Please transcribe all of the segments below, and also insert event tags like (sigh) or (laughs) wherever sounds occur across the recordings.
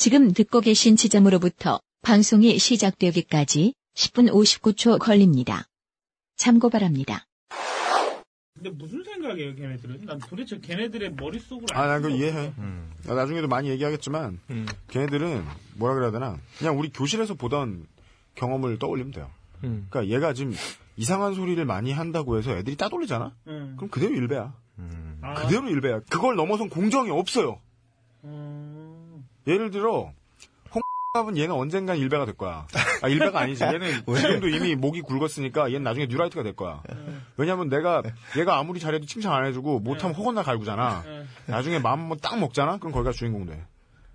지금 듣고 계신 지점으로부터 방송이 시작되기까지 10분 59초 걸립니다. 참고 바랍니다. 근데 무슨 생각이에요, 걔네들은? 난 도대체 걔네들의 머릿속으로 아, 난 그거 알 수가 이해해. 음. 나 나중에도 많이 얘기하겠지만, 걔네들은 뭐라 그래야 되나? 그냥 우리 교실에서 보던 경험을 떠올리면 돼요. 음. 그러니까 얘가 지금 이상한 소리를 많이 한다고 해서 애들이 따돌리잖아? 응. 그럼 그대로 일배야. 아, 그대로 일배야. 그걸 넘어선 공정이 없어요. 음, 예를 들어, 홍합은 얘는 언젠간 일배가 될 거야. 아, 일배가 아니지. 얘는 (laughs) 지금도 이미 목이 굵었으니까 얘는 나중에 뉴라이트가 될 거야. 왜냐면 내가, 얘가 아무리 잘해도 칭찬 안 해주고 못하면 허건나 갈구잖아. 네. 나중에 마음 한번 딱 먹잖아? 그럼 거기가 주인공 돼.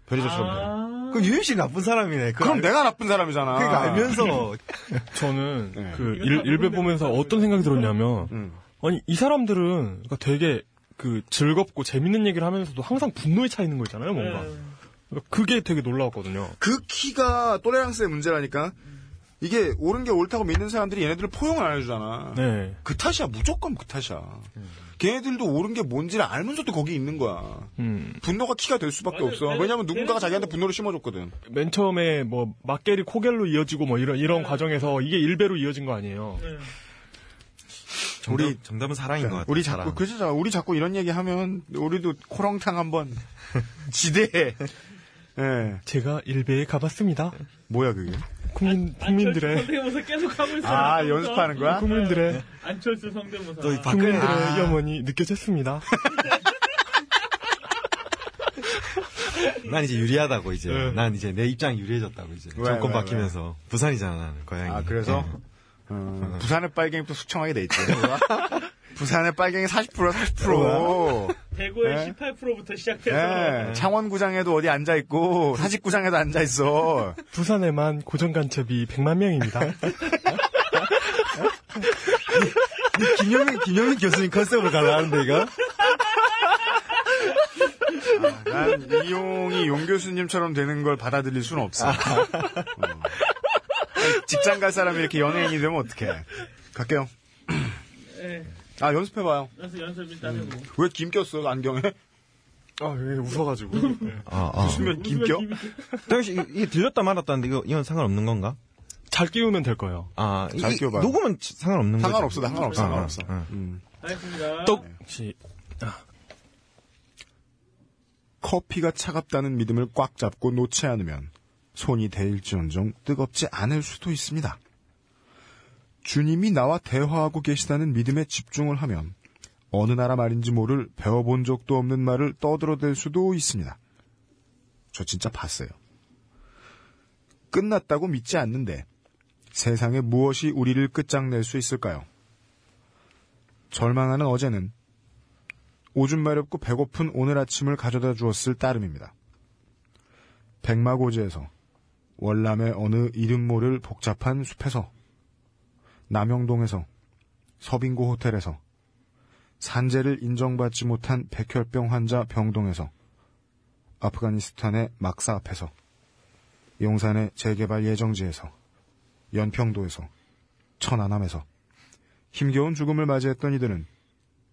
별이저처럼 돼. 아, 그럼 유현 씨 나쁜 사람이네. 그걸 그럼 알- 내가 나쁜 사람이잖아. 그러니까 알면서 (laughs) 저는 네. 그 일, 일배 보면서 어떤 생각이 들었냐면 음. 아니 이 사람들은 그러니까 되게 그 즐겁고 재밌는 얘기를 하면서도 항상 분노에 차 있는 거 있잖아요, 뭔가. 네. 그러니까 그게 되게 놀라웠거든요. 그 키가 또레랑스의 문제라니까. 이게 옳은 게 옳다고 믿는 사람들이 얘네들을 포용을 안 해주잖아. 네. 그 탓이야. 무조건 그 탓이야. 걔네들도 옳은 게 뭔지를 알면서도 거기 있는 거야. 음. 분노가 키가 될 수밖에 맞아요. 없어. 왜냐면 누군가가 자기한테 분노를 심어줬거든. 맨 처음에 뭐 막게리 코겔로 이어지고 뭐 이런 이런 네. 과정에서 이게 일배로 이어진 거 아니에요. 네. 정답, 우리- 정답은 사랑인 것 같아요. 우리. 자꾸 그죠? 우리 자꾸 이런 얘기 하면 우리도 코렁탕 한번 (laughs) 지대해. 예. 제가 일배에 가봤습니다. 뭐야 그게? 국민 안철수 국민들의 성대모사 계속 하고 있어요. 아. 연습하는 거야? 국민들의 안철수 성대모사. 또 국민들의 아. 염원이 느껴졌습니다. (laughs) 난 이제 유리하다고 이제. 네. 난 이제 내 입장이 유리해졌다고 이제. 왜, 정권 왜, 바뀌면서. 부산이잖아, 나는, 고향이. 아 그래서 네. 어, 부산의 빨갱이 또 숙청하게 돼 있지. (laughs) 부산의 빨갱이 40% 40%. 대구의 네. 18%부터 시작해서 예, 창원구장에도 어디 앉아 있고 사직구장에도 앉아 있어. 부산에만 고정 간첩이 100만 명입니다. 김영민, 김영민 교수님 컨셉으로 가려는데, 이거? 난 이용이 용 교수님처럼 되는 걸 받아들일 수는 없어. 어. 아니, 직장 갈 사람이 이렇게 연예인이 되면 어떡해. 갈게요. 네. 아, 연습해봐요. 그래서 연습 일단 해보고. 왜 김 꼈어, 안경에? 아, 왜 웃어가지고. 아, 아. 웃으면 김 껴? (laughs) 이- 이게 들렸다 말았다는데, 이거, 이건 상관없는 건가? 잘 끼우면 될 거예요. 아, 잘 이- 끼워봐요. 녹음은 치- 상관없는 거죠? 상관없어, 상관없어, 아, 상관없어. 아, 아. 음. 하겠습니다. 떡 혹시 커피가 차갑다는 믿음을 꽉 잡고 놓지 않으면 손이 데일지언정 뜨겁지 않을 수도 있습니다. 주님이 나와 대화하고 계시다는 믿음에 집중을 하면 어느 나라 말인지 모를 배워본 적도 없는 말을 떠들어댈 수도 있습니다. 저 진짜 봤어요. 끝났다고 믿지 않는데 세상에 무엇이 우리를 끝장낼 수 있을까요? 절망하는 어제는 오줌 마렵고 배고픈 오늘 아침을 가져다 주었을 따름입니다. 백마고지에서 월남의 어느 이름 모를 복잡한 숲에서 남영동에서 서빙고 호텔에서 산재를 인정받지 못한 백혈병 환자 병동에서 아프가니스탄의 막사 앞에서 용산의 재개발 예정지에서 연평도에서 천안함에서 힘겨운 죽음을 맞이했던 이들은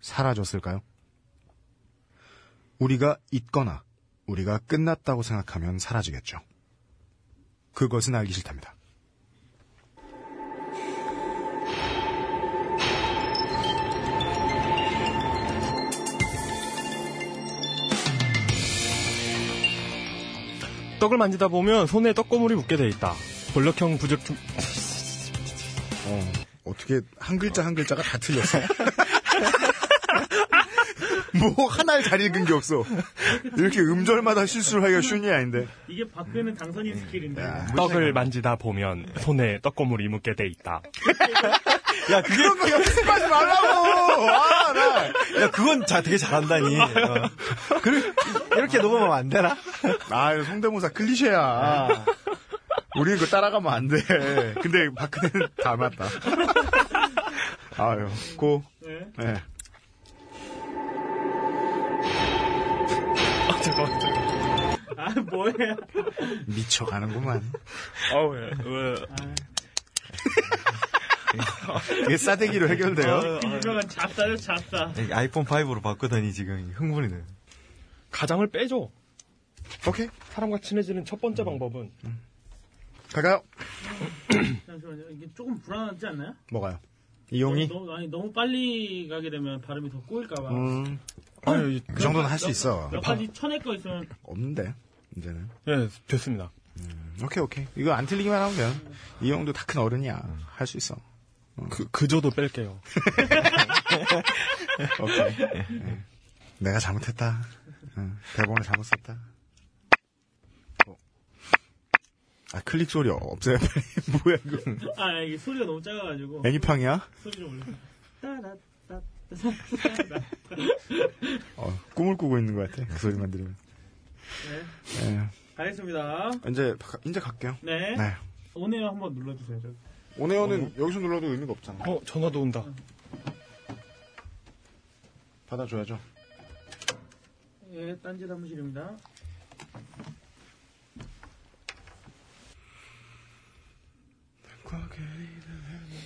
사라졌을까요? 우리가 있거나 우리가 끝났다고 생각하면 사라지겠죠. 그것은 알기 싫답니다. 떡을 만지다 보면 손에 떡고물이 묻게 돼 있다. 권력형 부적중 어, 어떻게 한 글자 한 글자가 다 틀렸어. (laughs) 뭐 하나를 잘 읽은 게 없어. 이렇게 음절마다 실수를 하기가 쉬운 일이 아닌데. 이게 박근혜 당선인 스킬인데. 떡을 만지다 보면 손에 떡고물이 묻게 돼 있다. 야, 그게, 그런 거 연습하지 말라고! 아, 나! 야, 그건 자, 되게 잘한다니. 어. 그, 이렇게 녹음하면 안 되나? 아, 이거 성대모사 클리셰야. 우리는 그거 따라가면 안 돼. 근데 박근혜는 다 맞다. (laughs) 아유, 고. 네. 네. 아, 뭐야. 미쳐가는구만. 아우, 왜, 왜. 이게 싸대기로 해결돼요. 그 유명한 잡사죠, 잡사. 아이폰 5로 바꾸더니 지금 흥분이 돼. 가장을 빼줘. 오케이. 사람과 친해지는 첫 번째 방법은 갈까요? 잠시만요. 이게 조금 불안하지 않나요? 뭐가요? 이용이? 너무, 아니, 너무 빨리 가게 되면 발음이 더 꼬일까봐. 음, 아유, 그 정도는 할 수 있어. 몇 가지 쳐낼 거 있으면 없는데, 이제는. 예, 됐습니다. 오케이, 오케이. 이거 안 틀리기만 하면 돼. 이용도 다 큰 어른이야. 할수 있어. 그 그저도 뺄게요. (laughs) 오케이. 예. 내가 잘못했다. 응, 대본을 잘못 썼다. 어. 아, 클릭 소리 없어요. (laughs) 뭐야, 이거. 아 이게 소리가 너무 작아가지고 애니팡이야? 소리 좀 올려. 따라따. 어, 꿈을 꾸고 있는 것 같아. 그 소리만 들으면. 네. 예. 가겠습니다. 이제, 가- 이제 갈게요. 네. 네. 오네요 한번 눌러주세요. 저. 오네어는 여기서 눌러도 의미가 없잖아. 어, 전화도 온다. 받아줘야죠. 예, 딴지 사무실입니다.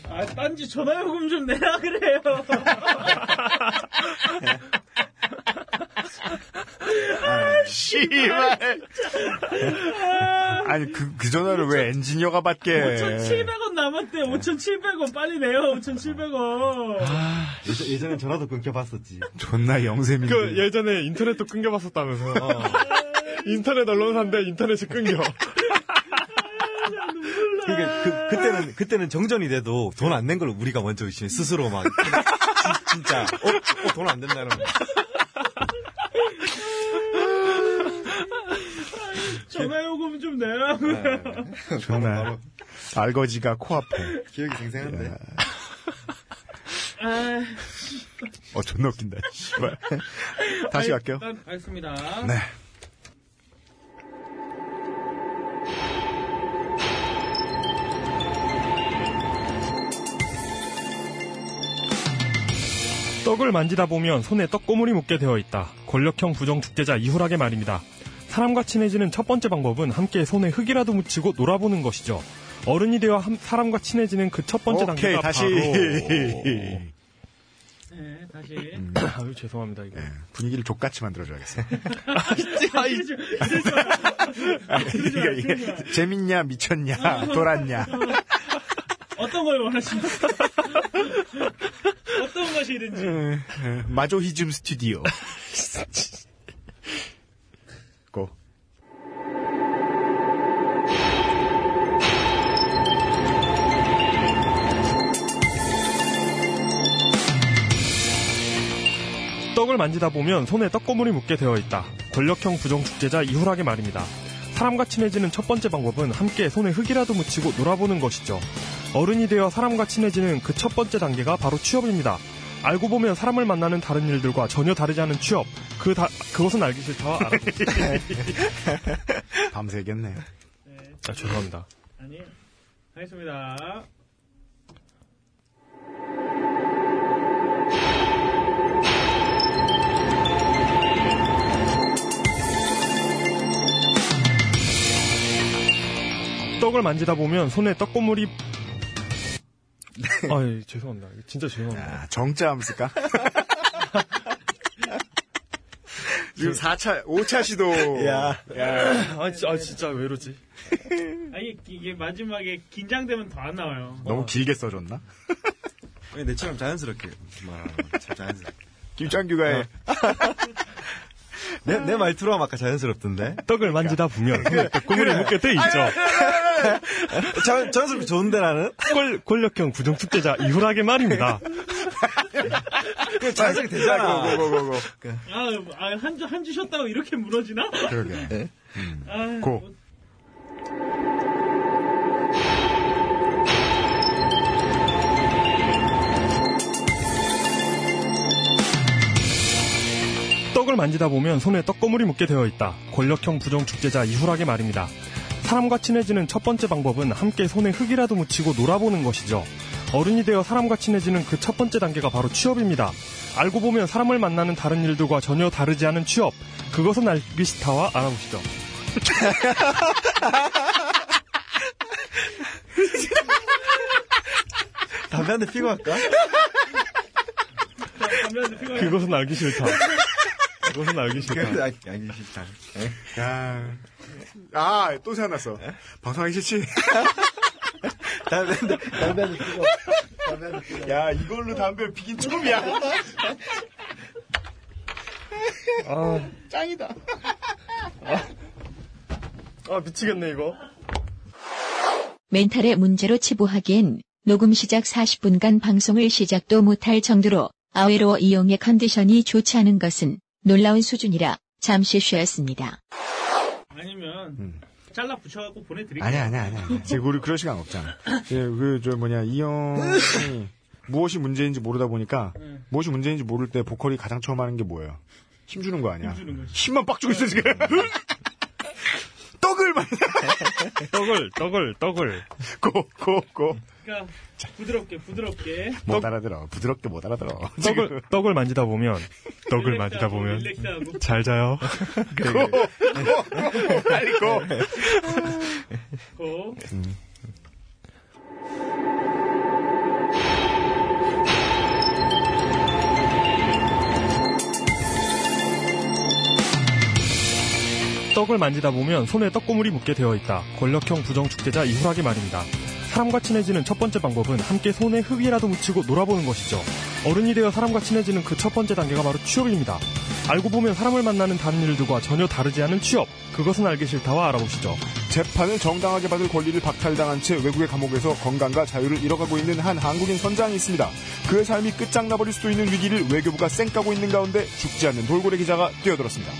아, 딴지 전화요금 좀 내라 그래요. (laughs) (laughs) 씨발. 아니, 그, 그 전화를 왜 엔지니어가 받게. 5,700원 남았대. 5,700원 빨리 내요. 5,700원. 예전, 예전엔 전화도 끊겨봤었지. 존나 영세민데. 그 예전에 인터넷도 끊겨봤었다면서. 인터넷 언론사인데 인터넷이 끊겨. 그러니까 그, 그때는 그때는 정전이 돼도 돈 안 낸 걸 우리가 먼저 의심해 스스로 막 진- 진짜 어, 돈안 된다는 거. 전화요금 좀 내라고요. 존나. (laughs) 알거지가 코앞에. 기억이 생생한데. 아, 어, 존나 웃긴다. 씨발. 다시 갈게요. 일단 가겠습니다. 네. 떡을 만지다 보면 손에 떡고물이 묻게 되어 있다. 권력형 부정 축제자 이후락의 말입니다. 사람과 친해지는 첫 번째 방법은 함께 손에 흙이라도 묻히고 놀아보는 것이죠. 어른이 되어 함- 사람과 친해지는 그 첫 번째 오케이, 단계가 다시. 네, 다시. 바로 (clears throat) 아유 죄송합니다 이거. 예, 분위기를 족같이 만들어줘야겠어. (laughs) 아, 이게, 이게 재밌냐, 미쳤냐, 돌았냐. 어떤 걸 원하십니까? 어떤 것이든지. 마조히즘 스튜디오. (laughs) 떡을 만지다 보면 손에 떡고물이 묻게 되어 있다. 권력형 부정 축제자 이후락의 말입니다. 사람과 친해지는 첫 번째 방법은 함께 손에 흙이라도 묻히고 놀아보는 것이죠. 어른이 되어 사람과 친해지는 그 첫 번째 단계가 바로 취업입니다. 알고 보면 사람을 만나는 다른 일들과 전혀 다르지 않은 취업. 그 다, 그것은 알기 싫다와 알아보기. (laughs) 밤새겠네. 네, 아, 죄송합니다. 아니, 가겠습니다. 떡을 만지다 보면 손에 떡고물이 아, 예, 죄송합니다. 진짜 죄송합니다. 아, 정자 함 쓸까? (laughs) 지금 4차, 5차 시도. 야. 아, 진짜, 아, 진짜 왜 이러지? (laughs) 아니, 이게 마지막에 긴장되면 더 안 나와요. 너무 길게 써줬나? 아니, 내처럼 자연스럽게. 막, 참 자연스럽게. 김창규가 해. (laughs) 내, 내 말투로 아까 자연스럽던데? 떡을 만지다 보면 떡고물이 묻게 돼 있죠. 자, 자연스럽게 좋은데 나는? 권, 권력형 부정 축제자 이후락의 말입니다. 자연스럽게 되잖아. 고고고고. 아, 아, 한 주, 한주 쉬었다고 이렇게 무너지나? 그러게. 아, 고. 떡을 만지다 보면 손에 떡고물이 묻게 되어 있다. 권력형 부정 축제자 이후락의 말입니다. 사람과 친해지는 첫 번째 방법은 함께 손에 흙이라도 묻히고 놀아보는 것이죠. 어른이 되어 사람과 친해지는 그 첫 번째 단계가 바로 취업입니다. 알고 보면 사람을 만나는 다른 일들과 전혀 다르지 않은 취업. 그것은 알기 싫다와 알아보시죠. 담배 한 대 피고 할까? 그것은 알기 싫다. 그것은 알기 싫다. 그래서 알기, 알기 싫다. 예? 야, 아, 또 생각났어. 방송하기 싫지? 담배, 담배 피고. 담배 피고. 야, 이걸로 담배 피긴 처음이야. 아, 짱이다. 아, 미치겠네, 이거. 멘탈의 문제로 치부하기엔 녹음 시작 40분간 방송을 시작도 못할 정도로 아웨로 이용의 컨디션이 좋지 않은 것은 놀라운 수준이라 잠시 쉬었습니다. 아니면 음. 잘라 붙여갖고 보내드릴게요. 아니야, 아니야, 아니야. (laughs) 지금 우리 그럴 시간 없잖아. 예, 그, 저, 뭐냐, 이 형이 무엇이 문제인지 모르다 보니까 응. 무엇이 문제인지 모를 때 보컬이 가장 처음 하는 게 뭐예요? 힘 주는 거 아니야? 힘주는 거지. 힘만 빡 주고 있어, 지금. (laughs) 떡을 많이, (laughs) 떡을, 떡을, 떡을. 고, 고, 고. 그러니까 부드럽게 부드럽게. 못 알아들어. 부드럽게 못 알아들어. (laughs) 떡을, 떡을 만지다 보면, 떡을 만지다 보면, 릴렉스하고. 잘 자요. (laughs) 고, 고, 빨리 고. 고. 떡을 만지다 보면 손에 떡고물이 묻게 되어 있다. 권력형 부정축제자 이후락의 말입니다. 사람과 친해지는 첫 번째 방법은 함께 손에 흙이라도 묻히고 놀아보는 것이죠. 어른이 되어 사람과 친해지는 그 첫 번째 단계가 바로 취업입니다. 알고 보면 사람을 만나는 다른 일들과 전혀 다르지 않은 취업. 그것은 알기 싫다와 알아보시죠. 재판을 정당하게 받을 권리를 박탈당한 채 외국의 감옥에서 건강과 자유를 잃어가고 있는 한 한국인 선장이 있습니다. 그의 삶이 끝장나버릴 수도 있는 위기를 외교부가 쌩까고 있는 가운데 죽지 않는 돌고래 기자가 뛰어들었습니다.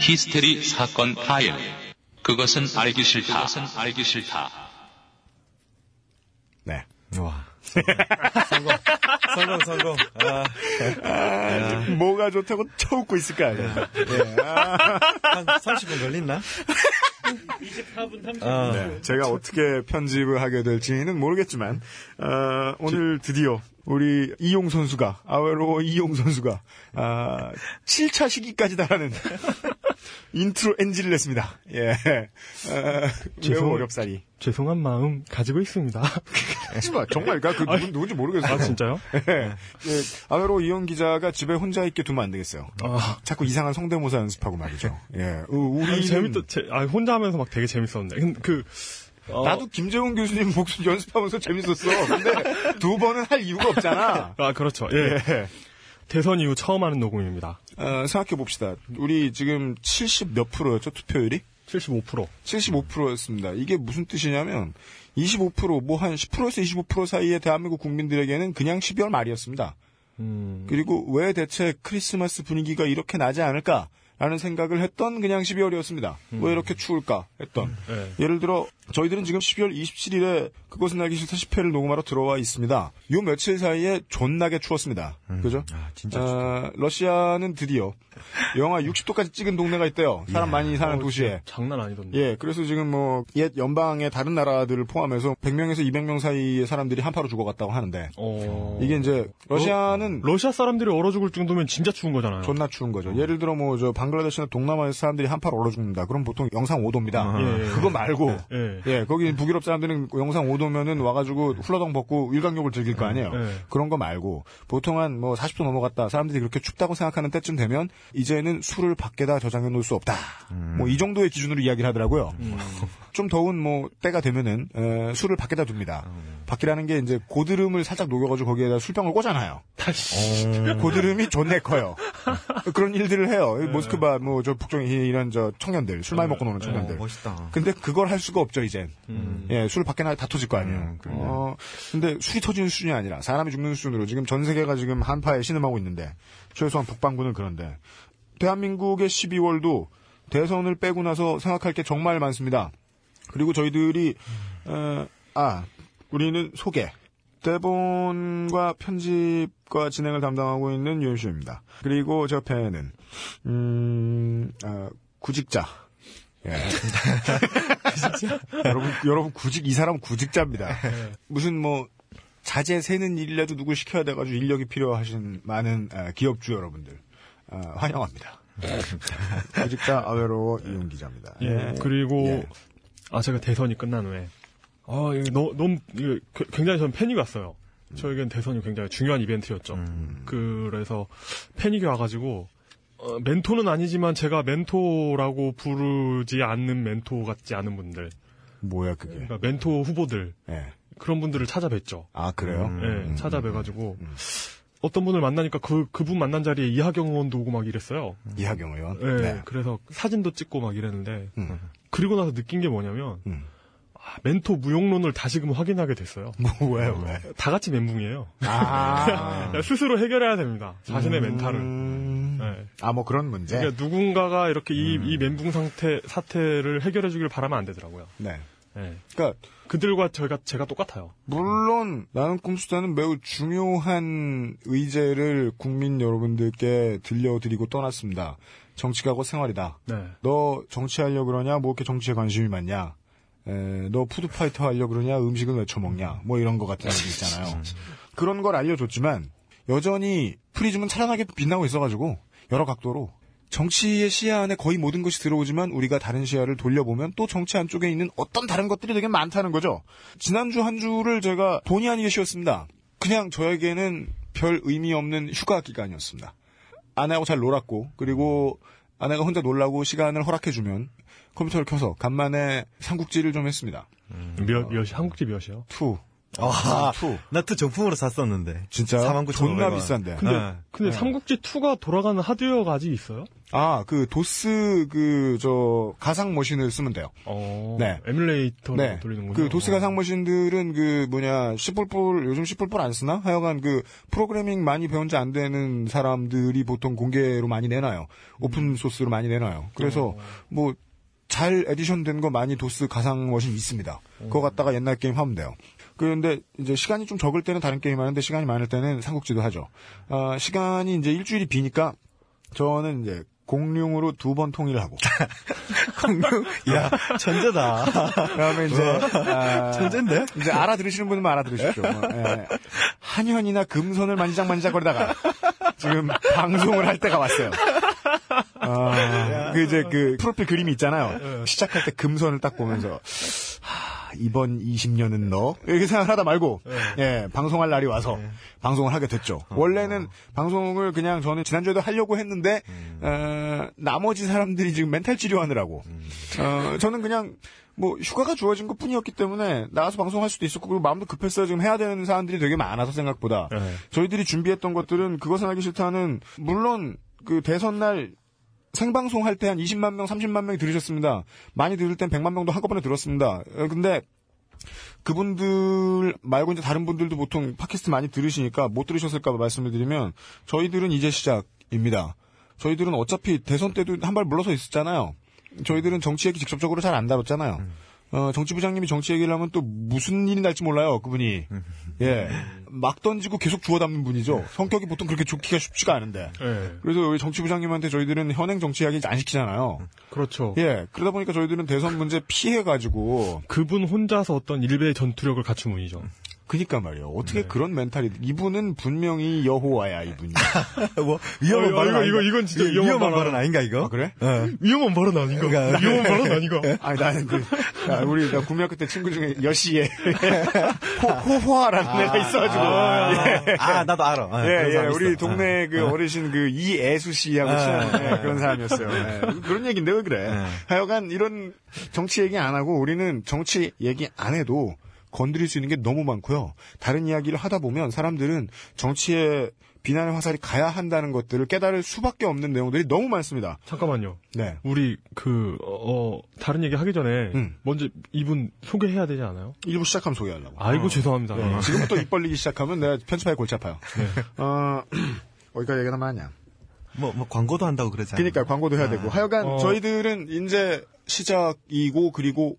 히스테리 사건 파일. 그것은 알기 싫다. 그것은 알기 싫다. 네. 와. (laughs) 성공. 성공, 성공. 아, 아, 뭐가 좋다고 쳐웃고 있을 거 아니야. 예. 아, 한 30분 걸렸나? 24분 30분. 아, 네. 제가 어떻게 편집을 하게 될지는 모르겠지만 어, 오늘 드디어 우리 이용 선수가 아웨로 이용 선수가 아, 7차 시기까지 달하는 인트로 엔진을 냈습니다. 예. 어, 매우 죄송- 어렵사리. 죄송한 마음 가지고 있습니다. (laughs) 하지마 정말 그 누군, 누군지 모르겠어요. 아, 진짜요? 예. 예. 아웨로 이용 기자가 집에 혼자 있게 두면 안 되겠어요. 아, 자꾸 이상한 성대모사 연습하고 말이죠. 예. 어, 우리 재밌다. 제, 아, 혼자 하면서 막 되게 재밌었는데. 근데 그, 어, 나도 김재훈 교수님 목소리 연습하면서 재밌었어. 근데 두 번은 할 이유가 없잖아. 아, 그렇죠. 예. 예. 대선 이후 처음 하는 녹음입니다. 어, 생각해 봅시다. 우리 지금 70 몇 프로였죠, 투표율이? 75%. 75%였습니다. 이게 무슨 뜻이냐면 25%, 뭐 한 10%에서 25% 사이의 대한민국 국민들에게는 그냥 12월 말이었습니다. 음, 그리고 왜 대체 크리스마스 분위기가 이렇게 나지 않을까? 라는 생각을 했던 그냥 12월이었습니다. 왜 이렇게 추울까? 했던. 예. 예를 들어 저희들은 지금 12월 27일에 그것은 알기 싫다 10회를 녹음하러 들어와 있습니다. 요 며칠 사이에 존나게 추웠습니다. 그죠? 아, 진짜 어, 러시아는 드디어 영하 60도까지 찍은 동네가 있대요. 사람 많이 사는 도시에. 장난 아니던데. 예, 그래서 지금 뭐, 옛 연방의 다른 나라들을 포함해서 100명에서 200명 사이의 사람들이 한파로 죽어갔다고 하는데, 어. 이게 이제, 러시아는 러 시아 사람들이 얼어 죽을 정도면 진짜 추운 거잖아요. 존나 추운 거죠. 예를 들어 뭐, 저, 방글라데시나 동남아에서 사람들이 한파로 얼어 죽는다. 그럼 보통 영상 5도입니다. 예, 예. 그거 말고, 예. 예, 거기 북유럽 사람들은 영상 5도면은 와가지고 훌라덩 벗고 일광욕을 즐길 거 아니에요. 예. 그런 거 말고 보통 한 뭐 40도 넘어갔다 사람들이 그렇게 춥다고 생각하는 때쯤 되면 이제는 술을 밖에다 저장해 놓을 수 없다. 뭐이 정도의 기준으로 이야기를 하더라고요. 좀 더운 뭐 때가 되면은 에, 술을 밖에다 둡니다. 밖이라는 게 이제 고드름을 살짝 녹여가지고 거기에다 술병을 꽂아놔요. 고드름이 존내 커요. 그런 일들을 해요. 모스크바 뭐 저 북쪽에 이런 저 청년들 술 많이 먹고 노는 청년들. 어, 멋있다. 근데 그걸 할 수가 없죠 이젠. 예, 술 밖에 나다 터질 거 아니에요. 음. 어, 근데 술이 터지는 수준이 아니라 사람이 죽는 수준으로 지금 전 세계가 지금 한파에 신음하고 있는데 최소한 북반구는 그런데 대한민국의 12월도 대선을 빼고 나서 생각할 게 정말 많습니다. 그리고 저희들이 어, 아 우리는 소개 대본과 편집과 진행을 담당하고 있는 유현수입니다. 그리고 저 옆에는 음, 아, 구직자. 예. (laughs) 여러분, 여러분 구직 이 사람 구직자입니다. 무슨 뭐 자재 세는 일이라도 누구 시켜야 돼가지고 인력이 필요하신 많은 아, 기업주 여러분들 아, 환영합니다. 구직자 아웨로 이용 기자입니다. 예. 그리고 예. 아 제가 대선이 끝난 후에 아 이거 너, 너무 이거 그- 굉장히 저는 패닉 왔어요. 저에겐 대선이 굉장히 중요한 이벤트였죠. 음. 그래서 패닉이 와가지고 어, 멘토는 아니지만 제가 멘토라고 부르지 않는 멘토 같지 않은 분들, 뭐야 그게? 그러니까 멘토 후보들 예. 그런 분들을 찾아뵀죠. 아 그래요? 네, 음, 찾아뵈가지고 음. 어떤 분을 만나니까 그 그분 만난 자리에 이하경 의원도 오고 막 이랬어요. 이하경 의원. 네, 그래서 사진도 찍고 막 이랬는데 음. 그리고 나서 느낀 게 뭐냐면 음. 아, 멘토 무용론을 다시금 확인하게 됐어요. 뭐 왜요 왜? 다 같이 멘붕이에요. 아. (laughs) 스스로 해결해야 됩니다. 자신의 멘탈을. 음. 네. 아 뭐 그런 문제. 그러니까 누군가가 이렇게 이, 이 멘붕 상태 사태를 해결해 주길 바라면 안 되더라고요. 네. 네. 그러니까 그들과 저희가 제가 똑같아요. 물론 나는 꿈수다는 매우 중요한 의제를 국민 여러분들께 들려드리고 떠났습니다. 정치가고 생활이다. 네. 너 정치하려 그러냐? 뭐 이렇게 정치에 관심이 많냐? 에, 너 푸드파이터 하려 그러냐? 음식은 왜 처먹냐? 뭐 이런 거 같은 얘기 있잖아요. (laughs) 그런 걸 알려줬지만 여전히 프리즘은 찬란하게 빛나고 있어가지고 여러 각도로 정치의 시야 안에 거의 모든 것이 들어오지만 우리가 다른 시야를 돌려보면 또 정치 안쪽에 있는 어떤 다른 것들이 되게 많다는 거죠. 지난주 한 주를 제가 본의 아니게 쉬었습니다. 그냥 저에게는 별 의미 없는 휴가 기간이었습니다. 아내하고 잘 놀았고 그리고 아내가 혼자 놀라고 시간을 허락해주면 컴퓨터를 켜서 간만에 삼국지를 좀 했습니다. 몇, 몇이, 삼국지 몇이요? Two. 아, two. 나트 정품으로 샀었는데. 진짜 49,500원. 존나 비싼데. 근데, 네. 근데 네. 삼국지 2가 돌아가는 하드웨어가 아직 있어요? 아, 그 도스 그 저 가상 머신을 쓰면 돼요. 어. 네. 에뮬레이터로 네. 돌리는군요. 그 도스 어. 가상 머신들은 그 뭐냐 C++ 요즘 C++ 안 쓰나? 하여간 그 프로그래밍 많이 배운 지 안 되는 사람들이 보통 공개로 많이 내놔요. 오픈 소스로 많이 내놔요. 그래서 뭐 잘 에디션 된 거 많이 도스 가상 머신 있습니다. 그거 갖다가 옛날 게임 하면 돼요. 그런데 이제 시간이 좀 적을 때는 다른 게임 하는데 시간이 많을 때는 삼국지도 하죠. 아, 시간이 이제 일주일이 비니까 저는 이제 공융으로 두 번 통일을 하고 (laughs) 야, 천재다. 그다음에 이제 아, 천재인데? 이제 알아들으시는 분은 알아들으십시오. 뭐, 예. 한현이나 금손을 만지작만지작 거리다가 지금 방송을 할 때가 왔어요. 아, 그 이제 그 프로필 그림이 있잖아요. 시작할 때 금손을 딱 보면서 하, 이번 20년은 너? 이렇게 생각하다 말고 예. 방송할 날이 와서 방송을 하게 됐죠. 원래는 방송을 그냥 저는 지난주에도 하려고 했는데 어, 나머지 사람들이 지금 멘탈 치료하느라고. 어, 저는 그냥 뭐 휴가가 주어진 것 뿐이었기 때문에 나가서 방송할 수도 있었고 그리고 마음도 급했어요. 지금 해야 되는 사람들이 되게 많아서 생각보다. 네. 저희들이 준비했던 것들은 그것은 하기 싫다는 물론 그 대선 날 생방송 할 때 한 20만 명, 30만 명이 들으셨습니다. 많이 들을 땐 100만 명도 한꺼번에 들었습니다. 어, 근데 그분들 말고 이제 다른 분들도 보통 팟캐스트 많이 들으시니까 못 들으셨을까 봐 말씀을 드리면 저희들은 이제 시작입니다. 저희들은 어차피 대선 때도 한 발 물러서 있었잖아요. 저희들은 정치 얘기 직접적으로 잘 안 다뤘잖아요. 어, 정치부장님이 정치 얘기를 하면 또 무슨 일이 날지 몰라요, 그분이. 예. 막 던지고 계속 주워 담는 분이죠. 성격이 보통 그렇게 좋기가 쉽지가 않은데. 네. 그래서 여기 정치부장님한테 저희들은 현행 정치 이야기 안 시키잖아요. 그렇죠. 예. 그러다 보니까 저희들은 대선 문제 피해가지고. 그분 혼자서 어떤 일베의 전투력을 갖춘 분이죠. 그니까 말이에요. 어떻게 네. 그런 멘탈이, 이분은 분명히 여호와야, 이분이. (laughs) 뭐, 위험한 어, 발언 이거, 아닌가? 이거, 이건 진짜 이거 위험한 발언 발언. 아닌가, 이거? 아, 그래? 어. 위험한 발언 아닌가? 그러니까- 위험한 발언 아닌가? 아니, 나는 그, 야, 우리, 나 국민학교 때 친구 중에 여시에, (laughs) 호, 호화라는 애가 있어가지고. 예. 아, 나도 알아. 아, 예, 예, 우리 있어. 동네 그 어르신 그 이애수 씨하고 아, 친한 예, 아, 그런 사람이었어요. 예. 그런 얘기인데 왜 그래? 네. 하여간 이런 정치 얘기 안 하고 우리는 정치 얘기 안 해도 건드릴 수 있는 게 너무 많고요. 다른 이야기를 하다 보면 사람들은 정치에 비난의 화살이 가야 한다는 것들을 깨달을 수밖에 없는 내용들이 너무 많습니다. 잠깐만요. 네. 우리 그 어, 어, 다른 얘기 하기 전에 음. 먼저 이분 소개해야 되지 않아요? 일부 시작하면 소개하려고. 아이고 죄송합니다. 네, 지금부터 입 벌리기 시작하면 내가 편집하기 골치 아파요. 어, (clears throat) 어디까지 얘기가 남았냐? 뭐, 뭐, 광고도 한다고 그러잖아요. 그러니까 광고도 해야 되고 하여간 어. 저희들은 이제 시작이고 그리고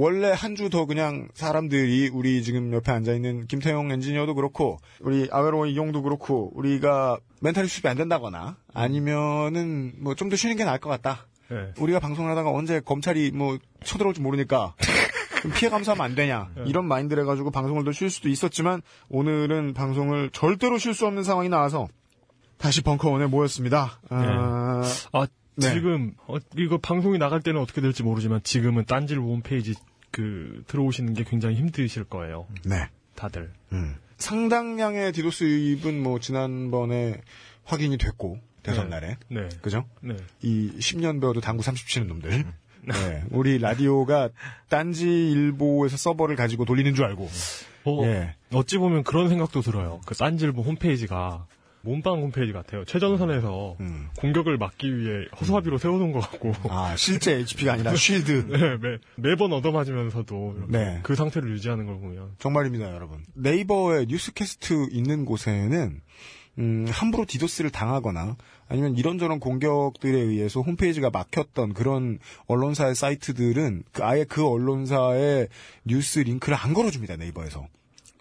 원래 한 주 더 그냥 사람들이 우리 지금 옆에 앉아 있는 김태용 엔지니어도 그렇고 우리 아웨로 이용도 그렇고 우리가 멘탈이 수습이 안 된다거나 아니면은 뭐 좀 더 쉬는 게 나을 것 같다. 네. 우리가 방송을 하다가 언제 검찰이 뭐 쳐들어올지 모르니까 좀 피해 감수하면 안 되냐 이런 마인드를 해가지고 방송을 더 쉴 수도 있었지만 오늘은 방송을 절대로 쉴 수 없는 상황이 나와서 다시 벙커원에 모였습니다. 아, 아 네. 지금 어, 이거 방송이 나갈 때는 어떻게 될지 모르지만 지금은 딴질 홈페이지 그 들어오시는 게 굉장히 힘드실 거예요. 네. 다들. 음. 상당량의 디도스 유입은 뭐 지난번에 확인이 됐고 대선 네. 날에 네. 그죠? 네. 이 10년 배워도 당구 30 치는 놈들. 네. 우리 라디오가 딴지 일보에서 서버를 가지고 돌리는 줄 알고. 어, 예. 어찌 보면 그런 생각도 들어요. 그 딴질보 홈페이지가 몸빵 홈페이지 같아요. 최전선에서 음. 공격을 막기 위해 허수아비로 세워놓은 것 같고. 아, 실제 HP가 아니라 (laughs) 쉴드. 네, 매, 매번 얻어맞으면서도 네. 그 상태를 유지하는 걸 보면. 정말입니다, 여러분. 네이버에 뉴스캐스트 있는 곳에는 음, 함부로 디도스를 당하거나 아니면 이런저런 공격들에 의해서 홈페이지가 막혔던 그런 언론사의 사이트들은 그 아예 그 언론사의 뉴스 링크를 안 걸어줍니다, 네이버에서.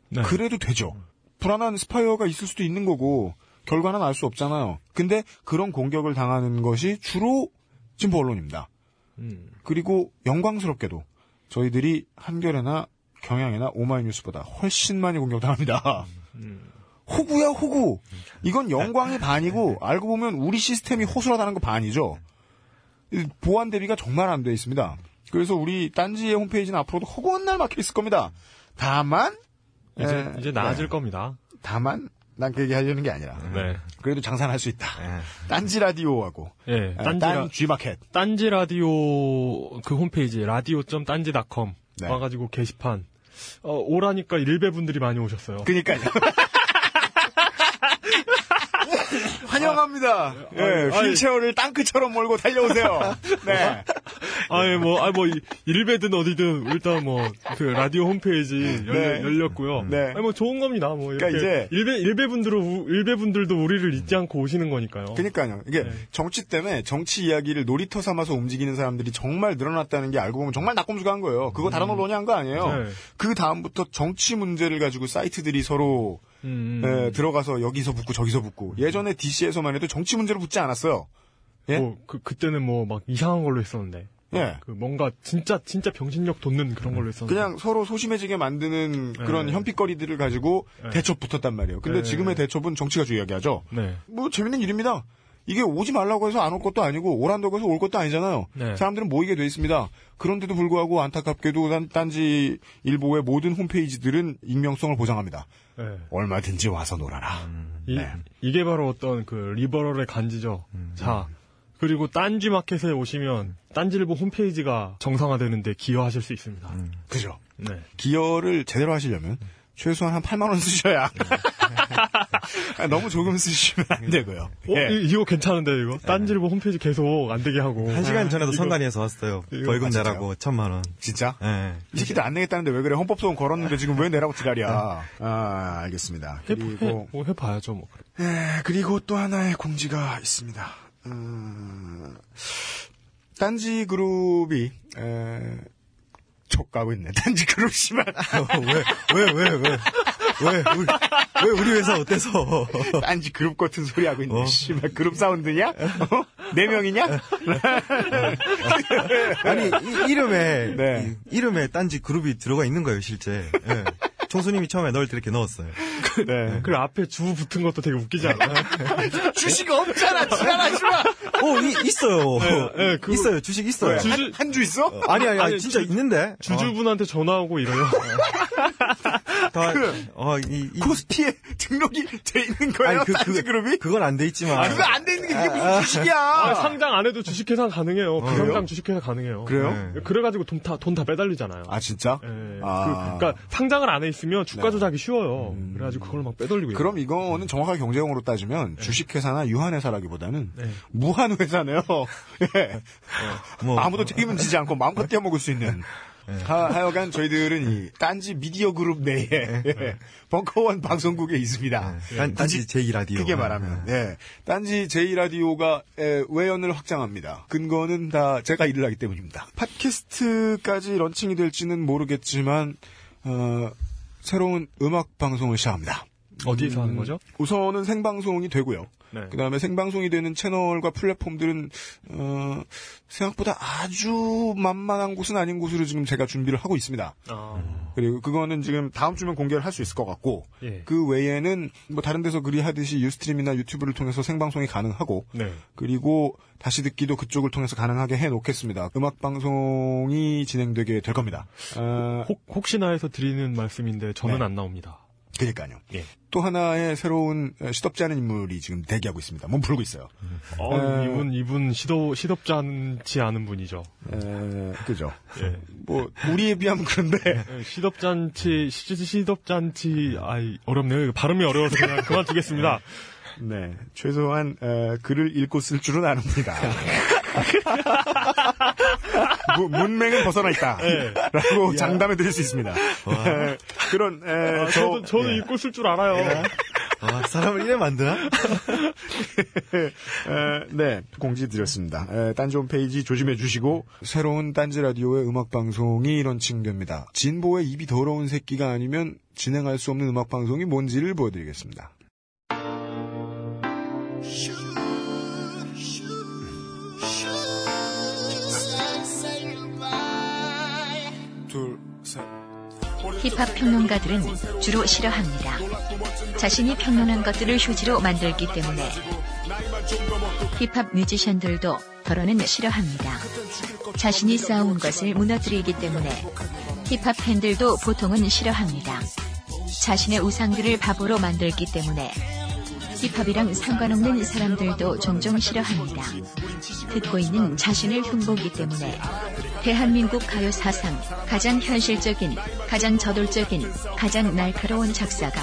네. 그래도 되죠. 불안한 스파이웨어가 있을 수도 있는 거고 결과는 알 수 없잖아요. 근데 그런 공격을 당하는 것이 주로 진보 언론입니다. 음. 그리고 영광스럽게도 저희들이 한겨레나 경향이나 오마이뉴스보다 훨씬 많이 공격당합니다. 호구야 호구. 이건 영광이 반이고 (laughs) 알고 보면 우리 시스템이 호술하다는 거 반이죠. 이 보안 대비가 정말 안 돼 있습니다. 그래서 우리 딴지의 홈페이지는 앞으로도 허구한 날 막혀 있을 겁니다. 다만 이제, 에, 이제 나아질 네. 겁니다. 다만 난 그 얘기 하려는 게 아니라 네. 그래도 장사는 할 수 있다. 예. 딴지 라디오하고 예, 아, 딴지, 딴 라, G마켓 딴지 라디오 그 홈페이지 라디오.딴지닷컴 네. 와가지고 게시판 어, 오라니까 일베 분들이 많이 오셨어요. 그니까요. (laughs) 환영합니다. 예, 아니, 휠체어를 땅끝처럼 몰고 달려오세요. (laughs) 네. 아니 뭐, 아니 뭐 이- 일베든 어디든 일단 뭐 그 라디오 홈페이지 네. 열 렸고요. 네. 아니 뭐 좋은 겁니다. 뭐 이렇게 그러니까 이제- 일베 일베 분들은 일베 분들도 우리를 잊지 않고 오시는 거니까요. 그니까요. 이게 네. 정치 때문에 정치 이야기를 놀이터 삼아서 움직이는 사람들이 정말 늘어났다는 게 알고 보면 정말 낙곰수가 한 거예요. 그거 다른 언론이 한거 아니에요. 네. 그 다음부터 정치 문제를 가지고 사이트들이 서로 음, 예, 들어가서 여기서 붙고 저기서 붙고 예전에 DC에서만 해도 정치 문제로 붙지 않았어요. 예? 뭐, 그, 그때는 뭐 막 이상한 걸로 했었는데. 예. 그 뭔가 진짜 진짜 병신력 돋는 그런 걸로 했었는데. 그냥 서로 소심해지게 만드는 그런 네. 현피거리들을 가지고 네. 대첩 붙었단 말이에요. 근데 네. 지금의 대첩은 정치가 중요하게 하죠. 네. 뭐 재밌는 일입니다. 이게 오지 말라고 해서 안 올 것도 아니고 오란다고 해서 올 것도 아니잖아요. 네. 사람들은 모이게 돼 있습니다. 그런데도 불구하고 안타깝게도 단, 딴지 일보의 모든 홈페이지들은 익명성을 보장합니다. 네. 얼마든지 와서 놀아라. 이, 네. 이게 바로 어떤 그 리버럴의 간지죠. 자, 그리고 딴지 마켓에 오시면 딴지일보 홈페이지가 정상화되는데 기여하실 수 있습니다. 그죠? 네. 기여를 제대로 하시려면 최소한 한 8만 원 쓰셔야. (laughs) 아, 너무 조금 쓰시면 안 되고요. 어, 예. 이, 이거 괜찮은데 이거 딴지일보 홈페이지 계속 안 되게 하고. 한 시간 전에도 이거- 선관위에서 왔어요. 이거- 벌금 아? 내라고 천만 원. 진짜? 예. 이 새끼들 안 내겠다는데 왜 그래? 헌법소원 걸었는데 지금 왜 내라고 지랄이야? 아, 알겠습니다. 해, 그리고, 해, 뭐 해봐야죠 뭐. 에, 그리고 또 하나의 공지가 있습니다. 음, 딴지 그룹이, 에, 촉가고 있네. 딴지 그룹 씨발. 왜, 왜, 왜, 왜. 왜, 우리, 왜 우리 회사 어때서? 딴지 그룹 같은 소리 하고 있네. 어. 씨발, 그룹 사운드냐? 어? 네 명이냐? 아니, 이, 이름에, 네. 이, 이름에 딴지 그룹이 들어가 있는 거예요, 실제. 예. 총수님이 처음에 널 이렇게 넣었어요. 네. 그 앞에 주 붙은 것도 되게 웃기지 않아요? (laughs) 주식 없잖아, 지랄하지 마! 어, 이, 있어요. 예, 그거- 있어요. 주식 있어요. 주주- 한주 있어? 아니, 아니, 아니, 아니, 진짜 주- 있는데. 주주분한테 전화하고 이래요. 어, (laughs) 다, 어, 이, 이, 코스피에 등록이 돼 있는 거예요, 아니, 그, 그, 그룹이? 그건 안 돼 있지만. 아, 그거 안돼 있는 게 그게 무슨 아, 주식이야! 아, 상장 안 해도 주식회사 가능해요. 그래요? 비상장 주식회사 가능해요. 그래요? 네. 그래가지고 돈 다, 돈 다 빼달리잖아요. 아, 진짜? 예. 아. 그, 그러니까 상장을 안해 있으면 주가 네. 조작이 쉬워요. 그래가지고 그걸 막 빼돌리고. 그럼 이거는 정확하게 경제용어로 따지면 주식회사나 유한회사라기보다는 네. 무한회사네요. (laughs) 예. 뭐, 아무도 책임을 지지 않고 마음껏 떼어먹을 수 있는. 하, 하여간 저희들은 이 딴지 미디어 그룹 내에 (laughs) 예, 벙커원 방송국에 있습니다. 딴, 딴지 제2라디오. 크게 말하면 예. 딴지 제2라디오가 외연을 확장합니다. 근거는 다 제가 일을 하기 때문입니다. 팟캐스트까지 런칭이 될지는 모르겠지만 어, 새로운 음악 방송을 시작합니다. 어디에서 하는 거죠? 우선은 생방송이 되고요. 네. 그 다음에 생방송이 되는 채널과 플랫폼들은 어, 생각보다 아주 만만한 곳은 아닌 곳으로 지금 제가 준비를 하고 있습니다. 아, 그리고 그거는 지금 다음 주면 공개를 할 수 있을 것 같고 예. 그 외에는 뭐 다른 데서 그리 하듯이 유스트림이나 유튜브를 통해서 생방송이 가능하고 네. 그리고 다시 듣기도 그쪽을 통해서 가능하게 해 놓겠습니다. 음악 방송이 진행되게 될 겁니다. 어, 혹, 혹시나 해서 드리는 말씀인데 저는 네. 안 나옵니다. 그러니까요. 예. 또 하나의 새로운 어, 시덥지 않은 인물이 지금 대기하고 있습니다. 몸 풀고 있어요. 어, 에. 이분 이분 시도 시덥지 않지 않은 분이죠. 에, 그죠. 예. 뭐 우리에 비하면 그런데 예, 시덥잖지 시, 시덥잖지 아이 어렵네요. 발음이 어려워서 그냥 그만두겠습니다. 네 최소한 에, 글을 읽고 쓸 줄은 아는니다 무- (laughs) 문맹은 벗어나 있다. 라고 장담해 드릴 수 있습니다. 에, 그런 에, 아, 저- 저도 저도 예. 읽고 쓸 줄 알아요. 아, 사람을 이래 만드나? 에, (laughs) 네, 공지 드렸습니다. 에, 딴지 홈페이지 조심해 주시고 새로운 딴지 라디오의 음악 방송이 런칭됩니다. 진보의 입이 더러운 새끼가 아니면 진행할 수 없는 음악 방송이 뭔지를 보여드리겠습니다. 둘, 셋. 힙합 평론가들은 주로 싫어합니다. 자신이 평론한 것들을 휴지로 만들기 때문에 힙합 뮤지션들도 덜어는 싫어합니다. 자신이 쌓아온 것을 무너뜨리기 때문에 힙합 팬들도 보통은 싫어합니다. 자신의 우상들을 바보로 만들기 때문에 힙합이랑 상관없는 사람들도 종종 싫어합니다. 듣고 있는 자신을 흉보기 때문에 대한민국 가요 사상 가장 현실적인, 가장 저돌적인, 가장 날카로운 작사가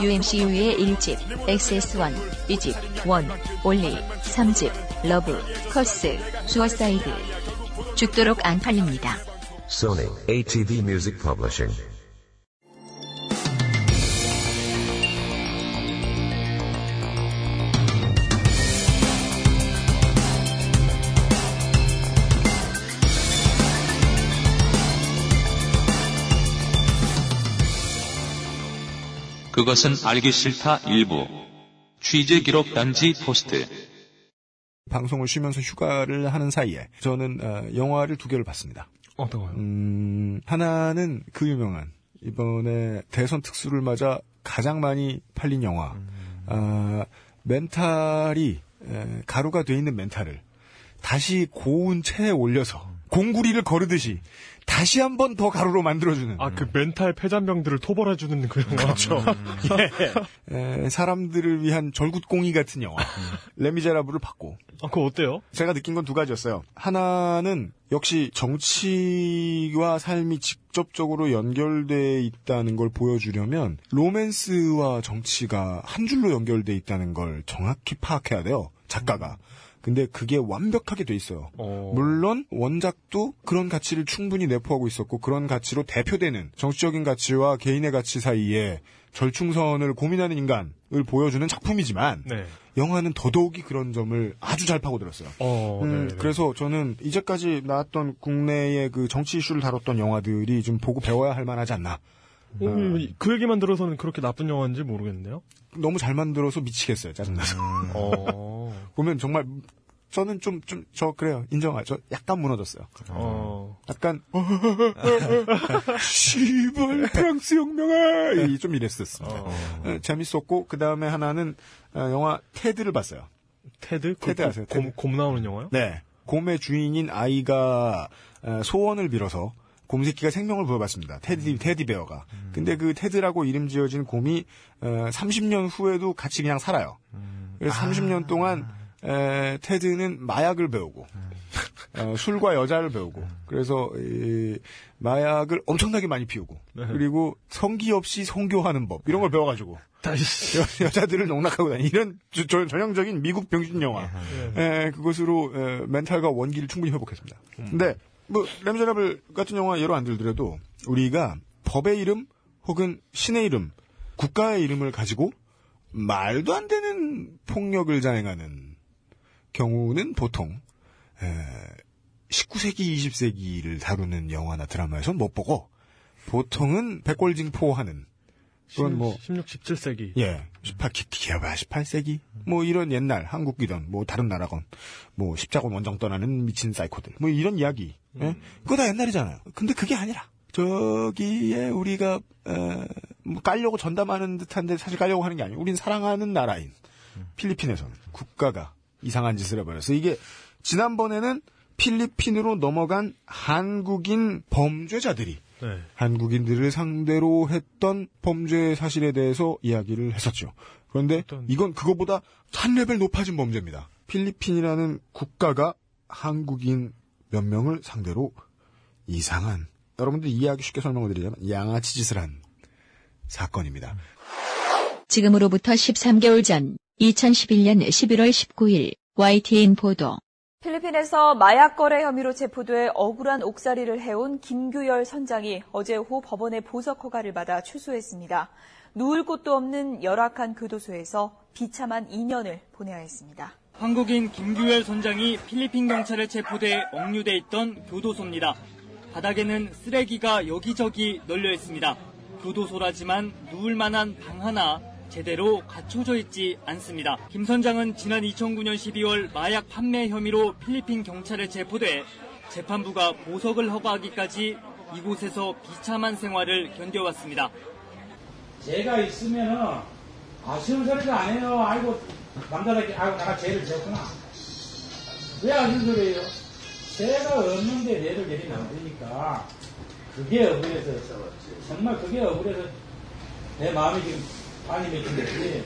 UMC/UW의 1집, XSLP, 2집, One, Only, 3집, Love, Curse, Suicide. 죽도록 안 팔립니다. Sony ATV Music Publishing. 그것은 알기 싫다 1부. 취재 기록 딴지 포스트. 방송을 쉬면서 휴가를 하는 사이에 저는 어, 영화를 두 개를 봤습니다. 어떤 거요? 음, 하나는 그 유명한 이번에 대선 특수를 맞아 가장 많이 팔린 영화. 아, 멘탈이 에, 가루가 돼 있는 멘탈을 다시 고운 체에 올려서 공구리를 거르듯이 다시 한 번 더 가루로 만들어주는 아 그 멘탈 폐잔병들을 토벌해주는 그 영화. 그렇죠. (laughs) 예. 에, 사람들을 위한 절굿공이 같은 영화 레미제라블을 봤고 아 그거 어때요? 제가 느낀 건 두 가지였어요. 하나는 역시 정치와 삶이 직접적으로 연결돼 있다는 걸 보여주려면 로맨스와 정치가 한 줄로 연결돼 있다는 걸 정확히 파악해야 돼요. 작가가. 근데 그게 완벽하게 돼 있어요. 어. 물론 원작도 그런 가치를 충분히 내포하고 있었고 그런 가치로 대표되는 정치적인 가치와 개인의 가치 사이에 절충선을 고민하는 인간을 보여주는 작품이지만 네. 영화는 더더욱이 그런 점을 아주 잘 파고들었어요. 어. 음, 네, 네. 그래서 저는 이제까지 나왔던 국내의 그 정치 이슈를 다뤘던 영화들이 좀 보고 배워야 할 만하지 않나. 어, 그 얘기만 들어서는 그렇게 나쁜 영화인지 모르겠네요. 너무 잘 만들어서 미치겠어요. 짜증나서. 어. 보면 정말 저는 좀 좀 저 그래요. 인정하죠. 약간 무너졌어요. 어. 약간 (laughs) 시발 프랑스 혁명아 이좀 이랬었습니다. 어, 재밌었고 그 다음에 하나는 어, 영화 테드를 봤어요. 테드? 그 테드 아세요? 곰, 테드? 곰 나오는 영화요? 네. 곰의 주인인 아이가 어, 소원을 빌어서 곰새끼가 생명을 부여받습니다. 테디, 테디베어가. 근데 그 테드라고 이름 지어진 곰이 어, 30년 후에도 같이 그냥 살아요. 그래서 30년 동안 에, 테드는 마약을 배우고 어, 술과 여자를 배우고 그래서 이, 마약을 엄청나게 많이 피우고 그리고 성기 없이 성교하는 법 이런 걸 배워가지고 여, 여자들을 농락하고 다니 이런 저- 저- 전형적인 미국 병신 영화. 에, 그것으로 에, 멘탈과 원기를 충분히 회복했습니다. 근데 뭐 레미제라블 같은 영화 예로 안 들더라도 우리가 법의 이름 혹은 신의 이름 국가의 이름을 가지고 말도 안 되는 폭력을 자행하는 경우는 보통 에, 19세기, 20세기를 다루는 영화나 드라마에선 못 보고 보통은 백골징포하는 그건 뭐 16, 17세기. 예, 18, 기, 기어봐 18세기 뭐 이런 옛날 한국이든 뭐 다른 나라건 뭐 십자군 원정 떠나는 미친 사이코들 뭐 이런 이야기 예? 그거 다 옛날이잖아요. 근데 그게 아니라 저기에 우리가 에, 뭐 깔려고 전담하는 듯한데 사실 깔려고 하는 게 아니에요. 우린 사랑하는 나라인 필리핀에서는 국가가 이상한 짓을 해버려서 이게 지난번에는 필리핀으로 넘어간 한국인 범죄자들이 네. 한국인들을 상대로 했던 범죄 사실에 대해서 이야기를 했었죠. 그런데 이건 그거보다 한 레벨 높아진 범죄입니다. 필리핀이라는 국가가 한국인 몇 명을 상대로 이상한 여러분들 이해하기 쉽게 설명을 드리자면 양아치 짓을 한 사건입니다. 지금으로부터 13개월 전 2011년 11월 19일 YTN 보도. 필리핀에서 마약 거래 혐의로 체포돼 억울한 옥살이를 해온 김규열 선장이 어제 오후 법원의 보석 허가를 받아 출소했습니다. 누울 곳도 없는 열악한 교도소에서 비참한 2년을 보내야 했습니다. 한국인 김규열 선장이 필리핀 경찰에 체포돼 억류돼 있던 교도소입니다. 바닥에는 쓰레기가 여기저기 널려 있습니다. 교도소라지만 누울 만한 방 하나 제대로 갖춰져 있지 않습니다. 김 선장은 지난 2009년 12월 마약 판매 혐의로 필리핀 경찰에 체포돼 재판부가 보석을 허가하기까지 이곳에서 비참한 생활을 견뎌왔습니다. 제가 있으면은 아쉬운 소리도 안 해요. 아이고 남자답게 아이고 내가 죄를 지었구나. 왜 아쉬운 소리예요? 제가 없는데 안 되니까 그게 억울해서 정말 그게 억울해서 내 마음이 지금 많이 맥힌 거지.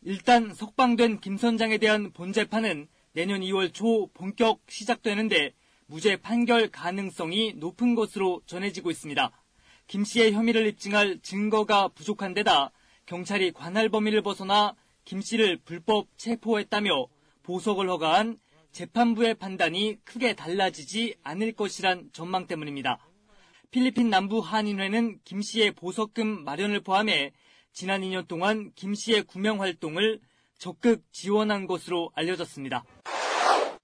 일단 석방된 김 선장에 대한 본재판은 내년 2월 초 본격 시작되는데 무죄 판결 가능성이 높은 것으로 전해지고 있습니다. 김 씨의 혐의를 입증할 증거가 부족한 데다 경찰이 관할 범위를 벗어나 김 씨를 불법 체포했다며 보석을 허가한 재판부의 판단이 크게 달라지지 않을 것이란 전망 때문입니다. 필리핀 남부 한인회는 김 씨의 보석금 마련을 포함해 지난 2년 동안 김 씨의 구명 활동을 적극 지원한 것으로 알려졌습니다.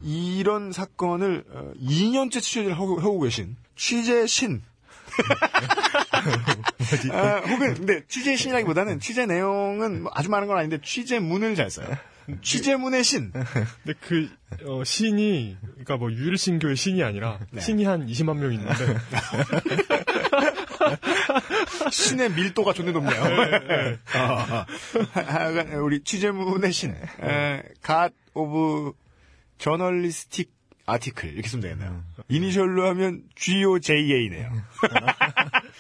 이런 사건을 어, 2년째 취재를 하고, 하고 계신 취재 신. (laughs) 아, 혹은 근데 취재 신이라기보다는 취재 내용은 뭐 아주 많은 건 아닌데 취재문을 잘 써요. 취재문의 신. 근데 그 어, 신이 그러니까 뭐 유일신교의 신이 아니라 네. 신이 한 20만 명 있는데 (laughs) 신의 밀도가 존나 높네요. (laughs) 어, 하여간 우리 취재문의 신. God of Journalistic Article 이렇게 쓰면 되겠네요. 이니셜로 하면 GOJA네요. (laughs)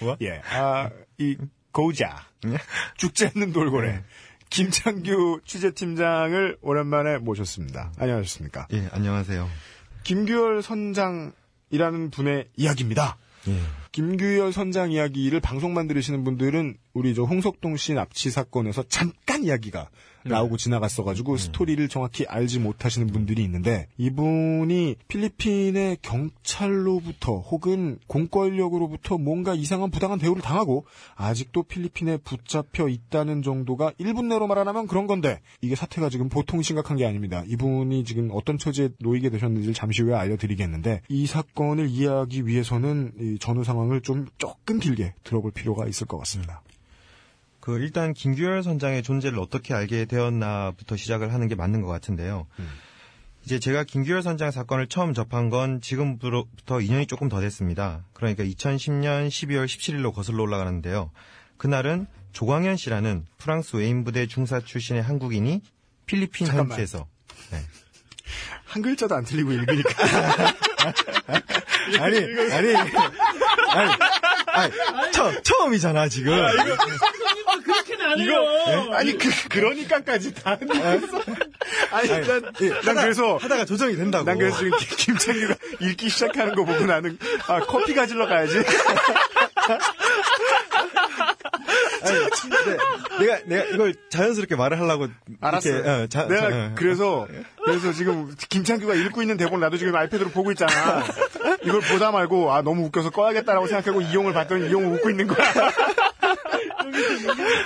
뭐? 예. 아, 이 고자. 죽지 않는 돌고래. 김창규 취재팀장을 오랜만에 모셨습니다. 안녕하셨습니까? 예, 안녕하세요. 김규열 선장이라는 분의 이야기입니다. 예. 김규열 선장 이야기를 방송만 들으시는 분들은 우리 저 홍석동 씨 납치 사건에서 잠깐 이야기가 나오고 지나갔어가지고 스토리를 정확히 알지 못하시는 분들이 있는데 이분이 필리핀의 경찰로부터 혹은 공권력으로부터 뭔가 이상한 부당한 대우를 당하고 아직도 필리핀에 붙잡혀 있다는 정도가 1분 내로 말하면 그런 건데 이게 사태가 지금 보통 심각한 게 아닙니다. 이분이 지금 어떤 처지에 놓이게 되셨는지를 잠시 후에 알려드리겠는데 이 사건을 이해하기 위해서는 이 전후 상황을 좀 조금 길게 들어볼 필요가 있을 것 같습니다. 그 일단 김규열 선장의 존재를 어떻게 알게 되었나부터 시작을 하는 게 맞는 것 같은데요. 이제 제가 김규열 선장 사건을 처음 접한 건 지금부터 2년이 조금 더 됐습니다. 그러니까 2010년 12월 17일로 거슬러 올라가는데요. 그날은 조광현 씨라는 프랑스 외인 부대 중사 출신의 한국인이 필리핀 잠깐만. 현지에서 한 글자도 안 틀리고 읽으니까 아니 아니 아니 아니 처, 처음이잖아 지금 그렇게는 안 해요. 아니 그 그러니까까지 다 했어. 아니 난, 예, 난 그래서 하다가 조정이 된다고 난 그래서 지금 김- 김창규가 읽기 시작하는 거 보고 나는 아 커피 가지러 가야지. (laughs) 아니, 근데 내가 내가 이걸 자연스럽게 말을 하려고 알았어. 이렇게, 어, 자- 내가 자- 어. 그래서 그래서 지금 김창규가 읽고 있는 대본 나도 지금 아이패드로 보고 있잖아. 이걸 보다 말고 아 너무 웃겨서 꺼야겠다라고 생각하고 이용을 봤더니 이용을 웃고 있는 거야.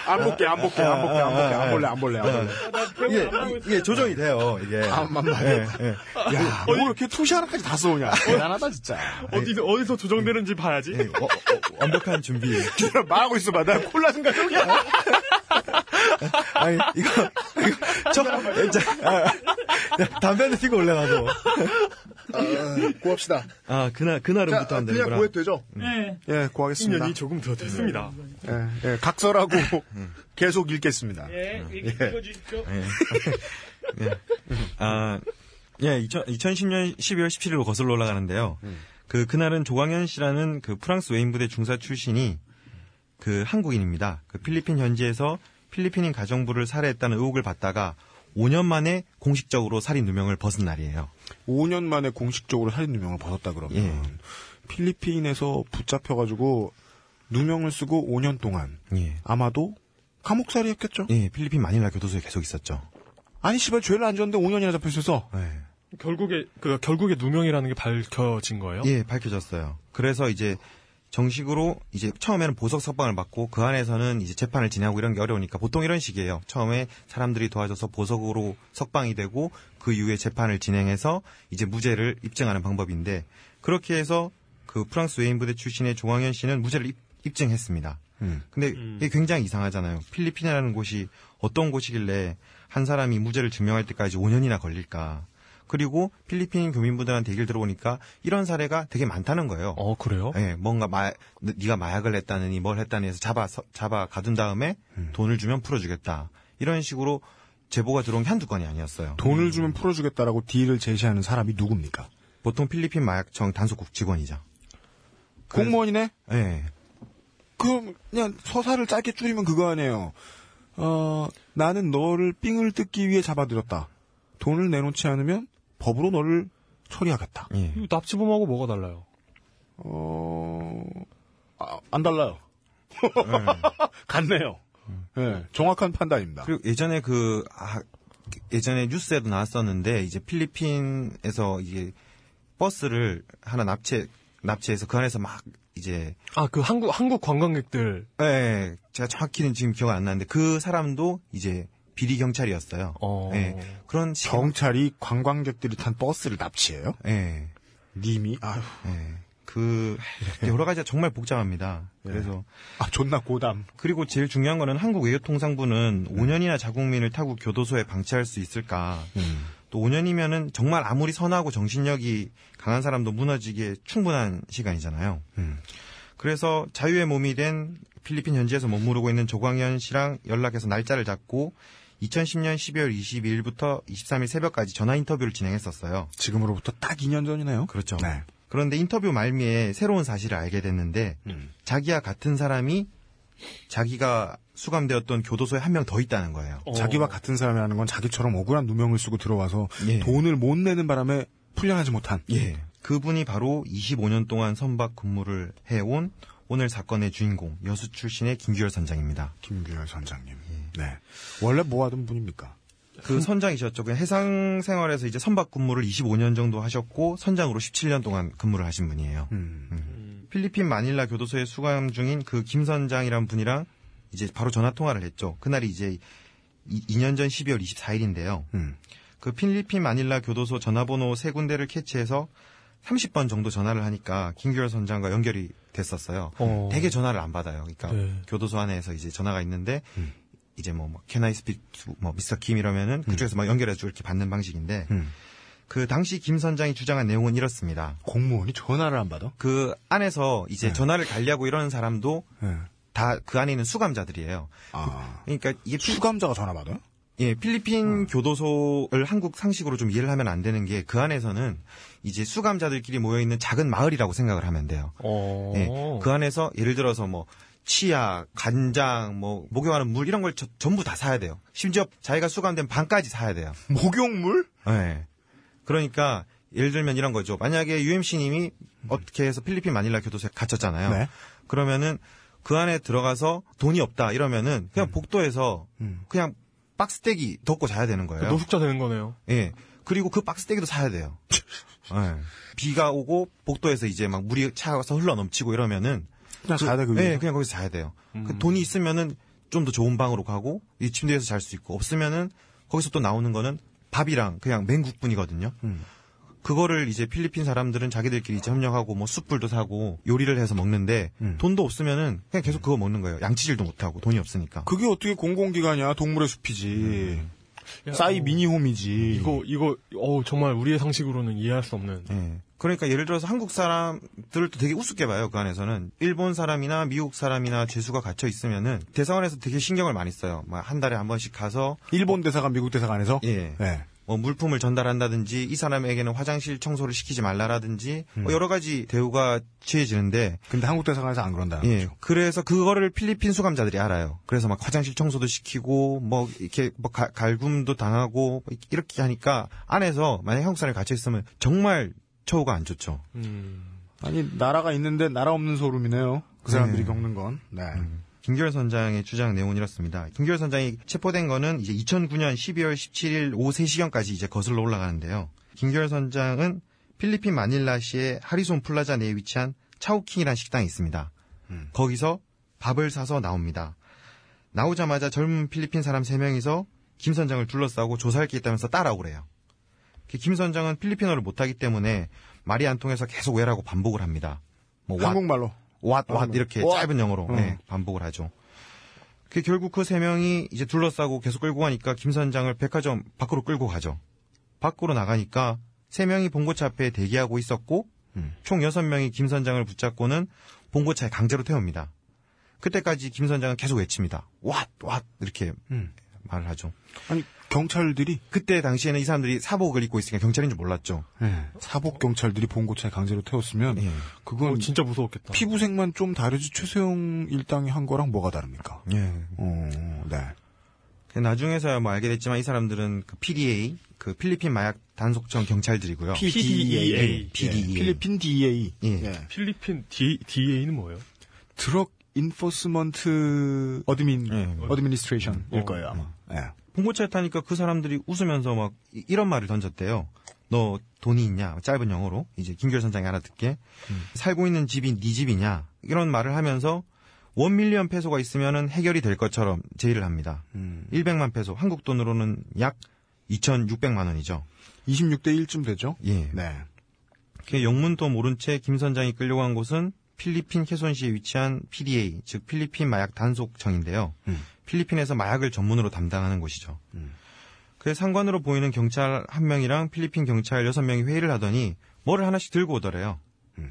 안 볼게 안 볼게 안 볼게 안 볼게 안 볼래 안 볼래 안 볼래. 이게, 이게 조정이 돼요 이게 안만 봐요. 예, 예. 야, 뭐 이렇게 투시 하나까지 다 써오냐. 대단하다, 진짜. 어디서 어디서 조정되는지 봐야지. 예, 어, 어, 완벽한 준비 말하고 있어봐. 나 콜라 생각이야. 아니 이거 이거 저 자, 아, 야, 담배 한대 피고 올래 나도 고합시다. 아 그날 그날은부터 안 되는구나 고해도 되죠? 네. 예, 고하겠습니다. 10년이 조금 더 됐습니다. 예, 예, 각 설하고 계속 읽겠습니다. 예, 읽어주십시오. 아, 예, 2000, 2010년 12월 17일로 거슬러 올라가는데요. 그 그날은 조광현 씨라는 그 프랑스 외인부대 중사 출신이 그 한국인입니다. 그 필리핀 현지에서 필리핀인 가정부를 살해했다는 의혹을 받다가 5년 만에 공식적으로 살인 누명을 벗은 날이에요. 5년 만에 공식적으로 살인 누명을 벗었다 그러면 예. 필리핀에서 붙잡혀가지고 누명을 쓰고 5년 동안 예. 아마도 감옥살이였겠죠. 예, 필리핀 마닐라 교도소에 계속 있었죠. 아니 씨발 죄를 안 졌는데 5년이나 잡혔어서 예. 결국에 그 결국에 누명이라는 게 밝혀진 거예요? 예, 밝혀졌어요. 그래서 이제 정식으로 이제 처음에는 보석 석방을 받고 그 안에서는 이제 재판을 진행하고 이런 게 어려우니까 보통 이런 식이에요. 처음에 사람들이 도와줘서 보석으로 석방이 되고 그 이후에 재판을 진행해서 이제 무죄를 입증하는 방법인데 그렇게 해서 그 프랑스 외인 부대 출신의 조광현 씨는 무죄를 입, 입증했습니다. 음. 근데 이게 굉장히 이상하잖아요. 필리핀이라는 곳이 어떤 곳이길래 한 사람이 무죄를 증명할 때까지 5년이나 걸릴까. 그리고 필리핀 교민분들한테 얘기를 들어보니까 이런 사례가 되게 많다는 거예요. 어 그래요? 예, 뭔가 마, 네가 마약을 했다느니 뭘 했다니 해서 잡아 잡아 가둔 다음에 돈을 주면 풀어주겠다. 이런 식으로 제보가 들어온 게 한두 건이 아니었어요. 돈을 주면 풀어주겠다라고 딜을 제시하는 사람이 누굽니까? 보통 필리핀 마약청 단속국 직원이죠. 공무원이네? 예. 그럼 그냥 서사를 짧게 줄이면 그거 아니에요. 어, 나는 너를 삥을 뜯기 위해 잡아들였다. 돈을 내놓지 않으면 법으로 너를 처리하겠다. 예. 이거 납치범하고 뭐가 달라요? 어, 아, 안 달라요. (laughs) 같네요. 예, 정확한 판단입니다. 그리고 예전에 그 아, 예전에 뉴스에도 나왔었는데 이제 필리핀에서 이게 버스를 하나 납치 납치해서 그 안에서 막 이제 아 그 한국 한국 관광객들 예, 제가 정확히는 지금 기억 안 나는데 그 사람도 이제 비리 경찰이었어요. 어. 예. 그런 식 경찰이 관광객들이 탄 버스를 납치해요? 예. 님이 아휴, 예. 그 여러 가지가 정말 복잡합니다. 그래서 아 존나 고담. 그리고 제일 중요한 거는 한국 외교통상부는 5년이나 자국민을 타국 교도소에 방치할 수 있을까? 또 5년이면은 정말 아무리 선하고 정신력이 강한 사람도 무너지기에 충분한 시간이잖아요. 그래서 자유의 몸이 된 필리핀 현지에서 머무르고 있는 조광현 씨랑 연락해서 날짜를 잡고 2010년 12월 22일부터 23일 새벽까지 전화 인터뷰를 진행했었어요. 지금으로부터 딱 2년 전이네요. 그렇죠. 네. 그런데 인터뷰 말미에 새로운 사실을 알게 됐는데 음. 자기와 같은 사람이 자기가 수감되었던 교도소에 한 명 더 있다는 거예요. 어. 자기와 같은 사람이라는 건 자기처럼 억울한 누명을 쓰고 들어와서 예. 돈을 못 내는 바람에 풀려나지 못한. 예. 그분이 바로 25년 동안 선박 근무를 해온 오늘 사건의 주인공 여수 출신의 김규열 선장입니다. 김규열 선장님. 예. 네. 원래 뭐 하던 분입니까? 그 선장이셨죠. 그 해상 생활에서 이제 선박 근무를 25년 정도 하셨고 선장으로 17년 동안 근무를 하신 분이에요. 음. 필리핀 마닐라 교도소에 수감 중인 그 김 선장이란 분이랑 이제 바로 전화 통화를 했죠. 그날이 이제 2, 년전 12월 24일인데요. 음. 그 필리핀 마닐라 교도소 전화번호 세 군데를 캐치해서 30번 정도 전화를 하니까 김규열 선장과 연결이 됐었어요. 어. 되게 전화를 안 받아요. 그러니까 네. 교도소 안에서 이제 전화가 있는데 음. 이제 뭐, 뭐 Can I speak to 뭐 미스터 김 이러면은 그쪽에서 막 연결해서 이렇게 받는 방식인데 음. 그 당시 김 선장이 주장한 내용은 이렇습니다. 공무원이 전화를 안 받아? 그 안에서 이제 네. 전화를 관리하고 이러는 사람도 네. 다 그 안에 있는 수감자들이에요. 아. 그러니까 이게 필, 수감자가 전화 받아요? 예, 필리핀 교도소를 한국 상식으로 좀 이해를 하면 안 되는 게 그 안에서는 이제 수감자들끼리 모여 있는 작은 마을이라고 생각을 하면 돼요. 어. 예, 그 안에서 예를 들어서 뭐 치약, 간장, 뭐 목욕하는 물 이런 걸 저- 전부 다 사야 돼요. 심지어 자기가 수감된 방까지 사야 돼요. 목욕물? 예. 그러니까 예를 들면 이런 거죠. 만약에 UMC님이 어떻게 해서 필리핀 마닐라 교도소에 갇혔잖아요. 네. 그러면은 그 안에 들어가서 돈이 없다 이러면은 그냥 복도에서 음. 그냥 박스떼기 덮고 자야 되는 거예요. 노숙자 되는 거네요. 예. 그리고 그 박스떼기도 사야 돼요. (laughs) 예. 비가 오고 복도에서 이제 막 물이 차가서 흘러 넘치고 이러면은 그냥 자야 돼, 그? 예, 그냥 거기서 자야 돼요. 그 돈이 있으면은 좀 더 좋은 방으로 가고 이 침대에서 잘 수 있고 없으면은 거기서 또 나오는 거는 밥이랑 그냥 맹국뿐이거든요. 음. 그거를 이제 필리핀 사람들은 자기들끼리 이제 협력하고 뭐 숯불도 사고 요리를 해서 먹는데 음. 돈도 없으면은 그냥 계속 그거 먹는 거예요. 양치질도 못 하고 돈이 없으니까. 그게 어떻게 공공기관이야? 동물의 숲이지. 야, 싸이 어. 미니홈이지. 이거 이거 어 정말 우리의 상식으로는 이해할 수 없는. 예. 그러니까 예를 들어서 한국 사람들도 되게 우습게 봐요. 그 안에서는 일본 사람이나 미국 사람이나 죄수가 갇혀 있으면은 대사관에서 되게 신경을 많이 써요. 막 한 달에 한 번씩 가서 일본 대사관, 미국 대사관에서? 예. 네. 뭐 물품을 전달한다든지 이 사람에게는 화장실 청소를 시키지 말라라든지 뭐 여러 가지 대우가 취해지는데 근데 한국 대사관에서 안 그런다는 예. 거죠. 그래서 그거를 필리핀 수감자들이 알아요. 그래서 막 화장실 청소도 시키고 뭐 이렇게 뭐 가- 갈굼도 당하고 뭐 이렇게 하니까 안에서 만약 한국 사람이 갇혀 있으면 정말 처우가 안 좋죠. 아니 나라가 있는데 나라 없는 설움이네요. 그 사람들이 네. 겪는 건. 네. 김규열 선장의 주장 내용은 이렇습니다. 김규열 선장이 체포된 거는 이제 2009년 12월 17일 오후 3시경까지 이제 거슬러 올라가는데요. 김규열 선장은 필리핀 마닐라시의 하리손 플라자 내에 위치한 차우킹이라는 식당이 있습니다. 거기서 밥을 사서 나옵니다. 나오자마자 젊은 필리핀 사람 3명이서 김 선장을 둘러싸고 조사할 게 있다면서 따라오래요. 김 선장은 필리핀어를 못하기 때문에 말이 안 통해서 계속 왜라고 반복을 합니다. 뭐 와- 한국말로. 왓, 왓, 어, 이렇게 왓. 짧은 영어로 어. 네, 반복을 하죠. 그 결국 그 세 명이 이제 둘러싸고 계속 끌고 가니까 김 선장을 백화점 밖으로 끌고 가죠. 밖으로 나가니까 세 명이 봉고차 앞에 대기하고 있었고 음. 총 여섯 명이 김 선장을 붙잡고는 봉고차에 강제로 태웁니다. 그때까지 김 선장은 계속 외칩니다. 왓, 왓 이렇게 음. 말을 하죠. 아니 경찰들이 그때 당시에는 이 사람들이 사복을 입고 있으니까 경찰인 줄 몰랐죠. 예, 사복 경찰들이 본고차에 강제로 태웠으면 예. 그건 어, 진짜 무서웠겠다. 피부색만 좀 다르지 최소영 일당이 한 거랑 뭐가 다릅니까? 예. 어, 네. 그 나중에서야 뭐 알게 됐지만 이 사람들은 그 PDA, 그 필리핀 마약 단속청 경찰들이고요. PDEA. PDEA. 필리핀 DEA. 예. 예. 필리핀 D, DA는 뭐예요? Drug Enforcement Admin 예. Administration일 어. 거예요 아마. 예. 봉고차에 타니까 그 사람들이 웃으면서 막 이- 이런 말을 던졌대요. 너 돈이 있냐? 짧은 영어로 이제 김규열 선장이 알아듣게 살고 있는 집이 네 집이냐? 이런 말을 하면서 one million 페소가 있으면은 해결이 될 것처럼 제의를 합니다. 음. 100만 페소 한국 돈으로는 약 2,600만 원이죠. 26대 1쯤 되죠? 예. 네. 그 영문도 모른 채 김 선장이 끌려간 곳은 필리핀 케손시에 위치한 PDEA, 즉 필리핀 마약 단속청인데요. 음. 필리핀에서 마약을 전문으로 담당하는 곳이죠. 음. 그 상관으로 보이는 경찰 한 명이랑 필리핀 경찰 여섯 명이 회의를 하더니 뭐를 하나씩 들고 오더래요. 음.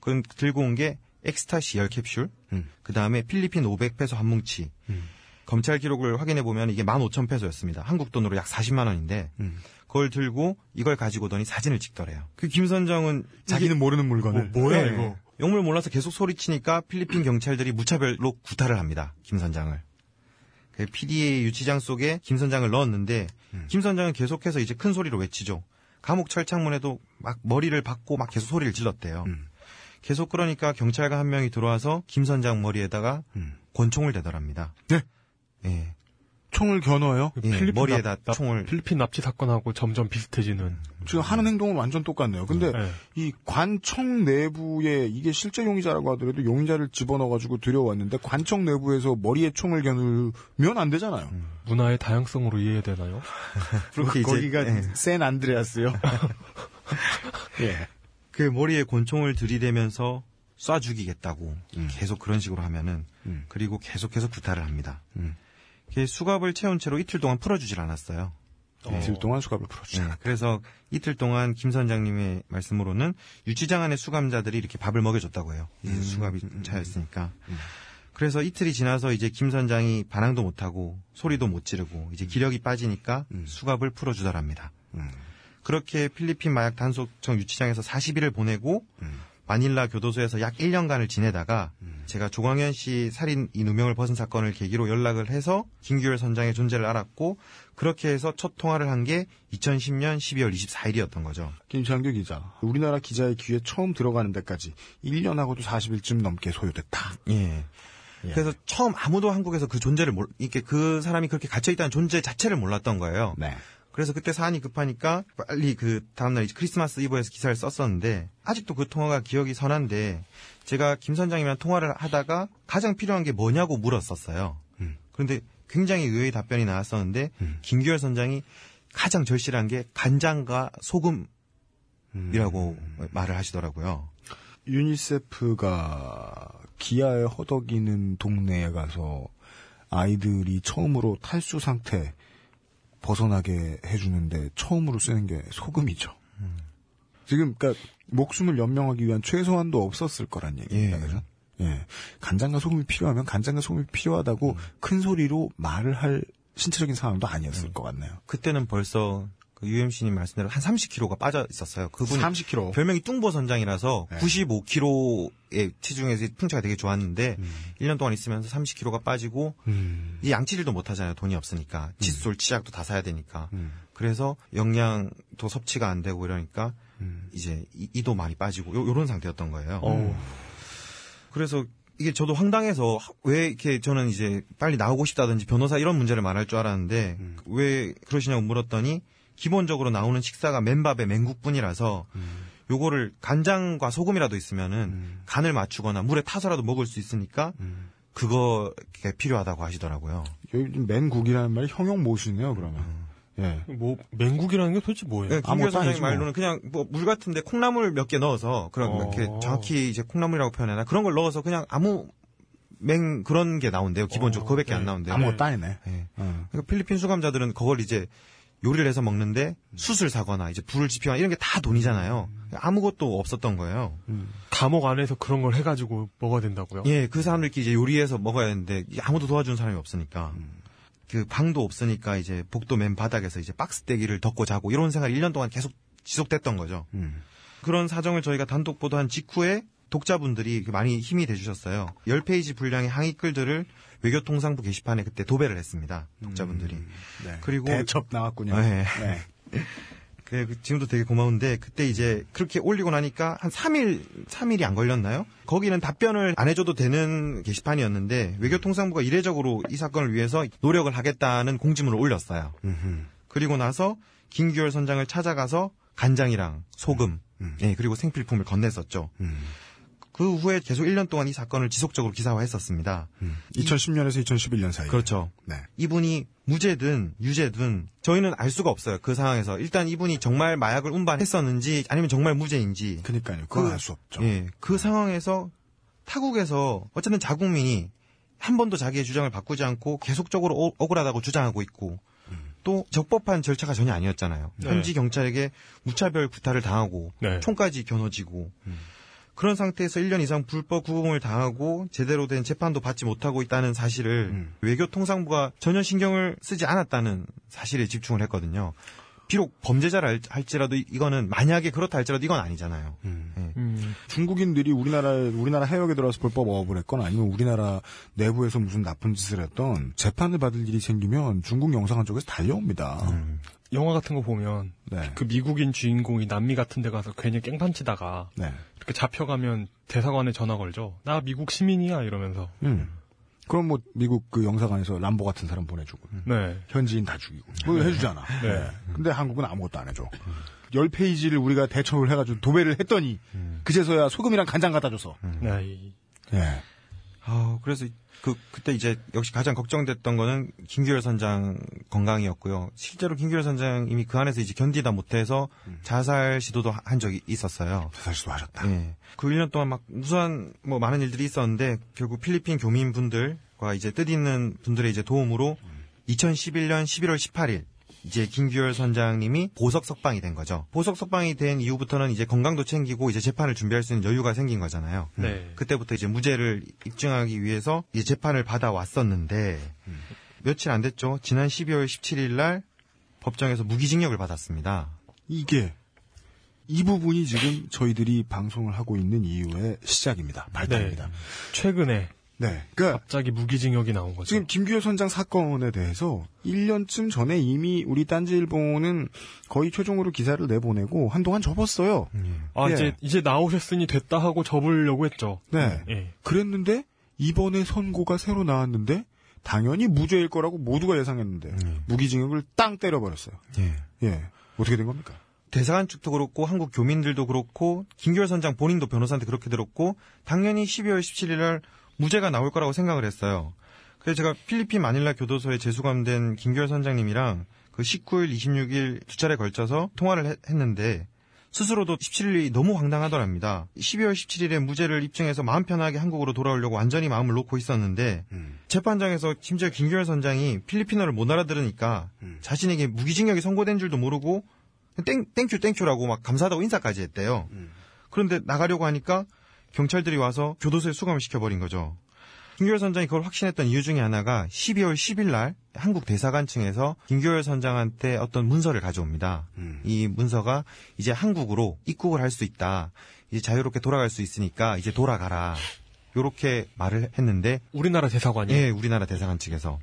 그 들고 온 게 엑스타시 10캡슐, 음. 그 다음에 필리핀 500페소 한 뭉치. 음. 검찰 기록을 확인해 보면 이게 15,000페소였습니다. 한국 돈으로 약 40만 원인데 음. 그걸 들고 이걸 가지고 오더니 사진을 찍더래요. 그 김 선장은 자기는 모르는 물건을. 뭐 야, 네. 이거? 영물 몰라서 계속 소리치니까 필리핀 경찰들이 무차별로 구타를 합니다. 김 선장을. 그 PDA 유치장 속에 김 선장을 넣었는데 음. 김 선장은 계속해서 이제 큰 소리로 외치죠. 감옥 철창문에도 막 머리를 박고 막 계속 소리를 질렀대요. 음. 계속 그러니까 경찰관 한 명이 들어와서 김 선장 머리에다가 음. 권총을 대더랍니다. 네? 예. 총을 겨눠요. 예, 필리핀 머리에다 납- 납- 총을 필리핀 납치 사건하고 점점 비슷해지는. 지금 하는 행동은 완전 똑같네요. 근데 네. 이 관청 내부에 이게 실제 용의자라고 하더라도 용의자를 집어넣어 가지고 들여왔는데 관청 내부에서 머리에 총을 겨누면 안 되잖아요. 문화의 다양성으로 이해해야 되나요? (laughs) 그리고 이제- 거기가 예. 샌 안드레아스요. (laughs) 예. 그 머리에 권총을 들이대면서 쏴 죽이겠다고 음. 계속 그런 식으로 하면은 음. 그리고 계속해서 구타를 합니다. 음. 그 수갑을 채운 채로 이틀 동안 풀어주질 않았어요. 이틀 동안 수갑을 풀었죠. 네, 그래서 이틀 동안 김 선장님의 말씀으로는 유치장 안의 수감자들이 이렇게 밥을 먹여줬다고 해요. 이 음, 수갑이 음, 음, 차였으니까. 그래서 이틀이 지나서 이제 김 선장이 반항도 못하고 소리도 못 지르고 이제 기력이 빠지니까 음. 수갑을 풀어주더랍니다. 음. 그렇게 필리핀 마약 단속청 유치장에서 40일을 보내고 음. 마닐라 교도소에서 약 1년간을 지내다가 제가 조광현 씨 살인 이 누명을 벗은 사건을 계기로 연락을 해서 김규열 선장의 존재를 알았고 그렇게 해서 첫 통화를 한 게 2010년 12월 24일이었던 거죠. 김창규 기자. 우리나라 기자의 귀에 처음 들어가는 데까지 1년하고도 40일쯤 넘게 소요됐다. 예. 예. 그래서 처음 아무도 한국에서 그 존재를 몰, 이렇게 그 사람이 그렇게 갇혀 있다는 존재 자체를 몰랐던 거예요. 네. 그래서 그때 사안이 급하니까 빨리 그 다음날 이제 크리스마스 이브에서 기사를 썼었는데 아직도 그 통화가 기억이 선한데 제가 김 선장님이랑 통화를 하다가 가장 필요한 게 뭐냐고 물었었어요. 음. 그런데 굉장히 의외의 답변이 나왔었는데 음. 김규열 선장이 가장 절실한 게 간장과 소금이라고 음. 말을 하시더라고요. 유니세프가 기아에 허덕이는 동네에 가서 아이들이 처음으로 탈수 상태 벗어나게 해주는데 처음으로 쓰는 게 소금이죠. 지금 그러니까 목숨을 연명하기 위한 최소한도 없었을 거란 얘기입니다. 예. 그죠? 예. 간장과 소금이 필요하면 간장과 소금이 필요하다고 큰 소리로 말을 할 신체적인 상황도 아니었을 것 같네요. 그때는 벌써 그 UMC님 말씀대로 한 30kg가 빠져 있었어요. 그분이 30kg. 별명이 뚱보 선장이라서 네. 95kg의 체중에서 풍차가 되게 좋았는데 1년 동안 있으면서 30kg가 빠지고 음. 이 양치질도 못 하잖아요. 돈이 없으니까. 칫솔, 치약도 다 사야 되니까. 음. 그래서 영양도 섭취가 안 되고 이러니까 음. 이제 이- 이도 많이 빠지고 요, 런 상태였던 거예요. 어우. 그래서 이게 저도 황당해서 왜 이렇게 저는 이제 빨리 나오고 싶다든지 변호사 이런 문제를 말할 줄 알았는데 음. 왜 그러시냐고 물었더니 기본적으로 나오는 식사가 맨밥에 맨국뿐이라서 요거를 간장과 소금이라도 있으면은 음. 간을 맞추거나 물에 타서라도 먹을 수 있으니까 음. 그거 필요하다고 하시더라고요. 맨국이라는 말이 형용 모시네요, 그러면. 예. 뭐 맹국이라는 게 도대체 뭐예요? 네, 아무것도 김규현 선생님 아니지 뭐. 말로는 그냥 뭐 물 같은데 콩나물 몇 개 넣어서 그런 어. 이렇게 정확히 이제 콩나물이라고 표현하나 그런 걸 넣어서 그냥 아무 맹 그런 게 나온대요. 기본적으로 어, 그거밖에 네. 안 나온대요. 아무것도 아니네. 네. 어. 그러니까 필리핀 수감자들은 그걸 이제 요리를 해서 먹는데 숯을 사거나 이제 불을 지피거나 이런 게 다 돈이잖아요. 아무것도 없었던 거예요. 감옥 안에서 그런 걸 해가지고 먹어야 된다고요? 예, 그 사람들끼리 이제 요리해서 먹어야 되는데 아무도 도와주는 사람이 없으니까. 그 방도 없으니까 이제 복도 맨 바닥에서 이제 박스대기를 덮고 자고 이런 생활이 1년 동안 계속 지속됐던 거죠. 음. 그런 사정을 저희가 단독 보도한 직후에 독자분들이 많이 힘이 돼주셨어요. 10페이지 분량의 항의 글들을 외교통상부 게시판에 그때 도배를 했습니다. 독자분들이. 네. 그리고- 대첩 나왔군요. 네. 네. (laughs) 그, 그 지금도 되게 고마운데 그때 이제 그렇게 올리고 나니까 한 3일 3일이 안 걸렸나요? 거기는 답변을 안 해줘도 되는 게시판이었는데 외교통상부가 이례적으로 이 사건을 위해서 노력을 하겠다는 공지문을 올렸어요. 음흠. 그리고 나서 김규열 선장을 찾아가서 간장이랑 소금, 음. 예, 그리고 생필품을 건넸었죠. 음. 그 후에 계속 1년 동안 이 사건을 지속적으로 기사화했었습니다. 음. 2010년에서 2011년 사이. 그렇죠. 네. 이분이 무죄든 유죄든 저희는 알 수가 없어요. 그 상황에서 일단 이분이 정말 마약을 운반했었는지 아니면 정말 무죄인지 그니까요. 그건 그- 알수 없죠. 예, 그 상황에서 타국에서 어쨌든 자국민이 한 번도 자기의 주장을 바꾸지 않고 계속적으로 오- 억울하다고 주장하고 있고 또 적법한 절차가 전혀 아니었잖아요. 네. 현지 경찰에게 무차별 구타를 당하고 네. 총까지 겨눠지고 그런 상태에서 1년 이상 불법 구금을 당하고 제대로 된 재판도 받지 못하고 있다는 사실을 음. 외교통상부가 전혀 신경을 쓰지 않았다는 사실에 집중을 했거든요. 비록 범죄자라 할- 할지라도 이- 이거는 만약에 그렇다 할지라도 이건 아니잖아요. 음. 예. 음, 중국인들이 우리나라 우리나라 해역에 들어와서 불법 어업을 했건 아니면 우리나라 내부에서 무슨 나쁜 짓을 했던 재판을 받을 일이 생기면 중국 영사관 쪽에서 달려옵니다. 음. 영화 같은 거 보면 네. 그 미국인 주인공이 남미 같은 데 가서 괜히 깽판 치다가 네. 이렇게 잡혀가면 대사관에 전화 걸죠. 나 미국 시민이야 이러면서. 음. 그럼 뭐 미국 그 영사관에서 람보 같은 사람 보내주고 네. 현지인 다 죽이고 그거 해주잖아. 네. 네. 근데 한국은 아무것도 안 해줘. 열 페이지를 우리가 대처를 해가지고 도배를 했더니 그제서야 소금이랑 간장 갖다 줘서. 네. 이- 예. 아, 그래서 그 그때 이제 역시 가장 걱정됐던 거는 김규열 선장 건강이었고요. 실제로 김규열 선장님이 그 안에서 이제 견디다 못해서 자살 시도도 하- 한 적이 있었어요. 자살 시도 하셨다. 예. 그 1년 동안 막 무수한 뭐 많은 일들이 있었는데 결국 필리핀 교민분들과 이제 뜻있는 분들의 이제 도움으로 2011년 11월 18일 이제 김규열 선장님이 보석 석방이 된 거죠. 보석 석방이 된 이후부터는 이제 건강도 챙기고 이제 재판을 준비할 수 있는 여유가 생긴 거잖아요. 네. 그때부터 이제 무죄를 입증하기 위해서 이제 재판을 받아왔었는데 며칠 안 됐죠. 지난 12월 17일 날 법정에서 무기징역을 받았습니다. 이게 이 부분이 지금 저희들이 방송을 하고 있는 이유의 시작입니다. 발단입니다. 최근에 네. 그러니까 갑자기 무기징역이 나온 거죠. 지금 김규현 선장 사건에 대해서 1년쯤 전에 이미 우리 딴지일보는 거의 최종으로 기사를 내보내고 한동안 접었어요. 아 예. 이제 이제 나오셨으니 됐다 하고 접으려고 했죠. 네. 예. 그랬는데 이번에 선고가 새로 나왔는데 당연히 무죄일 거라고 모두가 예상했는데 무기징역을 땅 때려버렸어요. 예. 예. 어떻게 된 겁니까? 대사관 측도 그렇고 한국 교민들도 그렇고 김규열 선장 본인도 변호사한테 그렇게 들었고 당연히 12월 17일 날 무죄가 나올 거라고 생각을 했어요. 그래서 제가 필리핀 마닐라 교도소에 재수감된 김규열 선장님이랑 그 19일, 26일 두 차례 걸쳐서 통화를 했- 했는데 스스로도 17일이 너무 황당하더랍니다. 12월 17일에 무죄를 입증해서 마음 편하게 한국으로 돌아오려고 완전히 마음을 놓고 있었는데 재판장에서 심지어 김규열 선장이 필리핀어를 못 알아들으니까 자신에게 무기징역이 선고된 줄도 모르고 thank, thank you thank you라고 막 감사하다고 인사까지 했대요. 그런데 나가려고 하니까 경찰들이 와서 교도소에 수감을 시켜버린 거죠. 김규열 선장이 그걸 확신했던 이유 중에 하나가 12월 10일 날 한국 대사관 층에서 김규열 선장한테 어떤 문서를 가져옵니다. 음. 이 문서가 이제 한국으로 입국을 할 수 있다. 이제 자유롭게 돌아갈 수 있으니까 이제 돌아가라. 요렇게 말을 했는데 우리나라 대사관이 예, 우리나라 대사관 측에서.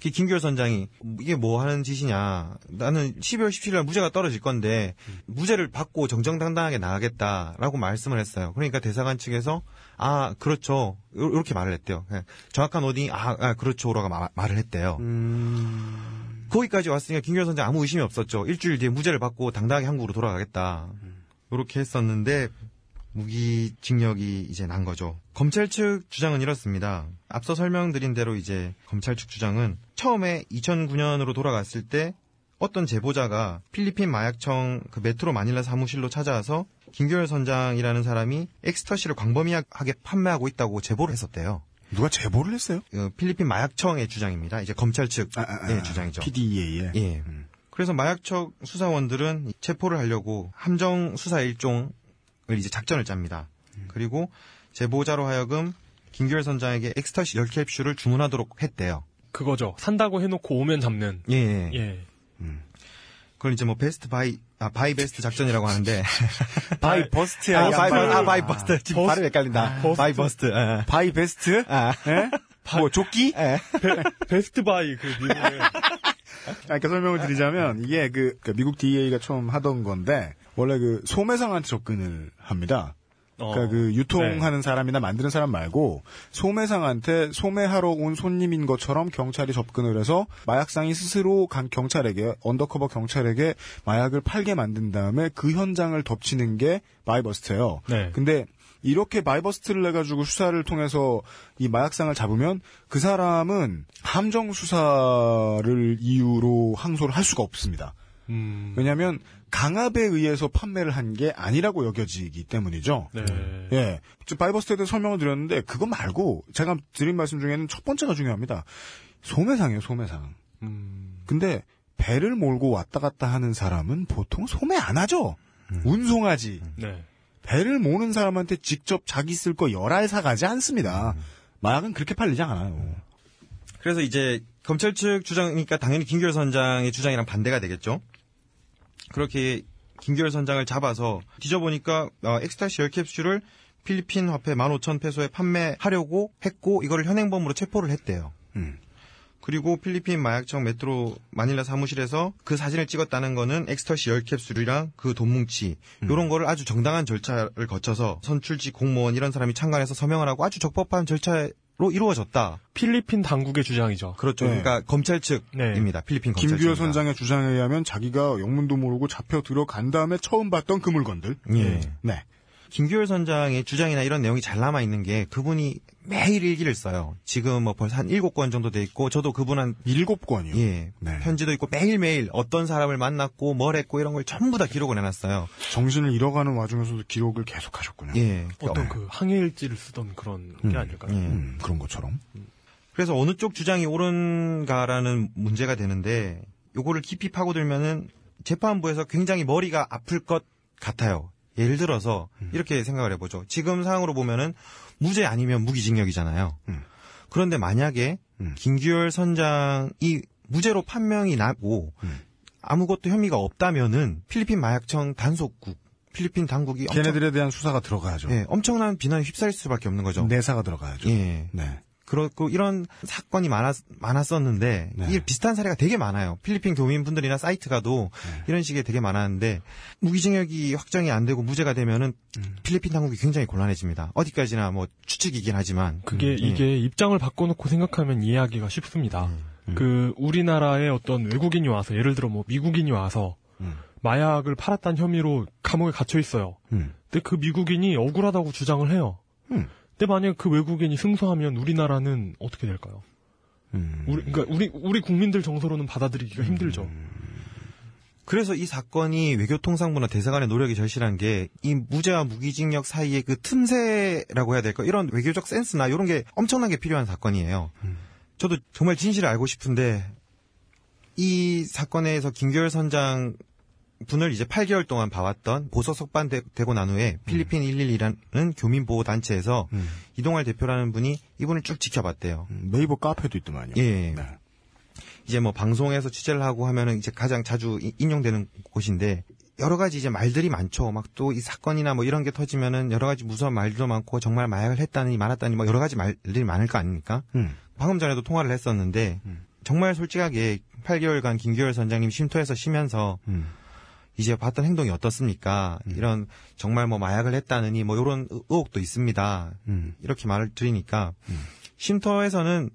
그 김규열 선장이 이게 뭐 하는 짓이냐. 나는 12월 17일 날 무죄가 떨어질 건데 무죄를 받고 정정당당하게 나가겠다라고 말씀을 했어요. 그러니까 대사관 측에서 아 그렇죠 이렇게 말을 했대요. 그냥 정확한 워딩이 아, 아 그렇죠라고 마- 말을 했대요. 거기까지 왔으니까 김규열 선장 아무 의심이 없었죠. 일주일 뒤에 무죄를 받고 당당하게 한국으로 돌아가겠다. 이렇게 했었는데 무기징역이 이제 난 거죠. 검찰 측 주장은 이렇습니다. 앞서 설명드린 대로 이제 검찰 측 주장은 처음에 2009년으로 돌아갔을 때 어떤 제보자가 필리핀 마약청 그 메트로 마닐라 사무실로 찾아와서 김규열 선장이라는 사람이 엑스터시를 광범위하게 판매하고 있다고 제보를 했었대요. 누가 제보를 했어요? 어, 필리핀 마약청의 주장입니다. 이제 검찰 측의 아, 아, 아, 주장이죠. PDEA에. 예. 그래서 마약청 수사원들은 체포를 하려고 함정 수사 일종을 이제 작전을 짭니다. 그리고 제보자로 하여금 김규열 선장에게 엑스터시 10캡슐을 주문하도록 했대요. 그거죠. 산다고 해놓고 오면 잡는. 예, 예. 예. 그걸 이제 뭐 best buy, 아, buy best 작전이라고 하는데. (laughs) buy bust야. 아, 이 buy, 아, buy bust. 지금 발음 헷갈린다. buy bust. 예. buy vest? 아. 예? 뭐 조끼? Best Buy 그 미국의 (laughs) 아, 그러니까 설명을 드리자면 이게 그, 그 미국 DEA가 처음 하던 건데 원래 그 소매상한테 접근을 합니다. 어, 그러니까 그 유통하는 네. 사람이나 만드는 사람 말고 소매상한테 소매하러 온 손님인 것처럼 경찰이 접근을 해서 마약상이 스스로 간 경찰에게 undercover 경찰에게 마약을 팔게 만든 다음에 그 현장을 덮치는 게 buy bust예요. 네. 근데 이렇게 buy bust를 해가지고 수사를 통해서 이 마약상을 잡으면 그 사람은 함정 수사를 이유로 항소를 할 수가 없습니다. 음, 왜냐하면 강압에 의해서 판매를 한 게 아니라고 여겨지기 때문이죠. 네. 예. 저 buy bust에 대해서 설명을 드렸는데 그거 말고 제가 드린 말씀 중에는 첫 번째가 중요합니다. 소매상이에요, 소매상. 음, 근데 배를 몰고 왔다 갔다 하는 사람은 보통 소매 안 하죠. 운송하지. 네. 배를 모는 사람한테 직접 자기 쓸 거 열 알 사가지 않습니다. 마약은 그렇게 팔리지 않아요. 그래서 이제 검찰 측 주장이니까 당연히 김규열 선장의 주장이랑 반대가 되겠죠. 그렇게 김규열 선장을 잡아서 뒤져보니까 어, 엑스타시 10캡슐을 필리핀 화폐 15,000페소에 판매하려고 했고 이거를 현행범으로 체포를 했대요. 음. 그리고 필리핀 마약청 메트로 마닐라 사무실에서 그 사진을 찍었다는 거는 엑스터시 10캡슐이랑 그 돈뭉치 요런 거를 아주 정당한 절차를 거쳐서 선출직 공무원 이런 사람이 참관해서 서명을 하고 아주 적법한 절차 로 이루어졌다. 필리핀 당국의 주장이죠. 그렇죠. 네. 그러니까 검찰 측입니다. 필리핀 검찰 김규열 선장의 주장에 의하면 자기가 영문도 모르고 잡혀 들어간 다음에 처음 봤던 그 물건들. 예. 네. 김규열 선장의 주장이나 이런 내용이 잘 남아 있는 게 그분이 매일 일기를 써요. 지금 뭐 벌써 한 일곱 권 정도 돼 있고 저도 그분 한 일곱 권이요. 예, 네. 편지도 있고 매일매일 어떤 사람을 만났고 뭘 했고 이런 걸 전부 다 기록을 해 놨어요. 정신을 잃어가는 와중에서도 기록을 계속 하셨군요. 예. 어떤 네. 그 항해일지를 쓰던 그런 게 아닐까요? 예. 음, 그런 것처럼. 그래서 어느 쪽 주장이 옳은가라는 문제가 되는데 요거를 깊이 파고들면은 재판부에서 굉장히 머리가 아플 것 같아요. 예를 들어서 이렇게 생각을 해보죠. 지금 상황으로 보면은 무죄 아니면 무기징역이잖아요. 음. 그런데 만약에 음. 김규열 선장이 무죄로 판명이 나고 음. 아무것도 혐의가 없다면은 필리핀 마약청 단속국, 필리핀 당국이 걔네들에 대한 수사가 들어가야죠. 예, 엄청난 비난에 휩싸일 수밖에 없는 거죠. 내사가 들어가야죠. 예. 네. 그렇고 이런 사건이 많았, 많았었는데 네. 이게 비슷한 사례가 되게 많아요. 필리핀 교민분들이나 사이트 가도 네. 이런 식의 되게 많았는데 무기징역이 확정이 안 되고 무죄가 되면은 음. 필리핀 당국이 굉장히 곤란해집니다. 어디까지나 뭐 추측이긴 하지만 그게 음, 예. 이게 입장을 바꿔놓고 생각하면 이해하기가 쉽습니다. 그 우리나라에 어떤 외국인이 와서 예를 들어 뭐 미국인이 와서 음. 마약을 팔았다는 혐의로 감옥에 갇혀 있어요. 음. 근데 그 미국인이 억울하다고 주장을 해요. 음. 근데 만약 그 외국인이 승소하면 우리나라는 어떻게 될까요? 음. 우리 그러니까 우리 우리 국민들 정서로는 받아들이기가 힘들죠. 그래서 이 사건이 외교통상부나 대사관의 노력이 절실한 게 이 무죄와 무기징역 사이의 그 틈새라고 해야 될까 이런 외교적 센스나 이런 게 엄청나게 필요한 사건이에요. 저도 정말 진실을 알고 싶은데 이 사건에서 김규열 선장이 분을 이제 8개월 동안 봐왔던 보석 석방되고 난 후에 필리핀 112라는 교민보호 단체에서 음. 이동할 대표라는 분이 이분을 쭉 지켜봤대요. 음, 네이버 카페도 있더만요. 예. 네. 이제 뭐 방송에서 취재를 하고 하면은 이제 가장 자주 이- 인용되는 곳인데 여러 가지 이제 말들이 많죠. 막 또 이 사건이나 뭐 이런 게 터지면은 여러 가지 무서운 말도 많고 정말 마약을 했다니 말았다니 뭐 여러 가지 말들이 많을 거 아닙니까? 음. 방금 전에도 통화를 했었는데 정말 솔직하게 8개월간 김규열 선장님 쉼터에서 쉬면서 음. 이제 봤던 행동이 어떻습니까? 이런 정말 뭐 마약을 했다느니 뭐 이런 의혹도 있습니다. 음. 이렇게 말을 드리니까 쉼터에서는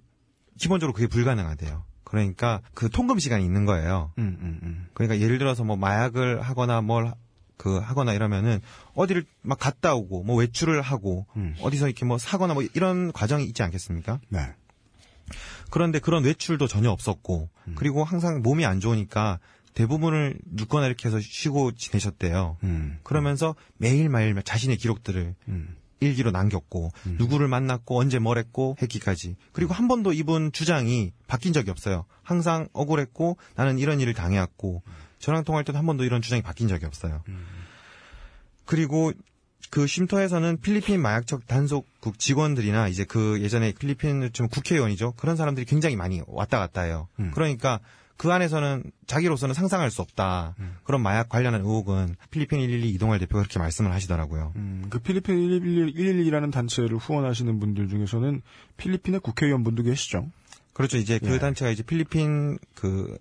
기본적으로 그게 불가능하대요. 그러니까 그 통금 시간이 있는 거예요. 음, 음, 음. 그러니까 예를 들어서 뭐 마약을 하거나 뭘 그 하거나 이러면은 어디를 막 갔다 오고 뭐 외출을 하고 음. 어디서 이렇게 뭐 사거나 뭐 이런 과정이 있지 않겠습니까? 네. 그런데 그런 외출도 전혀 없었고 그리고 항상 몸이 안 좋으니까 대부분을 눕거나 이렇게 해서 쉬고 지내셨대요. 음. 그러면서 매일 매일 자신의 기록들을 음. 일기로 남겼고 누구를 만났고 언제 뭘 했고 했기까지 그리고 한 번도 이분 주장이 바뀐 적이 없어요. 항상 억울했고 나는 이런 일을 당해왔고 저랑 통화할 때도 한 번도 이런 주장이 바뀐 적이 없어요. 그리고 그 쉼터에서는 필리핀 마약적 단속국 직원들이나 이제 그 예전에 필리핀 좀 국회의원이죠. 그런 사람들이 굉장히 많이 왔다 갔다 해요. 음. 그러니까 그 안에서는 자기로서는 상상할 수 없다. 그런 마약 관련한 의혹은 필리핀 112 이동할 대표가 그렇게 말씀을 하시더라고요. 음, 그 필리핀 112라는 단체를 후원하시는 분들 중에서는 필리핀의 국회의원 분도 계시죠. 그렇죠. 이제 그 예. 단체가 이제 필리핀 그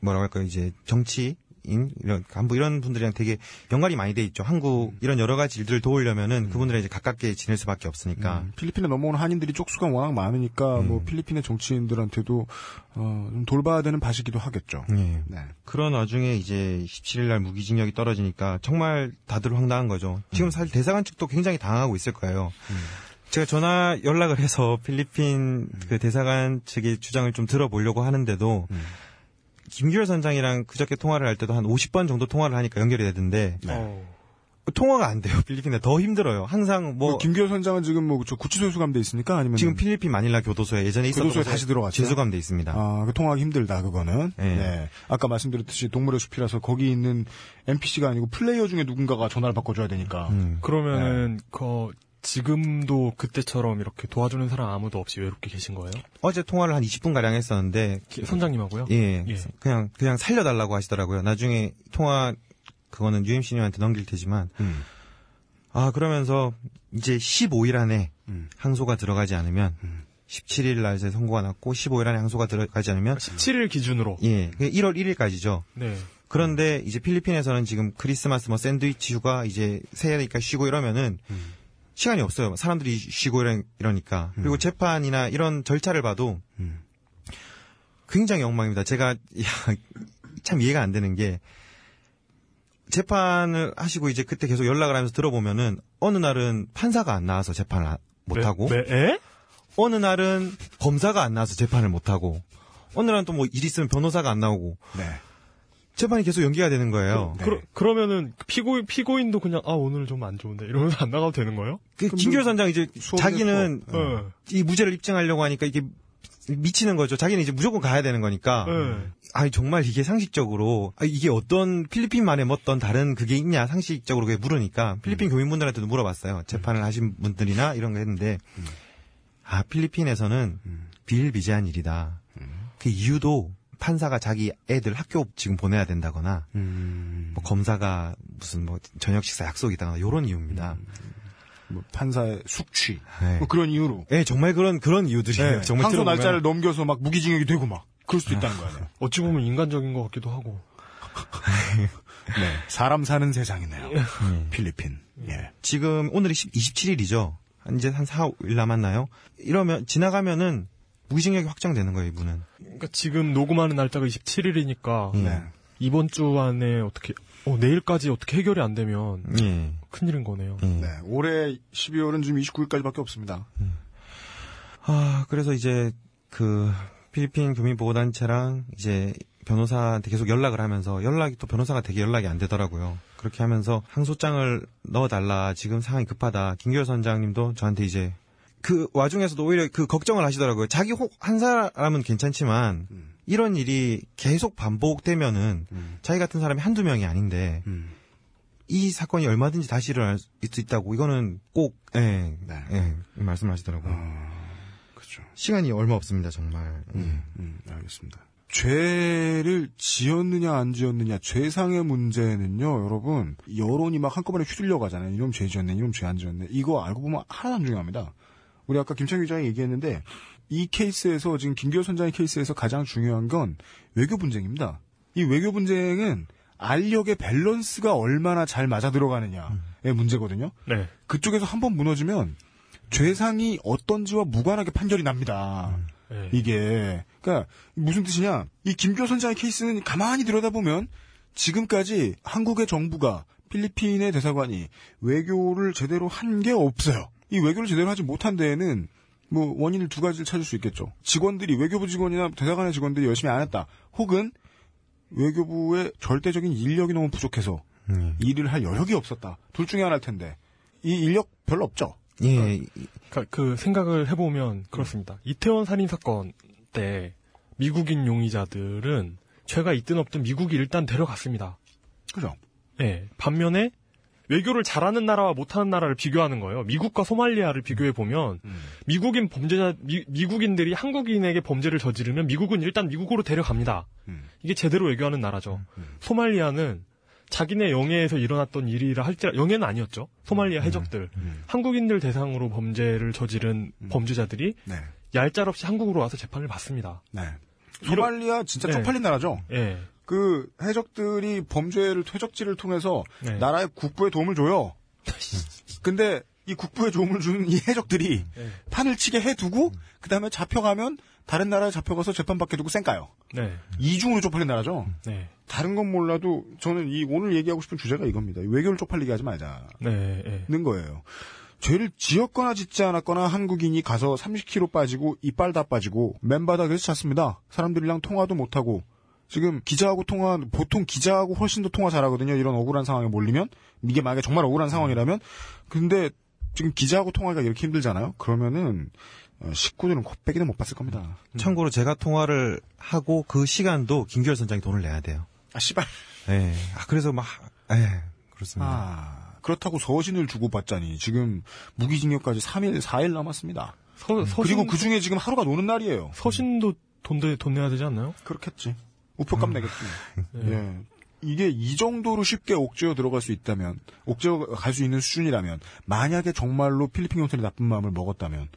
뭐라고 할까요? 이제 정치인 이런 간부 이런 분들이랑 되게 연관이 많이 돼 있죠. 한국 이런 여러 가지 일들을 도우려면은 그분들이 이제 가깝게 지낼 수밖에 없으니까. 음, 필리핀에 넘어오는 한인들이 쪽수가 워낙 많으니까 음. 뭐 필리핀의 정치인들한테도 어, 좀 돌봐야 되는 밭이기도 하겠죠. 예. 네. 그런 와중에 이제 17일 날 무기징역이 떨어지니까 정말 다들 황당한 거죠. 지금 사실 대사관 측도 굉장히 당하고 있을 거예요. 제가 전화 연락을 해서 필리핀 그 대사관 측의 주장을 좀 들어보려고 하는데도 김규열 선장이랑 그저께 통화를 할 때도 한 50번 정도 통화를 하니까 연결이 되던데 어. 통화가 안 돼요. 필리핀에 더 힘들어요. 항상 뭐그 김기현 선장은 지금 뭐저 구치소에 수감돼 있습니까? 아니면 지금 필리핀 마닐라 교도소에 예전에 있었던 교도소에 곳에 다시 들어갔어요? 재수감돼 있습니다. 아, 그 통화하기 힘들다, 그거는. 네. 네. 아까 말씀드렸듯이 동물의 숲이라서 거기 있는 NPC가 아니고 플레이어 중에 누군가가 전화를 바꿔줘야 되니까. 음. 그러면은 그 지금도 그때처럼 이렇게 도와주는 사람 아무도 없이 외롭게 계신 거예요? 어제 통화를 한 20분 가량 했었는데 기- 선장님하고요? 예, 예. 그냥 그냥 살려달라고 하시더라고요. 나중에 통화 그거는 UMC님한테 넘길 테지만 음. 아 그러면서 이제 15일 안에 음. 항소가 들어가지 않으면 17일 날 이제 선고가 났고 15일 안에 항소가 들어가지 않으면 17일 기준으로. 예, 1월 1일까지죠. 네. 그런데 이제 필리핀에서는 지금 크리스마스 뭐 샌드위치 휴가 이제 새해니까 쉬고 이러면은 시간이 없어요. 사람들이 쉬고 이러, 이러니까. 그리고 재판이나 이런 절차를 봐도 음. 굉장히 엉망입니다. 제가 (laughs) 야, 참 이해가 안 되는 게 재판을 하시고 이제 그때 계속 연락을 하면서 들어보면은 어느 날은 판사가 안 나와서 재판을 하- 못 하고? 어느 날은 검사가 안 나와서 재판을 못 하고 어느 날은 또 뭐 일 있으면 변호사가 안 나오고 네. 재판이 계속 연기가 되는 거예요. 네. 그러, 그러 면은 피고 피고인도 그냥 아 오늘 좀 안 좋은데 이러면서 안 나가도 되는 거예요? 그 김규열 선장 이제 자기는. 네. 이 무죄를 입증하려고 하니까 이게 미치는 거죠. 자기는 이제 무조건 가야 되는 거니까. 네. 아니 정말 이게 상식적으로 아, 이게 어떤 필리핀만의 뭐 어떤 다른 그게 있냐 상식적으로 그게 물으니까 필리핀 교민분들한테도 물어봤어요. 재판을 하신 분들이나 이런 거 했는데 아 필리핀에서는 비일비재한 일이다. 그 이유도 판사가 자기 애들 학교 지금 보내야 된다거나 음, 뭐 검사가 무슨 뭐 저녁 식사 약속이 있다거나 이런 이유입니다. 뭐 판사의 숙취. 네. 뭐 그런 이유로. 예, 정말 그런 그런 이유들이에요. 네. 정말 항소 들어보면 날짜를 넘겨서 막 무기징역이 되고 막. 그럴 수도 있다는 거 아니에요. 어찌 보면 인간적인 것 같기도 하고. (laughs) 네. 사람 사는 세상이네요. 필리핀. 예. 지금 오늘이 27일이죠. 이제 한 4, 5일 남았나요? 이러면 지나가면은 무기징역이 확정되는 거예요, 이분은. 그러니까 지금 녹음하는 날짜가 27일이니까 예. 네. 이번 주 안에 어떻게 어, 내일까지 어떻게 해결이 안 되면 예. 큰일인 거네요. 예. 네. 올해 12월은 지금 29일까지밖에 없습니다. 아, 그래서 이제 그 필리핀 교민보호단체랑 이제 변호사한테 계속 연락을 하면서 연락이 또 변호사가 되게 연락이 안 되더라고요. 그렇게 하면서 항소장을 넣어달라. 지금 상황이 급하다. 김규열 선장님도 저한테 이제 그 와중에서도 오히려 그 걱정을 하시더라고요. 자기 혹 한 사람은 괜찮지만 음. 이런 일이 계속 반복되면은 음. 자기 같은 사람이 한두 명이 아닌데 음. 이 사건이 얼마든지 다시 일어날 수 있다고 이거는 꼭 예, 네. 예, 말씀하시더라고요. 그렇죠. 시간이 얼마 없습니다, 정말. 예. 음, 음, 알겠습니다. 죄를 지었느냐 안 지었느냐 죄상의 문제는요 여러분 여론이 막 한꺼번에 휘둘려 가잖아요 이놈 죄 지었네 이놈 죄 안 지었네 이거 알고 보면 하나도 안 중요합니다 우리 아까 김창규 기자가 얘기했는데 이 케이스에서 지금 김기호 선장의 케이스에서 가장 중요한 건 외교 분쟁입니다 이 외교 분쟁은 알력의 밸런스가 얼마나 잘 맞아 들어가느냐의 문제거든요 네. 그쪽에서 한번 무너지면 죄상이 어떤지와 무관하게 판결이 납니다. 네. 이게 그러니까 무슨 뜻이냐? 이 김교 선장의 케이스는 가만히 들여다보면 지금까지 한국의 정부가 필리핀의 대사관이 외교를 제대로 한 게 없어요. 이 외교를 제대로 하지 못한 데에는 뭐 원인을 두 가지를 찾을 수 있겠죠. 직원들이 외교부 직원이나 대사관의 직원들이 열심히 안 했다. 혹은 외교부의 절대적인 인력이 너무 부족해서 음. 일을 할 여력이 없었다. 둘 중에 하나일 텐데 이 인력 별로 없죠. 예, 그, 그 생각을 해보면 그렇습니다. 이태원 살인 사건 때 미국인 용의자들은 죄가 있든 없든 미국이 일단 데려갔습니다. 그죠? 예. 반면에 외교를 잘하는 나라와 못하는 나라를 비교하는 거예요. 미국과 소말리아를 비교해 보면 미국인 범죄자 미, 미국인들이 한국인에게 범죄를 저지르면 미국은 일단 미국으로 데려갑니다. 음. 이게 제대로 외교하는 나라죠. 소말리아는 자기네 영해에서 일어났던 일이라 할지라 영해는 아니었죠. 소말리아 해적들 한국인들 대상으로 범죄를 저지른 범죄자들이 네. 얄짤없이 한국으로 와서 재판을 받습니다. 네. 소말리아 진짜 네. 쪽팔린 나라죠. 예. 그 해적들이 범죄를 퇴적지를 통해서 네. 나라의 국부에 도움을 줘요. (laughs) 근데 이 국부에 도움을 주는 이 해적들이 네. 판을 치게 해두고 그 다음에 잡혀가면 다른 나라에 잡혀가서 재판받게 두고 쌩까요. 네. 이중으로 쪽팔린 나라죠. 네. 다른 건 몰라도 저는 이 오늘 얘기하고 싶은 주제가 이겁니다. 외교를 쪽팔리게 하지 말자는 네. 예. 거예요. 죄를 지었거나 짓지 않았거나 한국인이 가서 30kg 빠지고 이빨 다 빠지고 맨바닥에서 잤습니다. 사람들이랑 통화도 못하고 지금 기자하고 통화 보통 기자하고 훨씬 더 통화 잘하거든요. 이런 억울한 상황에 몰리면 이게 만약에 정말 억울한 상황이라면 근데 지금 기자하고 통화가 이렇게 힘들잖아요. 그러면은 어, 식구들은 코빼기도 못 봤을 겁니다. 참고로 제가 통화를 하고 그 시간도 김규열 선장이 돈을 내야 돼요. 아 씨발. 예. 아, 그래서 막, 예, 그렇습니다. 아 그렇다고 서신을 주고받자니 지금 무기징역까지 3일 4일 남았습니다. 서, 서신, 그리고 그 중에 지금 하루가 노는 날이에요. 서신도 돈, 내, 돈 내야 되지 않나요? 그렇겠지. 우표값 내겠지. (laughs) 예. 이게 이 정도로 쉽게 옥죄어 들어갈 수 있다면, 옥죄어 갈 수 있는 수준이라면, 만약에 정말로 필리핀 경찰이 나쁜 마음을 먹었다면,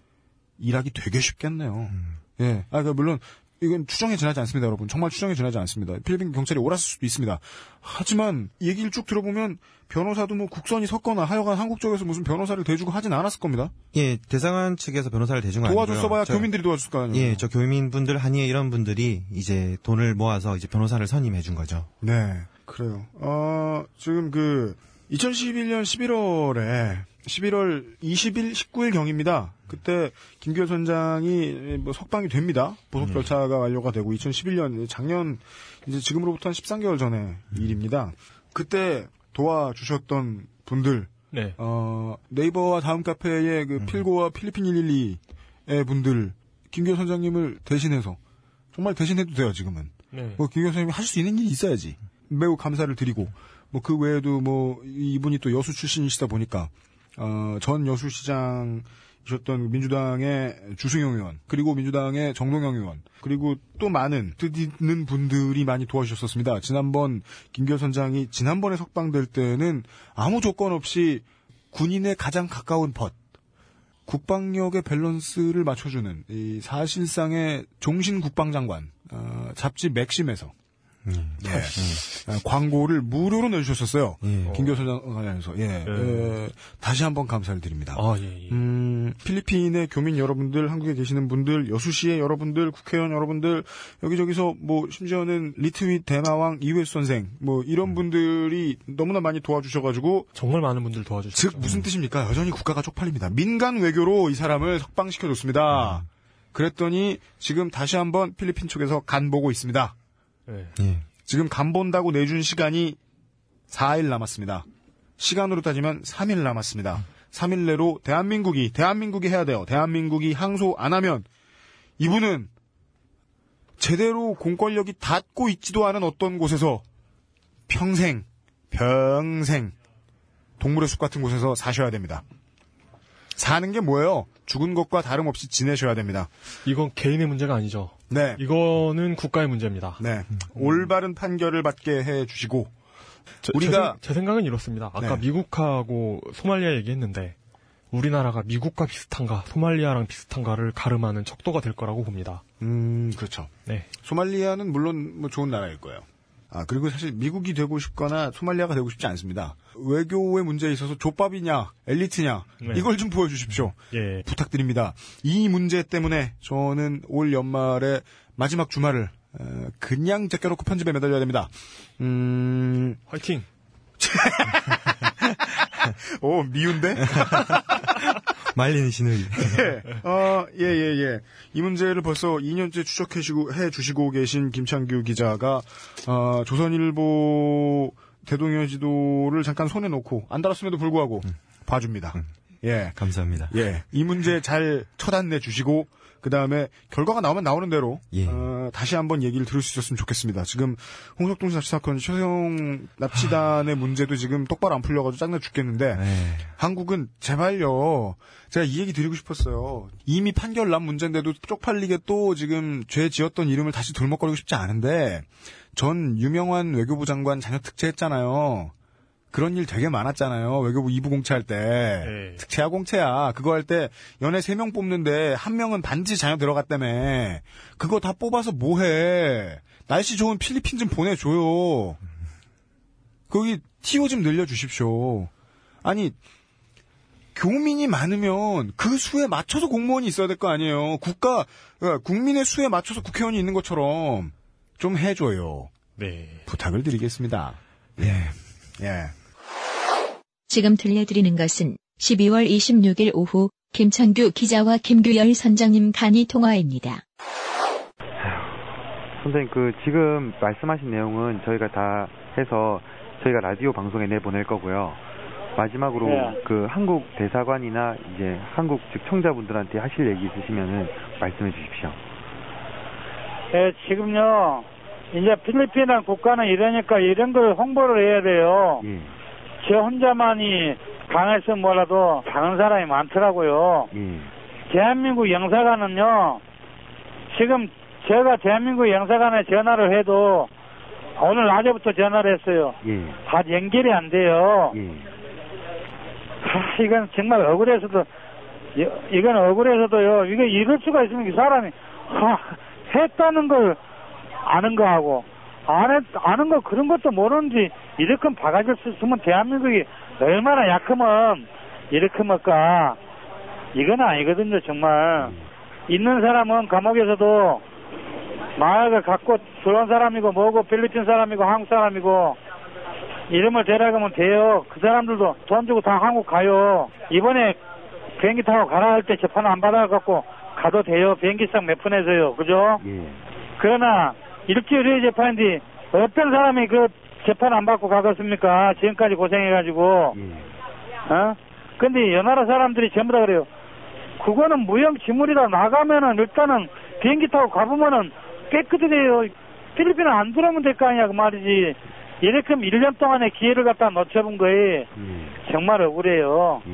일하기 되게 쉽겠네요. 예. 아, 그 물론, 이건 추정에 지나지 않습니다, 여러분. 정말 추정에 지나지 않습니다. 필리핀 경찰이 옳았을 수도 있습니다. 하지만, 얘기를 쭉 들어보면, 변호사도 뭐 국선이 섰거나 하여간 한국 쪽에서 무슨 변호사를 대주고 하진 않았을 겁니다. 예, 대사관 측에서 변호사를 대준 거 아니고요. 도와줬어봐야 저- 교민들이 도와줬을 거 아니에요. 예, 저 교민분들, 한의회 이런 분들이 이제 돈을 모아서 이제 변호사를 선임해 준 거죠. 네, 그래요. 어, 지금 그, 2011년 11월에, 11월 20일, 19일 경입니다. 그때, 김규현 선장이 뭐 석방이 됩니다. 보석 절차가 완료가 되고, 2011년, 작년, 이제 지금으로부터 한 13개월 전의 일입니다. 그때 도와주셨던 분들, 네. 어, 네이버와 다음 카페의 그 필고와 필리핀 112의 분들, 김규현 선장님을 대신해서, 정말 대신해도 돼요, 지금은. 네. 뭐 김경 선생님이 하실 수 있는 일이 있어야지. 매우 감사를 드리고 뭐 그 외에도 뭐 이분이 또 여수 출신이시다 보니까 어, 전 여수시장 이셨던 민주당의 주승용 의원 그리고 민주당의 정동영 의원 그리고 또 많은 뜻있는 분들이 많이 도와주셨었습니다. 지난번 김경 선장이 지난번에 석방될 때는 아무 조건 없이 군인의 가장 가까운 벗 국방력의 밸런스를 맞춰주는 이 사실상의 종신 국방장관 어, 잡지 맥심에서 예, 어, 광고를 무료로 내주셨었어요. 예. 김교선장에서 예, 예, 다시 한번 감사를 드립니다. 아, 예, 예. 음, 필리핀의 교민 여러분들, 한국에 계시는 분들, 여수시의 여러분들, 국회의원 여러분들, 여기저기서 뭐, 심지어는 리트윗 대마왕 이외수 선생, 뭐, 이런 분들이 너무나 많이 도와주셔가지고, 정말 많은 분들 도와주셨죠. 즉, 무슨 뜻입니까? 여전히 국가가 쪽팔립니다. 민간 외교로 이 사람을 석방시켜줬습니다. 그랬더니, 지금 다시 한번 필리핀 쪽에서 간 보고 있습니다. 네. 예. 지금 간 본다고 내준 시간이 4일 남았습니다. 시간으로 따지면 3일 남았습니다. 3일 내로 대한민국이 대한민국이 해야 돼요. 대한민국이 항소 안 하면 이분은 제대로 공권력이 닿고 있지도 않은 어떤 곳에서 평생 평생 동물의 숲 같은 곳에서 사셔야 됩니다. 사는 게 뭐예요? 죽은 것과 다름없이 지내셔야 됩니다. 이건 개인의 문제가 아니죠. 네. 이거는 국가의 문제입니다. 네. 올바른 판결을 받게 해 주시고 저- 우리가- 제, 생- 제 생각은 이렇습니다. 아까 네. 미국하고 소말리아 얘기했는데 우리나라가 미국과 비슷한가 소말리아랑 비슷한가를 가름하는 척도가 될 거라고 봅니다. 음, 그렇죠. 네. 소말리아는 물론 뭐 좋은 나라일 거예요. 아, 그리고 사실 미국이 되고 싶거나 소말리아가 되고 싶지 않습니다. 외교의 문제에 있어서 족밥이냐, 엘리트냐, 네. 이걸 좀 보여주십시오. 예. 부탁드립니다. 이 문제 때문에 저는 올 연말에 마지막 주말을 어, 그냥 제껴놓고 편집에 매달려야 됩니다. 음, 화이팅! (laughs) 오, 미운데? (laughs) 말리는 신의. (laughs) 예, 어, 예, 예, 예. 이 문제를 벌써 2년째 추적해주고, 해 주시고 계신 김창규 기자가, 어, 조선일보 대동여 지도를 잠깐 손에 놓고, 안 달았음에도 불구하고, 봐줍니다. 예. 감사합니다. 예. 이 문제 잘 처단내 주시고, 그 다음에 결과가 나오면 나오는 대로, 예. 어, 다시 한번 얘기를 들을 수 있었으면 좋겠습니다. 지금 홍석동 씨 납치 사건, 최세용 납치단의 문제도 지금 똑바로 안 풀려가지고 짱나 죽겠는데, 네. 한국은 제발요. 제가 이 얘기 드리고 싶었어요. 이미 판결 난 문제인데도 쪽팔리게 또 지금 죄 지었던 이름을 다시 돌먹거리고 싶지 않은데 전 유명한 외교부 장관 자녀 특채했잖아요. 그런 일 되게 많았잖아요. 외교부 2부 공채할 때. 네. 특채야 공채야. 그거 할 때 연애 3명 뽑는데 한 명은 반드시 자녀 들어갔다며. 그거 다 뽑아서 뭐해. 날씨 좋은 필리핀 좀 보내줘요. 거기 티오 좀 늘려주십시오. 아니 교민이 많으면 그 수에 맞춰서 공무원이 있어야 될 거 아니에요. 국가 어, 국민의 수에 맞춰서 국회의원이 있는 것처럼 좀 해줘요. 네. 부탁을 드리겠습니다. 예, 예. 지금 들려드리는 것은 12월 26일 오후 김창규 기자와 김규열 선장님 간이 통화입니다. 선생님, 그, 지금 말씀하신 내용은 저희가 다 해서 저희가 라디오 방송에 내보낼 거고요. 마지막으로 네. 그 한국 대사관이나 이제 한국 즉 청자분들한테 하실 얘기 있으시면은 말씀해 주십시오. 예, 지금요, 이제 필리핀이라는 국가는 이러니까 이런 걸 홍보를 해야 돼요. 예, 저 혼자만이 강해서 뭐라도 다른 사람이 많더라고요. 예, 대한민국 영사관은요, 지금 제가 대한민국 영사관에 전화를 해도 오늘 낮에부터 전화를 했어요. 예, 다 연결이 안 돼요. 예, 하, 이건 정말 억울해서도, 이- 이건 억울해서도요, 이거 이럴 수가 있으면 이 사람이, 하, 했다는 걸 아는 거하고, 안 했, 아는 거 그런 것도 모르는지, 이렇게 바가지를 쓰면 대한민국이 얼마나 약하면, 이렇게 먹까. 이건 아니거든요, 정말. 있는 사람은 감옥에서도 마약을 갖고 들어온 사람이고 뭐고 필리핀 사람이고 한국 사람이고 이름을 대라가면 돼요. 그 사람들도 돈 주고 다 한국 가요. 이번에 비행기 타고 가라 할 때 재판 안 받아갖고 가도 돼요. 비행기상 몇 분에서요. 그죠? 예, 그러나 일주일 후에 재판인데 어떤 사람이 그 재판 안 받고 가겠습니까? 지금까지 고생해가지고. 예, 어? 근데 연나라 사람들이 전부 다 그래요. 그거는 무형지물이다. 나가면은 일단은 비행기 타고 가보면은 깨끗해요. 필리핀은 안 들어오면 될 거 아니야. 그 말이지. 이렇게 1년 동안의 기회를 갖다 놓쳐본 거에 예, 정말 억울해요. 예,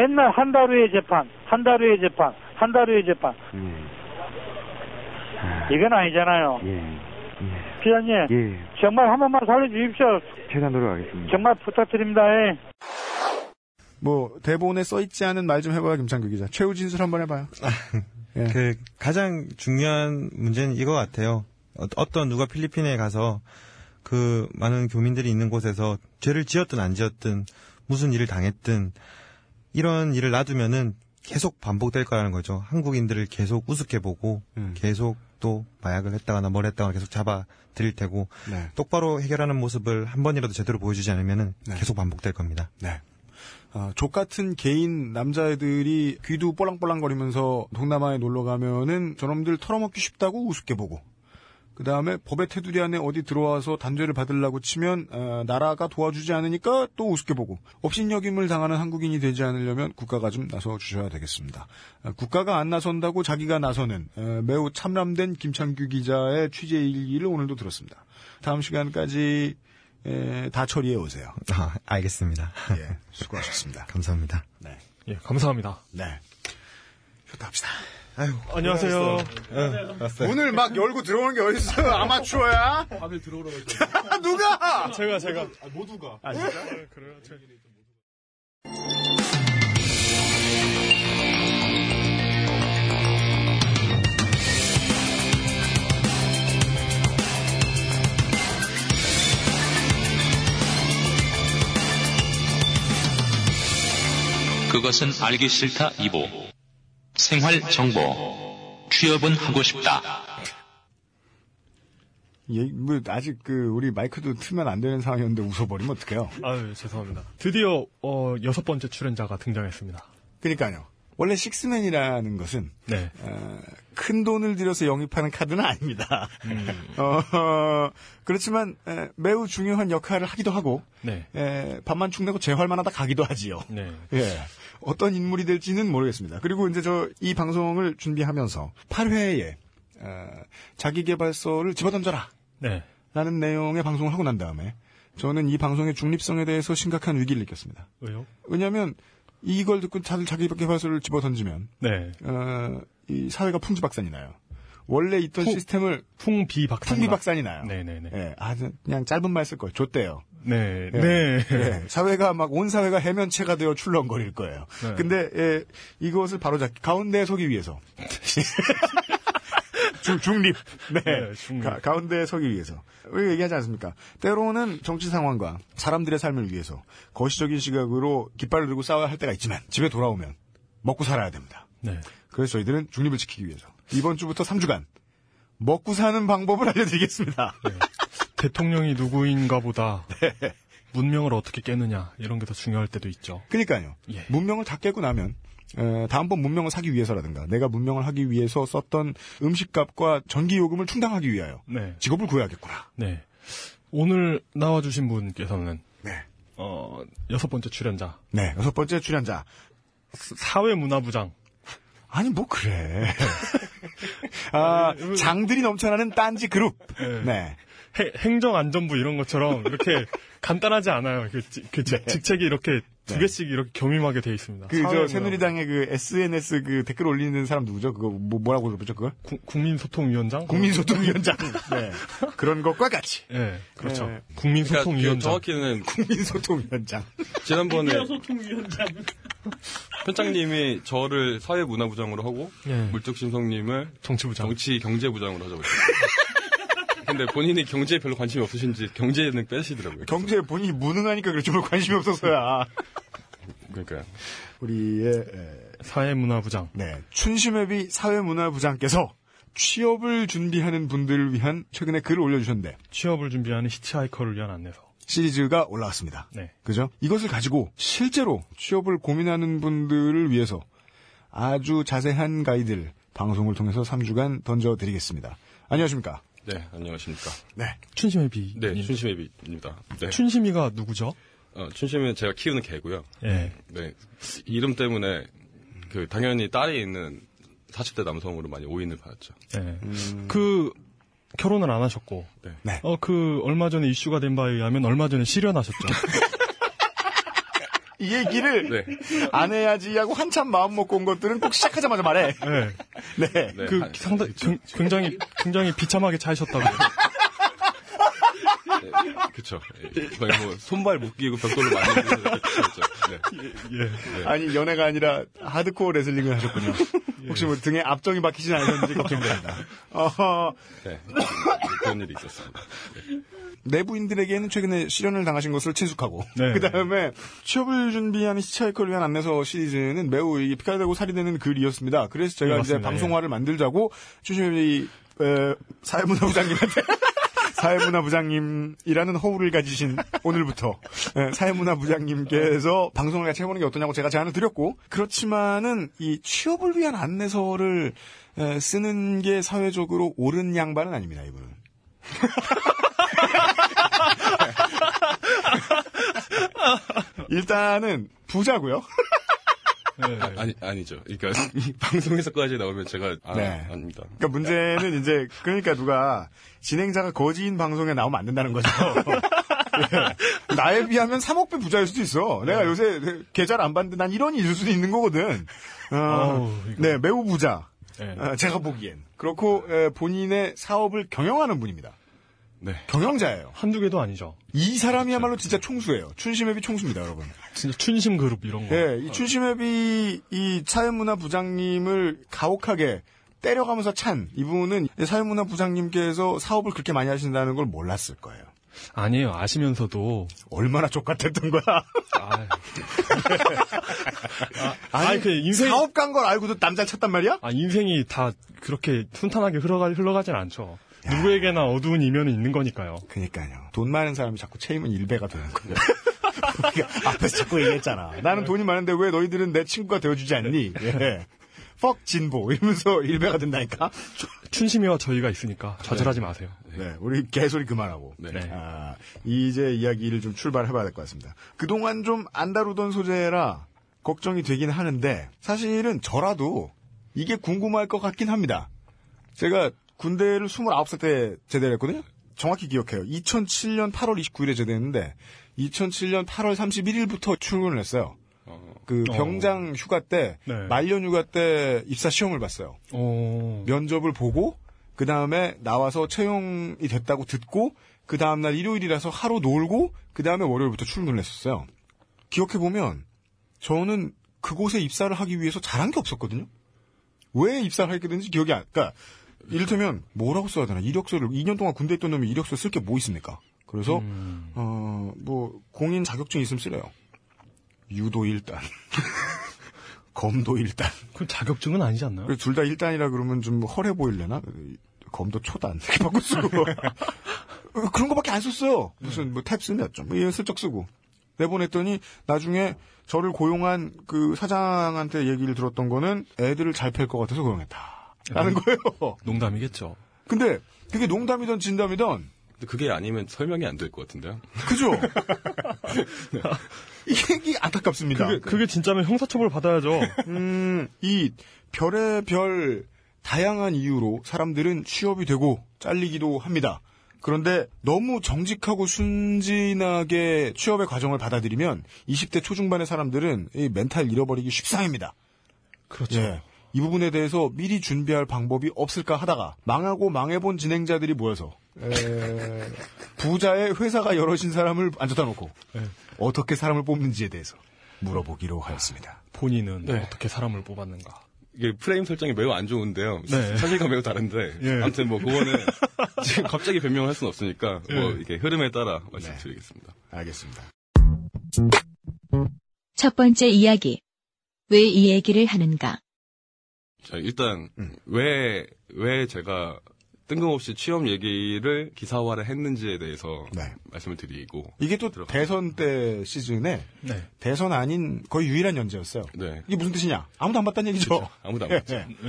맨날 한 달 후에 재판, 한 달 후에 재판, 한 달 후에 재판. 예. 아, 이건 아니잖아요. 예, 예, 기자님, 예, 정말 한 번만 살려주십시오. 최대한 노력하겠습니다. 정말 부탁드립니다. 예. 뭐 대본에 써 있지 않은 말 좀 해봐요, 김창규 기자. 최후 진술 한번 해봐요. 예. 그 가장 중요한 문제는 이거 같아요. 어- 어떤 누가 필리핀에 가서 그 많은 교민들이 있는 곳에서 죄를 지었든 안 지었든 무슨 일을 당했든 이런 일을 놔두면은 계속 반복될 거라는 거죠. 한국인들을 계속 우습게 보고 음. 계속 또 마약을 했다거나 뭘 했다거나 계속 잡아 드릴 테고 네. 똑바로 해결하는 모습을 한 번이라도 제대로 보여주지 않으면은 네. 계속 반복될 겁니다. 네. 어, 족 같은 개인 남자애들이 귀도 볼랑볼랑거리면서 동남아에 놀러 가면은 저놈들 털어먹기 쉽다고 우습게 보고 그 다음에 법의 테두리 안에 어디 들어와서 단죄를 받으려고 치면 어, 나라가 도와주지 않으니까 또 우습게 보고 업신여김을 당하는 한국인이 되지 않으려면 국가가 좀 나서 주셔야 되겠습니다. 어, 국가가 안 나선다고 자기가 나서는 어, 매우 참람된 김창규 기자의 취재 일기를 오늘도 들었습니다. 다음 시간까지 에, 다 처리해 오세요. 아, 알겠습니다. 예, 수고하셨습니다. (laughs) 감사합니다. 네. 예, 감사합니다. 네. 휴다 합시다. 아유, 안녕하세요. 문을 막 열고 들어오는 게 어딨어? 아마추어야? 다들 들어오라고 (laughs) 누가? 제가 제가 모두가. 아 진짜? 그래요? 제가... 그것은 알기 싫다 2부. 생활 정보. 취업은 하고 싶다. 예, 뭐 아직 그 우리 마이크도 틀면 안 되는 상황이었는데 웃어버리면 어떡해요? 아유 죄송합니다. 드디어 어, 여섯 번째 출연자가 등장했습니다. 그러니까요. 원래 식스맨이라는 것은 네. 어, 큰 돈을 들여서 영입하는 카드는 아닙니다. 음. (laughs) 어, 그렇지만 에, 매우 중요한 역할을 하기도 하고 네. 에, 밥만 축내고 재활만 하다 가기도 하지요. 네. 예. 어떤 인물이 될지는 모르겠습니다. 그리고 이제 저 이 방송을 준비하면서 8회에 어, 자기개발서를 집어던져라. 네. 라는 내용의 방송을 하고 난 다음에 저는 이 방송의 중립성에 대해서 심각한 위기를 느꼈습니다. 왜요? 왜냐하면 이걸 듣고 다들 자기개발서를 집어던지면 네. 어, 이 사회가 풍지박산이 나요. 원래 있던 시스템을 풍비박산. 풍비박산이 나요. 네네네. 예, 아, 그냥 짧은 말 쓸 거예요. 줬대요. 네. 예, 네. 예, 사회가 막 온 사회가 해면체가 되어 출렁거릴 거예요. 네. 근데 예, 이것을 바로 잡 가운데에 서기 위해서 (laughs) 중, 중립. 네. 네, 중립. 가, 가운데에 서기 위해서. 왜 얘기하지 않습니까? 때로는 정치 상황과 사람들의 삶을 위해서 거시적인 시각으로 깃발을 들고 싸워야 할 때가 있지만 집에 돌아오면 먹고 살아야 됩니다. 네. 그래서 저희들은 중립을 지키기 위해서 이번 주부터 3주간 먹고 사는 방법을 (laughs) 알려드리겠습니다. 대통령이 누구인가 보다 (laughs) 네. 문명을 어떻게 깨느냐 이런 게 더 중요할 때도 있죠. 그러니까요. 예. 문명을 다 깨고 나면 에, 다음번 문명을 사기 위해서라든가 내가 문명을 하기 위해서 썼던 음식값과 전기 요금을 충당하기 위하여 네. 직업을 구해야겠구나. 네. 오늘 나와주신 분께서는 네. 어, 여섯 번째 출연자 네, 여섯 번째 출연자. 사회문화부장 아니 뭐 그래. (laughs) 아, 장들이 넘쳐나는 딴지 그룹. 네. 네. 해- 행정안전부 이런 것처럼 이렇게 (laughs) 간단하지 않아요. 그, 지- 그 지- 직책이 이렇게 두 네. 개씩 이렇게 겸임하게 돼 있습니다. 그 저 새누리당의 그 SNS 그 댓글 올리는 사람 누구죠? 그거 뭐 뭐라고 부르죠 그걸? 구- 국민소통위원장? 국민소통위원장. (laughs) 네. 그런 것과 같이. 네, 그렇죠. 네. 국민소통위원장. 그러니까 그 정확히는 국민소통위원장. 지난번에 소통위원장. 편장님이 저를 사회문화부장으로 하고 예. 물뚝심성님을 정치부장. 정치 경제부장으로 하자고 했어요. (laughs) 근데 본인이 경제에 별로 관심이 없으신지 경제는 빼시더라고요. 경제에 본인이 무능하니까 그렇지 뭘 관심이 없어서야. 그러니까 우리의 에, 사회문화부장. 네 춘심회비 사회문화부장께서 취업을 준비하는 분들을 위한 최근에 글을 올려주셨는데 취업을 준비하는 히치하이커를 위한 안내서. 시리즈가 올라왔습니다. 네. 그죠? 이것을 가지고 실제로 취업을 고민하는 분들을 위해서 아주 자세한 가이드를 방송을 통해서 3주간 던져드리겠습니다. 안녕하십니까? 네 안녕하십니까. 네. 춘심회비. 네 춘심애비입니다. 네. 춘심이가 누구죠? 어, 춘심은 제가 키우는 개고요. 예. 네 이름 때문에 그 당연히 딸이 있는 40대 남성으로 많이 오인을 받았죠. 예. 그 결혼을 안 하셨고. 네. 어, 그 얼마 전에 이슈가 된 바에 의하면 얼마 전에 실연하셨죠. (laughs) 이 얘기를 네. 안 해야지 하고 한참 마음 먹고 온 것들은 꼭 시작하자마자 말해. 네. 네. 네, 그 한- 상당 굉- 굉장히 굉장히 비참하게 차이셨다고. 그쵸. 예, 거의 뭐 손발 묶이고 벽돌로 만들고 이렇게 키웠죠. 네. 예. 아니 연애가 아니라 하드코어 레슬링을 하셨군요. 혹시 뭐 등에 압정이 박히진 않으셨는지 걱정됩니다. 어허, 네. 그런 일이 있었습니다. 내부인들에게는 최근에 실현을 당하신 것을 친숙하고 네. (laughs) 그 다음에 취업을 준비하는 히치하이커를 위한 안내서 시리즈는 매우 이게 되고 살이 되는 글이었습니다. 그래서 제가 네, 이제. 방송화를 만들자고 추신이 사회문화 부장님한테 (laughs) 사회문화 부장님이라는 허울을 가지신 오늘부터 예, 사회문화 부장님께서 방송을 같이 해보는 게 어떠냐고 제가 제안을 드렸고 그렇지만은 이 취업을 위한 안내서를 에, 쓰는 게 사회적으로 옳은 양반은 아닙니다 이분은 (laughs) 일단은 부자고요. 아, 아니 아니죠. 그러니까 이 (laughs) 방송에서까지 나오면 제가 아, 네. 아닙니다. 그러니까 문제는 이제 그러니까 누가 진행자가 거지인 방송에 나오면 안 된다는 거죠. 예. 나에 비하면 3억 배 부자일 수도 있어. 내가 요새 계좌를 안 받는데 난 이런이 있을 수도 있는 거거든. 어, 아우. 네, 매우 부자. 네. 어, 제가 보기엔. 그렇고 에, 본인의 사업을 경영하는 분입니다. 네. 경영자예요. 한두 개도 아니죠. 이 사람이야말로 진짜 총수예요. 춘심회비 총수입니다, 여러분. (laughs) 진짜 춘심 그룹 이런 거. 예, 이 춘심회비 이 사회문화 부장님을 가혹하게 때려가면서 찬 이분은 사회문화 부장님께서 사업을 그렇게 많이 하신다는 걸 몰랐을 거예요. 아니에요. 아시면서도 얼마나 족같았던 거야. (laughs) 아, 아니, 그 인생 사업 간 걸 알고도 남자 찾단 말이야? 아 인생이 다 그렇게 순탄하게 흘러가 흘러가진 않죠. 누구에게나 어두운 이면은 있는 거니까요. 그니까요. 돈 많은 사람이 자꾸 체임은 일배가 되는 거예요. 우리가 (laughs) 앞에서 자꾸 얘기했잖아. 나는 돈이 많은데 왜 너희들은 내 친구가 되어주지 않니? 예. 퍽 진보 이러면서 (laughs) 일배가 된다니까. 춘심이와 저희가 있으니까 좌절하지 마세요. 네, 우리 개소리 그만하고. 네. 아, 이제 이야기를 좀 출발해봐야 될 것 같습니다. 그동안 좀 안 다루던 소재라 걱정이 되긴 하는데 사실은 저라도 이게 궁금할 것 같긴 합니다. 제가 군대를 29살 때 제대를 했거든요. 정확히 기억해요. 2007년 8월 29일에 제대했는데 2007년 8월 31일부터 출근을 했어요. 그 어. 병장 휴가 때 네. 말년 휴가 때 입사 시험을 봤어요. 어, 면접을 보고 그 다음에 나와서 채용이 됐다고 듣고 그 다음날 일요일이라서 하루 놀고 그 다음에 월요일부터 출근을 했었어요. 기억해 보면 저는 그곳에 입사를 하기 위해서 잘한 게 없었거든요. 왜 입사를 하게 됐는지 기억이 안. 그러니까 이를테면 뭐라고 써야 되나 이력서를 2년 동안 군대 있던 놈이 이력서 쓸 게 뭐 있습니까? 그래서 음. 어뭐 공인 자격증 있으면 쓰래요. 유도 일단, (laughs) 검도 일단. 그 자격증은 아니지 않나요? 둘다 일단이라 그러면 좀 허해 보이려나? 검도 초단 이렇게 바꿔 쓰고 (laughs) 어, 그런 거밖에 안 썼어요. 무슨 뭐 탭 쓰면 좀 이런 슬쩍 쓰고 내보냈더니 나중에 저를 고용한 그 사장한테 얘기를 들었던 거는 애들을 잘 팰 것 같아서 고용했다. 라는 거예요. 농담이겠죠. 근데 그게 농담이던 진담이던 근데 그게 아니면 설명이 안 될 것 같은데요. 그죠? (laughs) 이게 안타깝습니다. 그게, 그게 진짜면 형사처벌 받아야죠. (laughs) 음, 이 별의 별 다양한 이유로 사람들은 취업이 되고 잘리기도 합니다. 그런데 너무 정직하고 순진하게 취업의 과정을 받아들이면 20대 초중반의 사람들은 이 멘탈 잃어버리기 쉽상입니다. 그렇죠. 예. 이 부분에 대해서 미리 준비할 방법이 없을까 하다가 망하고 망해본 진행자들이 모여서 에, 부자의 회사가 여럿인 사람을 앉아다 놓고 네. 어떻게 사람을 뽑는지에 대해서 물어보기로 하였습니다. 본인은 네. 어떻게 사람을 뽑았는가. 이게 프레임 설정이 매우 안 좋은데요. 네. 사실과 매우 다른데. 예. 아무튼 뭐 그거는 (laughs) 지금 갑자기 변명을 할 수는 없으니까 뭐 예. 이렇게 흐름에 따라 말씀드리겠습니다. 알겠습니다. 첫 번째 이야기. 왜 이 얘기를 하는가? 자, 일단 음. 왜 왜 제가 뜬금없이 취업 얘기를 기사화를 했는지에 대해서 네. 말씀을 드리고 이게 또 들어가겠습니다. 대선 때 시즌에 네. 대선 아닌 거의 유일한 연재였어요. 네. 이게 무슨 뜻이냐? 아무도 안 봤다는 얘기죠. 그렇죠. 아무도 안 봤죠. 예, 예.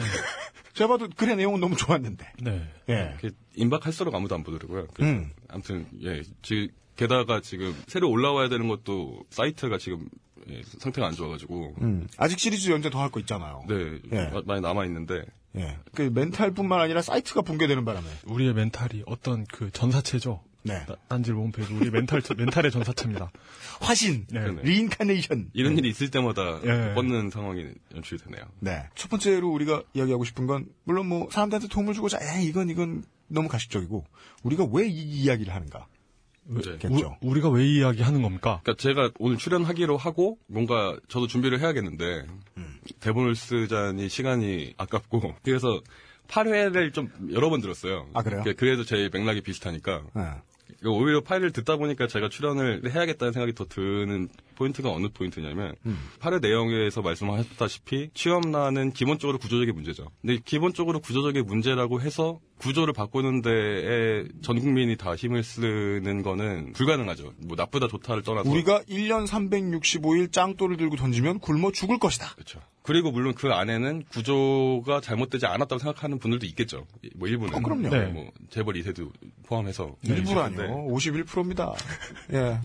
제가 봐도 글의 내용은 너무 좋았는데. 네. 예. 임박할수록 아무도 안 보더라고요. 그래서 음. 아무튼 예, 지, 게다가 지금 새로 올라와야 되는 것도 사이트가 지금 예, 상태가 안 좋아가지고 음. 아직 시리즈 연재 더 할 거 있잖아요. 네 예. 마- 많이 남아 있는데 예. 그 멘탈뿐만 아니라 사이트가 붕괴되는 바람에. 우리의 멘탈이 어떤 그 전사체죠. 네. 나- 딴지 홈페이지 우리 멘탈 (laughs) 멘탈의 전사체입니다. 화신, 네. reincarnation. 이런 일이 있을 때마다 예. 뻗는 상황이 연출이 되네요. 네. 첫 번째로 우리가 이야기하고 싶은 건 물론 뭐 사람들한테 도움을 주고자 에 이건 이건 너무 가식적이고 우리가 왜 이 이야기를 하는가? 네. 겠죠. 우, 리가왜 이야기하는 겁니까? 그러니까 제가 오늘 출연하기로 하고 뭔가 저도 준비를 해야겠는데 음. 대본을 쓰자니 시간이 아깝고 그래서 8회를 좀 여러 번 들었어요. 아, 그래요? 그러니까 그래도 제 맥락이 비슷하니까 네. 오히려 파일을 듣다 보니까 제가 출연을 해야겠다는 생각이 더 드는 포인트가 어느 포인트냐면 음. 8회 내용에서 말씀하셨다시피 취업난은 기본적으로 구조적인 문제죠. 근데 기본적으로 구조적인 문제라고 해서 구조를 바꾸는 데에 전 국민이 다 힘을 쓰는 거는 불가능하죠. 뭐 나쁘다 좋다를 떠나서 우리가 1년 365일 짱돌을 들고 던지면 굶어 죽을 것이다. 그렇죠. 그리고 물론 그 안에는 구조가 잘못되지 않았다고 생각하는 분들도 있겠죠. 뭐 일부는. 어, 그럼요. 네, 네. 뭐 재벌 2세도 포함해서. 일부라뇨. 51%입니다. 예.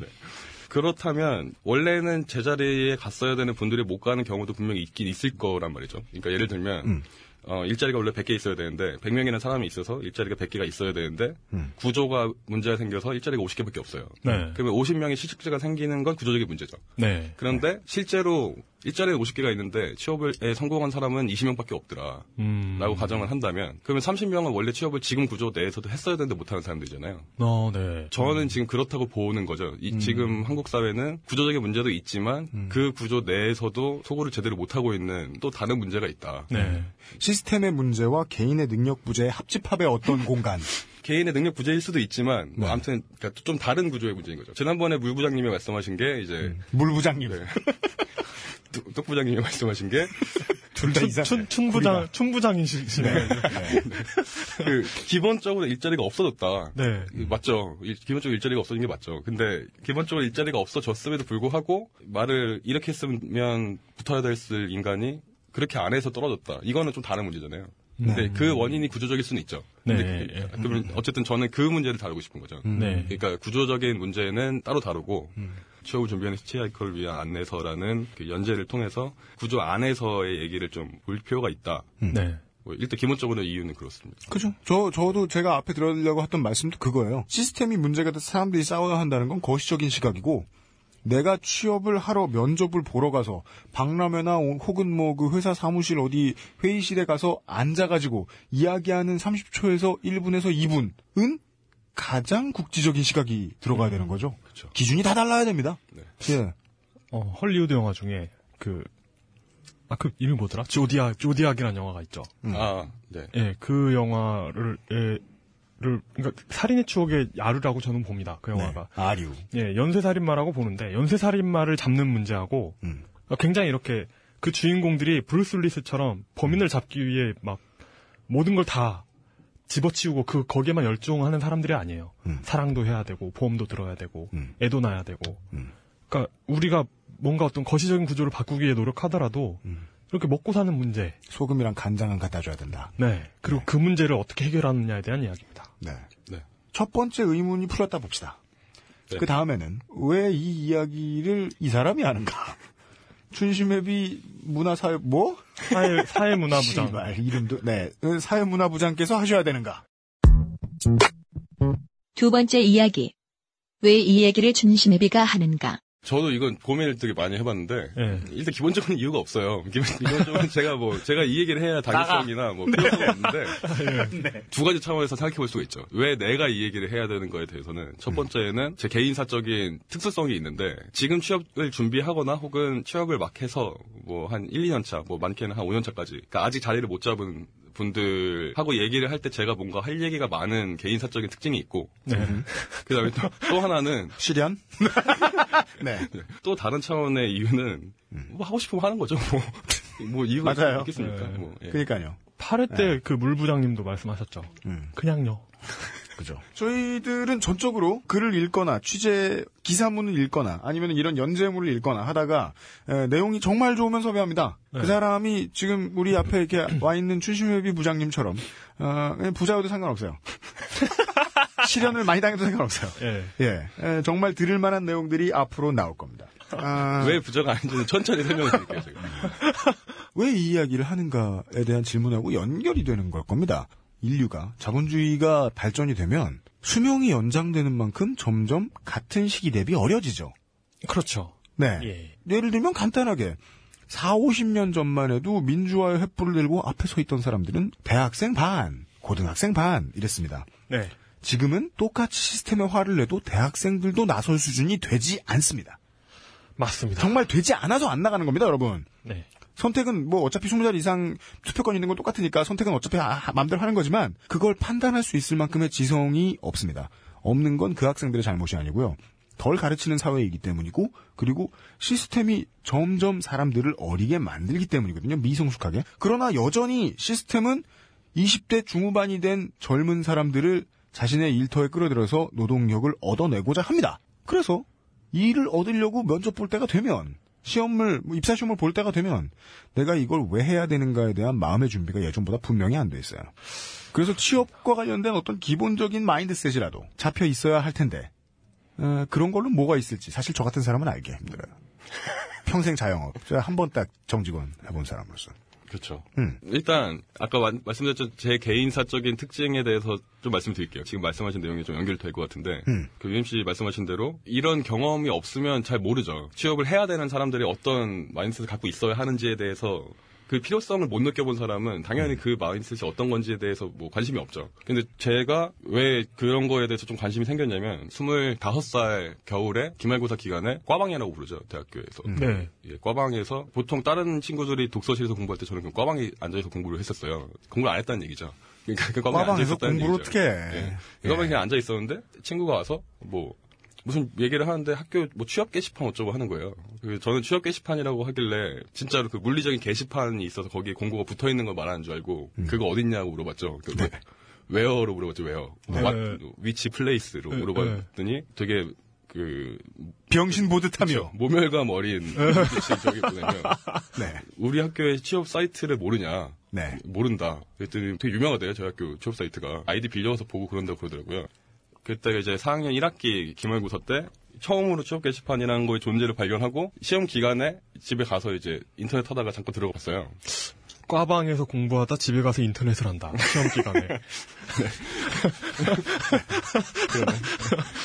그렇다면 원래는 제자리에 갔어야 되는 분들이 못 가는 경우도 분명히 있긴 있을 거란 말이죠. 그러니까 예를 들면 음. 어, 일자리가 원래 100개 있어야 되는데 100명이나 사람이 있어서 일자리가 100개가 있어야 되는데 음. 구조가 문제가 생겨서 일자리가 50개밖에 없어요. 네. 그러면 50명의 실직자가 생기는 건 구조적인 문제죠. 네. 그런데 실제로 일자리에 50개가 있는데 취업에 성공한 사람은 20명밖에 없더라. 음. 라고 가정을 한다면 그러면 30명은 원래 취업을 지금 구조 내에서도 했어야 되는데 못하는 사람들이잖아요. 어, 네. 저는 지금 그렇다고 보는 거죠. 이- 음. 지금 한국 사회는 구조적인 문제도 있지만 그 구조 내에서도 소구를 제대로 못하고 있는 또 다른 문제가 있다. 네. 시스템의 문제와 개인의 능력 부재의 합집합의 어떤 공간. (laughs) 개인의 능력 부재일 수도 있지만 네. 뭐 아무튼 그러니까 좀 다른 구조의 문제인 거죠. 지난번에 물 부장님이 말씀하신 게 이제 음. 물 부장님. 뚝- (laughs) 뚝 부장님이 말씀하신 게 (laughs) 둘다 이상. 춘, 춘부장, 춘부장이시네. (laughs) 그 기본적으로 일자리가 없어졌다. 네. 맞죠. 일- 기본적으로 일자리가 없어진 게 맞죠. 근데 기본적으로 일자리가 없어졌음에도 불구하고 말을 이렇게 했으면 붙어야 됐을 인간이 그렇게 안 해서 떨어졌다. 이거는 좀 다른 문제잖아요. 근데 네. 그 원인이 구조적일 수는 있죠. 근데 네. 그- 그러면 어쨌든 저는 그 문제를 다루고 싶은 거죠. 네. 그러니까 구조적인 문제는 따로 다루고 취 업을 준비하는 히치하이커를 위한 안내서라는 그 연재를 통해서 구조 안에서의 얘기를 좀 볼 필요가 있다. 네. 뭐 일단 기본적으로 이유는 그렇습니다. 그죠. 저, 저도 제가 앞에 들으려고 했던 말씀도 그거예요. 시스템이 문제가 돼서 사람들이 싸워야 한다는 건 거시적인 시각이고, 내가 취업을 하러 면접을 보러 가서 박람회나 혹은 뭐 그 회사 사무실 어디 회의실에 가서 앉아가지고 이야기하는 30초에서 1분에서 2분은 가장 국지적인 시각이 들어가야 되는 거죠. 기준이 다 달라야 됩니다. 예. 어, 헐리우드 영화 중에 그, 아, 그 이름이 뭐더라? 조디악, 조디악이라는 영화가 있죠. 아, 네. 예, 그 영화를, 예, 를, 그러니까 살인의 추억의 아류라고 저는 봅니다. 그 영화가. 네. 아류. 예, 연쇄살인마라고 보는데 연쇄살인마를 잡는 문제하고 음. 어, 굉장히 이렇게 그 주인공들이 브루스 윌리스처럼 범인을 잡기 위해 막 모든 걸 다 집어치우고 그 거기에만 열중하는 사람들이 아니에요. 음. 사랑도 해야 되고 보험도 들어야 되고 애도 낳아야 되고. 그러니까 우리가 뭔가 어떤 거시적인 구조를 바꾸기 위해 노력하더라도 음. 이렇게 먹고 사는 문제. 소금이랑 간장은 갖다 줘야 된다. 네. 그리고 그 문제를 어떻게 해결하느냐에 대한 이야기입니다. 네. 네. 첫 번째 의문이 풀렸다 봅시다. 네. 그 다음에는 왜 이 이야기를 이 사람이 하는가? 춘심회비 문화사회 뭐? 사회 사회문화부장. (laughs) 씨발, 이름도 네 어, 사회문화부장께서 하셔야 되는가? 두 번째 이야기. 왜 이 얘기를 준심회비가 하는가? 저도 이건 고민을 되게 많이 해봤는데 네. 일단 기본적인 (laughs) 이유가 없어요. 기본- 기본적으로 제가 뭐 제가 이 얘기를 해야 당위성이나 뭐 필요성이 없는데 두 가지 차원에서 생각해볼 수가 있죠. 왜 내가 이 얘기를 해야 되는 거에 대해서는 첫 번째는 제 개인사적인 특수성이 있는데 지금 취업을 준비하거나 혹은 취업을 막 해서 뭐 한 1, 2년 차, 뭐 많게는 한 5년 차까지 그러니까 아직 자리를 못 잡은 분들하고 얘기를 할 때 제가 뭔가 할 얘기가 많은 개인사적인 특징이 있고 네. 그다음에 또, 또 하나는 실현? (laughs) 네. 또 다른 차원의 이유는 뭐 하고 싶으면 하는 거죠. 뭐, (laughs) 뭐 이유가 맞아요. 있겠습니까? 네. 뭐, 예. 그러니까요. 8회 때그 물부장님도 말씀하셨죠. 음. 그냥요. 그죠. 저희들은 전적으로 글을 읽거나 취재 기사문을 읽거나 아니면 이런 연재물을 읽거나 하다가 에, 내용이 정말 좋으면 섭외합니다. 네. 그 사람이 지금 우리 앞에 이렇게 와 있는 춘심회비 부장님처럼 어, 부자여도 상관없어요. (laughs) 실현을 많이 당해도 상관없어요. 예. 예, 에, 정말 들을 만한 내용들이 앞으로 나올 겁니다. 아, 왜 부자가 아닌지는 천천히 설명해 드릴게요. 제가. (laughs) 왜 이 이야기를 하는가에 대한 질문하고 연결이 되는 걸 겁니다. 인류가 자본주의가 발전이 되면 수명이 연장되는 만큼 점점 같은 시기 대비 어려지죠. 그렇죠. 네. 예. 예를 들면 간단하게 4, 50년 전만 해도 민주화의 횃불을 들고 앞에 서 있던 사람들은 대학생 반, 고등학생 반 이랬습니다. 네. 지금은 똑같이 시스템에 화를 내도 대학생들도 나설 수준이 되지 않습니다. 맞습니다. 정말 되지 않아서 안 나가는 겁니다, 여러분. 네. 선택은 뭐 어차피 20자리 이상 투표권 있는 건 똑같으니까 선택은 어차피 아, 마음대로 하는 거지만 그걸 판단할 수 있을 만큼의 지성이 없습니다. 없는 건 그 학생들의 잘못이 아니고요. 덜 가르치는 사회이기 때문이고 그리고 시스템이 점점 사람들을 어리게 만들기 때문이거든요. 미성숙하게. 그러나 여전히 시스템은 20대 중후반이 된 젊은 사람들을 자신의 일터에 끌어들여서 노동력을 얻어내고자 합니다. 그래서 일을 얻으려고 면접 볼 때가 되면 시험을 뭐 입사 시험을 볼 때가 되면 내가 이걸 왜 해야 되는가에 대한 마음의 준비가 예전보다 분명히 안 돼 있어요. 그래서 취업과 관련된 어떤 기본적인 mindset이라도 잡혀 있어야 할 텐데 어, 그런 걸로 뭐가 있을지 사실 저 같은 사람은 알기 힘들어요. 평생 자영업, 제가 한 번 딱 정직원 해본 사람으로서. 그렇죠. 음. 일단 아까 마- 말씀드렸죠 제 개인사적인 특징에 대해서 좀 말씀드릴게요. 지금 말씀하신 내용이 좀 연결될 것 같은데 음. 그 UMC 말씀하신 대로 이런 경험이 없으면 잘 모르죠. 취업을 해야 되는 사람들이 어떤 mindset을 갖고 있어야 하는지에 대해서 그 필요성을 못 느껴본 사람은 당연히 그 마인드셋이 어떤 건지에 대해서 뭐 관심이 없죠. 근데 제가 왜 그런 거에 대해서 좀 관심이 생겼냐면 25살 겨울에 기말고사 기간에 꽈방이라고 부르죠. 대학교에서. 네. 예, 과방에서 보통 다른 친구들이 독서실에서 공부할 때 저는 그 과방에 앉아서 공부를 했었어요. 공부를 안 했다는 얘기죠. 그러니까 그 과방에 과방에서 앉아있었다는 공부를. 어떻게 해. 예. 그 과방에 그냥 앉아 있었는데 친구가 와서 뭐 무슨 얘기를 하는데 학교 뭐 취업 게시판 어쩌고 하는 거예요. 그 저는 취업 게시판이라고 하길래 진짜로 그 물리적인 게시판이 있어서 거기에 공고가 붙어 있는 걸 말하는 줄 알고 그거 어딨냐고 물어봤죠. 그 where로 물어봤죠. 웨어. 네. 위치 place로 네, 물어봤더니 되게 그 병신 보듯하며. 모멸감 어린 저기 보내면 네. 우리 학교의 취업 사이트를 모르냐? 네. 모른다. 그랬더니 되게 유명하대요. 저희 학교 취업 사이트가 아이디 빌려서 보고 그런다고 그러더라고요. 그때가 이제 4학년 1학기 기말고사 때 처음으로 취업 게시판이라는 거의 존재를 발견하고 시험 기간에 집에 가서 이제 인터넷 하다가 잠깐 들어갔어요. 과방에서 공부하다 집에 가서 인터넷을 한다. 시험 기간에.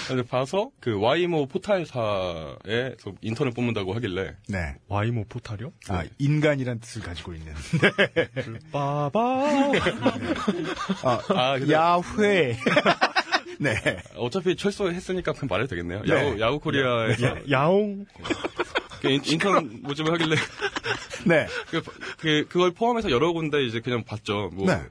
그래서 봐서 그 와이모 포탈사에 그 인턴을 뽑는다고 하길래 네. 와이모 포탈이요? 아, 인간이란 뜻을 가지고 있는. 빠바. 아, 아, 야후. 네. 어차피 철수했으니까 그냥 말해도 되겠네요. 네. 야후, 야후 코리아에서 야, 야옹. 그 인- 인턴 모집을 하길래 (laughs) 네. 그, 그, 그걸 포함해서 여러 군데 이제 그냥 봤죠. 뭐, 네.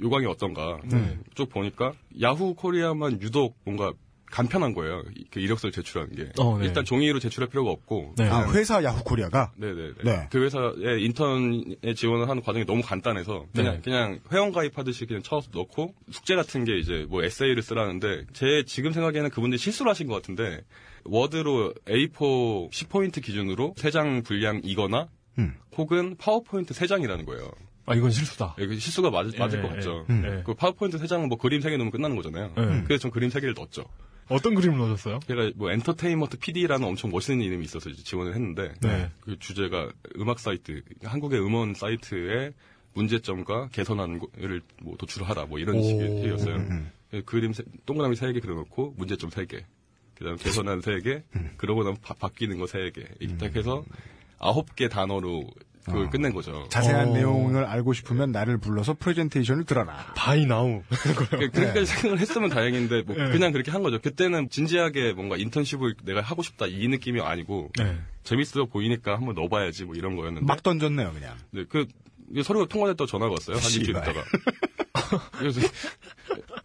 요강이 어떤가. 네. 쭉 보니까, 야후 코리아만 유독 뭔가 간편한 거예요. 이- 그 이력서를 제출하는 게. 어, 네. 일단 종이로 제출할 필요가 없고. 네. 아, 회사 야후 코리아가? 네네네. 네. 그 회사에 인턴에 지원을 하는 과정이 너무 간단해서 그냥 네. 그냥 회원 가입하듯이 그냥 쳐서 넣고 숙제 같은 게 이제 뭐 에세이를 쓰라는데 제 지금 생각에는 그분들이 실수를 하신 것 같은데 워드로 A4 10포인트 기준으로 3장 분량이거나 음. 혹은 파워포인트 3장이라는 거예요. 아, 이건 실수다. 예, 그 실수가 맞, 맞을 예, 것 예, 같죠. 예. 음. 그 파워포인트 3장은 뭐 그림 3개 넣으면 끝나는 거잖아요. 음. 그래서 전 그림 3개를 넣었죠. 어떤 그림을 넣으셨어요? 제가 뭐 엔터테인먼트 PD라는 엄청 멋있는 이름이 있어서 이제 지원을 했는데 네. 그 주제가 음악 사이트, 한국의 음원 사이트의 문제점과 개선하는 거를 뭐 도출하라 뭐 이런 오. 식이었어요. 음, 그 그림 세- 동그라미 3개 그려놓고 문제점 3개. 그다음 개선한 3개, 그러고 나면 바, 바뀌는 거 3개. 이렇게 딱 해서 9개 단어로 그걸 어. 끝낸 거죠. 자세한 어. 내용을 알고 싶으면 나를 불러서 프레젠테이션을 들어라. buy now. (laughs) 그- 그렇게까지 생각을 했으면 다행인데 뭐 네. 그냥 그렇게 한 거죠. 그때는 진지하게 뭔가 인턴십을 내가 하고 싶다 이 느낌이 아니고 네. 재밌어 보이니까 한번 넣어봐야지 뭐 이런 거였는데. 막 던졌네요, 그냥. 네, 그 서류가 통과됐다고 전화가 왔어요. 한 일주일 씨발. 있다가. (laughs) 그래서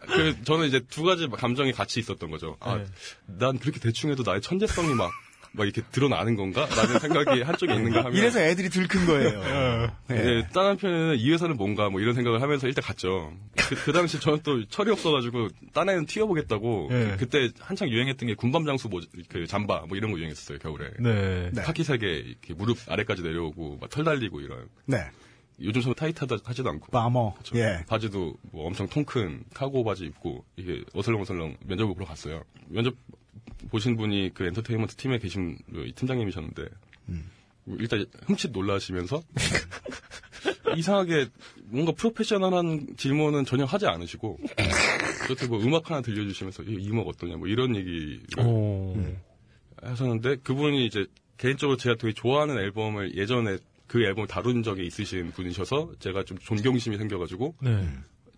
그 저는 이제 두 가지 감정이 같이 있었던 거죠. 아, 네. 난 그렇게 대충 해도 나의 천재성이 막, 막 이렇게 드러나는 건가? 라는 생각이 (laughs) 한쪽에 있는가 하면. 이래서 애들이 들큰 거예요. (laughs) 네. 네, 다른 한편에는 이 회사는 뭔가 뭐 이런 생각을 하면서 일단 갔죠. 그, 그 당시 저는 또 철이 없어가지고 딴 애는 튀어보겠다고. 네. 그, 때 한창 유행했던 게 군밤장수 뭐, 그 잠바 뭐 이런 거 유행했었어요, 겨울에. 네. 네. 카키색에 이렇게 무릎 아래까지 내려오고 막 털 달리고 이런. 네. 요즘 처럼 타이트하다 하지도 않고. 빠머. 그쵸. 예. 바지도 뭐 엄청 통 큰 카고 바지 입고 이게 어슬렁어슬렁 면접을 보러 갔어요. 면접 보신 분이 그 엔터테인먼트 팀에 계신 그 팀장님이셨는데 뭐 일단 흠칫 놀라시면서 (laughs) 이상하게 뭔가 프로페셔널한 질문은 전혀 하지 않으시고 저한테 뭐 음악 하나 들려주시면서 이 음악 어떠냐 뭐 이런 얘기를 오. 하셨는데 그분이 이제 개인적으로 제가 되게 좋아하는 앨범을 예전에 그 앨범을 다룬 적이 있으신 분이셔서 제가 좀 존경심이 생겨가지고 네.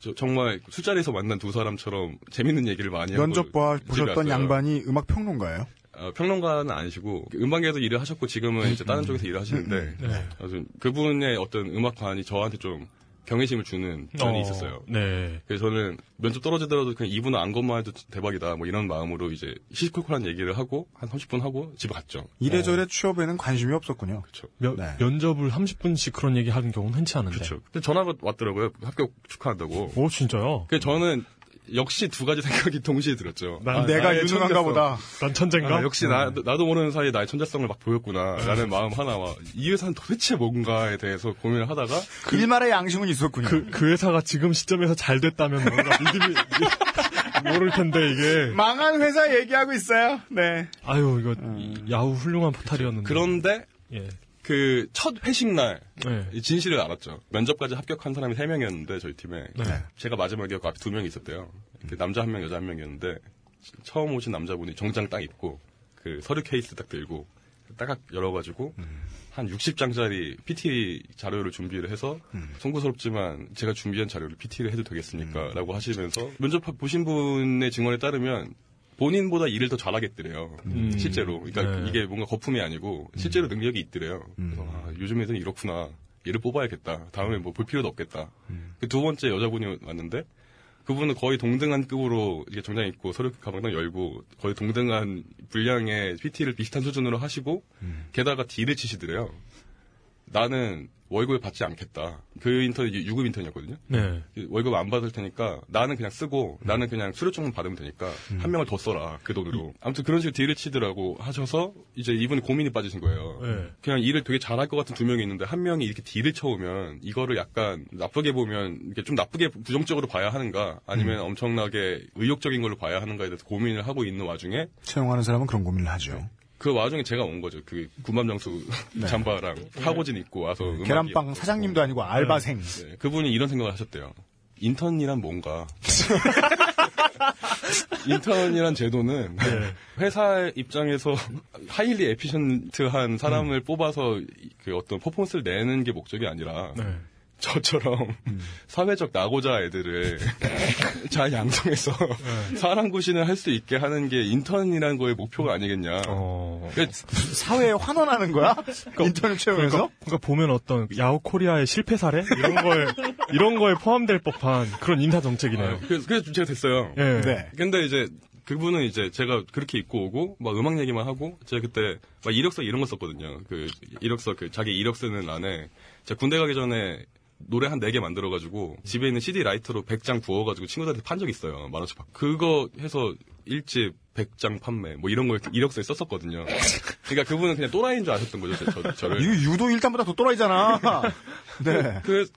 저- 정말 술자리에서 만난 두 사람처럼 재밌는 얘기를 많이 하고 면접 봐 보셨던. 양반이 음악 평론가예요? 어, 평론가는 아니시고 음악에도 일을 하셨고 지금은 이제 다른 쪽에서 일을 하시는데 네. 아주 그분의 어떤 음악관이 저한테 좀 경외심을 주는 면이 어, 있었어요. 네. 그래서 저는 면접 떨어지더라도 그냥 이분은 안 것만 해도 대박이다 뭐 이런 마음으로 이제 시시콜콜한 얘기를 하고 한 30분 하고 집에 갔죠. 이래저래 취업에는 관심이 없었군요. 그렇죠. 면, 네. 면접을 30분씩 그런 얘기 하는 경우는 흔치 않은데. 그렇죠. 근데 전화가 왔더라고요. 합격 축하한다고. 오, 진짜요? 그 저는 역시 두 가지 생각이 (laughs) 동시에 들었죠. 난 아, 내가 유능한가 천재성. 보다. 난 천재인가? 아, 역시 나, 나도 모르는 사이에 나의 천재성을 막 보였구나. 라는 마음 하나와 이 회사는 도대체 뭔가에 대해서 고민을 하다가 일말의 양심은 있었군요. 그, 그 회사가 지금 시점에서 잘 됐다면 뭔가 (laughs) 믿음이 모를 텐데 이게 망한 회사 얘기하고 있어요. 네. 아유 이거 야후 훌륭한 포탈이었는데 그런데 예. 그 첫 회식 날 네. 이 진실을 알았죠. 면접까지 합격한 사람이 세 명이었는데 저희 팀에 네. 제가 마지막이었고 앞에 두 명이 있었대요. 그 남자 한 명, 여자 한 명이었는데 처음 오신 남자분이 정장 딱 입고 그 서류 케이스 딱 들고 딱 열어가지고 한 60장짜리 PT 자료를 준비를 해서 송구스럽지만 제가 준비한 자료를 PT를 해도 되겠습니까? 라고 하시면서 면접 보신 분의 증언에 따르면 본인보다 일을 더 잘하겠더래요. 음. 실제로. 그러니까 네. 이게 뭔가 거품이 아니고 실제로 능력이 있더래요. 그래서 아, 요즘 애들은 이렇구나. 얘를 뽑아야겠다. 다음에 뭐 볼 필요도 없겠다. 그 두 번째 여자분이 왔는데 그분은 거의 동등한 급으로 이게 정장 입고 서류 가방 딱 열고 거의 동등한 분량의 PT를 비슷한 수준으로 하시고 게다가 딜을 치시더래요. 나는 월급을 받지 않겠다. 그 인턴이 이제 유급 인턴이었거든요. 네. 월급 안 받을 테니까 나는 그냥 쓰고 나는 그냥 수료증만 받으면 되니까 한 명을 더 써라 그 돈으로. 아무튼 그런 식으로 딜을 치더라고 하셔서 이제 이분이 고민이 빠지신 거예요. 네. 그냥 일을 되게 잘할 것 같은 두 명이 있는데 한 명이 이렇게 딜을 쳐오면 이거를 약간 나쁘게 보면 이게 좀 나쁘게 부정적으로 봐야 하는가 아니면 엄청나게 의욕적인 걸로 봐야 하는가에 대해서 고민을 하고 있는 와중에 채용하는 사람은 그런 고민을 하죠. 그 와중에 제가 온 거죠. 그 군밤장수 (laughs) 네. 잠바랑 하고진 입고 와서 계란빵. 사장님도 아니고 알바생. 네, 그분이 이런 생각을 하셨대요. 인턴이란 뭔가. (laughs) 인턴이란 제도는 회사 입장에서 하일리 에피션트한 사람을 뽑아서 그 어떤 퍼포먼스를 내는 게 목적이 아니라 네. 저처럼 (laughs) 사회적 낙오자 애들을 (laughs) 잘 양성해서 사람 구신을 할 수 있게 하는 게 인턴이라는 거의 목표가 아니겠냐. 그러니까 사회에 환원하는 거야? 인턴을 채용해서? 그러니까, 그러니까 보면 어떤 야후 코리아의 실패 사례 이런 거에 (laughs) 이런 거에 포함될 법한 그런 인사 정책이네요. 아, 그래서, 그래서 제가 됐어요. 예. 네. 근데 이제 그분은 이제 제가 그렇게 입고 오고 막 음악 얘기만 하고 제가 그때 막 이력서 이런 거 썼거든요. 그 이력서 그 자기 이력 쓰는 안에 제가 군대 가기 전에 노래 한 4개 만들어가지고 집에 있는 CD 라이터로 100장 구워가지고 친구들한테 판 적 있어요. 만 원씩 받고. 그거 해서 1집 100장 판매 뭐 이런 걸 이력서에 썼었거든요. 그러니까 그분은 그냥 또라이인 줄 아셨던 거죠. 저, 저, 저 를. 이거 유도 일단보다 더 또라이잖아. (laughs) 네. 그,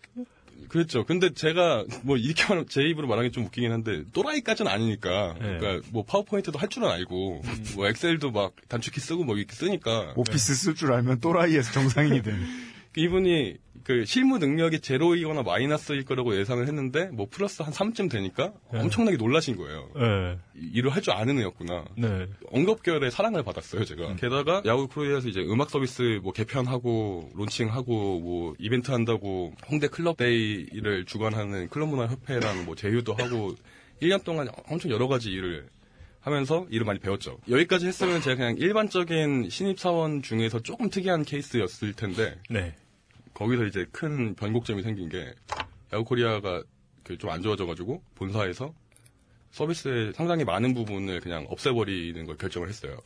그랬죠. 근데 제가 뭐 이렇게 말- 제 입으로 말하기 좀 웃기긴 한데 또라이까지는 아니니까. 네. 그러니까 뭐 파워포인트도 할 줄은 알고 뭐 엑셀도 막 단축키 쓰고 뭐 이렇게 쓰니까. 오피스 쓸 줄 알면 또라이에서 정상인이 돼. (laughs) 이분이 그 실무 능력이 제로이거나 마이너스일 거라고 예상을 했는데 뭐 플러스 한 3쯤 되니까 엄청나게 놀라신 거예요. 네. 이- 일을 할 줄 아는 애였구나. 네. 엉겁결에 사랑을 받았어요, 제가. 게다가 야후 코리아에서 이제 음악 서비스 뭐 개편하고 론칭하고 뭐 이벤트 한다고 홍대 클럽 데이를 주관하는 클럽 문화 협회랑 뭐 제휴도 하고 (laughs) 1년 동안 엄청 여러 가지 일을 하면서 일을 많이 배웠죠. 여기까지 했으면 제가 그냥 일반적인 신입사원 중에서 조금 특이한 케이스였을 텐데 네. 거기서 이제 큰 변곡점이 생긴 게 야구 코리아가 그좀안 좋아져가지고 본사에서 서비스의 상당히 많은 부분을 그냥 없애버리는 걸 결정을 했어요.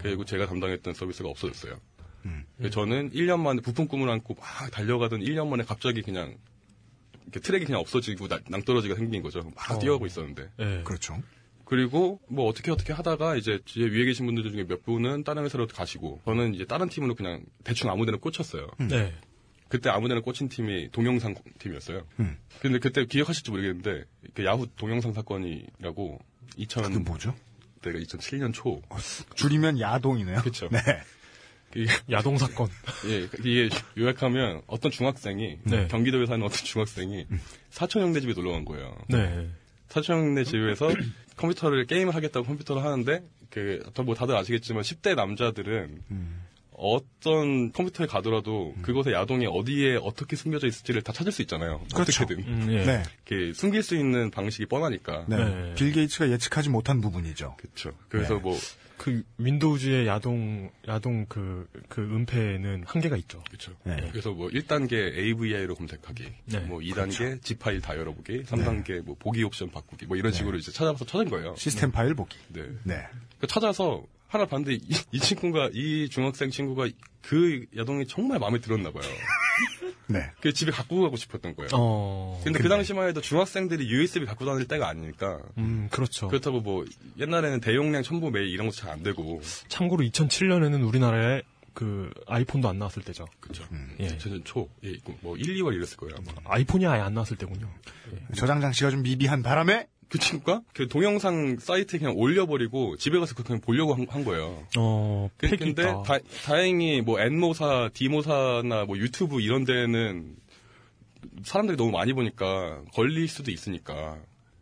그리고 제가 담당했던 서비스가 없어졌어요. 그래서 저는 1년 만에 부품 꿈을 안고 막 달려가던 1년 만에 갑자기 그냥 이렇게 트랙이 그냥 없어지고 나- 낭떠러지가 생긴 거죠. 막 어. 뛰어가고 있었는데. 네. 그렇죠. 그리고 뭐 어떻게 어떻게 하다가 이제 제 위에 계신 분들 중에 몇 분은 다른 회사로 가시고 저는 이제 다른 팀으로 그냥 대충 아무데나 꽂혔어요. 네. 그때 아무데나 꽂힌 팀이 동영상 팀이었어요. 음. 근데 그때 기억하실지 모르겠는데 그 야후 동영상 사건이라고 2000 그게 뭐죠? 내가 2007년 초 줄이면 야동이네요. 그렇죠. 네. (laughs) 야동 사건. 예, 이게 요약하면 어떤 중학생이 네. 경기도에 사는 어떤 중학생이 사촌 형네 집에 놀러 간 거예요. 네. 사촌 형네 집에서 컴퓨터를 게임을 하겠다고 컴퓨터를 하는데 그뭐 다들 아시겠지만 10대 남자들은 어떤 컴퓨터에 가더라도 그곳의 야동이 어디에 어떻게 숨겨져 있을지를 다 찾을 수 있잖아요. 그렇죠. 어떻게든. 음, 예. 네. 이렇게 숨길 수 있는 방식이 뻔하니까. 네. 네. 빌 게이츠가 예측하지 못한 부분이죠. 그렇죠. 그래서 네. 뭐그 윈도우즈의 야동 야동 그그 은폐는 한계가 있죠. 그렇죠. 네. 그래서 뭐 1단계 AVI로 검색하기, 네. 뭐 2단계 G 파일 다 열어보기, 네. 3단계 뭐 보기 옵션 바꾸기, 뭐 이런 식으로 이제 찾아서 찾은 거예요. 시스템 파일 보기. 네. 네. 그 찾아서 하나 봤는데 이, 이 친구가 이 중학생 친구가 그 야동이 정말 마음에 들었나 봐요. (laughs) 네. 그 집에 갖고 가고 싶었던 거예요. 어. 근데 그 당시만 해도 중학생들이 USB 갖고 다닐 때가 아니니까. 음, 그렇죠. 그렇다고 뭐 옛날에는 대용량 첨부 메일 이런 것도 잘 안 되고. 참고로 2007년에는 우리나라에 그 아이폰도 안 나왔을 때죠. 그렇죠. 예. 저는 초, 예, 뭐 1, 2월 이랬을 거예요. 아마. 아이폰이 아예 안 나왔을 때군요. 저장 장치가 좀 미비한 바람에 그 친구가 그 동영상 사이트에 그냥 올려버리고 집에 가서 그냥 보려고 한, 한 거예요. 어, 그- 근데. 다, 다행히 뭐 N모사, D모사나 뭐 유튜브 이런 데는 사람들이 너무 많이 보니까 걸릴 수도 있으니까.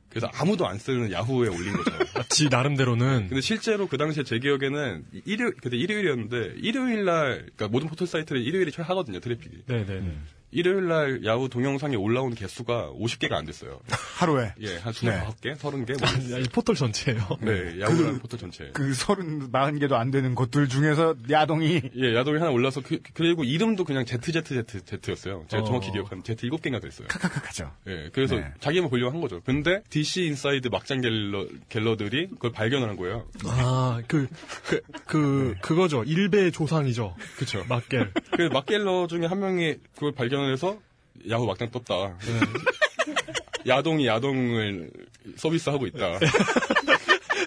그래서 아무도 안 쓰는 야후에 올린 거죠. (laughs) 지 나름대로는 근데 실제로 그 당시에 제 기억에는 일요 그때 일요일이었는데 일요일 날 그러니까 모든 포털 사이트는 일요일이 최하거든요 트래픽이. 네네. 일요일 날 야후 동영상에 올라온 개수가 50개가 안 됐어요. (laughs) 하루에 예, 한 네. 25개, 30개. 뭐. 이 포털 전체예요. (laughs) 네, 야후라는 포털 전체. 그 서른 마흔 개도 안 되는 곳들 중에서 야동이 (laughs) 예, 야동이 하나 올라서 그, 리고 이름도 그냥 ZZZZ였어요. 제가 어. 정확히 기억하면 Z 7개가 됐어요. 카카카카죠. 예, 그래서 네. 자기만 보려고 한 거죠. 근데 DC 인사이드 막장 갤러, 갤러들이 그걸 발견을 한 거예요. 아, 그, 그, 그, 그거죠. 일베 조상이죠. 그쵸. 막갤. 그 막갤러 중에 한 명이 그걸 발견 을 해서 야후 막장 떴다. 야후가 야동을 서비스하고 있다.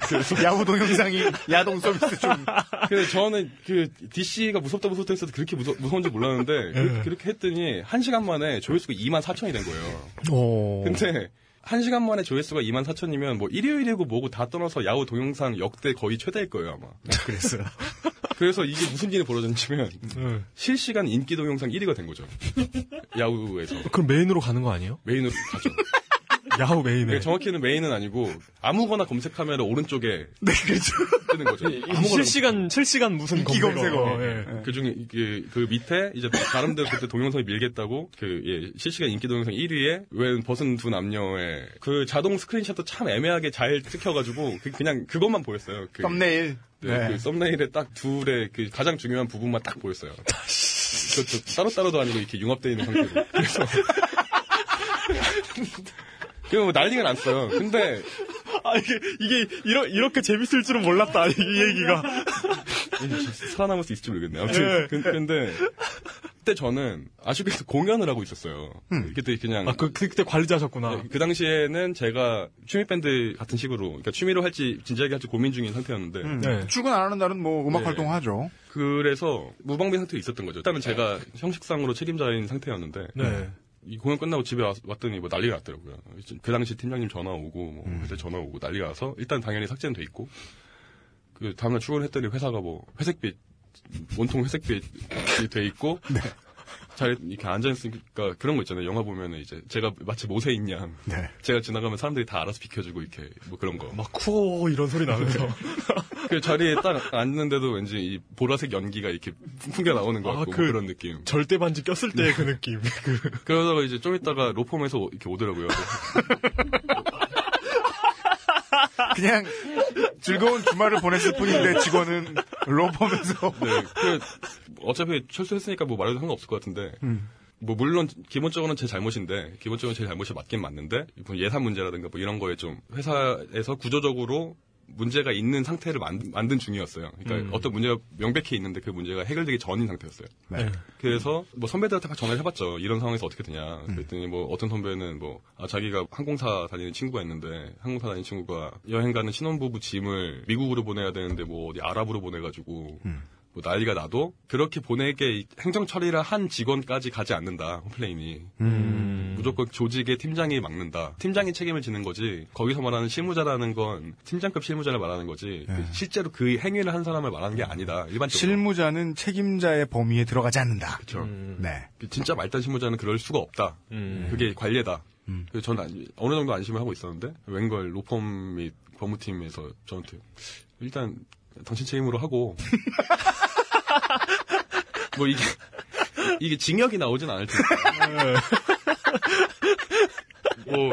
그래서 야후 동영상이 야동 서비스 중. 그래서 저는 그 DC가 무섭다 무섭다 했어도 그렇게 무서, 무서운 줄 몰랐는데 그렇게, 그렇게 했더니 한 시간 만에 조회수가 2만 4천이 된 거예요. 어. 근데 한 시간 만에 조회수가 2만 4천이면 뭐 일요일이고 뭐고 다 떠나서 야후 동영상 역대 거의 최대일 거예요 아마. 그랬어요. (laughs) 그래서 이게 무슨 일이 벌어졌냐면 네. 실시간 인기 동영상 1위가 된 거죠. 야후에서 그럼 메인으로 가는 거 아니에요? 메인으로 가죠. 야후 메인에. 그러니까 정확히는 메인은 아니고 아무거나 검색하면 오른쪽에 네, 그렇죠. 뜨는 거죠. 실시간, 실시간 무슨 인기 검색어. 예. 그 중에 그, 그 밑에 이제 나름대로 그때 동영상이 밀겠다고 그 예, 실시간 인기 동영상 1위에 웬 벗은 두 남녀의 그 자동 스크린샷도 참 애매하게 잘 찍혀가지고 그, 그냥 그것만 보였어요. 그, 썸네일. 네, 네. 그 썸네일에 딱 둘의 그 가장 중요한 부분만 딱 보였어요. 그것도 따로따로도 아니고 이렇게 융합되어 있는 상태로. 그래서 (laughs) 그뭐 난리가 났어요. 근데 아, 이게, 이게, 이러, 이렇게 재밌을 줄은 몰랐다, 이 얘기가. (laughs) 살아남을 수 있을지 모르겠네요. 아무튼 예. 그, 근데 그때 저는 아쉽게도 공연을 하고 있었어요. 그때 그냥 아, 그, 그때 관리자셨구나. 네, 그 당시에는 제가 취미 밴드 같은 식으로 그러니까 취미로 할지 진지하게 할지 고민 중인 상태였는데 음, 네. 출근 안 하는 날은 뭐 음악 네. 활동 하죠. 그래서 무방비 상태에 있었던 거죠. 일단은 제가 형식상으로 책임자인 상태였는데 네. 이 공연 끝나고 집에 왔, 더니뭐 난리가 났더라고요. 그 당시 팀장님 전화 오고 뭐 음. 그때 전화 오고 난리가 나서 일단 당연히 삭제는 돼 있고 그 다음날 출근했더니 회사가 뭐 회색빛 온통 회색빛이 돼 있고 (laughs) 네. 잘 이렇게 앉아 있으니까 그런 거 있잖아요. 영화 보면은 이제 제가 마치 모세인 양 네. 제가 지나가면 사람들이 다 알아서 비켜주고 이렇게 뭐 그런 거. 막 쿠어 이런 소리 나면서. (laughs) 그 자리에 딱 앉는데도 왠지 이 보라색 연기가 이렇게 풍겨 나오는 것 아, 같고 그- 뭐 그런 느낌. 절대 반지 꼈을 때그 느낌. (laughs) 그, 그러다가 이제 좀 있다가 로펌에서 이렇게 오더라고요. (laughs) 그냥 즐거운 주말을 보냈을 뿐인데 직원은 로펌에서 네, 그 어차피 철수했으니까 뭐 말해도 상관없을 것 같은데. 뭐 물론 기본적으로는 제 잘못인데 기본적으로 제 잘못이 맞긴 맞는데 뭐 예산 문제라든가 뭐 이런 거에 좀 회사에서 구조적으로 문제가 있는 상태를 만든, 만든 중이었어요. 그러니까 음. 어떤 문제가 명백히 있는데 그 문제가 해결되기 전인 상태였어요. 네. 그래서 뭐 선배들한테 막 전화를 해봤죠. 이런 상황에서 어떻게 되냐. 그랬더니 뭐 어떤 선배는 뭐 아, 자기가 항공사 다니는 친구가 있는데 항공사 다니는 친구가 여행 가는 신혼부부 짐을 미국으로 보내야 되는데 뭐 어디 아랍으로 보내가지고 뭐 난리가 나도 그렇게 보내게 행정 처리를 한 직원까지 가지 않는다. 홈플레인이 음. 무조건 조직의 팀장이 막는다. 팀장이 책임을 지는 거지. 거기서 말하는 실무자라는 건 팀장급 실무자를 말하는 거지. 그 실제로 그 행위를 한 사람을 말하는 게 아니다. 일반적으로. 실무자는 책임자의 범위에 들어가지 않는다. 그렇죠. 네. 진짜 말단 실무자는 그럴 수가 없다. 음. 그게 관례다. 그래서 저는 안- 어느 정도 안심을 하고 있었는데 웬걸 로펌 및 법무팀에서 저한테 일단 당신 책임으로 하고 (laughs) 뭐 이게 이게 징역이 나오진 않을 텐데 뭐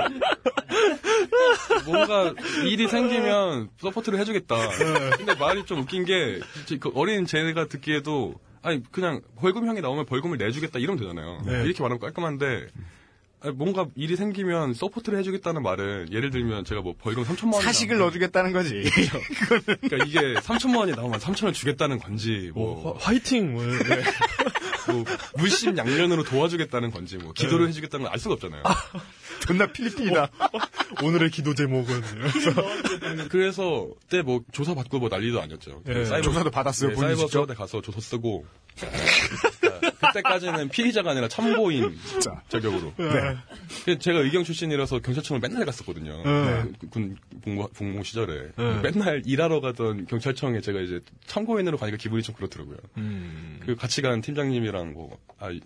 뭔가 일이 생기면 support를 해주겠다. 근데 말이 좀 웃긴 게 그 어린 제가 듣기에도 아니 그냥 벌금형이 나오면 벌금을 내주겠다 이러면 되잖아요. 네. 이렇게 말하면 깔끔한데 뭔가 일이 생기면 support를 해주겠다는 말은 예를 들면 제가 뭐 벌금 3천만 원 사식을 넣어주겠다는 거지. (laughs) 그러니까 이게 3천만 원이 나오면 3천 원 주겠다는 건지 뭐 뭐, 화, 화이팅! 뭐, 네. 뭐 물심 양면으로 도와주겠다는 건지 뭐 기도를 해주겠다는 걸알 수가 없잖아요. 존나 필리핀이다. 오늘의 기도 제목은 (laughs) 그래서 그때 뭐 조사 받고 뭐 난리도 아니었죠. 예. 조사도 받았어요, 네, 사이버? 서울대 가서 조서 쓰고 그때까지는 피의자가 아니라 참고인 자격으로. 네. 그 제가 의경 출신이라서 경찰청을 맨날 갔었거든요. 네. 그군 복무, 복무 시절에 네. 맨날 일하러 가던 경찰청에 제가 이제 참고인으로 가니까 기분이 좀 그렇더라고요. 음. 그 같이 간 팀장님이랑 뭐 아, 이-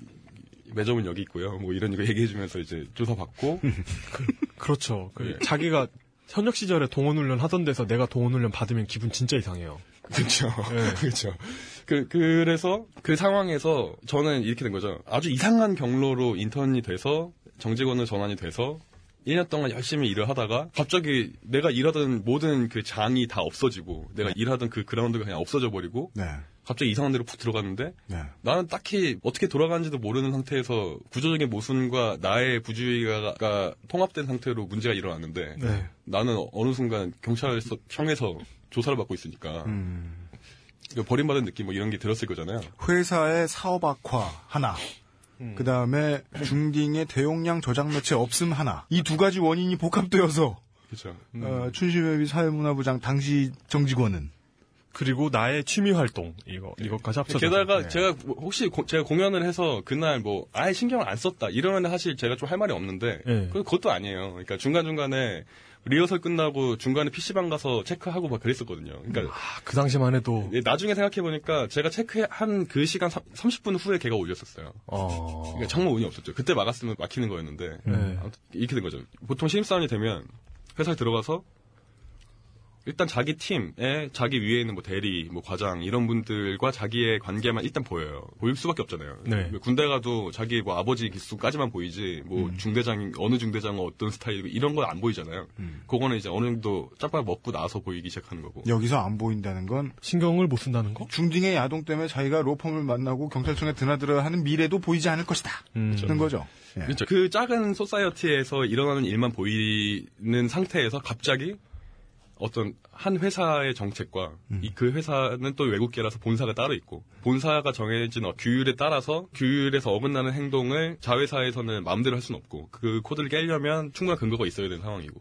매점은 여기 있고요. 뭐 이런 거 얘기해주면서 이제 조사 받고 (laughs) 그렇죠. 그 예. 자기가 현역 시절에 동원훈련 하던 데서 내가 동원훈련 받으면 기분 진짜 이상해요. 그렇죠. 예. (laughs) 그렇죠. 그 그래서 그 상황에서 저는 이렇게 된 거죠. 아주 이상한 경로로 인턴이 돼서 정직원으로 전환이 돼서 1년 동안 열심히 일을 하다가 갑자기 내가 일하던 모든 그 장이 다 없어지고 내가 일하던 그 그라운드가 그냥 없어져 버리고 네. 갑자기 이상한 데로 푹 들어갔는데 네. 나는 딱히 어떻게 돌아가는지도 모르는 상태에서 구조적인 모순과 나의 부주의가 통합된 상태로 문제가 일어났는데 네. 나는 어느 순간 경찰청에서 조사를 받고 있으니까 음. 그 버림받은 느낌 뭐 이런 게 들었을 거잖아요. 회사의 사업 악화 하나. 그 다음에 중딩의 대용량 저장 매체 없음 하나. 이 두 가지 원인이 복합되어서 그렇죠. 어, 춘심회비 사회문화부장 당시 정직원은 그리고 나의 취미 활동 이거 이것까지 합쳐서 게다가 네. 제가 뭐 혹시 고- 제가 공연을 해서 그날 뭐 아예 신경을 안 썼다 이러면 사실 제가 좀 할 말이 없는데 네. 그- 그것도 아니에요. 그러니까 중간 중간에 리허설 끝나고 중간에 PC방 가서 체크하고 막 그랬었거든요. 그러니까 아, 그 당시만 해도 예, 나중에 생각해 보니까 제가 체크한 그 시간 30분 후에 걔가 올렸었어요. 어. 그러니까 정말 운이 없었죠. 그때 막았으면 막히는 거였는데 네. 아무튼 이렇게 된 거죠. 보통 신입사원이 되면 회사에 들어가서 일단 자기 팀에 자기 위에 있는 뭐 대리, 뭐 과장 이런 분들과 자기의 관계만 일단 보여요. 보일 수밖에 없잖아요. 네. 군대 가도 자기 뭐 아버지 기수까지만 보이지 뭐 중대장 어느 중대장은 어떤 스타일이고 이런 건 안 보이잖아요. 그거는 이제 어느 정도 짭밥 먹고 나서 보이기 시작하는 거고. 여기서 안 보인다는 건 신경을 못 쓴다는 거? 중딩의 야동 때문에 자기가 로펌을 만나고 경찰청에 드나들어야 하는 미래도 보이지 않을 것이다. 음. 는 거죠. 예. 그렇죠. 그 작은 소사이어티에서 일어나는 일만 보이는 상태에서 갑자기 어떤 한 회사의 정책과 이그 회사는 또 외국계라서 본사가 따로 있고 본사가 정해진 어, 규율에 따라서 규율에서 어긋나는 행동을 자회사에서는 마음대로 할 수는 없고 그 코드를 깨려면 충분한 근거가 있어야 되는 상황이고.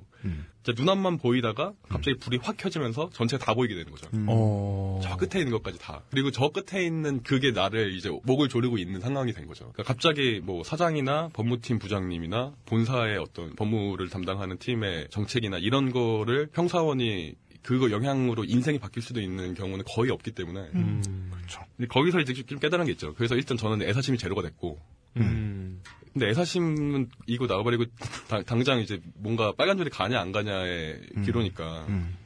이제 눈앞만 보이다가 갑자기 불이 확 켜지면서 전체가 다 보이게 되는 거죠. 어. 저 끝에 있는 것까지 다. 그리고 저 끝에 있는 그게 나를 이제 목을 조르고 있는 상황이 된 거죠. 그러니까 갑자기 뭐 사장이나 법무팀 부장님이나 본사의 어떤 법무를 담당하는 팀의 정책이나 이런 거를 평사원이 그거 영향으로 인생이 바뀔 수도 있는 경우는 거의 없기 때문에. 그렇죠. 근데 거기서 이제 좀 깨달은 게 있죠. 그래서 일단 저는 애사심이 제로가 됐고. 음. 근데 애사심은 이거 나와버리고 당- 당장 이제 뭔가 빨간 줄이 가냐 안 가냐의 기로니까. 음.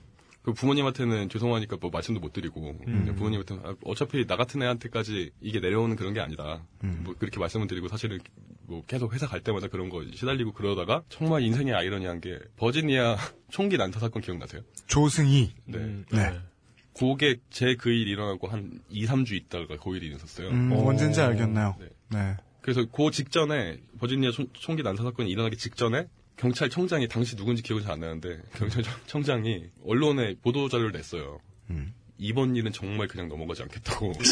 그 부모님한테는 죄송하니까 뭐 말씀도 못 드리고 음. 부모님한테는 아, 어차피 나 같은 애한테까지 이게 내려오는 그런 게 아니다. 음. 뭐 그렇게 말씀을 드리고 사실은 뭐 계속 회사 갈 때마다 그런 거 시달리고 그러다가 정말 인생의 아이러니한 게 버지니아 (laughs) 총기 난타 사건 기억나세요? 조승희. 네. 음. 네. 그게 제 그 일 일어나고 한 2, 3주 있다가 그 일이 있었어요. 음, 어. 언젠지 알겠나요? 네. 네. 그래서 그 직전에 버지니아 총, 총기 난사 사건이 일어나기 직전에 경찰청장이 당시 누군지 기억이 잘 안 나는데 경찰청장이 언론에 보도 자료를 냈어요. 음. 이번 일은 정말 그냥 넘어가지 않겠다고. (laughs)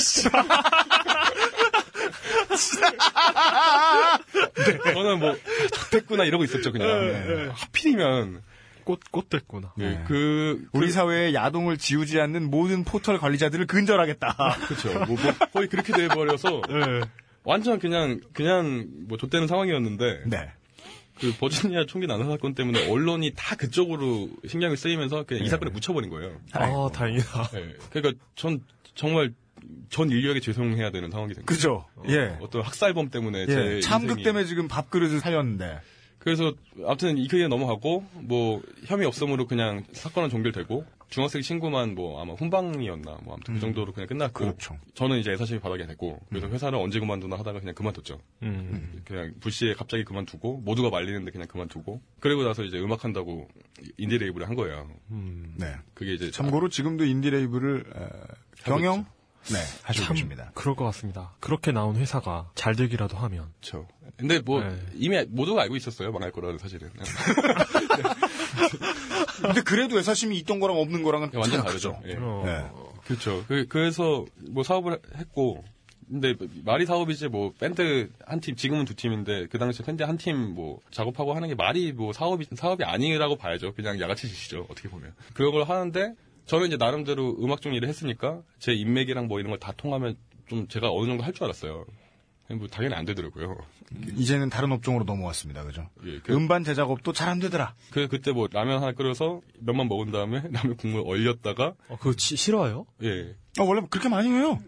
네. 저는 뭐 좋댔구나 이러고 있었죠 그냥. 네, 네. 하필이면 꽃, 꽃 됐구나. 예, 네. 그 우리 사회의 야동을 지우지 않는 모든 포털 관리자들을 근절하겠다. 그렇죠. 뭐, 뭐 거의 그렇게 돼버려서 네. 완전 그냥 그냥 뭐 좆되는 상황이었는데 네. 그 버지니아 총기 난사 사건 때문에 언론이 다 그쪽으로 신경을 쓰이면서 그냥 이 네. 사건에 묻혀버린 거예요. 아, 다행이다. 예. 그러니까 전 정말 전 인류에게 죄송해야 되는 상황이 된 거예요. 그죠? 예. 어떤 학살범 때문에 제 예. 참극 인생이- 때문에 지금 밥그릇을 살렸는데. 그래서 아무튼 이 그게 넘어가고 뭐 혐의 없음으로 그냥 사건은 종결되고 중학생 친구만 뭐 아마 훈방이었나 뭐 아무튼 그 정도로 그냥 끝났고 그렇죠. 저는 이제 애사심이 바닥이 됐고 그래서 회사를 언제 그만두나 하다가 그냥 그만뒀죠. 음. 그냥 불시에 갑자기 그만두고 모두가 말리는데 그냥 그만두고 그리고 나서 이제 음악 한다고 인디 레이블을 한 거예요. 음. 네. 그게 이제 참고로 지금도 인디 레이블을 에, 경영 네 하시고 참 계십니다. 그럴 것 같습니다. 그렇게 나온 회사가 잘 되기라도 하면. 그렇죠. 근데 뭐 네. 이미 모두가 알고 있었어요 망할 거라는 사실은. (laughs) (laughs) 근데 그래도 애사심이 있던 거랑 없는 거랑은 완전 차이가 다르죠. 예. 어. 네. 그렇죠. 그, 래서 뭐 사업을 했고 근데 말이 사업이지 뭐 밴드 한 팀 지금은 두 팀인데 그 당시 밴드 한 팀 뭐 작업하고 하는 게 말이 뭐 사업이 사업이 아니라고 봐야죠. 그냥 야가치 짓이죠. 어떻게 보면 그런 걸 하는데 저는 이제 나름대로 음악 쪽 일을 했으니까 제 인맥이랑 뭐 이런 걸 다 통하면 좀 제가 어느 정도 할 줄 알았어요. 뭐 당연히 안 되더라고요. 이제는 다른 업종으로 넘어왔습니다. 그죠? 예, 그, 음반 제작업도 잘 안 되더라. 그 그때 뭐 라면 하나 끓여서 면만 먹은 다음에 (laughs) 라면 국물 얼렸다가 어, 그거 치- 싫어요? 예. 어, 원래 그렇게 많이 해요.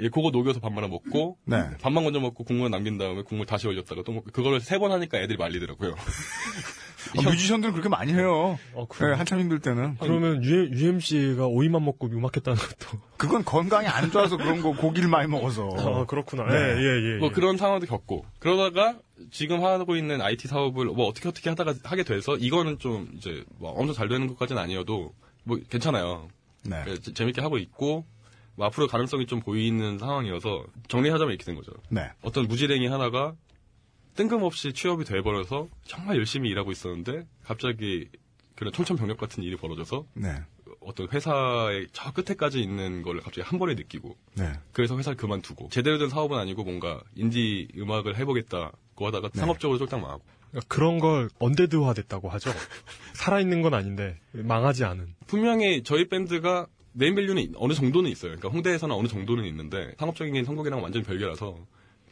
예, 그거 녹여서 밥 말아 먹고 네. 밥만 먼저 먹고 국물 남긴 다음에 국물 다시 얼렸다가 또 먹고 그거를 세번 하니까 애들이 말리더라고요. (laughs) 아, 뮤지션들은 그렇게 많이 해요. 어, 그래요? 네, 한참 힘들 때는. 그러면 UMC가 오이만 먹고 음악했다는 것도. (laughs) 그건 건강이 안 좋아서 그런 거 고기를 많이 먹어서. 아, 그렇구나. 네. 예, 예, 예. 뭐 예. 그런 상황도 겪고 그러다가 지금 하고 있는 IT 사업을 뭐 어떻게 어떻게 하다가 하게 돼서 이거는 좀 이제 뭐 엄청 잘 되는 것까지는 아니어도 뭐 괜찮아요. 네. 예, 재- 재밌게 하고 있고 뭐 앞으로 가능성이 좀 보이는 상황이어서 정리하자면 이렇게 된 거죠. 네. 어떤 무지랭이 하나가 뜬금없이 취업이 돼버려서 정말 열심히 일하고 있었는데 갑자기 그런 청천벽력 같은 일이 벌어져서 네. 어떤 회사의 저 끝에까지 있는 걸 갑자기 한 번에 느끼고 네. 그래서 회사를 그만두고 제대로 된 사업은 아니고 뭔가 인디 음악을 해보겠다고 하다가 네. 상업적으로 쫄딱 망하고 그러니까 그런 걸 언데드화 됐다고 하죠. (laughs) 살아있는 건 아닌데, 망하지 않은. 분명히 저희 밴드가 네임밸류는 어느 정도는 있어요. 그러니까 홍대에서는 어느 정도는 있는데 상업적인 성공이랑 완전 별개라서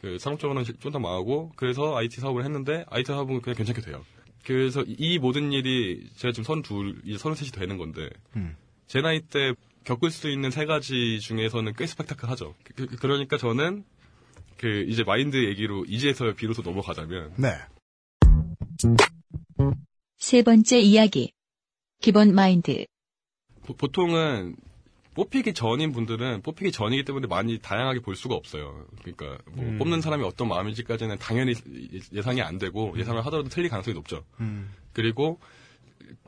그 상업적으로는 쫄딱 망하고 그래서 IT 사업을 했는데 IT 사업은 그냥 괜찮게 돼요. 그래서 이 모든 일이 제가 지금 서른 둘, 이제 서른 셋이 되는 건데 음. 제 나이 때 겪을 수 있는 세 가지 중에서는 꽤 스펙타클하죠. 그, 그- 그러니까 저는 그 이제 마인드 얘기로 이제서 비로소 넘어가자면 네. 세 번째 이야기. 기본 마인드. 보- 보통은 뽑히기 전인 분들은 뽑히기 전이기 때문에 많이 다양하게 볼 수가 없어요. 그러니까 뭐 음. 뽑는 사람이 어떤 마음인지까지는 당연히 예상이 안 되고 예상을 하더라도 틀릴 가능성이 높죠. 음. 그리고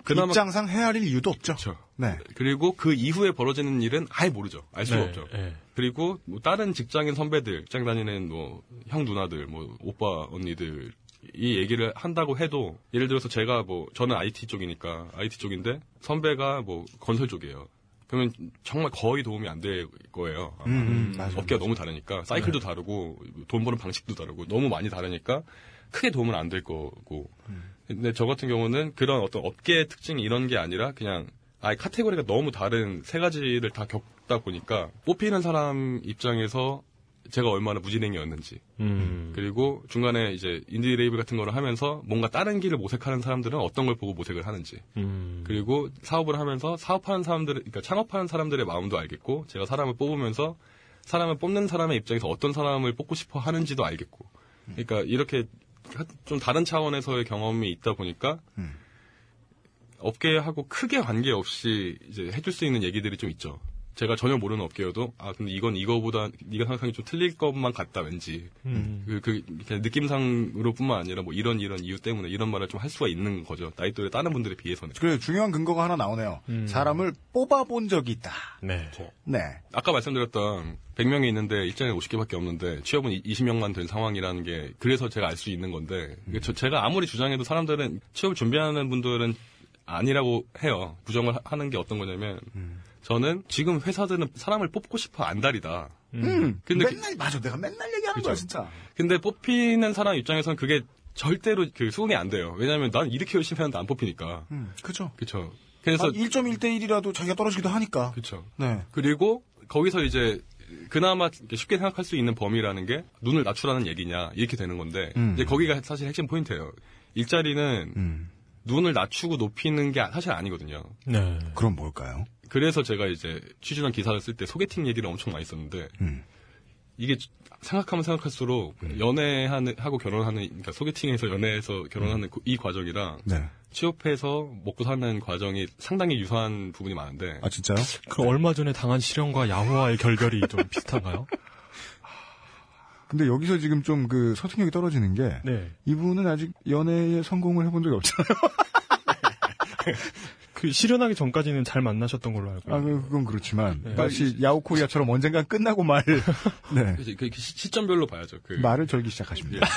그나마 입장상 헤아릴 이유도 없죠. 그렇죠. 네. 그리고 그 이후에 벌어지는 일은 아예 모르죠. 알 수가 네, 없죠. 예. 그리고 뭐 다른 직장인 선배들, 직장 다니는 뭐 형 누나들, 뭐 오빠 언니들 이 얘기를 한다고 해도 예를 들어서 제가 뭐 저는 IT 쪽이니까 IT 쪽인데 선배가 뭐 건설 쪽이에요. 그러면 정말 거의 도움이 안 될 거예요. 아마. 음, 맞아요. 업계가 너무 다르니까 사이클도 네. 다르고 돈 버는 방식도 다르고 너무 많이 다르니까 크게 도움은 안 될 거고. 근데 저 같은 경우는 그런 어떤 업계의 특징이 이런 게 아니라 그냥 아예 카테고리가 너무 다른 세 가지를 다 겪다 보니까 뽑히는 사람 입장에서 제가 얼마나 무진행이었는지 음. 그리고 중간에 이제 인디 레이블 같은 거를 하면서 뭔가 다른 길을 모색하는 사람들은 어떤 걸 보고 모색을 하는지 음. 그리고 사업을 하면서 사업하는 사람들, 그러니까 창업하는 사람들의 마음도 알겠고, 제가 사람을 뽑으면서 사람을 뽑는 사람의 입장에서 어떤 사람을 뽑고 싶어 하는지도 알겠고, 그러니까 이렇게 하- 좀 다른 차원에서의 경험이 있다 보니까 음. 업계하고 크게 관계없이 이제 해줄 수 있는 얘기들이 좀 있죠. 제가 전혀 모르는 업계여도 아 근데 이건 이거보다 네가 생각하기 좀 틀릴 것만 같다 왠지 음. 그, 그, 그냥 느낌상으로뿐만 아니라 뭐 이런 이런 이유 때문에 이런 말을 좀 할 수가 있는 거죠. 나이 또래 다른 분들에 비해서는. 그래 중요한 근거가 하나 나오네요. 음. 사람을 뽑아본 적이 있다. 네. 네. 아까 말씀드렸던 100명이 있는데 일정에 50개밖에 없는데 취업은 20명만 된 상황이라는 게 그래서 제가 알 수 있는 건데 음. 저- 제가 아무리 주장해도 사람들은 취업을 준비하는 분들은 아니라고 해요. 부정을 하- 하는 게 어떤 거냐면 음. 저는 지금 회사들은 사람을 뽑고 싶어 안달이다. 음. 근데 그- 맨날 맞아. 내가 맨날 얘기하는 그죠. 거야 진짜. 근데 뽑히는 사람 입장에서는 그게 절대로 그 수긍이 안 돼요. 왜냐하면 난 이렇게 열심히 하는데 안 뽑히니까. 음, 그죠. 그렇죠. 그래서 한 1.1대 1이라도 자기가 떨어지기도 하니까. 그렇죠. 네. 그리고 거기서 이제 그나마 쉽게 생각할 수 있는 범위라는 게 눈을 낮추라는 얘기냐 이렇게 되는 건데 음. 이제 거기가 사실 핵심 포인트예요. 일자리는 음. 눈을 낮추고 높이는 게 사실 아니거든요. 네. 그럼 뭘까요? 그래서 제가 이제 취준한 기사를 쓸 때 소개팅 얘기를 엄청 많이 썼는데 음. 이게 생각하면 생각할수록 연애하는 하고 결혼하는 그러니까 소개팅에서 연애해서 결혼하는 그- 이 과정이랑 네. 취업해서 먹고 사는 과정이 상당히 유사한 부분이 많은데 아 진짜요? 그 얼마 전에 당한 실현과 야후와의 결별이 좀 (laughs) 비슷한가요? 근데 여기서 지금 좀 그 설득력이 떨어지는 게 네. 이분은 아직 연애에 성공을 해본 적이 없잖아요. (laughs) 그 실현하기 전까지는 잘 만나셨던 걸로 알고. 아, 그- 그건 그렇지만 네. 마치 야후 코리아처럼 언젠간 끝나고 말 (laughs) 네. 그래서 그 시- 시점별로 봐야죠. 그 말을 절기 시작하십니다.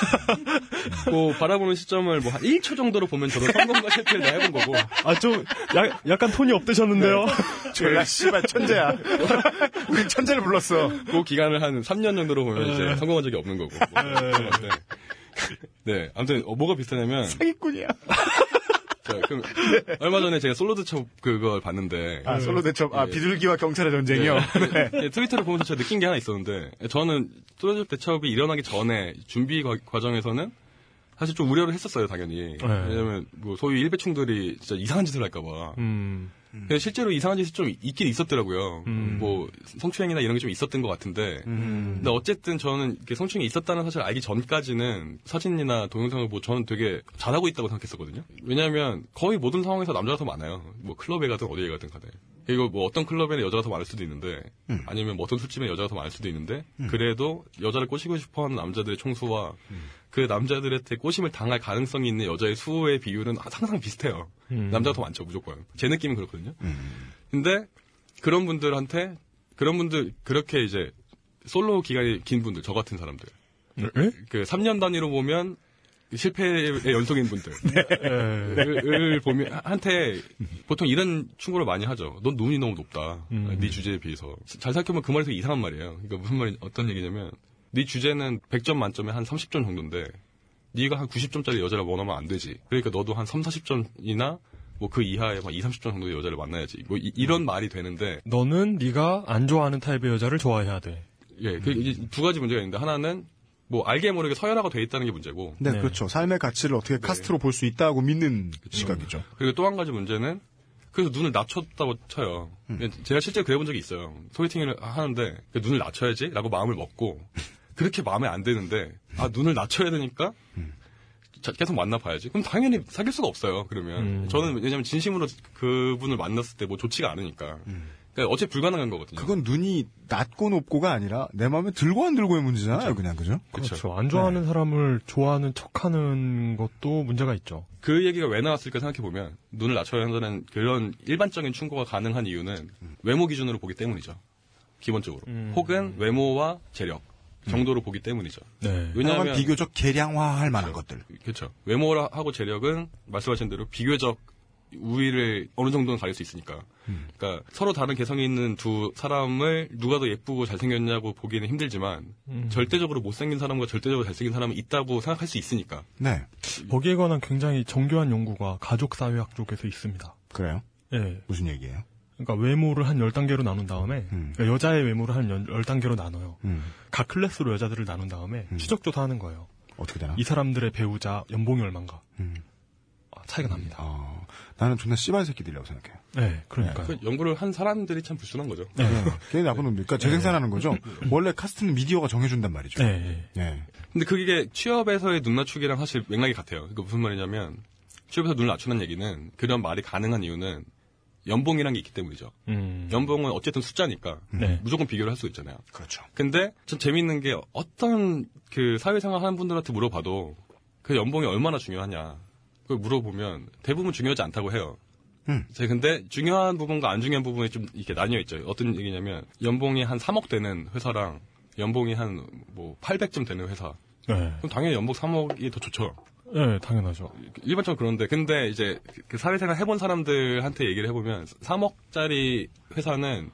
뭐 바라보는 시점을 뭐 한 1초 정도로 보면 저도 성공과 실패를 다 해본 거고. 아, 좀, 야- 약간 톤이 업되셨는데요? (laughs) 졸라 씨발 천재야. 우리 천재를 불렀어. 그 기간을 한 3년 정도로 보면 네. 이제 성공한 적이 없는 거고. 뭐 건데. 네. 아무튼 어, 뭐가 비슷하냐면 사기꾼이야. 자, 그럼 얼마 전에 제가 솔로 드첩 그걸 봤는데 아, 솔로 대첩, 아, 예. 비둘기와 경찰의 전쟁이요? (laughs) 네. 예, 트위터를 보면서 제가 느낀 게 하나 있었는데 저는 솔로 대첩이 일어나기 전에 준비 과- 과정에서는 사실 좀 우려를 했었어요, 당연히. 왜냐면 뭐 소위 일배충들이 진짜 이상한 짓을 할까봐. 음. 근데 실제로 이상한 짓이 좀 있긴 있었더라고요. 음. 뭐 성추행이나 이런 게 좀 있었던 것 같은데. 근데 어쨌든 저는 성추행이 있었다는 사실을 알기 전까지는 사진이나 동영상을 보고 저는 되게 잘하고 있다고 생각했었거든요. 왜냐하면 거의 모든 상황에서 남자가 더 많아요. 뭐 클럽에 가든 어디에 가든 간에. 그리고 뭐 어떤 클럽에는 여자가 더 많을 수도 있는데 아니면 뭐 어떤 술집에 여자가 더 많을 수도 있는데 음. 그래도 여자를 꼬시고 싶어하는 남자들의 총수와 그 남자들한테 꼬심을 당할 가능성이 있는 여자의 수의 비율은 항상 비슷해요. 음. 남자가 더 많죠, 무조건. 제 느낌은 그렇거든요. 근데 그런 분들한테 그런 분들 그렇게 이제 솔로 기간이 긴 분들, 저 같은 사람들. 그 3년 단위로 보면 실패의 연속인 분들. (laughs) 을 보면 한테 보통 이런 충고를 많이 하죠. 넌 눈이 너무 높다. 음. 네 주제에 비해서. 잘 생각해보면 그 말이 되게 이상한 말이에요. 그러니까 무슨 말이 어떤 얘기냐면 네 주제는 100점 만점에 한 30점 정도인데 네가 한 90점짜리 여자를 원하면 안 되지. 그러니까 너도 한 3, 40점이나 뭐그 이하의 막 2, 30점 정도의 여자를 만나야지. 뭐 이, 런 말이 되는데 너는 네가 안 좋아하는 타입의 여자를 좋아해야 돼. 예, 그 이제 두 가지 문제가 있는데 하나는 뭐 알게 모르게 서열화가 돼 있다는 게 문제고 네, 그렇죠. 삶의 가치를 어떻게 카스트로 볼 수 있다고 믿는 시각이죠. 그리고 또 한 가지 문제는 그래서 눈을 낮췄다고 쳐요. 제가 실제 그래 본 적이 있어요. 소개팅을 하는데 그 눈을 낮춰야지라고 마음을 먹고 그렇게 마음에 안 드는데 아 눈을 낮춰야 되니까 자, 계속 만나봐야지. 그럼 당연히 사귈 수가 없어요. 그러면 저는 왜냐면 진심으로 그분을 만났을 때 뭐 좋지가 않으니까. 그러니까 어째 불가능한 거거든요. 그건 눈이 낮고 높고가 아니라 내 마음에 들고 안 들고의 문제잖아요, 그냥 그죠? 그렇죠. 안 좋아하는 사람을 좋아하는 척하는 것도 문제가 있죠. 그 얘기가 왜 나왔을까 생각해 보면 눈을 낮춰야 한다는 그런 일반적인 충고가 가능한 이유는 외모 기준으로 보기 때문이죠. 기본적으로. 혹은 외모와 재력 정도로 보기 때문이죠. 네. 왜냐하면 비교적 계량화할 만한 것들. 그렇죠. 외모하고 재력은 말씀하신 대로 비교적 우위를 어느 정도는 가릴 수 있으니까. 그러니까 서로 다른 개성이 있는 두 사람을 누가 더 예쁘고 잘생겼냐고 보기는 힘들지만 음. 절대적으로 못생긴 사람과 절대적으로 잘생긴 사람은 있다고 생각할 수 있으니까. 네. 거기에 관한 굉장히 정교한 연구가 가족사회학 쪽에서 있습니다. 그래요? 예. 무슨 얘기예요? 그러니까 외모를 한 10단계로 나눈 다음에 그러니까 여자의 외모를 한 10단계로 나눠요. 음. 각 클래스로 여자들을 나눈 다음에 추적 조사하는 거예요. 어떻게 되나? 이 사람들의 배우자 연봉이 얼마인가. 음. 아, 차이가 납니다. 나는 존나 씨발 새끼들이라고 생각해요. 네, 그러니까요. 그 연구를 한 사람들이 참 불순한 거죠. 네. 걔 나쁜 놈들. 그러니까 재생산하는 거죠. 원래 카스트는 미디어가 정해준단 말이죠. 네. 네. 근데 그게 취업에서의 눈 낮추기랑 사실 맥락이 같아요. 그러니까 무슨 말이냐면 취업에서 눈을 낮추는 얘기는 그런 말이 가능한 이유는 연봉이란 게 있기 때문이죠. 음. 연봉은 어쨌든 숫자니까 네. 무조건 비교를 할 수 있잖아요. 그렇죠. 근데 좀 재밌는 게 어떤 그 사회생활 하는 분들한테 물어봐도 그 연봉이 얼마나 중요하냐. 그걸 물어보면 대부분 중요하지 않다고 해요. 음. 제 근데 중요한 부분과 안 중요한 부분이 좀 이렇게 나뉘어 있죠. 어떤 얘기냐면 연봉이 한 3억 되는 회사랑 연봉이 한 뭐 800점 되는 회사. 네. 그럼 당연히 연봉 3억이 더 좋죠. 네, 당연하죠. 일반적으로 그런데 근데 이제 그 사회생활 해본 사람들한테 얘기를 해보면 3억짜리 회사는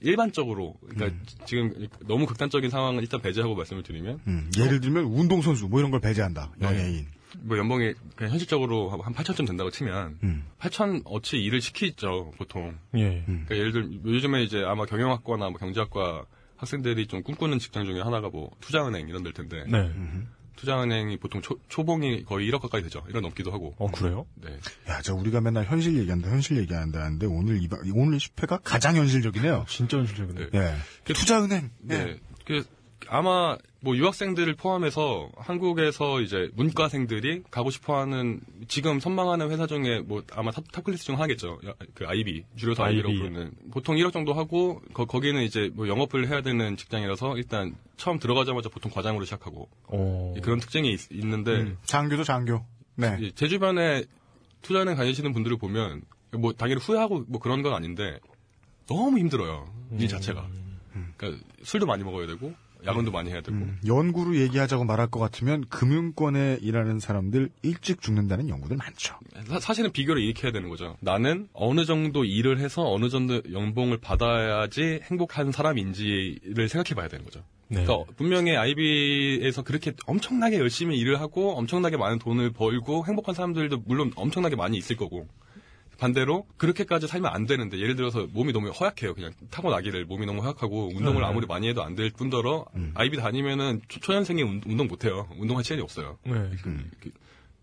일반적으로 그러니까 지금 너무 극단적인 상황을 일단 배제하고 말씀을 드리면 음, 예를 들면 운동선수 뭐 이런 걸 배제한다. 네. 연예인. 뭐 연봉이 그냥 현실적으로 한 8천점 된다고 치면 음. 8천 어치 일을 시키죠 보통. 예. 그러니까 예를 들면 요즘에 이제 아마 경영학과나 뭐 경제학과 학생들이 좀 꿈꾸는 직장 중에 하나가 뭐 투자은행 이런 데일 텐데 네. 투자은행이 보통 초, 초봉이 거의 1억 가까이 되죠. 1억 넘기도 하고. 어, 그래요? 네. 야, 저 우리가 맨날 현실 얘기한다, 현실 얘기한다 하는데 오늘 이 오늘 10회가 가장 현실적이네요. 진짜 현실적이네요. 예. 투자은행. 네. 그 아마 뭐 유학생들을 포함해서 한국에서 이제 문과생들이 가고 싶어하는 지금 선망하는 회사 중에 뭐 아마 top, top class 중 하나겠죠. 야, 그 줄여서 IB라고 IB. 부르는 보통 1억 정도 하고 거, 기는 이제 뭐 영업을 해야 되는 직장이라서 일단 처음 들어가자마자 보통 과장으로 시작하고 어. 그런 특징이 있, 는데 음, 장교도 장교. 네. 제 주변에 투자은행 다니시는 분들을 보면 뭐 당연히 후회하고 뭐 그런 건 아닌데 너무 힘들어요. 음. 일 자체가. 그러니까 술도 많이 먹어야 되고 야근도 많이 해야 되고. 음, 연구로 얘기하자고 말할 것 같으면 금융권에 일하는 사람들 일찍 죽는다는 연구들 많죠. 사, 실은 비교를 이렇게 해야 되는 거죠. 나는 어느 정도 일을 해서 어느 정도 연봉을 받아야지 행복한 사람인지를 생각해 봐야 되는 거죠. 네. 그러니까 분명히 IB에서 그렇게 엄청나게 열심히 일을 하고 엄청나게 많은 돈을 벌고 행복한 사람들도 물론 엄청나게 많이 있을 거고 반대로 그렇게까지 살면 안 되는데 예를 들어서 몸이 너무 허약해요. 그냥 타고나기를 몸이 너무 허약하고 운동을 네. 아무리 많이 해도 안 될 뿐더러 IB 다니면은 초, 초년생이 운- 운동 못 해요. 운동할 시간이 없어요. 네.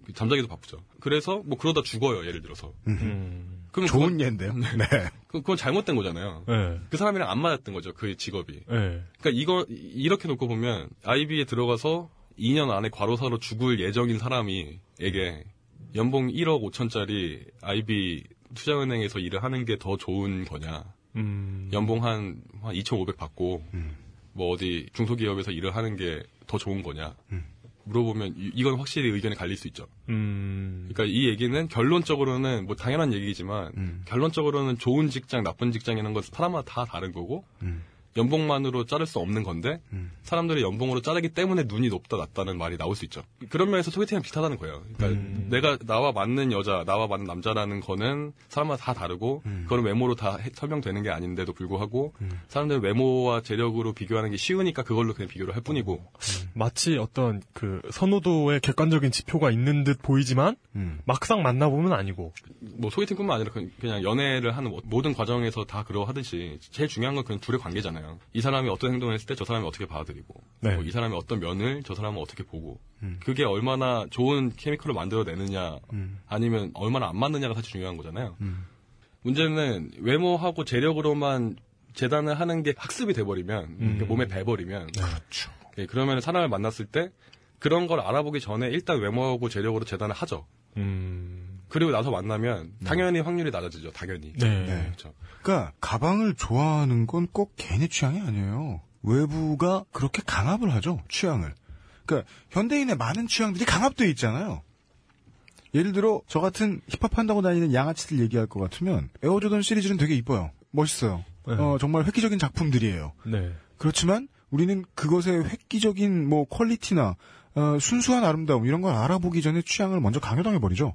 그 잠자기도 바쁘죠. 그래서 뭐 그러다 죽어요. 예를 들어서. 음. 그럼 좋은 그건- 예인데요. 네. (laughs) 그- 그건 잘못된 거잖아요. 네. 그 사람이랑 안 맞았던 거죠. 그 직업이. 네. 그러니까 이거 이- 이렇게 놓고 보면 IB에 들어가서 2년 안에 과로사로 죽을 예정인 사람이에게 연봉 1억 5천짜리 IB 투자은행에서 일을 하는 게 더 좋은 거냐? 음. 연봉 한, 한 2,500 받고 뭐 어디 중소기업에서 일을 하는 게 더 좋은 거냐? 물어보면 이- 이건 확실히 의견이 갈릴 수 있죠. 음. 그러니까 이 얘기는 결론적으로는 뭐 당연한 얘기지만 결론적으로는 좋은 직장, 나쁜 직장이라는 건 사람마다 다 다른 거고 연봉만으로 자를 수 없는 건데 사람들이 연봉으로 자르기 때문에 눈이 높다 낮다는 말이 나올 수 있죠. 그런 면에서 소개팅은 비슷하다는 거예요. 그러니까 내가 나와 맞는 여자, 나와 맞는 남자라는 거는 사람마다 다 다르고 그거는 외모로 다 해- 설명되는 게 아닌데도 불구하고 사람들은 외모와 재력으로 비교하는 게 쉬우니까 그걸로 그냥 비교를 할 뿐이고. 마치 어떤 그 선호도의 객관적인 지표가 있는 듯 보이지만 막상 만나보면 아니고. 뭐 소개팅뿐만 아니라 그냥- 그냥 연애를 하는 모든 과정에서 다 그러하듯이 제일 중요한 건 그냥 둘의 관계잖아요. 이 사람이 어떤 행동을 했을 때 저 사람이 어떻게 받아들이고 네. 뭐 이 사람이 어떤 면을 저 사람은 어떻게 보고 그게 얼마나 좋은 케미컬을 만들어내느냐 아니면 얼마나 안 맞느냐가 사실 중요한 거잖아요. 문제는 외모하고 재력으로만 재단을 하는 게 학습이 돼버리면 그러니까 몸에 배버리면 그렇죠. 예, 그러면 사람을 만났을 때 그런 걸 알아보기 전에 일단 외모하고 재력으로 재단을 하죠. 음. 그리고 나서 만나면 당연히 확률이 낮아지죠. 당연히. 네. 그렇죠. 그러니까 가방을 좋아하는 건 꼭 개인의 취향이 아니에요. 외부가 그렇게 강압을 하죠. 취향을. 그러니까 현대인의 많은 취향들이 강압되어 있잖아요. 예를 들어 저 같은 힙합 한다고 다니는 양아치들 얘기할 것 같으면 에어조던 시리즈는 되게 이뻐요. 멋있어요. 네. 어, 정말 획기적인 작품들이에요. 네. 그렇지만 우리는 그것의 획기적인 뭐 퀄리티나 어, 순수한 아름다움 이런 걸 알아보기 전에 취향을 먼저 강요당해 버리죠.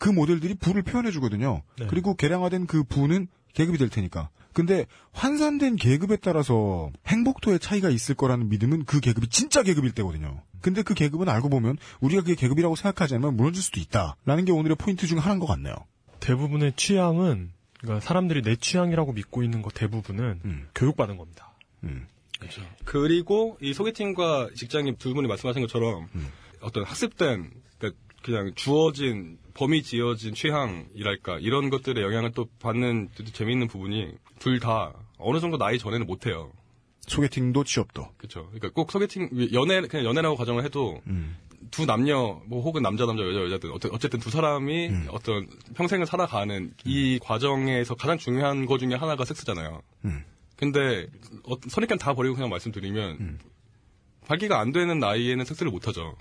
그 모델들이 부를 표현해 주거든요. 네. 그리고 개량화된 그 부는 계급이 될 테니까. 근데 환산된 계급에 따라서 행복도의 차이가 있을 거라는 믿음은 그 계급이 진짜 계급일 때거든요. 근데 그 계급은 알고 보면 우리가 그게 계급이라고 생각하지 않으면 무너질 수도 있다라는 게 오늘의 포인트 중 하나인 것 같네요. 대부분의 취향은 그러니까 사람들이 내 취향이라고 믿고 있는 것 대부분은 음. 교육받은 겁니다. 그렇죠. 그리고 이 소개팅과 직장인 두 분이 말씀하신 것처럼 어떤 학습된 그러니까 그냥 주어진 범위 지어진 취향이랄까 이런 것들의 영향을 또 받는 또 재미있는 부분이 둘 다 어느 정도 나이 전에는 못해요. 소개팅도 취업도. 그렇죠. 그러니까 꼭 소개팅 연애 그냥 연애라고 가정을 해도 두 남녀 뭐 혹은 남자 남자 여자 여자든 어쨌- 어쨌든 두 사람이 어떤 평생을 살아가는 이 과정에서 가장 중요한 것 중에 하나가 섹스잖아요. 음. 근데 어, 선입견 다 버리고 그냥 말씀드리면 발기가 안 되는 나이에는 섹스를 못 하죠.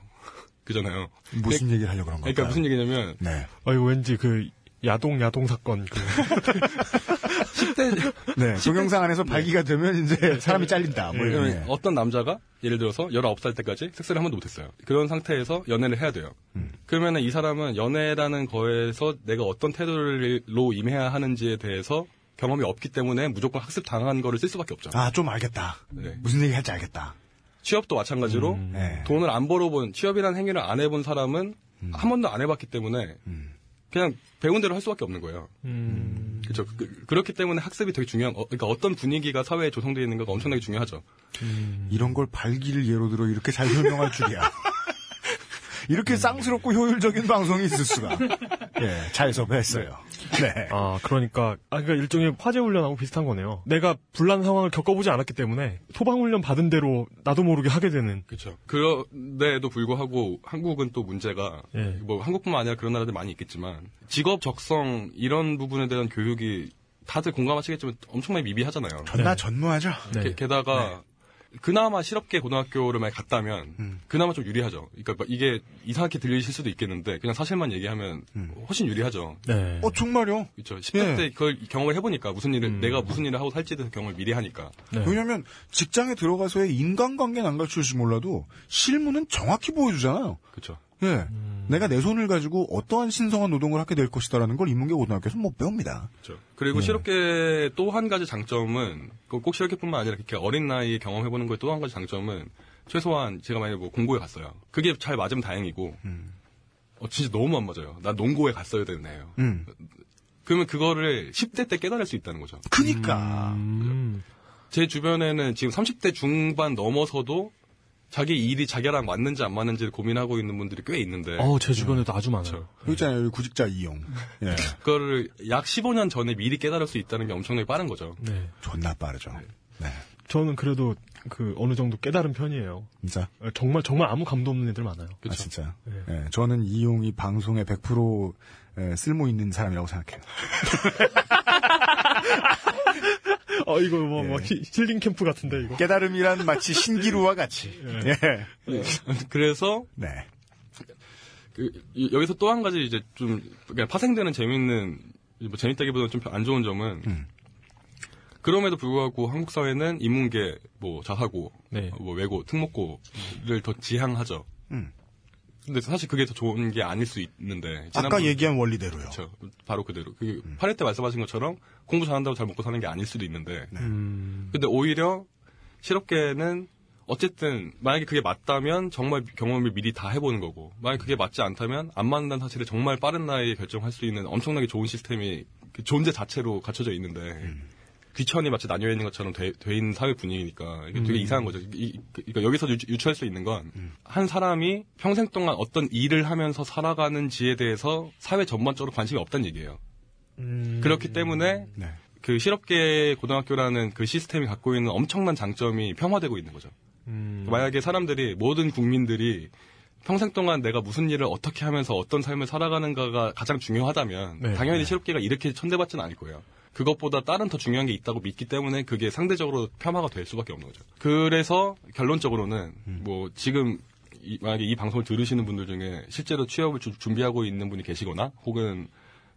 그잖아요. 무슨 얘기를 하려고 그런 그러니까 걸까요? 무슨 얘기냐면 네. 아 이거 왠지 그 야동 야동 사건 그 (laughs) 10대 네. 동영상 안에서 발기가 되면 이제 사람이 잘린다. 뭐 이런. 그러면 어떤 남자가 예를 들어서 19살 때까지 섹스를 한 번도 못 했어요. 그런 상태에서 연애를 해야 돼요. 그러면은 이 사람은 연애라는 거에서 내가 어떤 태도로 임해야 하는지에 대해서 경험이 없기 때문에 무조건 학습 당한 거를 쓸 수밖에 없죠. 아, 좀 알겠다. 네. 무슨 얘기 할지 알겠다. 취업도 마찬가지로 네. 돈을 안 벌어본 취업이라는 행위를 안 해본 사람은 한 번도 안 해봤기 때문에 그냥 배운 대로 할 수밖에 없는 거예요. 음. 그렇죠. 그, 렇기 때문에 학습이 되게 중요한. 어, 그러니까 어떤 분위기가 사회에 조성되어 있는가가 엄청나게 중요하죠. 이런 걸 발기를 예로 들어 이렇게 잘 설명할 줄이야. (laughs) 이렇게 쌍스럽고 효율적인 방송이 있을 수가. (laughs) 예, 잘 섭외했어요. 네. 아 그러니까 아 그러니까 일종의 화재 훈련하고 비슷한 거네요. 내가 불난 상황을 겪어보지 않았기 때문에 소방 훈련 받은 대로 나도 모르게 하게 되는. 그렇죠. 그런데도 불구하고 한국은 또 문제가 예. 뭐 한국뿐만 아니라 그런 나라들 많이 있겠지만 직업 적성 이런 부분에 대한 교육이 다들 공감하시겠지만 엄청나게 미비하잖아요. 전나 전무하죠. 네. 게, 다가 그나마 실업계 고등학교를 만약 갔다면 음. 그나마 좀 유리하죠. 그러니까 뭐 이게 이상하게 들리실 수도 있겠는데 그냥 사실만 얘기하면 훨씬 유리하죠. 네. 어 정말요? 그렇죠. 10대 때 예. 그걸 경험을 해보니까 무슨 일을 내가 무슨 일을 하고 살지에 대해서 경험을 미리 하니까. 네. 왜냐하면 직장에 들어가서의 인간관계는 안 가르쳐줄지 몰라도 실무는 정확히 보여주잖아요. 그렇죠. 예. 내가 내 손을 가지고 어떠한 신성한 노동을 하게 될 것이다라는 걸 인문계 고등학교에서 못 배웁니다. 그렇죠. 그리고 네. 실업계 또 한 가지 장점은 그꼭 실업계뿐만 아니라 이렇게 어린 나이에 경험해보는 거에 또한 가지 장점은 최소한 제가 만약에 뭐 공고에 갔어요. 그게 잘 맞으면 다행이고 어 진짜 너무 안 맞아요. 나 농고에 갔어야 되는 애예요. 음. 그러면 그거를 10대 때 깨달을 수 있다는 거죠. 그니까. 제 주변에는 지금 30대 중반 넘어서도 자기 일이 자기랑 맞는지 안 맞는지를 고민하고 있는 분들이 꽤 있는데. 어, 제 주변에도 아주 많아요. 여기 있잖아요. 여기 구직자 이용. (laughs) 예. 그거를 약 15년 전에 미리 깨달을 수 있다는 게 엄청나게 빠른 거죠. 네. 존나 빠르죠. 네. 저는 그래도 그 어느 정도 깨달은 편이에요. 진짜? 어, 정말 정말 아무 감도 없는 애들 많아요. 아, 진짜요? 네. 예, 저는 이용이 방송에 100% 예, 쓸모 있는 사람이라고 생각해요. (laughs) 어 이거 뭐, 뭐 히- 힐링 캠프 같은데 이거. 깨달음이란 마치 신기루와 같이. 예. 그래서 네. 그, 이- 여기서 또 한 가지 이제 좀 그냥 파생되는 재밌는 뭐 재밌다기보다는 좀 안 좋은 점은 음. 그럼에도 불구하고 한국 사회는 인문계, 뭐 자사고, 네. 뭐 외고, 특목고를 더 지향하죠. 음. 근데 사실 그게 더 좋은 게 아닐 수 있는데 아까 지난번- 얘기한 원리대로요. 그렇죠. 바로 그대로. 그 음. 8회 때 말씀하신 것처럼 공부 잘한다고 잘 먹고 사는 게 아닐 수도 있는데. 네. 음. 근데 오히려 실업계는 어쨌든 만약에 그게 맞다면 정말 경험을 미리 다 해보는 거고 만약에 그게 맞지 않다면 안 맞는다는 사실을 정말 빠른 나이에 결정할 수 있는 엄청나게 좋은 시스템이 그 존재 자체로 갖춰져 있는데 음. 귀천이 마치 나뉘어 있는 것처럼 돼, 돼 있는 사회 분위기니까 이게 되게 음. 이상한 거죠. 이- 그- 그러니까 여기서 유, 유추할 수 있는 건 음. 한 사람이 평생 동안 어떤 일을 하면서 살아가는지에 대해서 사회 전반적으로 관심이 없다는 얘기예요. 음. 그렇기 때문에 네. 그 실업계 고등학교라는 그 시스템이 갖고 있는 엄청난 장점이 폄하되고 있는 거죠. 음. 만약에 사람들이 모든 국민들이 평생 동안 내가 무슨 일을 어떻게 하면서 어떤 삶을 살아가는가가 가장 중요하다면 네, 당연히 네. 실업계가 이렇게 천대받지는 않을 거예요. 그것보다 다른 더 중요한 게 있다고 믿기 때문에 그게 상대적으로 폄하가 될 수밖에 없는 거죠. 그래서 결론적으로는 음. 뭐 지금 이- 만약에 이 방송을 들으시는 분들 중에 실제로 취업을 주- 준비하고 있는 분이 계시거나 혹은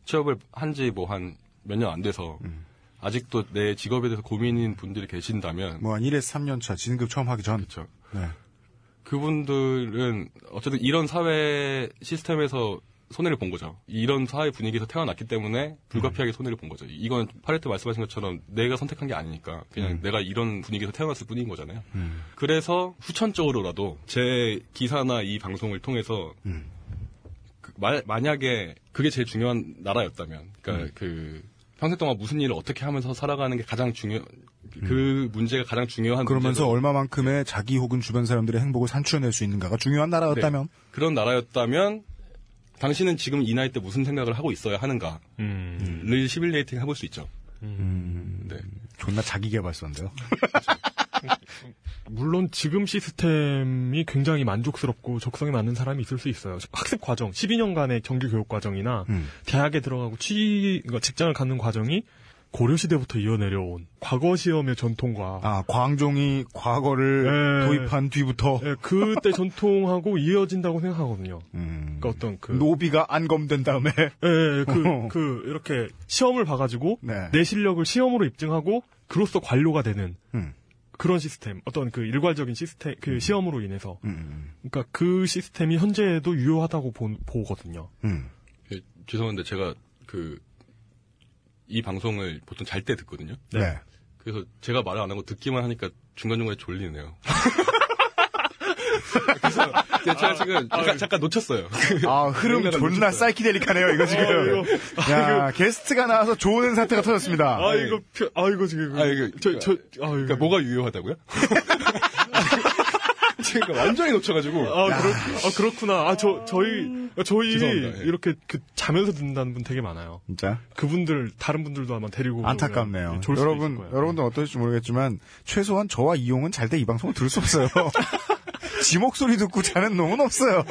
취업을 한 지 뭐 한 몇 년 안 돼서 음. 아직도 내 직업에 대해서 고민인 분들이 계신다면 뭐 한 1에서 3년 차 진급 처음 하기 전. 그렇죠. 네. 그분들은 어쨌든 이런 사회 시스템에서 손해를 본 거죠. 이런 사회 분위기에서 태어났기 때문에 불가피하게 손해를 본 거죠. 이건 파레트 말씀하신 것처럼 내가 선택한 게 아니니까 그냥 내가 이런 분위기에서 태어났을 뿐인 거잖아요. 음. 그래서 후천적으로라도 제 기사나 이 방송을 통해서 음. 그 마- 만약에 그게 제일 중요한 나라였다면, 그러니까 음. 그 평생 동안 무슨 일을 어떻게 하면서 살아가는 게 가장 중요, 그 문제가 가장 중요한 음. 그러면서 문제로- 얼마만큼의 자기 혹은 주변 사람들의 행복을 산출해낼 수 있는가가 중요한 나라였다면 네. 그런 나라였다면 당신은 지금 이 나이 때 무슨 생각을 하고 있어야 하는가를 음. 시뮬레이팅 해볼 수 있죠. 음, 네. 존나 자기 개발서인데요. (laughs) 물론 지금 시스템이 굉장히 만족스럽고 적성에 맞는 사람이 있을 수 있어요. 학습 과정, 12년간의 정규 교육 과정이나 음. 대학에 들어가고 취 그러니까 직장을 갖는 과정이 고려 시대부터 이어내려온 과거 시험의 전통과 아 광종이 과거를 예. 도입한 뒤부터 예, 그때 전통하고 이어진다고 생각하거든요. 음, 그러니까 어떤 그 노비가 안검된 다음에 예, 예, 그, 그, 이렇게 시험을 봐가지고, 네. 내 실력을 시험으로 입증하고, 그로써 관료가 되는 음. 그런 시스템, 어떤 그 일괄적인 시스템, 그 시험으로 인해서. 음, 그러니까 그 시스템이 현재도 유효하다고 보, 보거든요. 음. 예, 죄송한데 제가 그 이 방송을 보통 잘 때 듣거든요. 네. 그래서 제가 말을 안 하고 듣기만 하니까 중간중간에 졸리네요. 그래서 제가 지금 잠깐, 잠깐 놓쳤어요. 아 흐름 (laughs) 존나. 사이키델릭하네요 이거 지금. 아, 이거- 야 게스트가 나와서 좋은 사태가 터졌습니다. 아, 이거, 표- 아, 이거 지금. 아, 이거, 저, 저, 아, 이거. 그러니까 뭐가 유효하다고요? (laughs) 그러니까 완전히 놓쳐가지고. 아, 그렇, 아, 그렇구나. 아, 저, 저희, 저희, 죄송합니다. 예. 이렇게 그 자면서 듣는다는 분 되게 많아요. 진짜 그분들, 다른 분들도 아마 데리고. 안타깝네요. 수도 여러분. 여러분들 어떨지 모르겠지만 최소한 저와 이용은 잘 때 이 방송을 들을 수 없어요. (laughs) 지 목소리 듣고 자는 놈은 없어요.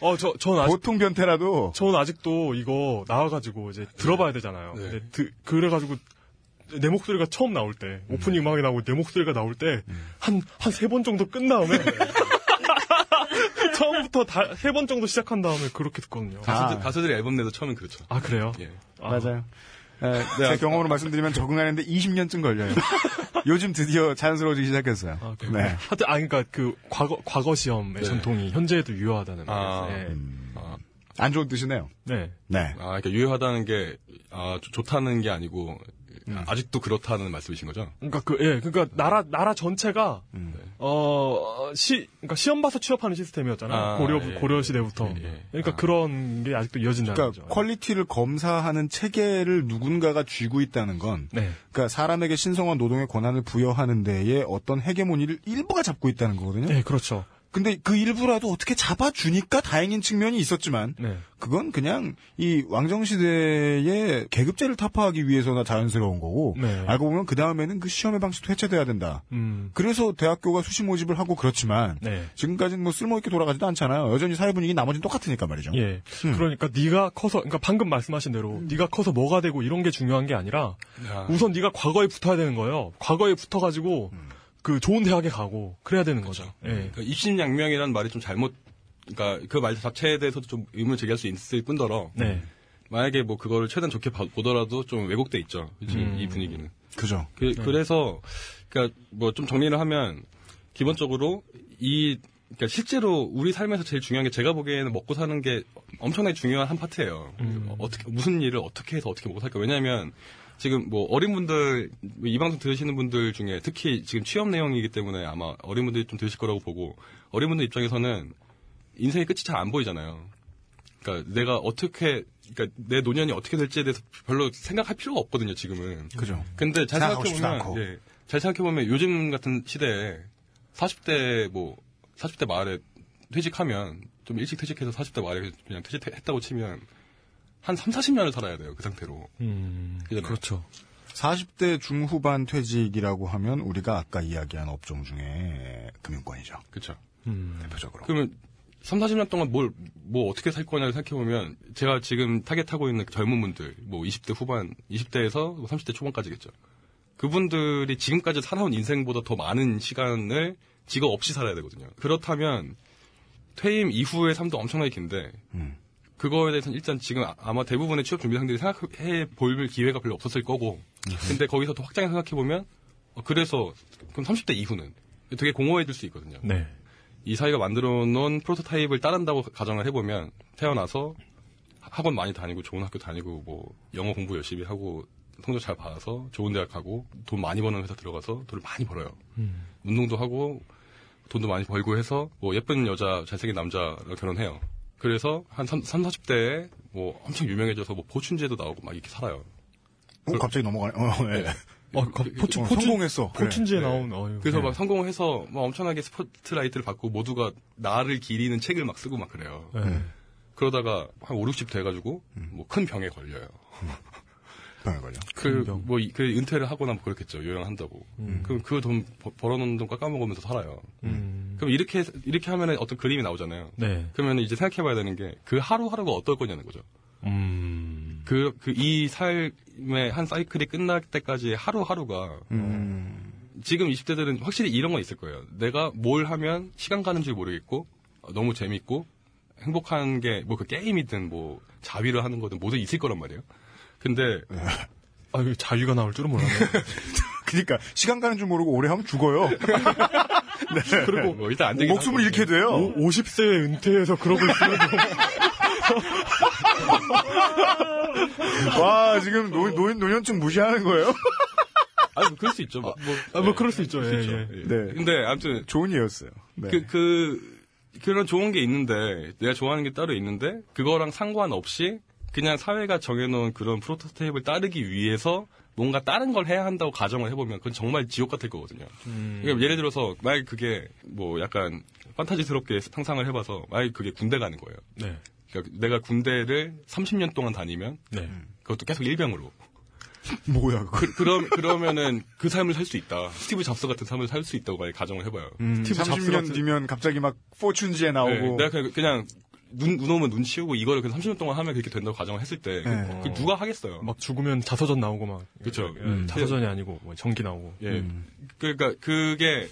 어, 저, 전 아직, 보통 변태라도 전 아직도 이거 나와가지고 이제 들어봐야 되잖아요. 네. 근데 드- 그래가지고 내 목소리가 처음 나올 때, 오프닝 음악이 나오고 내 목소리가 나올 때, 한, 한 세 번 정도 끝 다음에, (laughs) 처음부터 세 번 정도 시작한 다음에 그렇게 듣거든요. 가수들, 가수들이 앨범 내도 처음엔 그렇죠. 아, 그래요? 예. 맞아요. 에, 제 경험으로 말씀드리면 적응하는데 20년쯤 걸려요. (laughs) 요즘 드디어 자연스러워지기 시작했어요. 아, 네. 하여튼, 아, 그러니까 그 과거, 과거 시험의 네. 전통이 현재에도 유효하다는 아, 말이에요. 네. 아, 안 좋은 뜻이네요. 네. 네. 아, 그러니까 유효하다는 게, 아, 좋- 좋다는 게 아니고, 아직도 그렇다는 말씀이신 거죠? 그러니까 그, 예, 그러니까 나라, 나라 전체가, 어, 시, 그러니까 시험 봐서 취업하는 시스템이었잖아요. 아, 고려, 예, 고려 예, 시대부터. 예, 예. 그러니까 그런 게 아직도 이어진다는 그러니까 거죠. quality를 검사하는 체계를 누군가가 쥐고 있다는 건 네. 그러니까 사람에게 신성한 노동의 권한을 부여하는 데에 어떤 헤게모니를 일부가 잡고 있다는 거거든요. 네, 그렇죠. 근데 그 일부라도 어떻게 잡아주니까 다행인 측면이 있었지만 네. 그건 그냥 이 왕정 시대의 계급제를 타파하기 위해서나 자연스러운 거고 네. 알고 보면 그 다음에는 그 시험의 방식도 해체돼야 된다. 음. 그래서 대학교가 수시 모집을 하고 그렇지만 네. 지금까지는 뭐 쓸모있게 돌아가지도 않잖아요. 여전히 사회 분위기 나머지는 똑같으니까 말이죠. 예. 음. 그러니까 네가 커서 그러니까 방금 말씀하신 대로 네가 커서 뭐가 되고 이런 게 중요한 게 아니라 아. 우선 네가 과거에 붙어야 되는 거예요. 과거에 붙어 가지고 음. 그 좋은 대학에 가고 그래야 되는 거죠. 예. 그러니까 입신양명이라는 말이 좀 잘못, 그러니까 그 말 자체에 대해서도 좀 의문을 제기할 수 있을 뿐더러, 네. 만약에 뭐 그거를 최대한 좋게 봐- 보더라도 좀 왜곡돼 있죠. 지금 음. 이 분위기는. 그죠. 그, 래서 그러니까 뭐 좀 정리를 하면 기본적으로 이 그러니까 실제로 우리 삶에서 제일 중요한 게 제가 보기에는 먹고 사는 게 엄청나게 중요한 한 파트예요. 어떻게 무슨 일을 어떻게 해서 어떻게 먹고 살까? 왜냐하면 지금 뭐 어린 분들 뭐이 방송 들으시는 분들 중에 특히 지금 취업 내용이기 때문에 아마 어린 분들이 좀 들으실 거라고 보고 어린 분들 입장에서는 인생의 끝이 잘 안 보이잖아요. 그러니까 내가 어떻게 그러니까 내 노년이 어떻게 될지에 대해서 별로 생각할 필요가 없거든요, 지금은. 그죠. 근데 잘 생각해 보면, 않고. 예, 잘 생각해 보면 요즘 같은 시대에 40대 뭐, 40대 말에 퇴직하면, 좀 일찍 퇴직해서 40대 말에 그냥 퇴직했다고 치면, 한 3, 40년을 살아야 돼요, 그 상태로. 음. 그잖아요. 그렇죠. 40대 중후반 퇴직이라고 하면 우리가 아까 이야기한 업종 중에 금융권이죠. 그쵸. 음. 대표적으로. 그러면 3, 40년 동안 뭘, 뭐 어떻게 살 거냐를 생각해보면, 제가 지금 타겟하고 있는 그 젊은 분들, 뭐 20대 후반, 20대에서 30대 초반까지겠죠. 그분들이 지금까지 살아온 인생보다 더 많은 시간을 직업 없이 살아야 되거든요. 그렇다면, 퇴임 이후의 삶도 엄청나게 긴데, 음. 그거에 대해서는 일단 지금 아- 아마 대부분의 취업 준비생들이 생각해 볼 기회가 별로 없었을 거고, 근데 거기서 더 확장해 생각해 보면, 어, 그래서, 그럼 30대 이후는 되게 공허해질 수 있거든요. 네. 이 사회가 만들어 놓은 프로토타입을 따른다고 가정을 해보면 태어나서 학원 많이 다니고 좋은 학교 다니고 뭐 영어 공부 열심히 하고 성적 잘 받아서 좋은 대학 가고 돈 많이 버는 회사 들어가서 돈을 많이 벌어요. 음. 운동도 하고 돈도 많이 벌고 해서 뭐 예쁜 여자 잘생긴 남자랑 결혼해요. 그래서 한 3, 40대에 뭐 엄청 유명해져서 뭐 포춘제도 나오고 막 이렇게 살아요. 어, 갑자기 넘어가네. 어, 네. 어, 그 포춘, 어, 포춘, 성공했어. 포춘지에 네. 나온, 어휴. 그래서 네. 막 성공해서 막 엄청나게 스포트라이트를 받고 모두가 나를 기리는 책을 막 쓰고 막 그래요. 네. 그러다가 한 5, 60 돼가지고 뭐큰 병에 걸려요. (laughs) 병에 걸려. 그, 병. 뭐, 이- 그 은퇴를 하거나 뭐 그렇겠죠. 요양한다고. 그럼 그 돈 벌어놓은 돈 깎아먹으면서 살아요. 음. 그럼 이렇게, 이렇게 하면 어떤 그림이 나오잖아요. 네. 그러면 이제 생각해봐야 되는 게 그 하루하루가 어떨 거냐는 거죠. 음. 그, 그, 이 삶의 한 사이클이 끝날 때까지 하루하루가 음. 지금 20대들은 확실히 이런 건 있을 거예요. 내가 뭘 하면 시간 가는 줄 모르겠고 어, 너무 재밌고 행복한 게 뭐 그 게임이든 뭐 자위를 하는 거든 모두 있을 거란 말이에요. 근데 아, 이거 자위가 나올 줄은 몰랐네. (laughs) 그러니까 시간 가는 줄 모르고 오래 하면 죽어요. (laughs) 네. 그리고 뭐 일단 안 목숨을. 잃게 돼요. 오, 50세에 은퇴해서 그러고 있으면 좀. (laughs) 와 지금 노, 노인 노년층 무시하는 거예요? 아니 뭐 그럴 수 있죠. 뭐, 뭐, 아, 뭐 그럴 수 있죠. 그럴 예, 수 예. 있죠. 예. 네. 근데 아무튼 좋은 예였어요. 네. 그, 그, 그런 좋은 게 있는데, 내가 좋아하는 게 따로 있는데, 그거랑 상관없이, 그냥 사회가 정해놓은 그런 프로토타입을 따르기 위해서 뭔가 다른 걸 해야 한다고 가정을 해보면 그건 정말 지옥 같을 거거든요. 그러니까 예를 들어서, 만약 그게 뭐 약간 판타지스럽게 상상을 해봐서, 만약 그게 군대 가는 거예요. 네. 그러니까 내가 군대를 30년 동안 다니면, 네. 그것도 계속 일병으로. (laughs) 뭐야? 그, 그럼, 그러면은 그 삶을 살 수 있다. 스티브 잡스 같은 삶을 살 수 있다고 만약 가정을 해봐요. 음, 스티브 잡스 30년 같은- 뒤면 갑자기 막 포춘지에 나오고 네, 내가 그냥, 그냥 눈, 눈 오면 눈 치우고 이거를 그래서 30년 동안 하면 그렇게 된다고 가정을 했을 때, 네. 그 누가 하겠어요? 막 죽으면 자서전 나오고 막. 그쵸. 예, 음. 자서전이 아니고 뭐 전기 나오고. 예. 그러니까 그게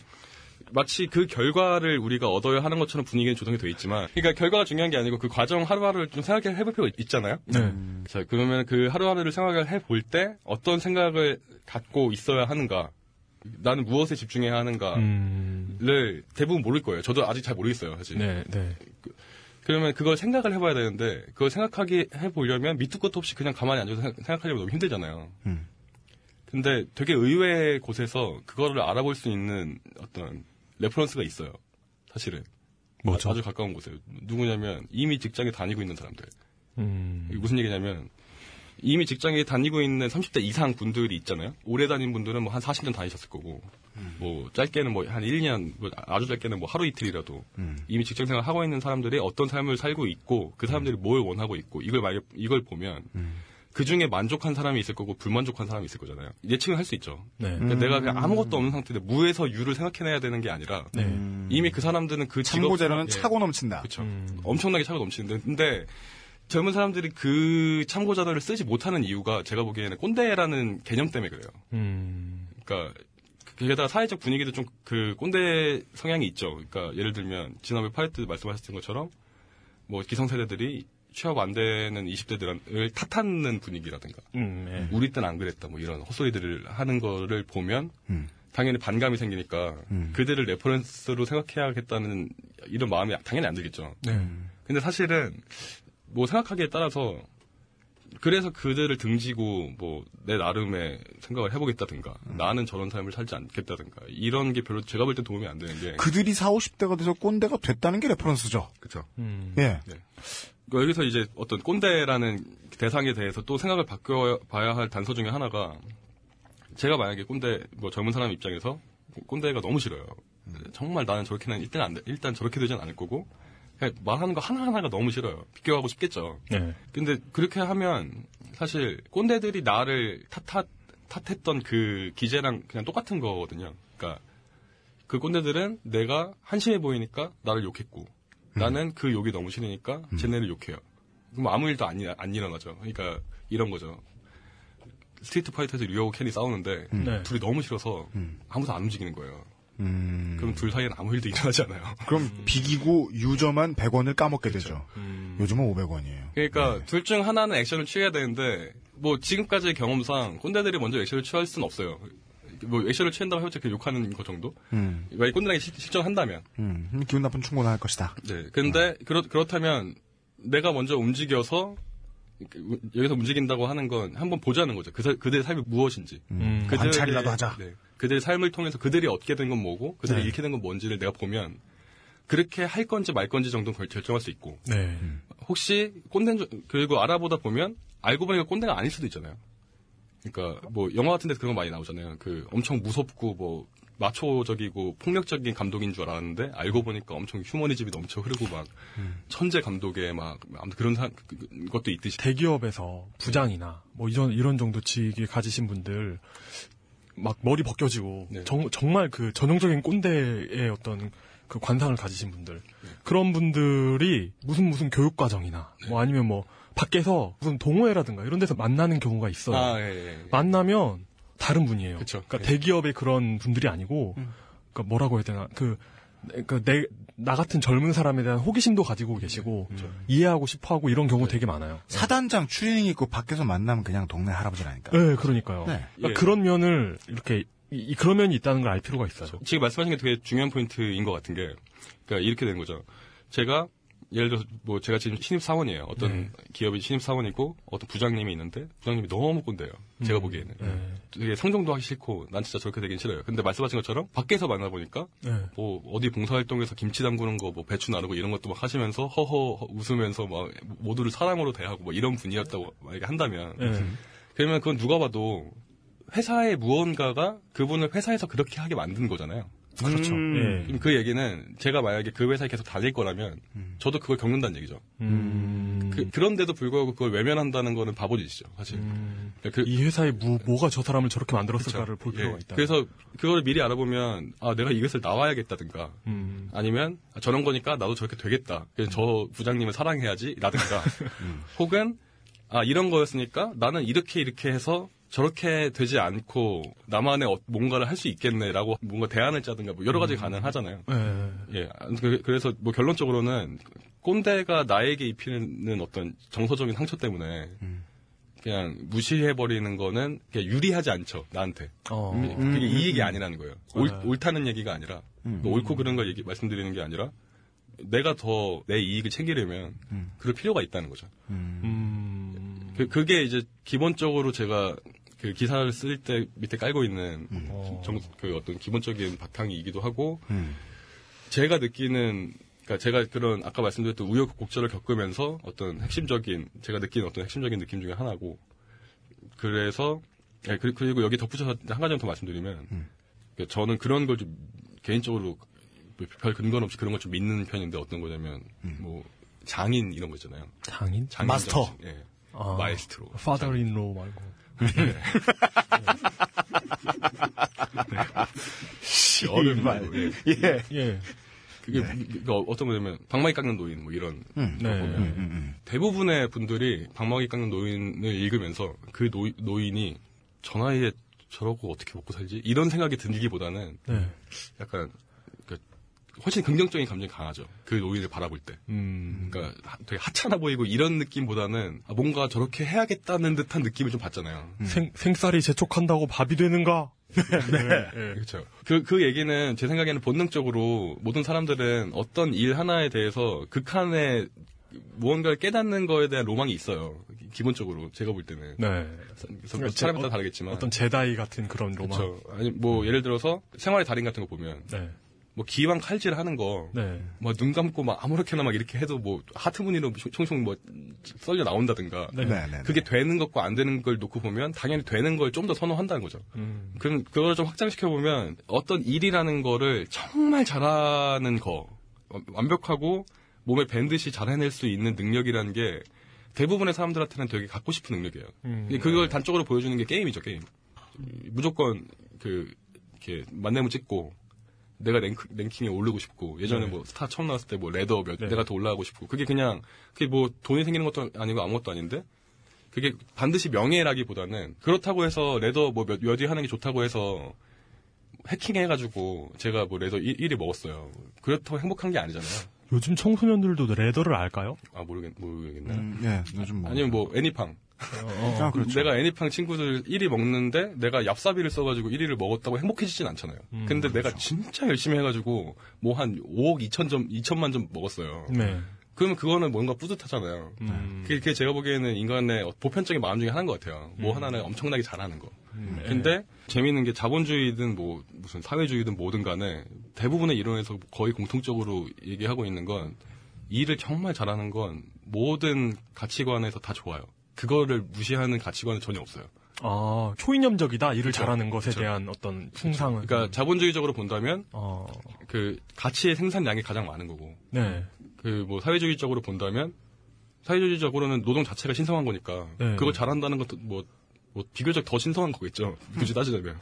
마치 그 결과를 우리가 얻어야 하는 것처럼 분위기는 조성이 돼 있지만, 그러니까 결과가 중요한 게 아니고 그 과정 하루하루를 좀 생각해 해볼 필요가 있잖아요. 네. 자, 그러면 그 하루하루를 생각을 해볼 때 어떤 생각을 갖고 있어야 하는가, 나는 무엇에 집중해야 하는가를 음. 대부분 모를 거예요. 저도 아직 잘 모르겠어요, 사실. 네, 네. 그러면 그걸 생각을 해봐야 되는데 그걸 생각하게 해보려면 밑도 끝도 없이 그냥 가만히 앉아서 생각- 생각하려면 너무 힘들잖아요. 음. 근데 되게 의외의 곳에서 그거를 알아볼 수 있는 어떤 reference가 있어요. 사실은. 뭐죠? 아- 아주 가까운 곳에. 누구냐면 이미 직장에 다니고 있는 사람들. 음. 무슨 얘기냐면 이미 직장에 다니고 있는 30대 이상 분들이 있잖아요. 오래 다닌 분들은 뭐 한 40년 다니셨을 거고, 뭐 짧게는 뭐 한 1, 2년, 뭐 아주 짧게는 뭐 하루 이틀이라도 이미 직장 생활 하고 있는 사람들이 어떤 삶을 살고 있고 그 사람들이 뭘 원하고 있고 이걸 만약 이걸 보면 그 중에 만족한 사람이 있을 거고 불만족한 사람이 있을 거잖아요. 예측은 할 수 있죠. 네. 그러니까 내가 그냥 아무것도 없는 상태인데 무에서 유를 생각해내야 되는 게 아니라 네. 이미 그 사람들은 그 직업 참고자료는 예. 차고 넘친다. 그렇죠. 엄청나게 차고 넘치는데 근데 젊은 사람들이 그 참고 자료를 쓰지 못하는 이유가 제가 보기에는 꼰대라는 개념 때문에 그래요. 음. 그러니까 게다가 사회적 분위기도 좀 그 꼰대 성향이 있죠. 그러니까 예를 들면 지난번에 파레트 말씀하셨던 것처럼 뭐 기성세대들이 취업 안 되는 20대들을 탓하는 분위기라든가 음, 네. 우리 때는 안 그랬다 뭐 이런 헛소리들을 하는 거를 보면 음. 당연히 반감이 생기니까 음. 그들을 reference로 생각해야겠다는 이런 마음이 당연히 안 들겠죠. 네. 근데 사실은 뭐 생각하기에 따라서 그래서 그들을 등지고 뭐 내 나름의 생각을 해보겠다든가 나는 저런 삶을 살지 않겠다든가 이런 게 별로 제가 볼 때 도움이 안 되는 게 그들이 4, 50대가 돼서 꼰대가 됐다는 게 reference죠. 그렇죠. 음. 예. 네. 그러니까 여기서 이제 어떤 꼰대라는 대상에 대해서 또 생각을 바꿔봐야 할 단서 중에 하나가 제가 만약에 꼰대 뭐 젊은 사람 입장에서 꼰대가 너무 싫어요. 정말 나는 저렇게는 일단 안 돼. 일단 저렇게 되진 않을 거고 그냥 말하는 거 하나하나가 너무 싫어요. 비껴가고 싶겠죠. 네. 근데 그렇게 하면 사실 꼰대들이 나를 탓, 탓했던 그 기제랑 그냥 똑같은 거거든요. 그러니까 그 꼰대들은 내가 한심해 보이니까 나를 욕했고 나는 그 욕이 너무 싫으니까 쟤네를 욕해요. 그럼 아무 일도 안, 일- 안 일어나죠. 그러니까 이런 거죠. 스트리트 파이터에서 류하고 켄이 싸우는데 네. 둘이 너무 싫어서 아무도 안 움직이는 거예요. 음. 그럼 둘 사이엔 아무 일도 일어나지 않아요. (laughs) 그럼 비기고 유저만 100원을 까먹게 되죠. 요즘은 500원이에요. 그러니까 둘중 하나는 액션을 취해야 되는데 뭐 지금까지의 경험상 꼰대들이 먼저 액션을 취할 수는 없어요. 뭐 액션을 취한다고 해봤자 그 욕하는 거 정도. 음. 만약 실- 실천한다면. 음, 기분 나쁜 충고는 할 것이다. 네. 근데 그렇 그렇다면 내가 먼저 움직여서 그, 여기서 움직인다고 하는 건 한번 보자는 거죠. 그 사- 그들의 삶이 무엇인지. 음, 관찰이라도 하자. 네. 그들의 삶을 통해서 그들이 얻게 된 건 뭐고 그들이 네. 잃게 된 건 뭔지를 내가 보면 그렇게 할 건지 말 건지 정도는 결- 결정할 수 있고 네. 혹시 꼰대 그리고 알아보다 보면 알고 보니까 꼰대가 아닐 수도 있잖아요. 그러니까 뭐 영화 같은 데서 그런 거 많이 나오잖아요. 그 엄청 무섭고 뭐 마초적이고 폭력적인 감독인 줄 알았는데 알고 보니까 엄청 휴머니즘이 넘쳐 흐르고 막 천재 감독의 막 아무튼 그런 사, 그- 그- 것도 있듯이 대기업에서 부장이나 뭐 이런 이런 정도 직위 가지신 분들 막 머리 벗겨지고 네. 정, 정말 그 전형적인 꼰대의 어떤 그 관상을 가지신 분들 네. 그런 분들이 무슨 무슨 교육 과정이나 네. 뭐 아니면 뭐 밖에서 무슨 동호회라든가 이런 데서 만나는 경우가 있어요. 아, 예, 예, 예. 만나면 다른 분이에요. 그쵸. 그러니까 예. 대기업의 그런 분들이 아니고, 그러니까 뭐라고 해야 되나 그. 그 내, 나 같은 젊은 사람에 대한 호기심도 가지고 계시고, 이해하고 싶어 하고 이런 경우 되게 많아요. 사단장 추리닝 입고 밖에서 만나면 그냥 동네 할아버지라니까. 네, 그러니까요. 네. 그러니까 예. 그런 면을 이렇게, 이, 이- 그런 면이 있다는 걸 알 필요가 있어요. 지금 말씀하신 게 되게 중요한 포인트인 것 같은 게, 그러니까 이렇게 되는 거죠. 제가 예를 들어서 뭐 제가 지금 신입 사원이에요. 어떤 네. 기업이 신입 사원이고 어떤 부장님이 있는데 부장님이 너무 꼰대예요. 제가 음. 보기에는 네. 되게 성정도 하기 싫고 난 진짜 저렇게 되긴 싫어요. 근데 말씀하신 것처럼 밖에서 만나 보니까 네. 뭐 어디 봉사활동에서 김치 담그는 거 뭐 배추 나르고 이런 것도 막 하시면서 허허 웃으면서 막 모두를 사랑으로 대하고 뭐 이런 분이었다고 만약에 한다면 네. 그러면 그건 누가 봐도 회사의 무언가가 그분을 회사에서 그렇게 하게 만든 거잖아요. 그렇죠. 예. 그럼 그 얘기는 제가 만약에 그 회사에 계속 다닐 거라면 저도 그걸 겪는다는 얘기죠. 음. 그, 그런데도 불구하고 그걸 외면한다는 거는 바보짓이죠, 사실. 그- 이 회사에 뭐, 뭐가 저 사람을 저렇게 만들었을까를 볼 예. 필요가 있다. 그래서 그걸 미리 알아보면 아 내가 이 회사를 나와야겠다든가 음. 아니면 아, 저런 거니까 나도 저렇게 되겠다. 그래서 저 부장님을 사랑해야지 라든가 (laughs) 혹은 아 이런 거였으니까 나는 이렇게 이렇게 해서 저렇게 되지 않고 나만의 어- 뭔가를 할 수 있겠네라고 뭔가 대안을 짜든가 뭐 여러 가지 가능하잖아요. 예. 예. 그- 그래서 뭐 결론적으로는 꼰대가 나에게 입히는 어떤 정서적인 상처 때문에 그냥 무시해버리는 거는 그냥 유리하지 않죠, 나한테. 어. 음, 그게 이익이 아니라는 거예요. 옳, 네. 옳다는 얘기가 아니라, 뭐 옳고 그른 걸 얘기, 말씀드리는 게 아니라, 내가 더 내 이익을 챙기려면, 그럴 필요가 있다는 거죠. 음. 그, 그게 이제 기본적으로 제가 그 기사를 쓸 때 밑에 깔고 있는 어. 정, 그 어떤 기본적인 바탕이기도 하고, 음. 제가 느끼는 그러니까 제가 그런 아까 말씀드렸던 우여곡절을 겪으면서 어떤 핵심적인 제가 느끼는 어떤 핵심적인 느낌 중에 하나고 그래서 예, 그리- 그리고 여기 덧붙여서 한 가지 더 말씀드리면 그 저는 그런 걸 좀 개인적으로 별 근거 없이 그런 걸 좀 믿는 편인데 어떤 거냐면 뭐 장인 이런 거 있잖아요. 장인? 장인 마스터. 정신, 예. 아. 마에스트로. in law 말고. (laughs) 어른 말. 말고, 예. 예. 예. 그게 그 어떤 거냐면 방망이 깎는 노인 뭐 이런 음. 거 네. 보면 음, 대부분의 분들이 방망이 깎는 노인을 읽으면서 그 노, 노인이 저 나이에 저러고 어떻게 먹고 살지 이런 생각이 들기보다는 네. 약간 그 훨씬 긍정적인 감정이 강하죠 그 노인을 바라볼 때 음. 그러니까 하- 되게 하찮아 보이고 이런 느낌보다는 아, 뭔가 저렇게 해야겠다는 듯한 느낌을 좀 받잖아요 생, 생쌀이 재촉한다고 밥이 되는가? (laughs) 네. 예. 그렇죠. 그, 그 얘기는 제 생각에는 본능적으로 모든 사람들은 어떤 일 하나에 대해서 극한의 무언가를 깨닫는 거에 대한 로망이 있어요. 기본적으로 제가 볼 때는. 네. 그래서 뭐 사람마다 다르겠지만. 어떤 제다이 같은 그런 로망. 그렇죠. 아니 뭐 예를 들어서 생활의 달인 같은 거 보면 네. 뭐 기왕 칼질 하는 거, 네. 뭐눈 감고 막 아무렇게나 막 이렇게 해도 뭐 하트 무늬로 총총 뭐 썰려 나온다든가. 네. 네, 네. 그게 되는 것과 안 되는 걸 놓고 보면 당연히 되는 걸 좀 더 선호한다는 거죠. 음. 그럼 그걸 좀 확장시켜 보면 어떤 일이라는 거를 정말 잘하는 거 어, 완벽하고 몸에 밴듯이 잘 해낼 수 있는 능력이라는 게 대부분의 사람들한테는 되게 갖고 싶은 능력이에요. 음. 그걸 단적으로 보여주는 게 게임이죠, 게임. 무조건 그 이렇게 만렙을 찍고 내가 랭크, 랭킹에 오르고 싶고 예전에 네. 뭐 스타 처음 나왔을 때 뭐 ladder 몇 네. 내가 더 올라가고 싶고 그게 그냥 그게 뭐 돈이 생기는 것도 아니고 아무것도 아닌데 그게 반드시 명예라기보다는 그렇다고 해서 ladder 뭐 몇, 몇위 하는 게 좋다고 해서 해킹해가지고 제가 뭐 ladder 1, 위 먹었어요. 그렇다고 행복한 게 아니잖아요. 요즘 청소년들도 레더를 알까요? 아 모르겠 모르겠나요? 음, 예, 요즘 뭐. 아니면 뭐 애니팡. 아, 그렇죠. 내가 애니팡 친구들 1위 먹는데 내가 얍사비를 써가지고 1위를 먹었다고 행복해지진 않잖아요. 음, 근데 내가 진짜 열심히 해가지고 뭐 한 5억 2천 점, 2천만 점 먹었어요. 네. 그러면 그거는 뭔가 뿌듯하잖아요. 음. 그게, 그게 제가 보기에는 인간의 보편적인 마음 중에 하나인 것 같아요. 뭐 하나는 엄청나게 잘하는 거. 음. 근데 재미있는 게 자본주의든 뭐 무슨 사회주의든 뭐든 간에 대부분의 이론에서 거의 공통적으로 얘기하고 있는 건 일을 정말 잘하는 건 모든 가치관에서 다 좋아요. 그거를 무시하는 가치관은 전혀 없어요. 아, 초이념적이다. 일을 그쵸. 잘하는 것에 그쵸. 대한 어떤 풍상은. 그러니까 자본주의적으로 본다면 어, 그 가치의 생산량이 가장 많은 거고 네. 그 뭐 사회주의적으로 본다면 사회주의적으로는 노동 자체가 신성한 거니까 네. 그걸 잘한다는 것도 뭐, 뭐 비교적 더 신성한 거겠죠. 굳이 따지자면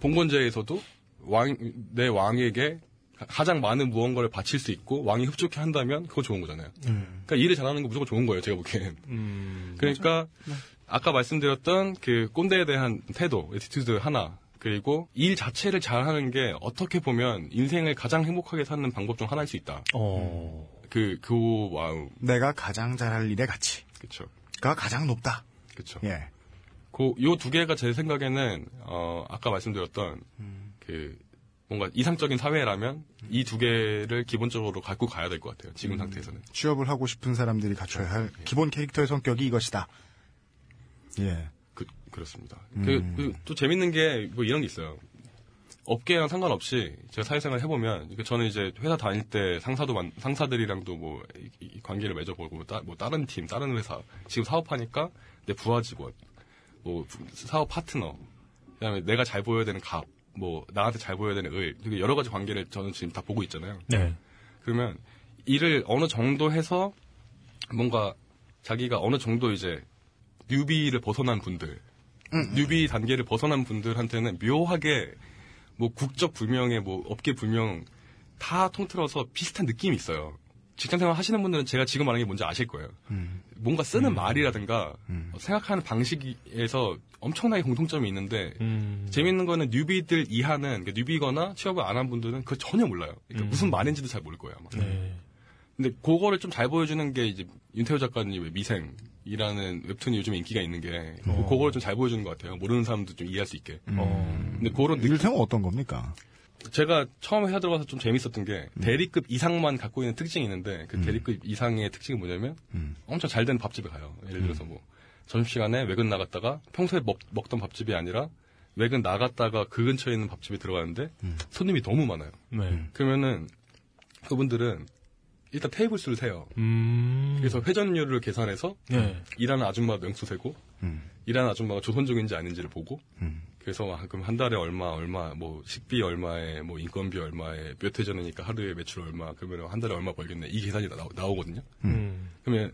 봉건제에서도 왕 내 왕에게 가장 많은 무언가를 바칠 수 있고 왕이 흡족해 한다면 그거 좋은 거잖아요. 그러니까 일을 잘하는 거 무조건 좋은 거예요. 제가 보기엔. 음, 그러니까 아까 말씀드렸던 그 꼰대에 대한 태도, attitude 하나 그리고 일 자체를 잘하는 게 어떻게 보면 인생을 가장 행복하게 사는 방법 중 하나일 수 있다. 어, 그, 그, wow. 내가 가장 잘할 일의 가치. 그쵸. 가 가장 높다. 그쵸. 예. 그, 요 두 개가 제 생각에는, 어, 아까 말씀드렸던, 그, 뭔가 이상적인 사회라면 이 두 개를 기본적으로 갖고 가야 될 것 같아요. 지금 상태에서는. 취업을 하고 싶은 사람들이 갖춰야 할 기본 캐릭터의 성격이 이것이다. 예. 그, 그렇습니다. 음. 그, 그, 또 재밌는 게 뭐 이런 게 있어요. 업계랑 상관없이 제가 사회생활 해보면 저는 이제 회사 다닐 때 상사도 만- 상사들이랑도 뭐 관계를 맺어보고 뭐, 따- 뭐 다른 팀 다른 회사 지금 사업하니까 내 부하 직원 뭐 부- 사업 파트너 그다음에 내가 잘 보여야 되는 갑 뭐 나한테 잘 보여야 되는 을 되게 여러 가지 관계를 저는 지금 다 보고 있잖아요. 네. 그러면 일을 어느 정도 해서 뭔가 자기가 어느 정도 이제 뉴비를 벗어난 분들, 뉴비 단계를 벗어난 분들한테는 묘하게 뭐 국적 불명의 뭐 업계 불명 다 통틀어서 비슷한 느낌이 있어요. 직장생활 하시는 분들은 제가 지금 말하는 게 뭔지 아실 거예요. 뭔가 쓰는 말이라든가 어, 생각하는 방식에서 엄청나게 공통점이 있는데 음. 재밌는 거는 뉴비들 이하는 그러니까 뉴비거나 취업을 안 한 분들은 그걸 전혀 몰라요. 그러니까 음. 무슨 말인지도 잘 모를 거예요. 아마. 네. 근데 그거를 좀 잘 보여주는 게 이제 윤태호 작가님의 미생이라는 웹툰이 요즘 인기가 있는 게 어. 그거를 좀 잘 보여주는 것 같아요. 모르는 사람도 좀 이해할 수 있게. 음. 근데 그런 느- 이를테면 어떤 겁니까? 제가 처음 회사 들어가서 좀 재밌었던 게 음. 대리급 이상만 갖고 있는 특징이 있는데 그 대리급 이상의 특징이 뭐냐면 음. 엄청 잘 된 밥집에 가요. 예를 들어서 뭐 점심시간에 외근 나갔다가 평소에 먹, 먹던 밥집이 아니라 외근 나갔다가 그 근처에 있는 밥집에 들어가는데 음. 손님이 너무 많아요. 네. 그러면은 그분들은 일단 테이블 수를 세요. 음. 그래서 회전율을 계산해서 네. 일하는 아줌마 명수 세고 음. 일하는 아줌마가 조선족인지 아닌지를 보고 그래서 아, 그럼 한 달에 얼마 얼마 뭐 식비 얼마에 뭐 인건비 얼마에 몇 회 전이니까 하루에 매출 얼마 그러면 한 달에 얼마 벌겠네 이 계산이 나, 나오 거든요. 음. 그러면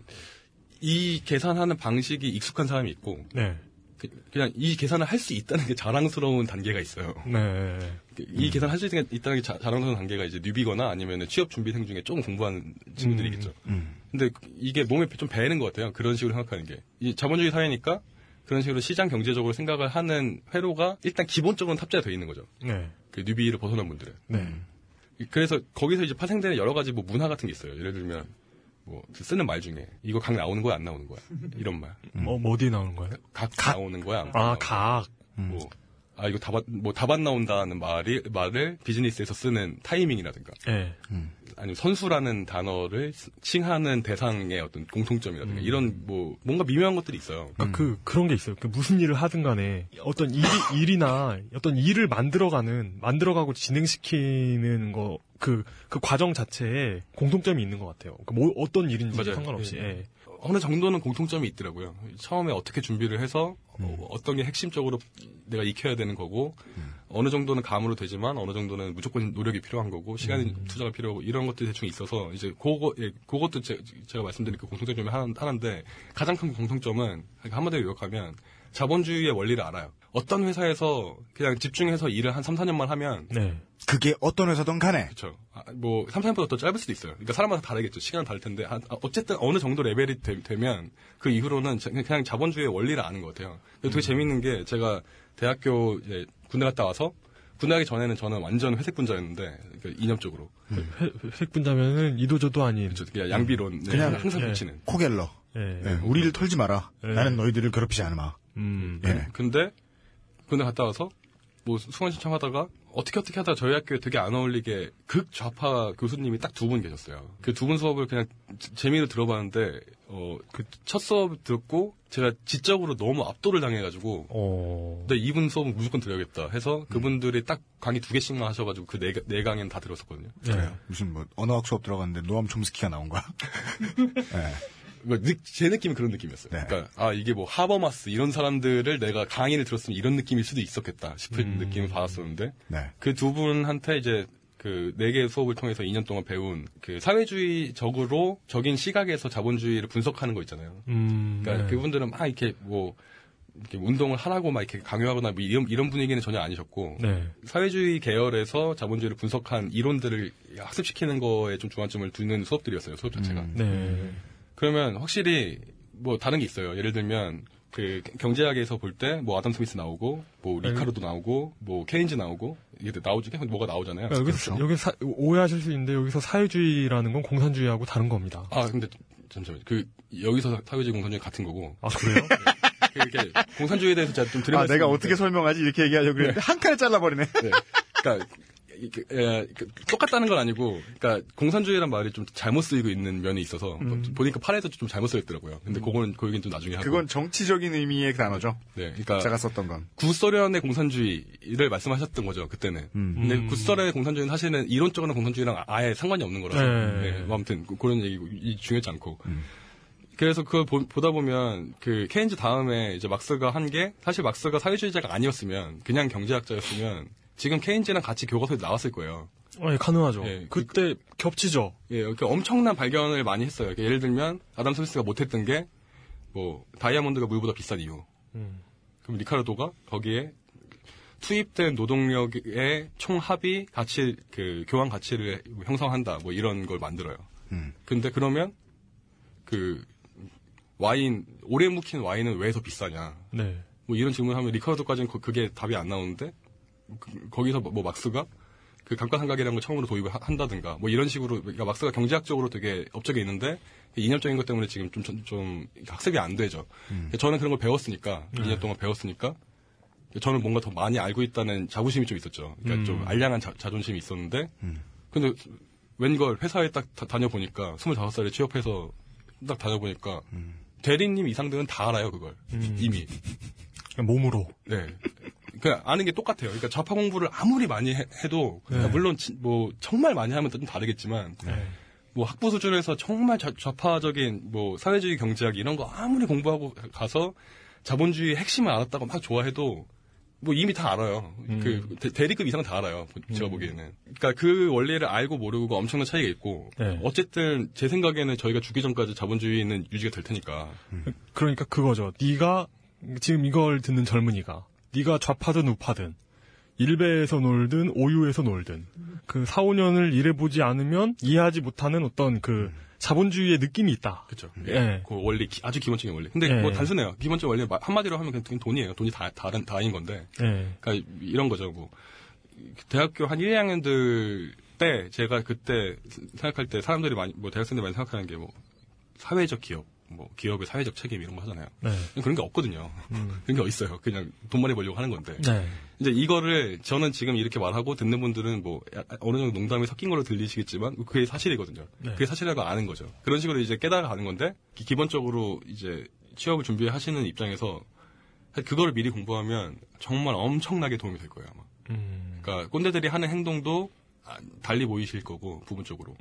이 계산하는 방식이 익숙한 사람이 있고 네. 그, 냥이 계산을 할 수 있다는 게 자랑스러운 단계가 있어요. 네. 이 계산을 할수 있다는 게 자, 자랑스러운 단계가 이제 뉴비거나 아니면 취업 준비생 중에 조금 공부한 친구들이겠죠. 음. 근데 이게 몸에 좀 배는 것 같아요. 그런 식으로 생각하는 게. 이 자본주의 사회니까 그런 식으로 시장 경제적으로 생각을 하는 회로가 일단 기본적으로는 탑재되어 있는 거죠. 네. 그 뉴비를 벗어난 분들은. 네. 그래서 거기서 이제 파생되는 여러 가지 뭐 문화 같은 게 있어요. 예를 들면 뭐 쓰는 말 중에 이거 각 나오는 거야 안 나오는 거야 이런 말. 뭐, 뭐 어디 나오는 거예요? 각, 나오는 거야. 안 아, 각. 뭐, 아, 이거 다밭, 뭐, 다밭 나온다는 말이, 말을 비즈니스에서 쓰는 타이밍이라든가, 네. 아니면 선수라는 단어를 쓰- 칭하는 대상의 어떤 공통점이라든가, 이런 뭐, 뭔가 미묘한 것들이 있어요. 그러니까 그 그런 게 있어요. 그 무슨 일을 하든 간에 어떤 일이 일이나 어떤 일을 만들어가는 만들어가고 진행시키는 거 그그 과정 자체에 공통점이 있는 것 같아요. 그뭐 어떤 일인지 맞아요. 상관없이. 예. 예. 어느 정도는 공통점이 있더라고요. 처음에 어떻게 준비를 해서, 어, 어떤 게 핵심적으로 내가 익혀야 되는 거고, 어느 정도는 감으로 되지만, 어느 정도는 무조건 노력이 필요한 거고, 시간이 투자가 필요하고, 이런 것들이 대충 있어서, 이제, 그거, 예, 그것도 제, 가 말씀드린 그 공통점 중에 하나, 하나인데, 가장 큰 공통점은, 그러니까 한마디로 요약하면, 자본주의의 원리를 알아요. 어떤 회사에서 그냥 집중해서 일을 한 3, 4년만 하면, 네. 그게 어떤 회사든 간에. 그렇죠. 아, 뭐 3, 4년보다 더 짧을 수도 있어요. 그러니까 사람마다 다르겠죠. 시간은 다를 텐데 아, 아, 어쨌든 어느 정도 레벨이 되, 면그 이후로는 자- 그냥 자본주의의 원리를 아는 것 같아요. 되게 재밌는 게 제가 대학교 이제 군대 갔다 와서 군대 가기 전에는 저는 완전 회색 분자였는데 그 이념적으로 회, 회색 분자면은 이도저도 아닌. 그냥 양비론 네, 그냥 항상 예. 붙이는. 코겔러. 예. 예, 우리를 털지 마라. 예. 나는 너희들을 괴롭히지 않으마. 음. 예. 근데 군대 갔다 와서 뭐 수강 신청하다가 어떻게 어떻게 하다가 저희 학교에 되게 안 어울리게 극 좌파 교수님이 딱 두 분 계셨어요. 그 두 분 수업을 그냥 재- 재미로 들어봤는데 어 그 첫 수업 듣고 제가 지적으로 너무 압도를 당해가지고 어. 근데 이분 수업은 무조건 들어야겠다 해서 그분들이 딱 강의 두 개씩만 하셔가지고 그네 네 강의는 다 들었었거든요. 그래요. 무슨 뭐 언어학 수업 들어갔는데 노암 촘스키가 나온 거야. 예. (laughs) 뭐 느- 제 느낌은 그런 느낌이었어요. 네. 그러니까 아 이게 뭐 하버마스 이런 사람들을 내가 강의를 들었으면 이런 느낌일 수도 있었겠다 싶은 느낌을 받았었는데 네. 그두 분한테 이제 그네 개의 수업을 통해서 2년 동안 배운 그 사회주의적으로 적인 시각에서 자본주의를 분석하는 거 있잖아요. 음. 그러니까 네. 그분들은 막 이렇게 뭐 이렇게 운동을 하라고 막 이렇게 강요하거나 뭐 이런 이런 분위기는 전혀 아니셨고 네. 사회주의 계열에서 자본주의를 분석한 이론들을 학습시키는 거에 좀 중앙점을 두는 수업들이었어요. 수업 자체가. 네. 그러면 확실히 뭐 다른 게 있어요. 예를 들면 그 경제학에서 볼 때 뭐 아담 스미스 나오고 뭐 리카르도 나오고 뭐 케인즈 나오고 이게 나오지 뭐가 나오잖아요. 그러니까 여기서 여기 사, 오해하실 수 있는데 여기서 사회주의라는 건 공산주의하고 다른 겁니다. 아 근데 잠시만요. 그 여기서 사회주의 공산주의 같은 거고. 아 그래요? 이렇게 공산주의에 대해서 제가 좀 들은 아, 내가 어떻게 설명하지? 이렇게 얘기하려고 그랬는데 한 칸에 잘라버리네. 네. 그러니까 이게, 에, 그, 똑같다는 건 아니고, 그러니까 공산주의란 말이 좀 잘못 쓰이고 있는 면이 있어서 뭐 보니까 팔에도 좀 잘못 쓰였더라고요. 근데 그거는 그 얘기는 좀 나중에 하고. 그건 정치적인 의미의 단어죠. 네, 그러니까 제가 썼던 건. 구소련의 공산주의를 말씀하셨던 거죠 그때는. 근데 음. 구소련의 공산주의는 사실은 이론적으로는 공산주의랑 아예 상관이 없는 거라서. 네. 네, 뭐 아무튼 그- 그런 얘기고 이- 중요하지 않고. 그래서 그걸 보, 다 보면 그 케인즈 다음에 이제 막스가 한 게 사실 막스가 사회주의자가 아니었으면 그냥 경제학자였으면 지금 케인즈랑 같이 교과서에 나왔을 거예요. 어, 예, 가능하죠. 예, 그때 겹치죠. 예, 이렇게 엄청난 발견을 많이 했어요. 이렇게 예를 들면 아담 스미스가 못했던 게 뭐 다이아몬드가 물보다 비싼 이유. 음. 그럼 리카르도가 거기에 투입된 노동력의 총 합이 가치 그 교환 가치를 형성한다. 뭐 이런 걸 만들어요. 음. 근데 그러면 그 와인 오래 묵힌 와인은 왜 더 비싸냐? 네. 뭐 이런 질문하면 리카르도까지는 그- 그게 답이 안 나오는데 그- 거기서 뭐, 뭐 막스가 그 감가상각이라는 걸 처음으로 도입을 하- 한다든가 뭐 이런 식으로 그러니까 막스가 경제학적으로 되게 업적에 있는데 이념적인 것 때문에 지금 좀, 좀, 좀 학습이 안 되죠. 저는 그런 걸 배웠으니까 네. 2년 동안 배웠으니까 저는 뭔가 더 많이 알고 있다는 자부심이 좀 있었죠. 그러니까 음. 좀 알량한 자, 존심이 있었는데 근데 웬걸 회사에 딱 다, 녀보니까 25살에 취업해서 딱 다녀보니까 대리님 이상들은 다 알아요 그걸 음. 이미 몸으로. 네. 그냥 아는 게 똑같아요. 그러니까 좌파 공부를 아무리 많이 해, 도 네. 물론 지- 뭐 정말 많이 하면 좀 다르겠지만 뭐 학부 수준에서 정말 좌, 좌파적인 뭐 사회주의 경제학 이런 거 아무리 공부하고 가서 자본주의 핵심을 알았다고 막 좋아해도 뭐 이미 다 알아요. 음. 그 대, 대리급 이상 다 알아요. 제가 보기에는. 그러니까 그 원리를 알고 모르고 엄청난 차이가 있고 네. 어쨌든 제 생각에는 저희가 죽기 전까지 자본주의는 유지가 될 테니까. 그러니까 그거죠. 네가 지금 이걸 듣는 젊은이가 네가 좌파든 우파든 일베에서 놀든 오유에서 놀든 그 4, 5년을 일해보지 않으면 이해하지 못하는 어떤 그 자본주의의 느낌이 있다. 그렇죠. 예. 그 원리 기- 아주 기본적인 원리. 근데 예. 뭐 단순해요. 기본적 원리 마- 한마디로 하면 그냥 돈이에요. 돈이 다 다른 다인 건데. 예. 그러니까 이런 거죠. 뭐 대학교 한 1, 2학년들 때 제가 그때 생각할 때 사람들이 많이 뭐 대학생들이 많이 생각하는 게 뭐 사회적 기업, 뭐 기업의 사회적 책임 이런 거 하잖아요. 네. 그런 게 없거든요. (laughs) 그런 게 어딨어요. 그냥 돈 많이 벌려고 하는 건데. 네. 이제 이거를 저는 지금 이렇게 말하고 듣는 분들은 뭐 야- 어느 정도 농담이 섞인 걸로 들리시겠지만 그게 사실이거든요. 네. 그게 사실이라고 아는 거죠. 그런 식으로 이제 깨달아가는 건데 기- 기본적으로 이제 취업을 준비하시는 입장에서 그거를 미리 공부하면 정말 엄청나게 도움이 될 거예요 아마. 음. 그러니까 꼰대들이 하는 행동도 아, 달리 보이실 거고 부분적으로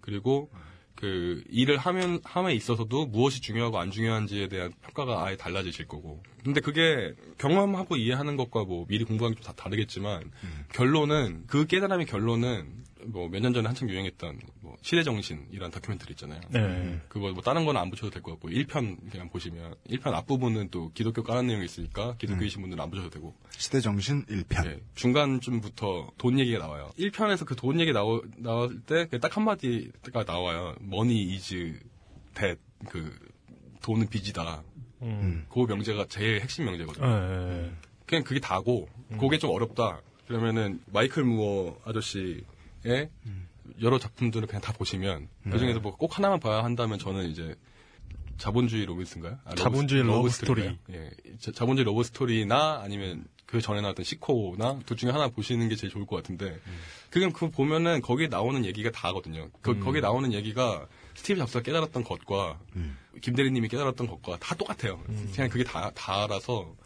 그리고 그 일을 하면 함에 있어서도 무엇이 중요하고 안 중요한지에 대한 평가가 아예 달라지실 거고. 근데 그게 경험하고 이해하는 것과 뭐 미리 공부하는 게좀다 다르겠지만 결론은 그 깨달음의 결론은 뭐 몇 년 전에 한창 유행했던 뭐 시대 정신이라는 다큐멘터리 있잖아요. 네. 그거 뭐 다른 거는 안 붙여도 될 것 같고 1편 그냥 보시면 1편 앞부분은 또 기독교 까는 내용이 있으니까 기독교이신 분들은 안 보셔도 되고 시대 정신 1편. 네, 중간쯤부터 돈 얘기가 나와요. 1편에서 그 돈 얘기 나오, 나올 때 딱 한마디가 나와요. money is debt. 그 돈은 빚이다. 음. 그 명제가 제일 핵심 명제거든요. 예, 예. 그냥 그게 다고 그게 좀 어렵다. 그러면은 마이클 무어 아저씨의 여러 작품들을 그냥 다 보시면 네. 그 중에서 뭐 꼭 하나만 봐야 한다면 저는 이제 자본주의 로빈스인가요? 아, 자본주의 러브 스토리인가요? 예, 자- 자본주의 러브 스토리나 아니면 그 전에 나왔던 식코나 둘 중에 하나 보시는 게 제일 좋을 것 같은데 그냥 그거 보면은 거기에 나오는 얘기가 다거든요. 그, 음. 거기에 나오는 얘기가 스티브 잡스가 깨달았던 것과 김 대리님이 깨달았던 것과 다 똑같아요. 음. 그냥 그게 다 다라서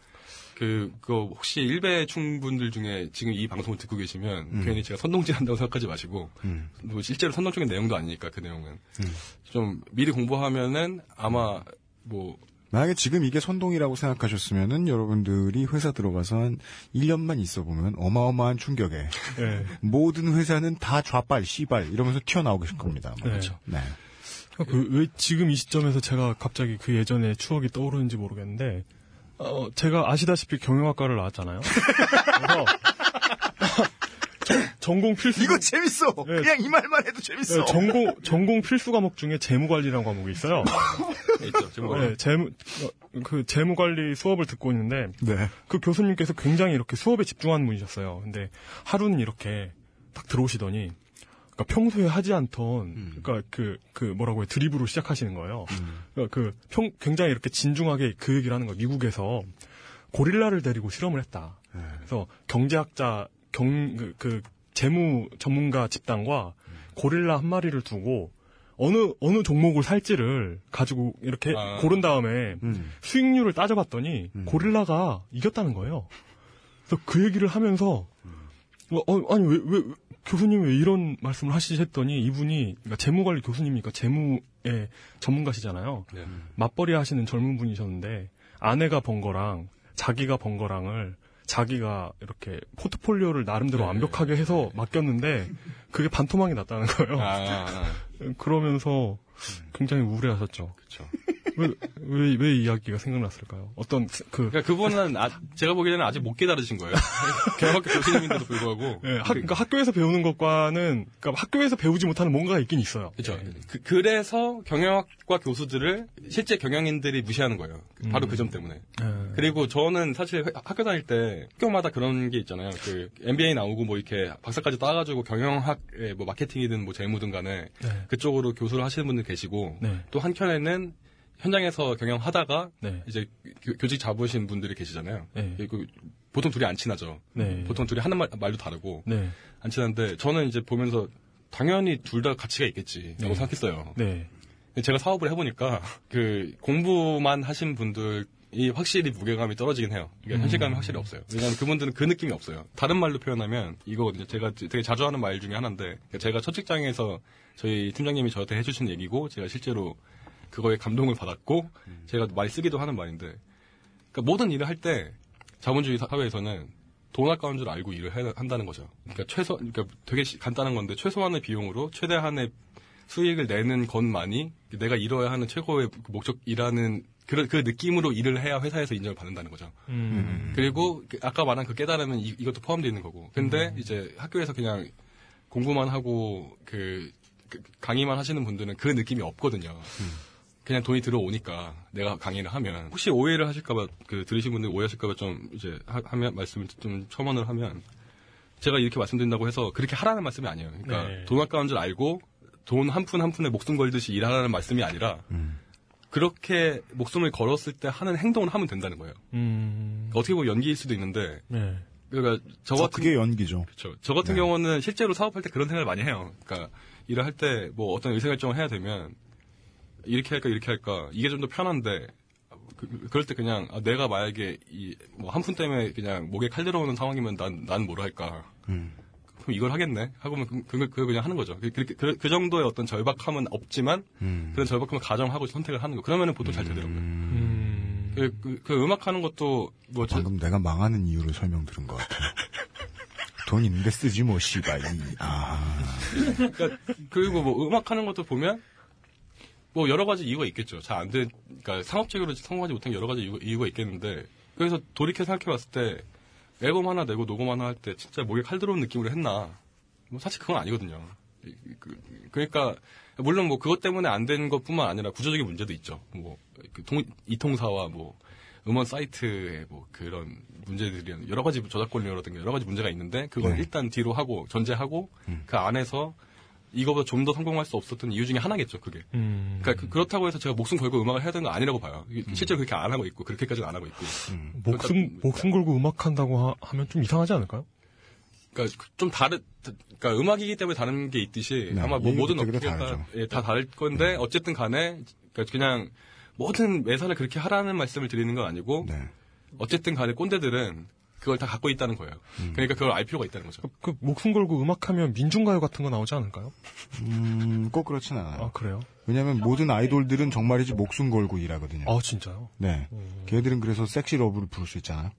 그, 그, 혹시 일베충 분들 중에 지금 이 방송을 듣고 계시면 음. 괜히 제가 선동질 한다고 생각하지 마시고, 음. 뭐 실제로 선동적인 내용도 아니니까 그 내용은. 좀 미리 공부하면은 아마 뭐, 만약에 지금 이게 선동이라고 생각하셨으면은 여러분들이 회사 들어가서 한 1년만 있어 보면 어마어마한 충격에 예. (laughs) 모든 회사는 다 좌빨, 씨발 이러면서 튀어나오고 계실 겁니다. 아마. 그렇죠. 네. 그, 왜 지금 이 시점에서 제가 갑자기 그 예전의 추억이 떠오르는지 모르겠는데, 어, 제가 아시다시피 경영학과를 나왔잖아요. 그래서, (laughs) 전공 필수. 이거 재밌어! 그냥 이 말만 해도 재밌어! 네, 전공, 전공 필수 과목 중에 재무 관리라는 과목이 있어요. 있죠, 재무관리. 네, 재무, 어, 그 재무 관리 수업을 듣고 있는데, 네. 그 교수님께서 굉장히 이렇게 수업에 집중하는 분이셨어요. 근데 하루는 이렇게 딱 들어오시더니, 그러니까 평소에 하지 않던, 그러니까 그, 그 뭐라고 해, 드립으로 시작하시는 거예요. 그러니까 그 평, 굉장히 이렇게 진중하게 그 얘기를 하는 거예요. 미국에서 고릴라를 데리고 실험을 했다. 그래서 경제학자, 경, 그, 그 재무 전문가 집단과 고릴라 한 마리를 두고 어느, 어느 종목을 살지를 가지고 이렇게 아. 고른 다음에 수익률을 따져봤더니 고릴라가 이겼다는 거예요. 그래서 그 얘기를 하면서 어, 어, 아니 왜, 왜 왜- 교수님 왜 이런 말씀을 하시지 했더니 이분이 그러니까 재무관리 교수님이니까 재무의 전문가시잖아요. 맞벌이 하시는 젊은 분이셨는데 아내가 번 거랑 자기가 번 거랑을 자기가 이렇게 포트폴리오를 나름대로 완벽하게 해서 맡겼는데 그게 반토막이 났다는 거예요. 아, 그러면서 굉장히 우울해하셨죠. 그렇죠. 왜왜 왜 이야기가 생각났을까요? 어떤 그 그러니까 그분은 아, 제가 보기에는 아직 못 깨달으신 거예요. (laughs) 경학교 교수님인데도 불구하고. 예, 학, 그러니까 학교에서 배우는 것과는 그러니까 학교에서 배우지 못하는 뭔가가 있긴 있어요. 그렇죠. 그, 래서 경영학과 교수들을 실제 경영인들이 무시하는 거예요. 바로 그점 때문에. 예. 그리고 저는 사실 회- 학교 다닐 때 학교마다 그런 게 있잖아요. 그 MBA 나오고 뭐 이렇게 박사까지 따가지고 경영학의 뭐 마케팅이든 뭐 재무든 간에 네. 그쪽으로 교수를 하시는 분들 계시고 네. 또 한켠에는 현장에서 경영하다가 네. 이제 교- 교직 잡으신 분들이 계시잖아요. 네. 그 보통 둘이 안 친하죠. 네. 보통 둘이 하는 말, 말도 다르고 네. 안 친한데 저는 이제 보면서 당연히 둘 다 가치가 있겠지라고 네. 생각했어요. 네. 제가 사업을 해보니까 그 공부만 하신 분들 이 확실히 무게감이 떨어지긴 해요. 그러니까 음. 현실감이 확실히 없어요. 왜냐하면 그분들은 그 느낌이 없어요. 다른 말로 표현하면 이거거든요. 제가 되게 자주 하는 말 중에 하나인데 제가 첫 직장에서 저희 팀장님이 저한테 해주신 얘기고 제가 실제로 그거에 감동을 받았고 제가 많이 쓰기도 하는 말인데 그러니까 모든 일을 할 때 자본주의 사회에서는 돈 아까운 줄 알고 일을 해- 한다는 거죠. 그러니까 최소, 그러니까 되게 시- 간단한 건데 최소한의 비용으로 최대한의 수익을 내는 것만이 내가 이뤄야 하는 최고의 목적이라는 그런 그 느낌으로 일을 해야 회사에서 인정을 받는다는 거죠. 음. 그리고 그 아까 말한 그 깨달음은 이, 이것도 포함되어 있는 거고. 근데 이제 학교에서 그냥 공부만 하고 그, 그 강의만 하시는 분들은 그 느낌이 없거든요. 그냥 돈이 들어오니까 내가 강의를 하면 혹시 오해를 하실까봐 그 들으신 분들 오해하실까봐 좀 이제 하, 면 말씀을 좀 첨언을 하면 제가 이렇게 말씀드린다고 해서 그렇게 하라는 말씀이 아니에요. 그러니까 네. 돈 아까운 줄 알고 돈 한 푼 한 푼에 목숨 걸듯이 일하라는 말씀이 아니라 그렇게 목숨을 걸었을 때 하는 행동을 하면 된다는 거예요. 음. 어떻게 보면 연기일 수도 있는데 네. 그러니까 저저 같은 그게 연기죠. 그렇죠. 저 같은 경우는 실제로 사업할 때 그런 생각을 많이 해요. 그러니까 일을 할 때 뭐 어떤 의사결정을 해야 되면 이렇게 할까 이렇게 할까 이게 좀 더 편한데 그, 럴때 그냥 아, 내가 만약에 이 뭐 한 푼 때문에 그냥 목에 칼 들어오는 상황이면 난 난 뭘 할까? 음. 그럼 이걸 하겠네 하고면 그, 그, 그 그냥 하는 거죠. 그, 그, 그, 그 정도의 어떤 절박함은 없지만 음. 그런 절박함을 가정하고 선택을 하는 거. 그러면은 보통 잘 되더라고요. 음. 그, 그, 그 음악 하는 것도 뭐 저- 방금 내가 망하는 이유를 설명 들은 것 같아요. (laughs) 돈 있는데 쓰지 뭐 씨발 이 아. 그러니까 그리고 뭐 음악 하는 것도 보면 뭐 여러 가지 이유가 있겠죠. 잘 안 된, 그러니까 상업적으로 성공하지 못한 여러 가지 이유, 이유가 있겠는데 그래서 돌이켜 생각해봤을 때 앨범 하나 내고 녹음 하나 할 때 진짜 목에 칼 들어오는 느낌으로 했나? 뭐 사실 그건 아니거든요. 이- 그, 그러니까 물론 뭐 그것 때문에 안 된 것뿐만 아니라 구조적인 문제도 있죠. 뭐그 동- 이통사와 뭐 음원 사이트의 뭐 그런 문제들이 여러 가지 저작권료라든가 여러 가지 문제가 있는데 그걸 네. 일단 뒤로 하고 전제하고 그 안에서 이거보다 좀 더 성공할 수 없었던 이유 중에 하나겠죠, 그게. 음. 그러니까 그, 렇다고 해서 제가 목숨 걸고 음악을 해야 되는 거 아니라고 봐요. 이게 실제로 그렇게 안 하고 있고 그렇게까지는 안 하고 있고. 목숨 목숨 걸고 음악 한다고 하, 면좀 이상하지 않을까요? 그러니까 좀 다른 그러니까 음악이기 때문에 다른 게 있듯이 네, 아마 뭐 모든 업계가 다르죠. 예, 다 다를 건데 어쨌든 간에 그러니까 그냥 모든 매사를 그렇게 하라는 말씀을 드리는 건 아니고 네. 어쨌든 간에 꼰대들은 그걸 다 갖고 있다는 거예요. 그러니까 그걸 알 필요가 있다는 거죠. 그 목숨 걸고 음악하면 민중가요 같은 거 나오지 않을까요? 음, 꼭 그렇진 않아요. 아 그래요? 왜냐하면 모든 아이돌들은 정말이지 목숨 걸고 일하거든요. 아 진짜요? 네. 걔들은 그래서 섹시 러브를 부를 수 있잖아요.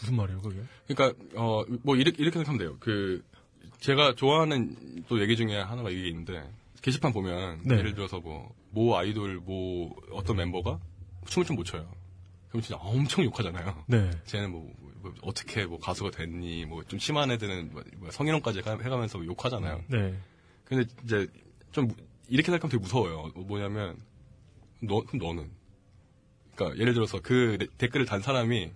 무슨 말이에요 그게? 그러니까 어 뭐 이렇게, 이렇게 생각하면 돼요. 그 제가 좋아하는 또 얘기 중에 하나가 이게 있는데 게시판 보면 네. 예를 들어서 뭐 모 아이돌 뭐 어떤 멤버가 춤을 좀 못 춰요. 그럼 진짜 엄청 욕하잖아요. 네. 쟤는 뭐, 뭐 어떻게 뭐 가수가 됐니 뭐 좀 심한 애들은 뭐, 뭐 성희롱까지 가- 해가면서 욕하잖아요. 네. 근데 이제 좀 무- 이렇게 생각하면 되게 무서워요. 뭐냐면 너 그럼 너는 그러니까 예를 들어서 그 데- 댓글을 단 사람이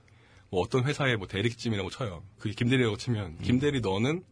뭐 어떤 회사의 뭐 대리팀이라고 쳐요. 그게 김대리라고 치면 김대리 너는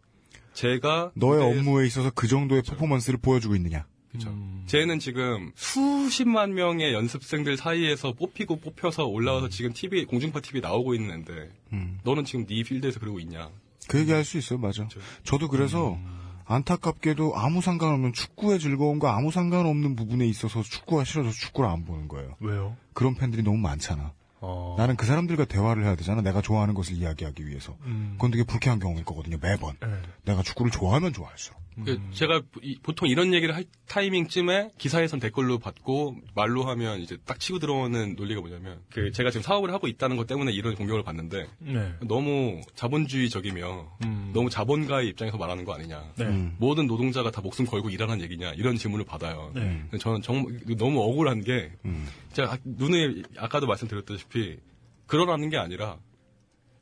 제가 너의 업무에 있어서 그 정도의 퍼포먼스를 보여주고 있느냐. 그렇죠. 음. 쟤는 지금 수십만 명의 연습생들 사이에서 뽑히고 뽑혀서 올라와서 지금 TV 공중파 TV 나오고 있는 앤데 음. 너는 지금 네 필드에서 그러고 있냐? 그 얘기 할 수 있어요, 맞아. 저도 그래서 안타깝게도 아무 상관없는 축구의 즐거움과 아무 상관없는 부분에 있어서 축구가 싫어서 축구를 안 보는 거예요. 왜요? 그런 팬들이 너무 많잖아. 어. 나는 그 사람들과 대화를 해야 되잖아. 내가 좋아하는 것을 이야기하기 위해서. 음. 그건 되게 불쾌한 경우일 거거든요, 매번. 네. 내가 축구를 좋아하면 좋아할수록. 그 제가 이- 보통 이런 얘기를 할 타이밍쯤에 기사에선 댓글로 받고 말로 하면 이제 딱 치고 들어오는 논리가 뭐냐면 그 제가 지금 사업을 하고 있다는 것 때문에 이런 공격을 받는데 네. 너무 자본주의적이며 음. 너무 자본가의 입장에서 말하는 거 아니냐. 네. 음. 모든 노동자가 다 목숨 걸고 일하는 얘기냐 이런 질문을 받아요. 네. 저는 정말 너무 억울한 게 음. 제가 눈에 아까도 말씀드렸다시피 그러라는 게 아니라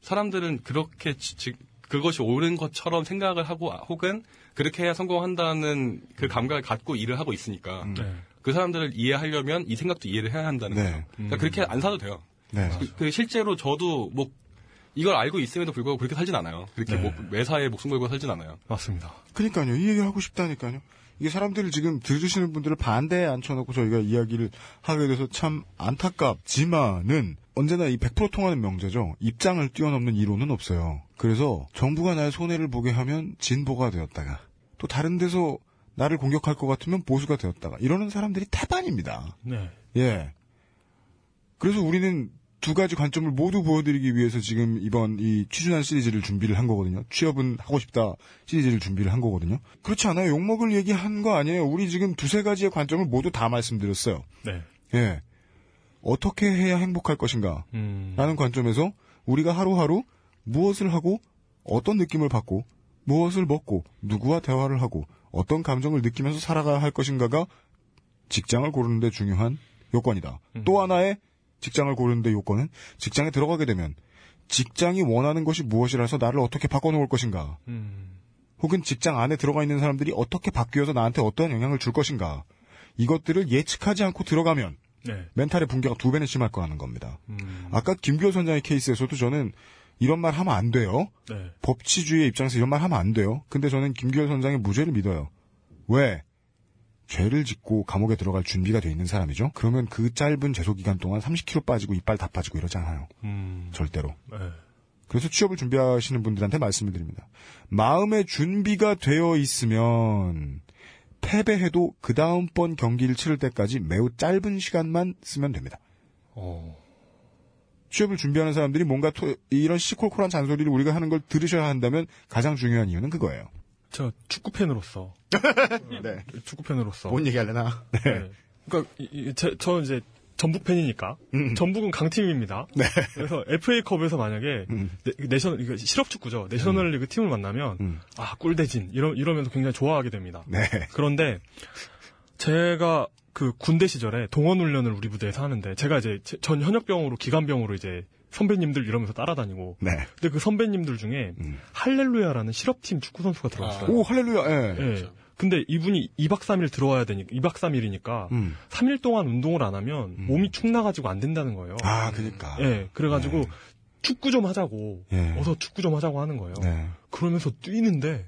사람들은 그렇게 지- 지- 그것이 옳은 것처럼 생각을 하고 혹은 그렇게 해야 성공한다는 그 감각을 갖고 일을 하고 있으니까 네. 그 사람들을 이해하려면 이 생각도 이해를 해야 한다는 네. 거예요. 그러니까 그렇게 안 사도 돼요. 네. 그, 그 실제로 저도 뭐 이걸 알고 있음에도 불구하고 그렇게 살진 않아요. 그렇게 네. 뭐 매사에 목숨 걸고 살진 않아요. 맞습니다. 그러니까요. 이 얘기를 하고 싶다니까요. 이게 사람들을 지금 들으시는 분들을 반대에 앉혀놓고 저희가 이야기를 하게 돼서 참 안타깝지만은 언제나 이 100% 통하는 명제죠. 입장을 뛰어넘는 이론은 없어요. 그래서 정부가 나의 손해를 보게 하면 진보가 되었다가 또 다른 데서 나를 공격할 것 같으면 보수가 되었다가 이러는 사람들이 태반입니다. 네. 예. 그래서 우리는 두 가지 관점을 모두 보여드리기 위해서 지금 이번 이 취준한 시리즈를 준비를 한 거거든요. 취업은 하고 싶다 시리즈를 준비를 한 거거든요. 그렇지 않아요. 욕먹을 얘기한 거 아니에요. 우리 지금 두세 가지의 관점을 모두 다 말씀드렸어요. 네. 예. 어떻게 해야 행복할 것인가? 음. 라는 관점에서 우리가 하루하루 무엇을 하고 어떤 느낌을 받고 무엇을 먹고 누구와 대화를 하고 어떤 감정을 느끼면서 살아가야 할 것인가가 직장을 고르는데 중요한 요건이다. 또 하나의 직장을 고르는데 요건은 직장에 들어가게 되면 직장이 원하는 것이 무엇이라서 나를 어떻게 바꿔놓을 것인가. 음. 혹은 직장 안에 들어가 있는 사람들이 어떻게 바뀌어서 나한테 어떠한 영향을 줄 것인가. 이것들을 예측하지 않고 들어가면 네. 멘탈의 붕괴가 두 배는 심할 거라는 겁니다. 음. 아까 김규호 선장의 케이스에서도 저는 이런 말 하면 안 돼요. 네. 법치주의의 입장에서 이런 말 하면 안 돼요. 근데 저는 김규호 선장의 무죄를 믿어요. 왜? 죄를 짓고 감옥에 들어갈 준비가 돼 있는 사람이죠. 그러면 그 짧은 재소 기간 동안 30kg 빠지고 이빨 다 빠지고 이러지 않아요. 음. 절대로. 네. 그래서 취업을 준비하시는 분들한테 말씀을 드립니다. 마음의 준비가 되어 있으면 패배해도 그 다음번 경기를 치를 때까지 매우 짧은 시간만 쓰면 됩니다. 어. 취업을 준비하는 사람들이 뭔가 토- 이런 시콜콜한 잔소리를 우리가 하는 걸 들으셔야 한다면 가장 중요한 이유는 그거예요. 저 축구 팬으로서. (laughs) 네. 축구 팬으로서. 뭔 얘기 할래나? 네. 그러니까 이- 이- 제, 저 이제 전북 팬이니까 전북은 강팀입니다. (laughs) 네. 그래서 FA컵에서 만약에 네, 내셔널 이거 실업 축구죠. 내셔널 리그 팀을 만나면 아 꿀대진 이러 이러면서 굉장히 좋아하게 됩니다. 네. 그런데 제가 그 군대 시절에 동원 훈련을 우리 부대에서 하는데 제가 이제 제- 전 현역병으로 기관병으로 이제 선배님들 이러면서 따라다니고 네. 근데 그 선배님들 중에 할렐루야라는 실업팀 축구 선수가 들어왔어요. 오, 할렐루야, 예. 예. 근데 이분이 2박 3일 들어와야 되니까 2박 3일이니까 음. 3일 동안 운동을 안 하면 몸이 축 나 가지고 안 된다는 거예요. 아, 그니까. 예. 그래 가지고 축구 좀 하자고 예. 어서 축구 좀 하자고 하는 거예요. 네. 그러면서 뛰는데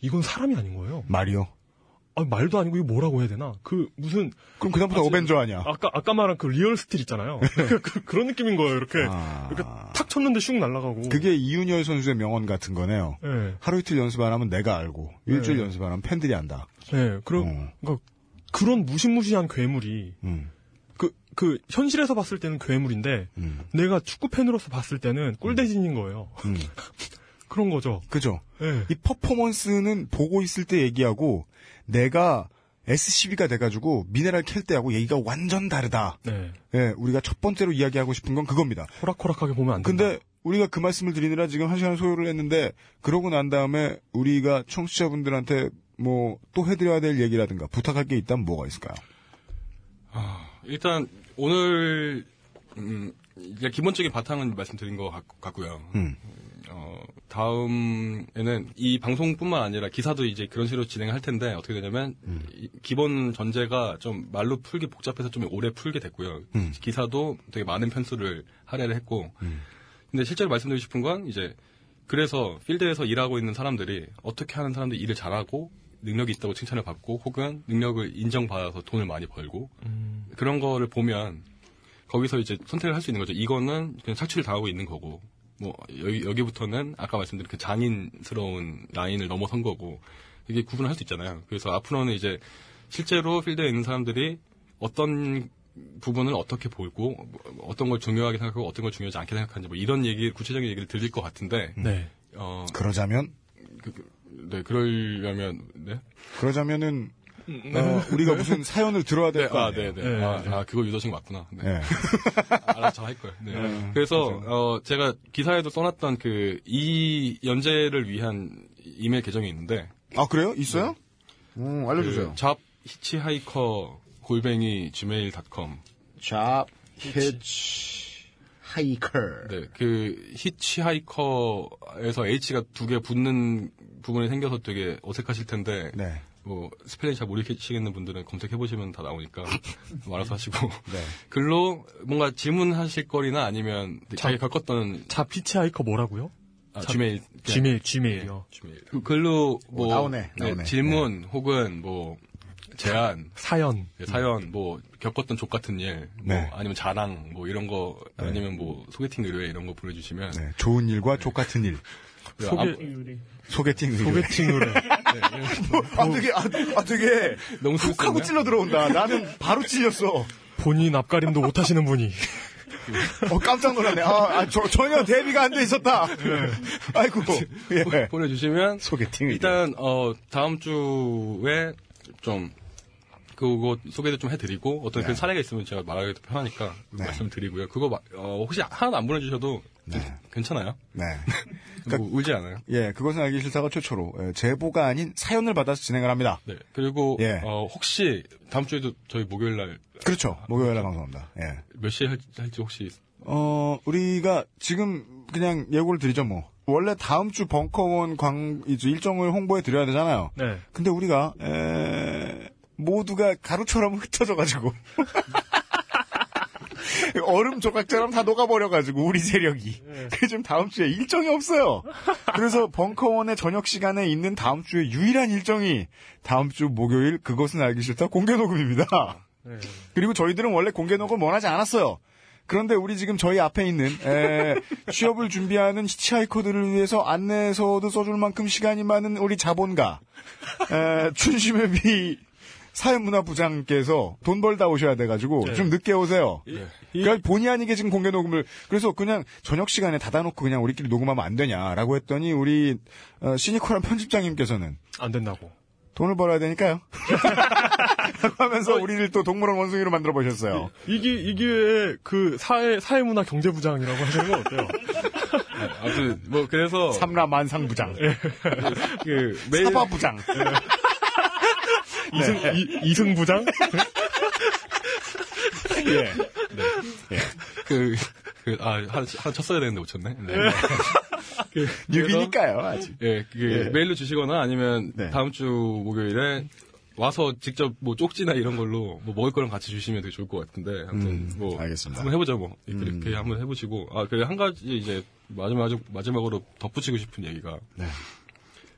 이건 사람이 아닌 거예요. 말이요. 아, 말도 아니고 이거 뭐라고 해야 되나? 그 무슨 그럼 그다음부터 아주- 어벤져 아니야? 아까 아까 말한 그 리얼 스틸 있잖아요. (laughs) 그, 런 느낌인 거예요. 이렇게 아. 이렇게 탁 쳤는데 슉 날아가고. 그게 이윤열 선수의 명언 같은 거네요. 예. 하루 이틀 연습 안 하면 내가 알고 일주일 네. 연습 안 하면 팬들이 안다. 예. 그런 어. 그러니까 그런 무시무시한 괴물이 음. 그, 그, 현실에서 봤을 때는 괴물인데, 내가 축구 팬으로서 봤을 때는 꿀대진인 거예요. 음. (laughs) 그런 거죠. 그죠? 예. 이 퍼포먼스는 보고 있을 때 얘기하고 내가 SCB가 돼가지고 미네랄 캘 때하고 얘기가 완전 다르다. 네. 예, 우리가 첫 번째로 이야기하고 싶은 건 그겁니다. 호락호락하게 보면 안 된다. 근데 우리가 그 말씀을 드리느라 지금 한 시간 소요를 했는데 그러고 난 다음에 우리가 청취자분들한테 뭐 또 해드려야 될 얘기라든가 부탁할 게 있다면 뭐가 있을까요? 일단 오늘 음, 기본적인 바탕은 말씀드린 것 같, 같고요. 음. 어, 다음에는 이 방송뿐만 아니라 기사도 이제 그런 식으로 진행할 텐데 어떻게 되냐면 이 기본 전제가 좀 말로 풀기 복잡해서 좀 오래 풀게 됐고요. 음. 기사도 되게 많은 편수를 할애를 했고 근데 실제로 말씀드리고 싶은 건 이제 그래서 필드에서 일하고 있는 사람들이 어떻게 하는 사람들이 일을 잘하고 능력이 있다고 칭찬을 받고 혹은 능력을 인정받아서 돈을 많이 벌고 그런 거를 보면 거기서 이제 선택을 할 수 있는 거죠. 이거는 그냥 착취를 당하고 있는 거고 뭐 여기 여기 부터는 아까 말씀드린 그 장인스러운 라인을 넘어선 거고 이게 구분을 할 수 있잖아요. 그래서 앞으로는 이제 실제로 필드에 있는 사람들이 어떤 부분을 어떻게 보고 뭐 어떤 걸 중요하게 생각하고 어떤 걸 중요하지 않게 생각하는지 뭐 이런 얘기 구체적인 얘기를 들릴 것 같은데 네. 어, 그러자면 그- 그 네, 그러려면, 네. 그러자면은 어, 우리가 무슨 사연을 들어야 될 네, 거 아, 아니에요. 네, 네. 아, 아, 그거 유도식 맞구나. 네. 네. (laughs) 알아서 할 걸. 네. 네, 그래서 그렇죠. 어 제가 기사에도 써놨던 그 이 연재를 위한 이메일 계정이 있는데. 아 그래요? 있어요? 음, 알려주세요. 그 잡 히치하이커 골뱅이 gmail.com. 잡 히치 하이커. 네, 그 히치하이커에서 h가 두 개 붙는 부분이 생겨서 되게 어색하실 텐데. 네. 뭐 스펠링 잘 모르시겠는 분들은 검색해 보시면 다 나오니까 뭐 (laughs) 알아서 하시고 네. 글로 뭔가 질문하실 거리나 아니면 자기 겪었던 잡 히치하이커 뭐라고요? 아, 잡- Gmail Gmail, Gmail이요. Gmail. 그 글로 뭐 오, 나오네, 나오네. 질문 혹은 뭐 제안 사연 네, 사연 뭐 겪었던 좆 같은 일 뭐 네. 아니면 자랑 뭐 이런 거 아니면 뭐 소개팅 의뢰 이런 거 보내주시면 네, 좋은 일과 족 같은 일. 네, 소개 아무- 소개팅 의뢰. 소개팅 의뢰. (laughs) 아 되게 아, 아, 되게 너무 훅 하고 찔러 들어온다. 나는 바로 찔렸어. 본인 앞가림도 못 하시는 분이 어 깜짝 놀랐네. 아, 아, 저, 전혀 대비가 안 돼 있었다. 아이고. 예. 보내주시면 소개팅. 일단 어 다음 주에 좀 그거 소개도 좀 해드리고 어떤 네. 그런 사례가 있으면 제가 말하기도 편하니까 말씀드리고요. 그거 마- 어, 혹시 하나도 안 보내주셔도 괜찮아요. 네. (laughs) 뭐 울지 않아요. 예, 그것은 알기 싫다가 최초로 예, 제보가 아닌 사연을 받아서 진행을 합니다. 네. 그리고 예. 어, 혹시 다음 주에도 저희 목요일 날 그렇죠. 목요일에 방송합니다. 예. 몇 시에 할- 할지 혹시 어, 우리가 지금 그냥 예고를 드리죠, 뭐. 원래 다음 주 벙커원 광, 이제 일정을 홍보해 드려야 되잖아요. 네. 근데 우리가, 에, 모두가 가루처럼 (laughs) 흩어져가지고. (laughs) 얼음 조각처럼 다 녹아버려가지고, 우리 세력이. 그래서 지금 다음 주에 일정이 없어요. 그래서 벙커원의 저녁 시간에 있는 다음 주에 유일한 일정이 다음 주 목요일 그것은 알기 싫다 공개 녹음입니다. 그리고 저희들은 원래 공개 녹음 원하지 않았어요. 그런데 우리 지금 저희 앞에 있는 에, 취업을 준비하는 히치하이커들을 위해서 안내서도 써줄 만큼 시간이 많은 우리 자본가 에, 춘심회비 사회문화부장께서 돈 벌다 오셔야 돼가지고 네. 좀 늦게 오세요. 그러니까 본의 아니게 지금 공개 녹음을 그래서 그냥 저녁 시간에 닫아놓고 그냥 우리끼리 녹음하면 안 되냐라고 했더니 우리 어, 시니컬한 편집장님께서는 안 된다고. 돈을 벌어야 되니까요. (laughs) 하면서 우리를 또 동물원 원숭이로 만들어 보셨어요. 이게 이게 그 사회 사회문화 경제부장이라고 하시는 건 어때요? 아무튼 뭐 그래서 삼라 만상부장, 그 매일 사과부장. 이승 이, 이승 부장? (laughs) 예. 그, 그, 아, 하나, 하나 쳤어야 되는데 못 쳤네. 네. 그, 뉴비니까요, 아직. 예, 그게 예. 메일로 주시거나 아니면 네. 다음 주 목요일에 와서 직접 뭐 쪽지나 이런 걸로 뭐 먹을 거랑 같이 주시면 되게 좋을 것 같은데. 아무튼 음, 뭐. 알겠습니다. 한번 해보죠, 뭐. 이렇게, 음. 한번 해보시고. 아, 그래, 한 가지 이제 마지막, 마지막으로 덧붙이고 싶은 얘기가. 네.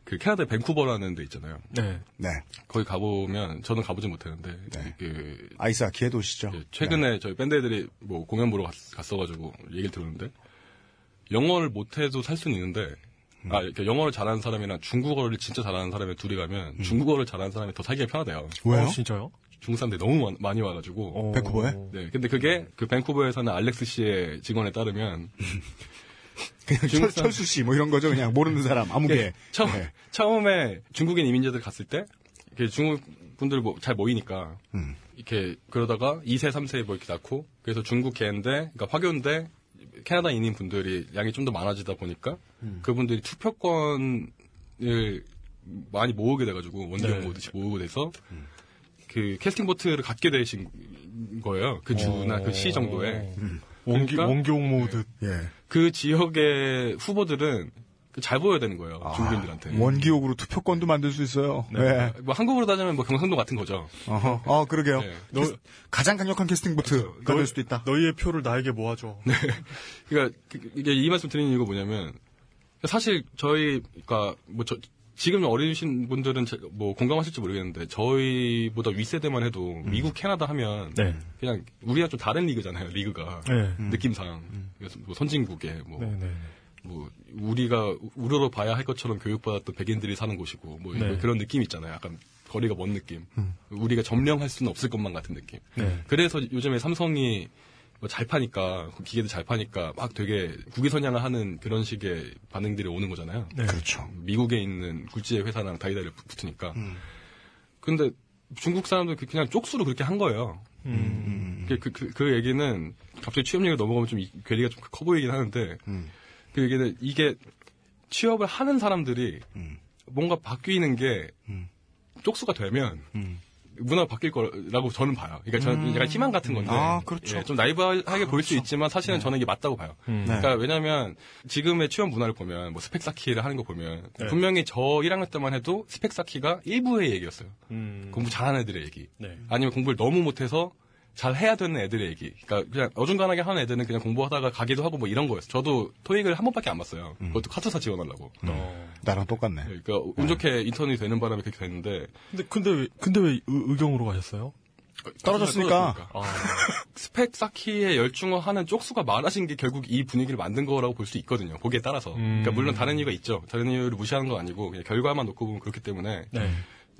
그 캐나다 밴쿠버라는 데 있잖아요. 네. 네. 거기 가보면 저는 가보진 못했는데 네. 그 아이스하키의 도시죠. 예, 최근에 저희 밴드 애들이 뭐 공연 보러 갔, 어가지고 얘기를 들었는데 영어를 못해도 살 수는 있는데 음. 아 이렇게 영어를 잘하는 사람이나 중국어를 진짜 잘하는 사람이 둘이 가면 중국어를 잘하는 사람이 더 살기가 편하대요. 음. 왜요? 어, 진짜요? 중국 사람들이 너무 많- 많이 와가지고. 어. 밴쿠버에? 네, 근데 그게 그 밴쿠버에서는 알렉스 씨의 증언에 따르면 (laughs) 그냥 철, 중국 사람- 철수 씨, 뭐 이런 거죠. 그냥 모르는 사람, 아무개. 예, 처음, 네. 처음에 중국인 이민자들 갔을 때, 중국 분들 뭐 잘 모이니까, 음. 이렇게 그러다가 2세, 3세 뭐 이렇게 낳고, 그래서 중국 개인데, 그러니까 화교인데, 캐나다인인 분들이 양이 좀 더 많아지다 보니까, 음. 그분들이 투표권을 많이 모으게 돼가지고, 원정 네. 모으듯이 모으게 돼서, 그 캐스팅 보트를 갖게 되신 거예요. 그 주나 그 시 정도에. 원기 그러니까 원기옥 모듯. 예. 그 지역의 후보들은 그잘 보여야 되는 거예요. 중국인들한테. 원기옥으로 투표권도 만들 수 있어요. 네. 뭐 한국으로 따지면 뭐 경상도 같은 거죠. 어허. 어, 그러게요. 네. 캐스- 가장 강력한 캐스팅 보트가 될 수도 있다. 너희의 표를 나에게 모아줘. (laughs) 그러니까 그- 이게 이 말씀 드리는 이유가 뭐냐면 사실 저희가 뭐 저, 지금 어리신 분들은 제- 뭐 공감하실지 모르겠는데 저희보다 윗세대만 해도 미국 캐나다 하면 네. 그냥 우리가 좀 다른 리그잖아요. 리그가 네. 느낌상 그래서 뭐 선진국에 뭐, 네, 네. 뭐 우리가 우러러 봐야 할 것처럼 교육받았던 백인들이 사는 곳이고 뭐 네. 그런 느낌 있잖아요. 약간 거리가 먼 느낌. 우리가 점령할 수는 없을 것만 같은 느낌. 네. 그래서 요즘에 삼성이 뭐 잘 파니까 기계도 잘 파니까 막 되게 국위선양을 하는 그런 식의 반응들이 오는 거잖아요. 네. 그렇죠. 미국에 있는 굴지의 회사랑 다이다이를 붙- 붙으니까. 음. 근데 중국 사람들 그- 그냥 쪽수로 그렇게 한 거예요. 음. 그, 그, 그, 그 얘기는 갑자기 취업 얘기가 넘어가면 좀 이- 괴리가 좀 커 보이긴 하는데 음. 그 얘기는 이게 취업을 하는 사람들이 음. 뭔가 바뀌는 게 음. 쪽수가 되면 음. 문화가 바뀔 거라고 저는 봐요. 그러니까 저는 약간 희망 같은 건데 아, 그렇죠. 예, 좀 나이브하게 보일 수 있지만 사실은 저는 이게 맞다고 봐요. 음. 네. 그러니까 왜냐하면 지금의 취업 문화를 보면 뭐 스펙 쌓기를 하는 거 보면 네. 분명히 저 1학년 때만 해도 스펙 쌓기가 일부의 얘기였어요. 음. 공부 잘하는 애들의 얘기. 네. 아니면 공부를 너무 못해서 잘 해야 되는 애들의 얘기. 그러니까 그냥 어중간하게 하는 애들은 그냥 공부하다가 가기도 하고 뭐 이런 거였어요. 저도 토익을 한 번밖에 안 봤어요. 그것도 카투사 지원하려고. 어. 나랑 똑같네. 그러니까 운 좋게 인턴이 되는 바람에 그렇게 됐는데 근데 근데 왜 근데 왜 의, 의경으로 가셨어요? 떨어졌으니까. 아. 스펙 쌓기에 열중하는 쪽수가 많아진 게 결국 이 분위기를 만든 거라고 볼 수 있거든요. 거기에 따라서. 음. 그러니까 물론 다른 이유가 있죠. 다른 이유를 무시하는 건 아니고 그냥 결과만 놓고 보면 그렇기 때문에 네.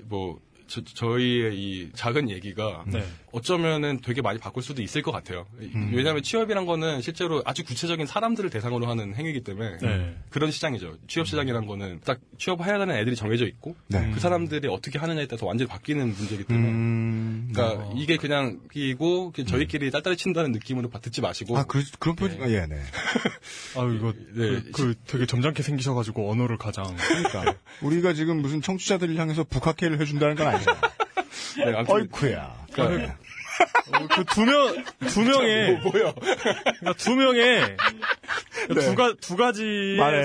뭐 저, 희의이 작은 얘기가 네. 어쩌면은 되게 많이 바꿀 수도 있을 것 같아요. 왜냐하면 취업이란 거는 실제로 아주 구체적인 사람들을 대상으로 하는 행위이기 때문에 네. 그런 시장이죠. 취업 시장이란 거는 딱 취업해야 되는 애들이 정해져 있고 네. 그 사람들이 어떻게 하느냐에 따라서 완전히 바뀌는 문제이기 때문에 음. 그러니까 이게 그냥 이고 저희끼리 딸딸이 친다는 느낌으로 듣지 마시고 아, 그, 그런 표현, 예, 네. (laughs) 아 이거 네. 그, 그 되게 점잖게 생기셔가지고 언어를 가장 (laughs) 그러니까. 우리가 지금 무슨 청취자들을 향해서 북학회를 해준다는 건 아니죠. 네, 아무튼 어이쿠야. 그러니까 그두 명 두 명의 뭐요? 그러니까 두 명의 두, 가, 두.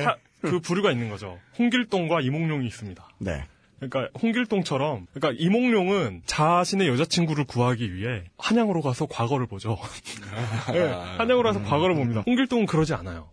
사- 그 부류가 있는 거죠. 홍길동과 이몽룡이 있습니다. 네. 그러니까 홍길동처럼 그러니까 이몽룡은 자신의 여자친구를 구하기 위해 한양으로 가서 과거를 보죠. (laughs) 네, 한양으로 가서 과거를 봅니다. 홍길동은 그러지 않아요.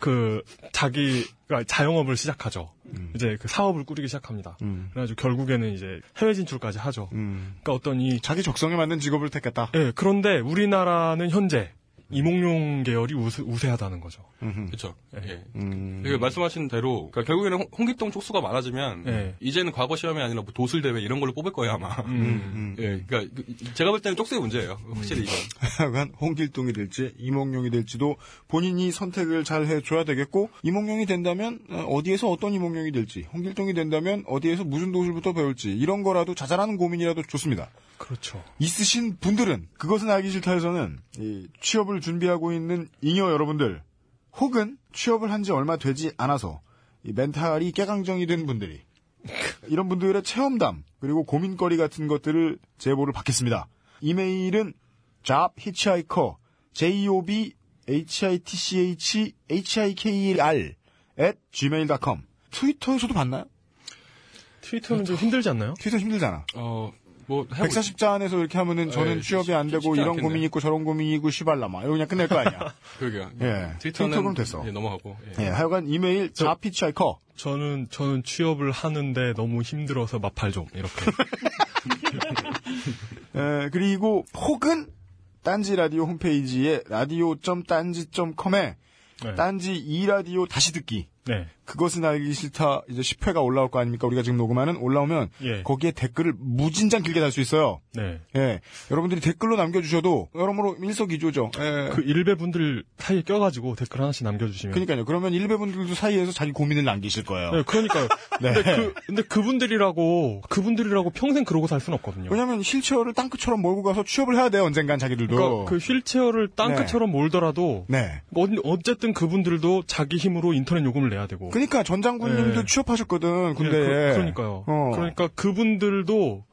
그 자기가 자영업을 시작하죠. 이제 그 사업을 꾸리기 시작합니다. 음. 그래가지고 결국에는 이제 해외 진출까지 하죠. 음. 그러니까 어떤 이 자기 적성에 맞는 직업을 택했다. 예, 그런데 우리나라는 현재 이몽룡 계열이 우세, 우세 하다는 거죠. 그렇죠. 예. 음. 그 말씀하신 대로 그러니까 결국에는 홍- 홍길동 쪽수가 많아지면 네. 이제는 과거 시험이 아니라 뭐 도술 대회 이런 걸로 뽑을 거예요 아마. 음. 예, 그러니까 그- 제가 볼 때는 쪽수의 문제예요. 확실히 이건. (laughs) 하여간 홍길동이 될지 이몽룡이 될지도 본인이 선택을 잘 해줘야 되겠고 이몽룡이 된다면 어, 어디에서 어떤 이몽룡이 될지 홍길동이 된다면 어디에서 무슨 도술부터 배울지 이런 거라도 자잘하는 고민이라도 좋습니다. 그렇죠. 있으신 분들은 그것은 알기 싫다에서는 이 취업을 준비하고 있는 잉여 여러분들 혹은 취업을 한 지 얼마 되지 않아서 이 멘탈이 깨강정이 된 분들이 (laughs) 이런 분들의 체험담 그리고 고민거리 같은 것들을 제보를 받겠습니다. 이메일은 job hitchhiker j o b h i t c h h i k e r at gmail.com 트위터에서도 받나요? 트위터는 좀 힘들지 않나요? 트위터 힘들잖아. 어, 뭐 140자 안에서 이렇게 하면은 저는 네, 취업이 안 되고 이런 않겠네. 고민이 있고 저런 고민이 있고 시발라마 이러고 그냥 끝낼 거 아니야. (laughs) 그러게요. 예. 트위터는 트위터는 됐어. 예, 넘어가고. 예. 예, 하여간 이메일 자피치하이커 저는 저는 취업을 하는데 너무 힘들어서 마팔 좀 이렇게. 에, (laughs) 그리고 혹은 딴지 라디오 홈페이지에 라디오.딴지.com에 네. 딴지 이 라디오 다시 듣기 네. 그것은 알기 싫다 이제 10회가 올라올 거 아닙니까? 우리가 지금 녹음하는 올라오면 예. 거기에 댓글을 무진장 길게 달 수 있어요. 네. 예, 여러분들이 댓글로 남겨주셔도 여러모로 일석이조죠. 예. 그 일베 분들 사이에 껴가지고 댓글 하나씩 남겨주시면. 그러니까요. 그러면 일베 분들도 사이에서 자기 고민을 남기실 거예요. 네, 그러니까요. (laughs) 네. 근데 그 근데 그분들이라고 그분들이라고 평생 그러고 살 수는 없거든요. 왜냐면 휠체어를 땅끝처럼 몰고 가서 취업을 해야 돼요. 언젠간 자기들도. 그러니까 그 휠체어를 땅끝처럼 몰더라도 네. 어, 어쨌든 그분들도 자기 힘으로 인터넷 요금을 내야 되고. 그러니까 전 장군님도 네. 취업하셨거든 군대에. 그, 그러니까요. 어. 그러니까 그분들도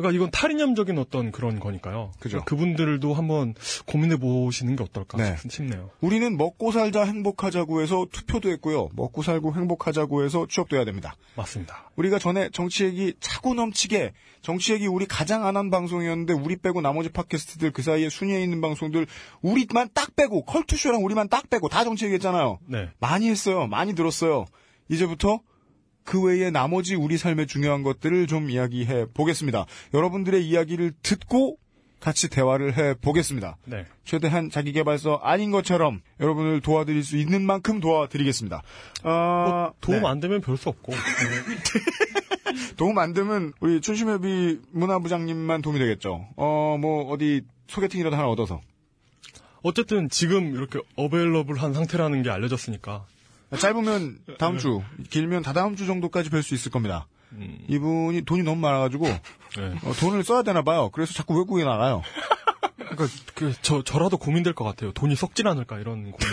그러니까 이건 탈이념적인 어떤 그런 거니까요. 그죠. 그분들도 한번 고민해 보시는 게 어떨까 네. 싶- 싶네요. 우리는 먹고 살자 행복하자고 해서 투표도 했고요. 먹고 살고 행복하자고 해서 취업도 해야 됩니다. 맞습니다. 우리가 전에 정치 얘기 차고 넘치게 정치 얘기 우리 가장 안 한 방송이었는데 우리 빼고 나머지 팟캐스트들 그 사이에 순위에 있는 방송들 우리만 딱 빼고 컬투쇼랑 우리만 딱 빼고 다 정치 얘기했잖아요. 네. 많이 했어요. 많이 들었어요. 이제부터 그 외에 나머지 우리 삶의 중요한 것들을 좀 이야기해 보겠습니다. 여러분들의 이야기를 듣고 같이 대화를 해 보겠습니다. 네. 최대한 자기 개발서 아닌 것처럼 여러분을 도와드릴 수 있는 만큼 도와드리겠습니다. 어, 뭐 도움 네. 안 되면 별 수 없고. (laughs) 도움 안 되면 우리 춘심회비 문화부장님만 도움이 되겠죠. 어, 뭐 어디 소개팅이라도 하나 얻어서. 어쨌든 지금 이렇게 어베일러블한 상태라는 게 알려졌으니까. 짧으면 다음 주, 길면 다다음 주 정도까지 뵐 수 있을 겁니다. 이분이 돈이 너무 많아가지고 어, 돈을 써야 되나 봐요. 그래서 자꾸 외국에 나가요. (laughs) 그러니까 그, 저 저라도 고민될 것 같아요. 돈이 썩진 않을까 이런 고민.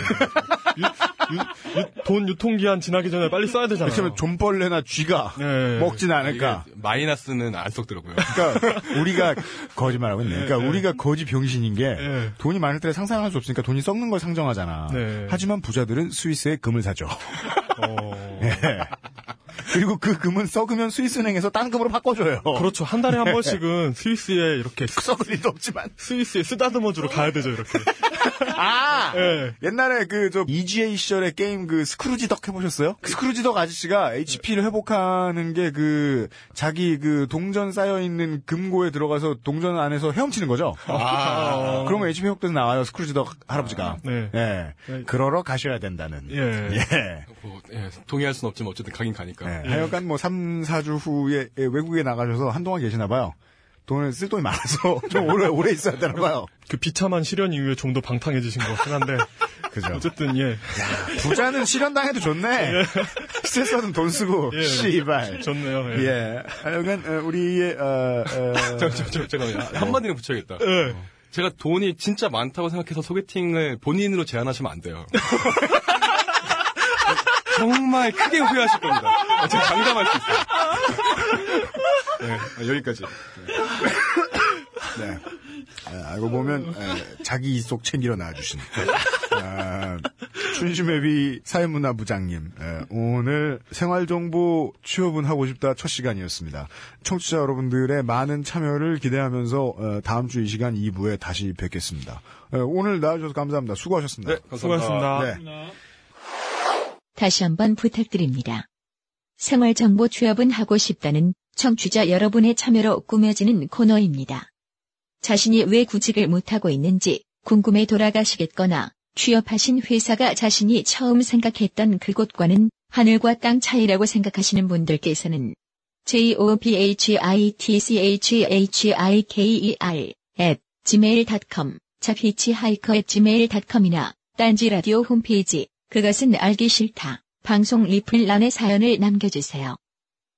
(laughs) 유, 돈 유통기한 지나기 전에 빨리 써야 되잖아요. 그러면 좀벌레나 쥐가 네. 먹진 않을까. 마이너스는 안 썩더라고요. 그러니까 우리가 거짓말하고 있네. 그러니까 네. 우리가 거지 병신인 게 네. 돈이 많을 때 상상할 수 없으니까 돈이 썩는 걸 상정하잖아. 네. 하지만 부자들은 스위스에 금을 사죠. 어... (laughs) 예. 그리고 그 금은 썩으면 스위스은행에서 딴 금으로 바꿔줘요. 그렇죠. 한 달에 한 번씩은 스위스에 이렇게 (laughs) 썩을 일도 없지만 스위스에 쓰다듬어 주러 가야 되죠. 이렇게. (laughs) 아 예. 옛날에 그 저 EGA 시절에 게임 그 스크루지 덕 해보셨어요? 스크루지 덕 아저씨가 HP를 회복하는 게 그 자기 그 동전 쌓여 있는 금고에 들어가서 동전 안에서 헤엄치는 거죠. 아. (laughs) 그러면 HP 회복돼서 나와요 스크루지 덕 할아버지가. 네. 예. 그러러 가셔야 된다는. 예. 예. 뭐, 예, 동의할 수는 없지만 어쨌든 가긴 가니까. 예. 하여간 뭐 3, 4주 후에 외국에 나가셔서 한동안 계시나 봐요. 돈을 쓸 돈이 많아서 (laughs) 좀 오래 오래 있어야 되나 봐요. 그 비참한 시련 이후에 좀 더 방탕해지신 것 같긴 한데. (laughs) 그죠. 어쨌든 예. 부자는 실현당해도 좋네. 스트레스 받으면 돈 쓰고 예. 씨발. 좋네요. 예. 예. 하여간 어, 우리의 어, 어, (laughs) 저, 저, 저, 잠깐만요. 한마디는 붙여야겠다. 예. 제가 돈이 진짜 많다고 생각해서 소개팅을 본인으로 제안하시면 안 돼요. 정말 크게 후회하실 겁니다. 아, 제가 장담할 수 있어요. 네, 아, 여기까지. 네. 예, 알고 보면 예, 자기 이속 챙기러 나와주신 아, 춘심회비 사회문화부장님 예, 오늘 생활정보 취업은 하고 싶다 첫 시간이었습니다. 청취자 여러분들의 많은 참여를 기대하면서 어, 다음 주 이 시간 2부에 다시 뵙겠습니다. 예, 오늘 나와주셔서 감사합니다. 수고하셨습니다. 네, 감사합니다. 수고하셨습니다. 네. 다시 한번 부탁드립니다. 생활정보 취업은 하고 싶다는 청취자 여러분의 참여로 꾸며지는 코너입니다. 자신이 왜 구직을 못하고 있는지 궁금해 돌아가시겠거나 취업하신 회사가 자신이 처음 생각했던 그곳과는 하늘과 땅 차이라고 생각하시는 분들께서는 jobhitchhiker at gmail.com 자피치하이커 at gmail.com이나 딴지 라디오 홈페이지 그것은 알기 싫다 방송 리플란에 사연을 남겨주세요.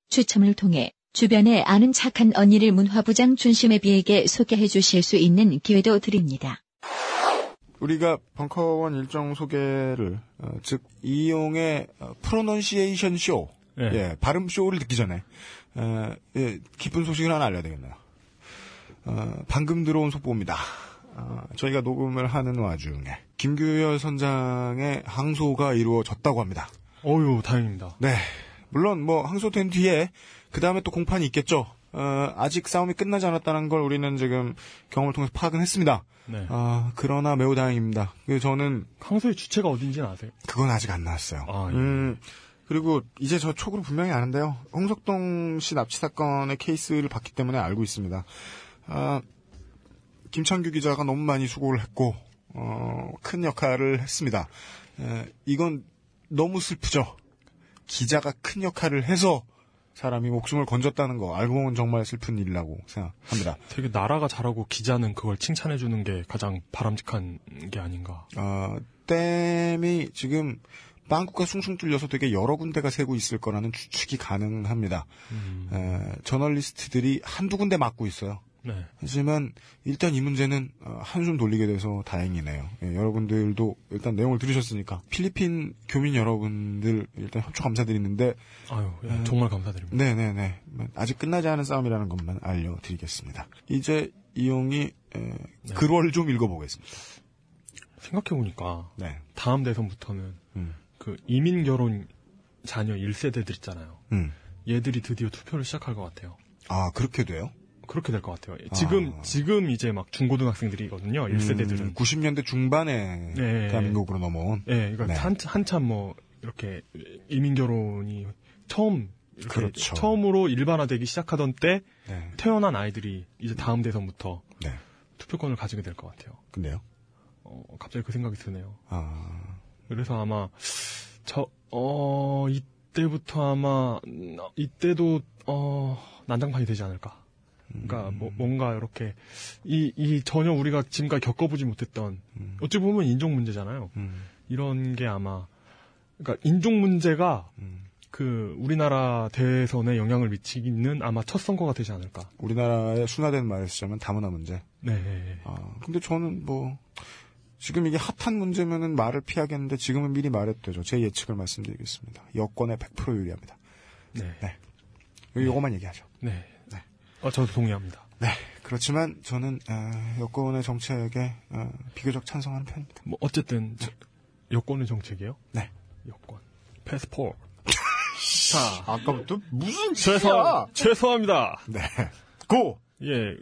추첨을 통해 주변에 아는 착한 언니를 문화부장 춘심애비에게 소개해 주실 수 있는 기회도 드립니다. 우리가 벙커원 일정 소개를 어, 즉 이용의 어, pronunciation 쇼, 예. 예, 발음 쇼를 듣기 전에 어, 예, 기쁜 소식을 하나 알려야 되겠네요. 어, 방금 들어온 속보입니다. 어, 저희가 녹음을 하는 와중에 김규열 선장의 항소가 이루어졌다고 합니다. 어유 다행입니다. 네, 물론 뭐 항소된 뒤에 그 다음에 또 공판이 있겠죠. 어, 아직 싸움이 끝나지 않았다는 걸 우리는 지금 경험을 통해서 파악은 했습니다. 네. 아, 그러나 매우 다행입니다. 그 저는 항소의 주체가 어딘지는 아세요? 그건 아직 안 나왔어요. 아, 예. 음, 그리고 이제 저 촉으로 분명히 아는데요. 홍석동 씨 납치 사건의 케이스를 봤기 때문에 알고 있습니다. 아, 김창규 기자가 너무 많이 수고를 했고 어, 큰 역할을 했습니다. 에, 이건 너무 슬프죠. 기자가 큰 역할을 해서 사람이 목숨을 건졌다는 거 알고 보면 정말 슬픈 일이라고 생각합니다. 되게 나라가 잘하고 기자는 그걸 칭찬해 주는 게 가장 바람직한 게 아닌가. 어, 댐이 지금 빵꾸가 숭숭 뚫려서 되게 여러 군데가 새고 있을 거라는 추측이 가능합니다. 음. 에, 저널리스트들이 한두 군데 맡고 있어요. 네. 하지만 일단 이 문제는 어, 한숨 돌리게 돼서 다행이네요. 예, 여러분들도 일단 내용을 들으셨으니까 필리핀 교민 여러분들 일단 협조 감사드리는데 아유, 예, 음. 정말 감사드립니다. 네네네 아직 끝나지 않은 싸움이라는 것만 알려드리겠습니다. 이제 이용이 에, 네. 글월을 좀 읽어보겠습니다. 생각해보니까 네. 다음 대선부터는 음. 그 이민 결혼 자녀 1세대들 있잖아요. 음. 얘들이 드디어 투표를 시작할 것 같아요. 아 그렇게 돼요? 그렇게 될 것 같아요. 지금 아. 지금 이제 막 중고등학생들이거든요. 1세대들은. 음, 90년대 중반에 네. 대한민국으로 넘어온. 네, 이거 네. 한, 한참 뭐 이렇게 이민 결혼이 처음 그렇죠. 처음으로 일반화되기 시작하던 때 네. 태어난 아이들이 이제 다음 대선부터 네. 투표권을 가지게 될 것 같아요. 근데요? 어, 갑자기 그 생각이 드네요. 아 그래서 아마 저 어, 이때부터 아마 음, 이때도 어, 난장판이 되지 않을까. 그러니까 뭐 뭔가 이렇게 이, 이 전혀 우리가 지금까지 겪어보지 못했던 어찌 보면 인종 문제잖아요. 이런 게 아마 그러니까 인종 문제가 그 우리나라 대선에 영향을 미치기는 아마 첫 선거가 되지 않을까. 우리나라의 순화된 말을 쓰자면 다문화 문제. 네. 아, 근데 저는 뭐 지금 이게 핫한 문제면은 말을 피하겠는데 지금은 미리 말해도 되죠. 제 예측을 말씀드리겠습니다. 여권에 100% 유리합니다. 네. 네. 요거만 얘기하죠. 네. 어, 저도 동의합니다. 네. 그렇지만 저는 어, 여권의 정책에 어, 비교적 찬성하는 편입니다. 뭐 어쨌든 저- 여권의 정책이에요? 네. 여권. 패스포트. (laughs) 자, 아까부터 무슨 죄송 죄송합니다. 네. 고. 예.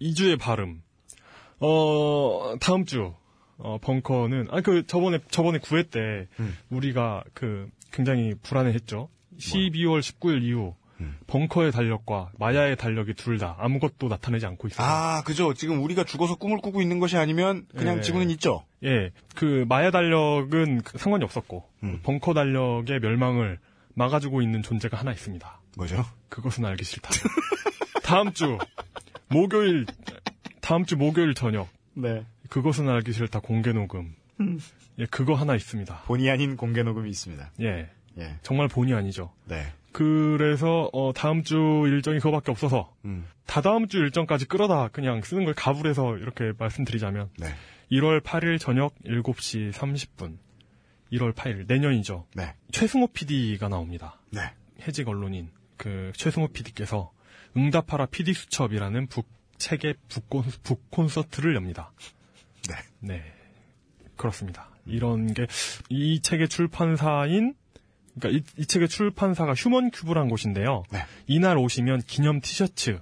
2주의 발음. 어, 다음 주 어, 벙커는 아 그 저번에 저번에 9회 때 음. 우리가 그 굉장히 불안해했죠. 12월 19일 이후 음. 벙커의 달력과 마야의 달력이 둘 다 아무것도 나타내지 않고 있어요. 아, 그죠. 지금 우리가 죽어서 꿈을 꾸고 있는 것이 아니면 그냥 예. 지구는 있죠. 예, 그 마야 달력은 그 상관이 없었고 음. 벙커 달력의 멸망을 막아주고 있는 존재가 하나 있습니다. 뭐죠? 그것은 알기 싫다. (laughs) 다음 주 목요일 다음 주 목요일 저녁 네. 그것은 알기 싫다 공개 녹음. 예, 그거 하나 있습니다. 본의 아닌 공개 녹음이 있습니다. 예, 예. 정말 본의 아니죠. 네. 그래서 어, 다음 주 일정이 그거밖에 없어서 음. 다다음 주 일정까지 끌어다 그냥 쓰는 걸 가불해서 이렇게 말씀드리자면 네. 1월 8일 저녁 7시 30분 1월 8일 내년이죠. 네. 최승호 PD가 나옵니다. 네. 해직 언론인 그 최승호 PD께서 응답하라 PD 수첩이라는 북 책의 북콘, 북콘서트를 엽니다. 네. 네. 그렇습니다. 이런 게 이 책의 출판사인 그러니까 이, 이 책의 출판사가 휴먼 큐브란 곳인데요. 네. 이날 오시면 기념 티셔츠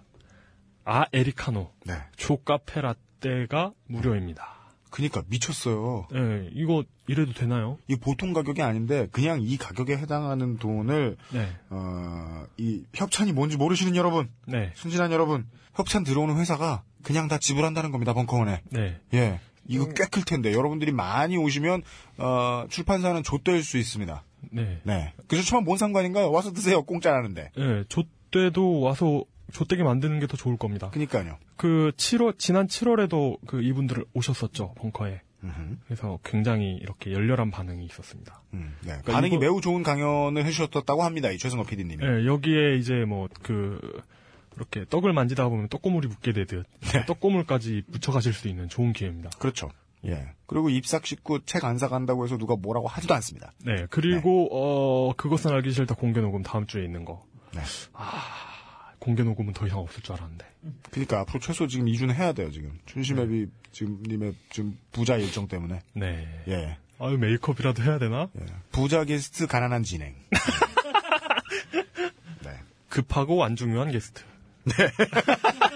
아 에리카노 네. 조 카페 라떼가 무료입니다. 그니까 미쳤어요. 네, 이거 이래도 되나요? 이 보통 가격이 아닌데 그냥 이 가격에 해당하는 돈을 네. 어, 이 협찬이 뭔지 모르시는 여러분, 네. 순진한 여러분, 협찬 들어오는 회사가 그냥 다 지불한다는 겁니다. 벙커원에. 네. 예. 이거 꽤 클 텐데 여러분들이 많이 오시면 어, 출판사는 좆될 수 있습니다. 네. 네. 그래서 처음 뭔 상관인가요? 와서 드세요. 공짜라는데. 네, 좆대도 와서 좆되게 만드는 게 더 좋을 겁니다. 그니까요. 그 7월 지난 7월에도 그 이분들 오셨었죠 벙커에. 음흠. 그래서 굉장히 이렇게 열렬한 반응이 있었습니다. 음, 네. 그러니까 반응이 이거- 매우 좋은 강연을 해주셨다고 합니다. 이 최승호 PD님이. 네, 여기에 이제 뭐 그 이렇게 떡을 만지다 보면 떡고물이 붙게 되듯 떡고물까지 붙여가실 수 있는 좋은 기회입니다. 그렇죠. 예. 그리고 입삭 식구 책 안 사간다고 해서 누가 뭐라고 하지도 않습니다. 네, 그리고 어 그것은 알기 싫다 공개 녹음 다음 주에 있는 거. 네. 아 공개 녹음은 더 이상 없을 줄 알았는데. 그러니까 앞으로 최소 지금 2주는 해야 돼요. 지금 춘심앱이 지금 님의 지금 부자 일정 때문에. 네. 예. 아유 메이크업이라도 해야 되나? 예. 부자 게스트 가난한 진행. (laughs) 네. 급하고 안 중요한 게스트. 네. (laughs)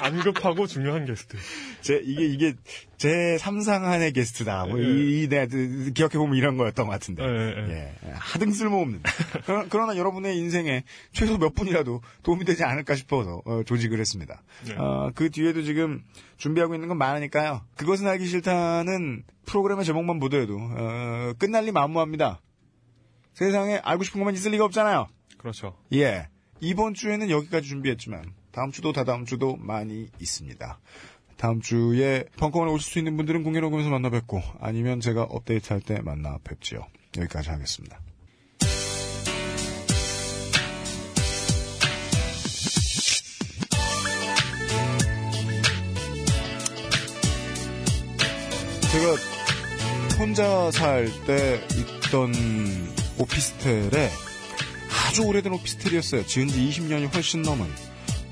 안 급하고 중요한 게스트. 제 이게 이게 제 삼상한의 게스트다. 뭐 예. 이, 이 내가 기억해 보면 이런 거였던 것 같은데. 예, 예. 하등 쓸모없는. (laughs) 그러나, 그러나 여러분의 인생에 최소 몇 분이라도 도움이 되지 않을까 싶어서 어, 조직을 했습니다. 네. 어, 그 뒤에도 지금 준비하고 있는 건 많으니까요. 그것은 알기 싫다는 프로그램의 제목만 보더라도 어, 끝날 리 만무합니다. 세상에 알고 싶은 것만 있을 리가 없잖아요. 그렇죠. 예. 이번 주에는 여기까지 준비했지만 다음 주도 다다음 주도 많이 있습니다. 다음 주에 벙커원에 오실 수 있는 분들은 공개 녹음에서 만나 뵙고 아니면 제가 업데이트 할 때 만나 뵙지요. 여기까지 하겠습니다. 제가 혼자 살 때 있던 오피스텔에 아주 오래된 오피스텔이었어요. 지은 지 20년이 훨씬 넘은.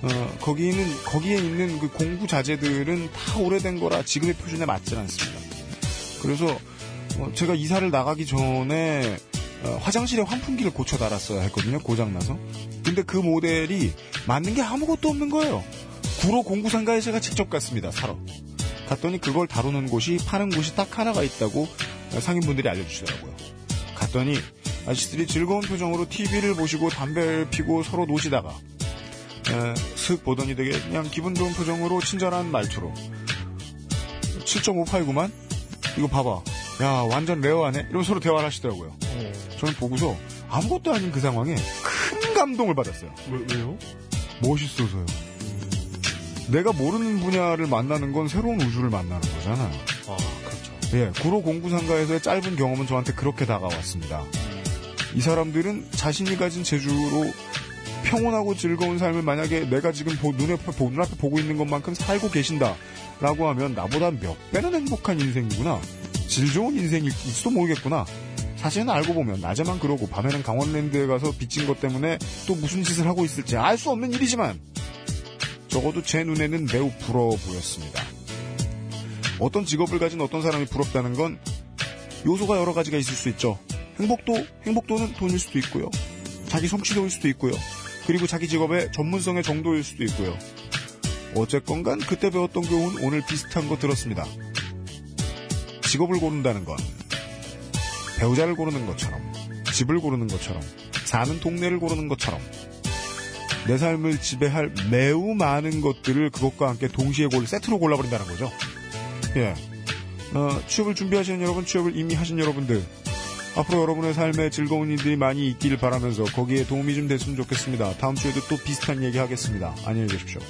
어, 거기는, 거기에 있는 그 공구 자재들은 다 오래된 거라 지금의 표준에 맞질 않습니다. 그래서, 어, 제가 이사를 나가기 전에, 어, 화장실에 환풍기를 고쳐 달았어야 했거든요. 고장 나서. 근데 그 모델이 맞는 게 아무것도 없는 거예요. 구로 공구 상가에 제가 직접 갔습니다. 사러. 갔더니 그걸 다루는 곳이, 파는 곳이 딱 하나가 있다고 상인분들이 알려주시더라고요. 갔더니 아저씨들이 즐거운 표정으로 TV를 보시고 담배를 피고 서로 노시다가 에, 슥 보더니 되게 그냥 기분 좋은 표정으로 친절한 말투로 7.58구만? 이거 봐봐. 야 완전 레어하네? 이러면 서로 대화를 하시더라고요. 저는 보고서 아무것도 아닌 그 상황에 큰 감동을 받았어요. 왜, 왜요? 멋있어서요. 내가 모르는 분야를 만나는 건 새로운 우주를 만나는 거잖아요. 아, 그렇죠. 예, 구로 공구상가에서의 짧은 경험은 저한테 그렇게 다가왔습니다. 이 사람들은 자신이 가진 재주로 평온하고 즐거운 삶을 만약에 내가 지금 보, 눈에, 보, 눈앞에 보고 있는 것만큼 살고 계신다. 라고 하면 나보다 몇 배는 행복한 인생이구나. 질 좋은 인생일지도 모르겠구나. 사실은 알고 보면 낮에만 그러고 밤에는 강원랜드에 가서 빚진 것 때문에 또 무슨 짓을 하고 있을지 알 수 없는 일이지만 적어도 제 눈에는 매우 부러워 보였습니다. 어떤 직업을 가진 어떤 사람이 부럽다는 건 요소가 여러 가지가 있을 수 있죠. 행복도, 행복도는 돈일 수도 있고요. 자기 성취도일 수도 있고요. 그리고 자기 직업의 전문성의 정도일 수도 있고요. 어쨌건 간 그때 배웠던 교훈 오늘 비슷한 거 들었습니다. 직업을 고른다는 건 배우자를 고르는 것처럼 집을 고르는 것처럼 사는 동네를 고르는 것처럼 내 삶을 지배할 매우 많은 것들을 그것과 함께 동시에 골 세트로 골라버린다는 거죠. 예. 어, 취업을 준비하시는 여러분, 취업을 이미 하신 여러분들, 앞으로 여러분의 삶에 즐거운 일들이 많이 있기를 바라면서 거기에 도움이 좀 됐으면 좋겠습니다. 다음 주에도 또 비슷한 얘기 하겠습니다. 안녕히 계십시오.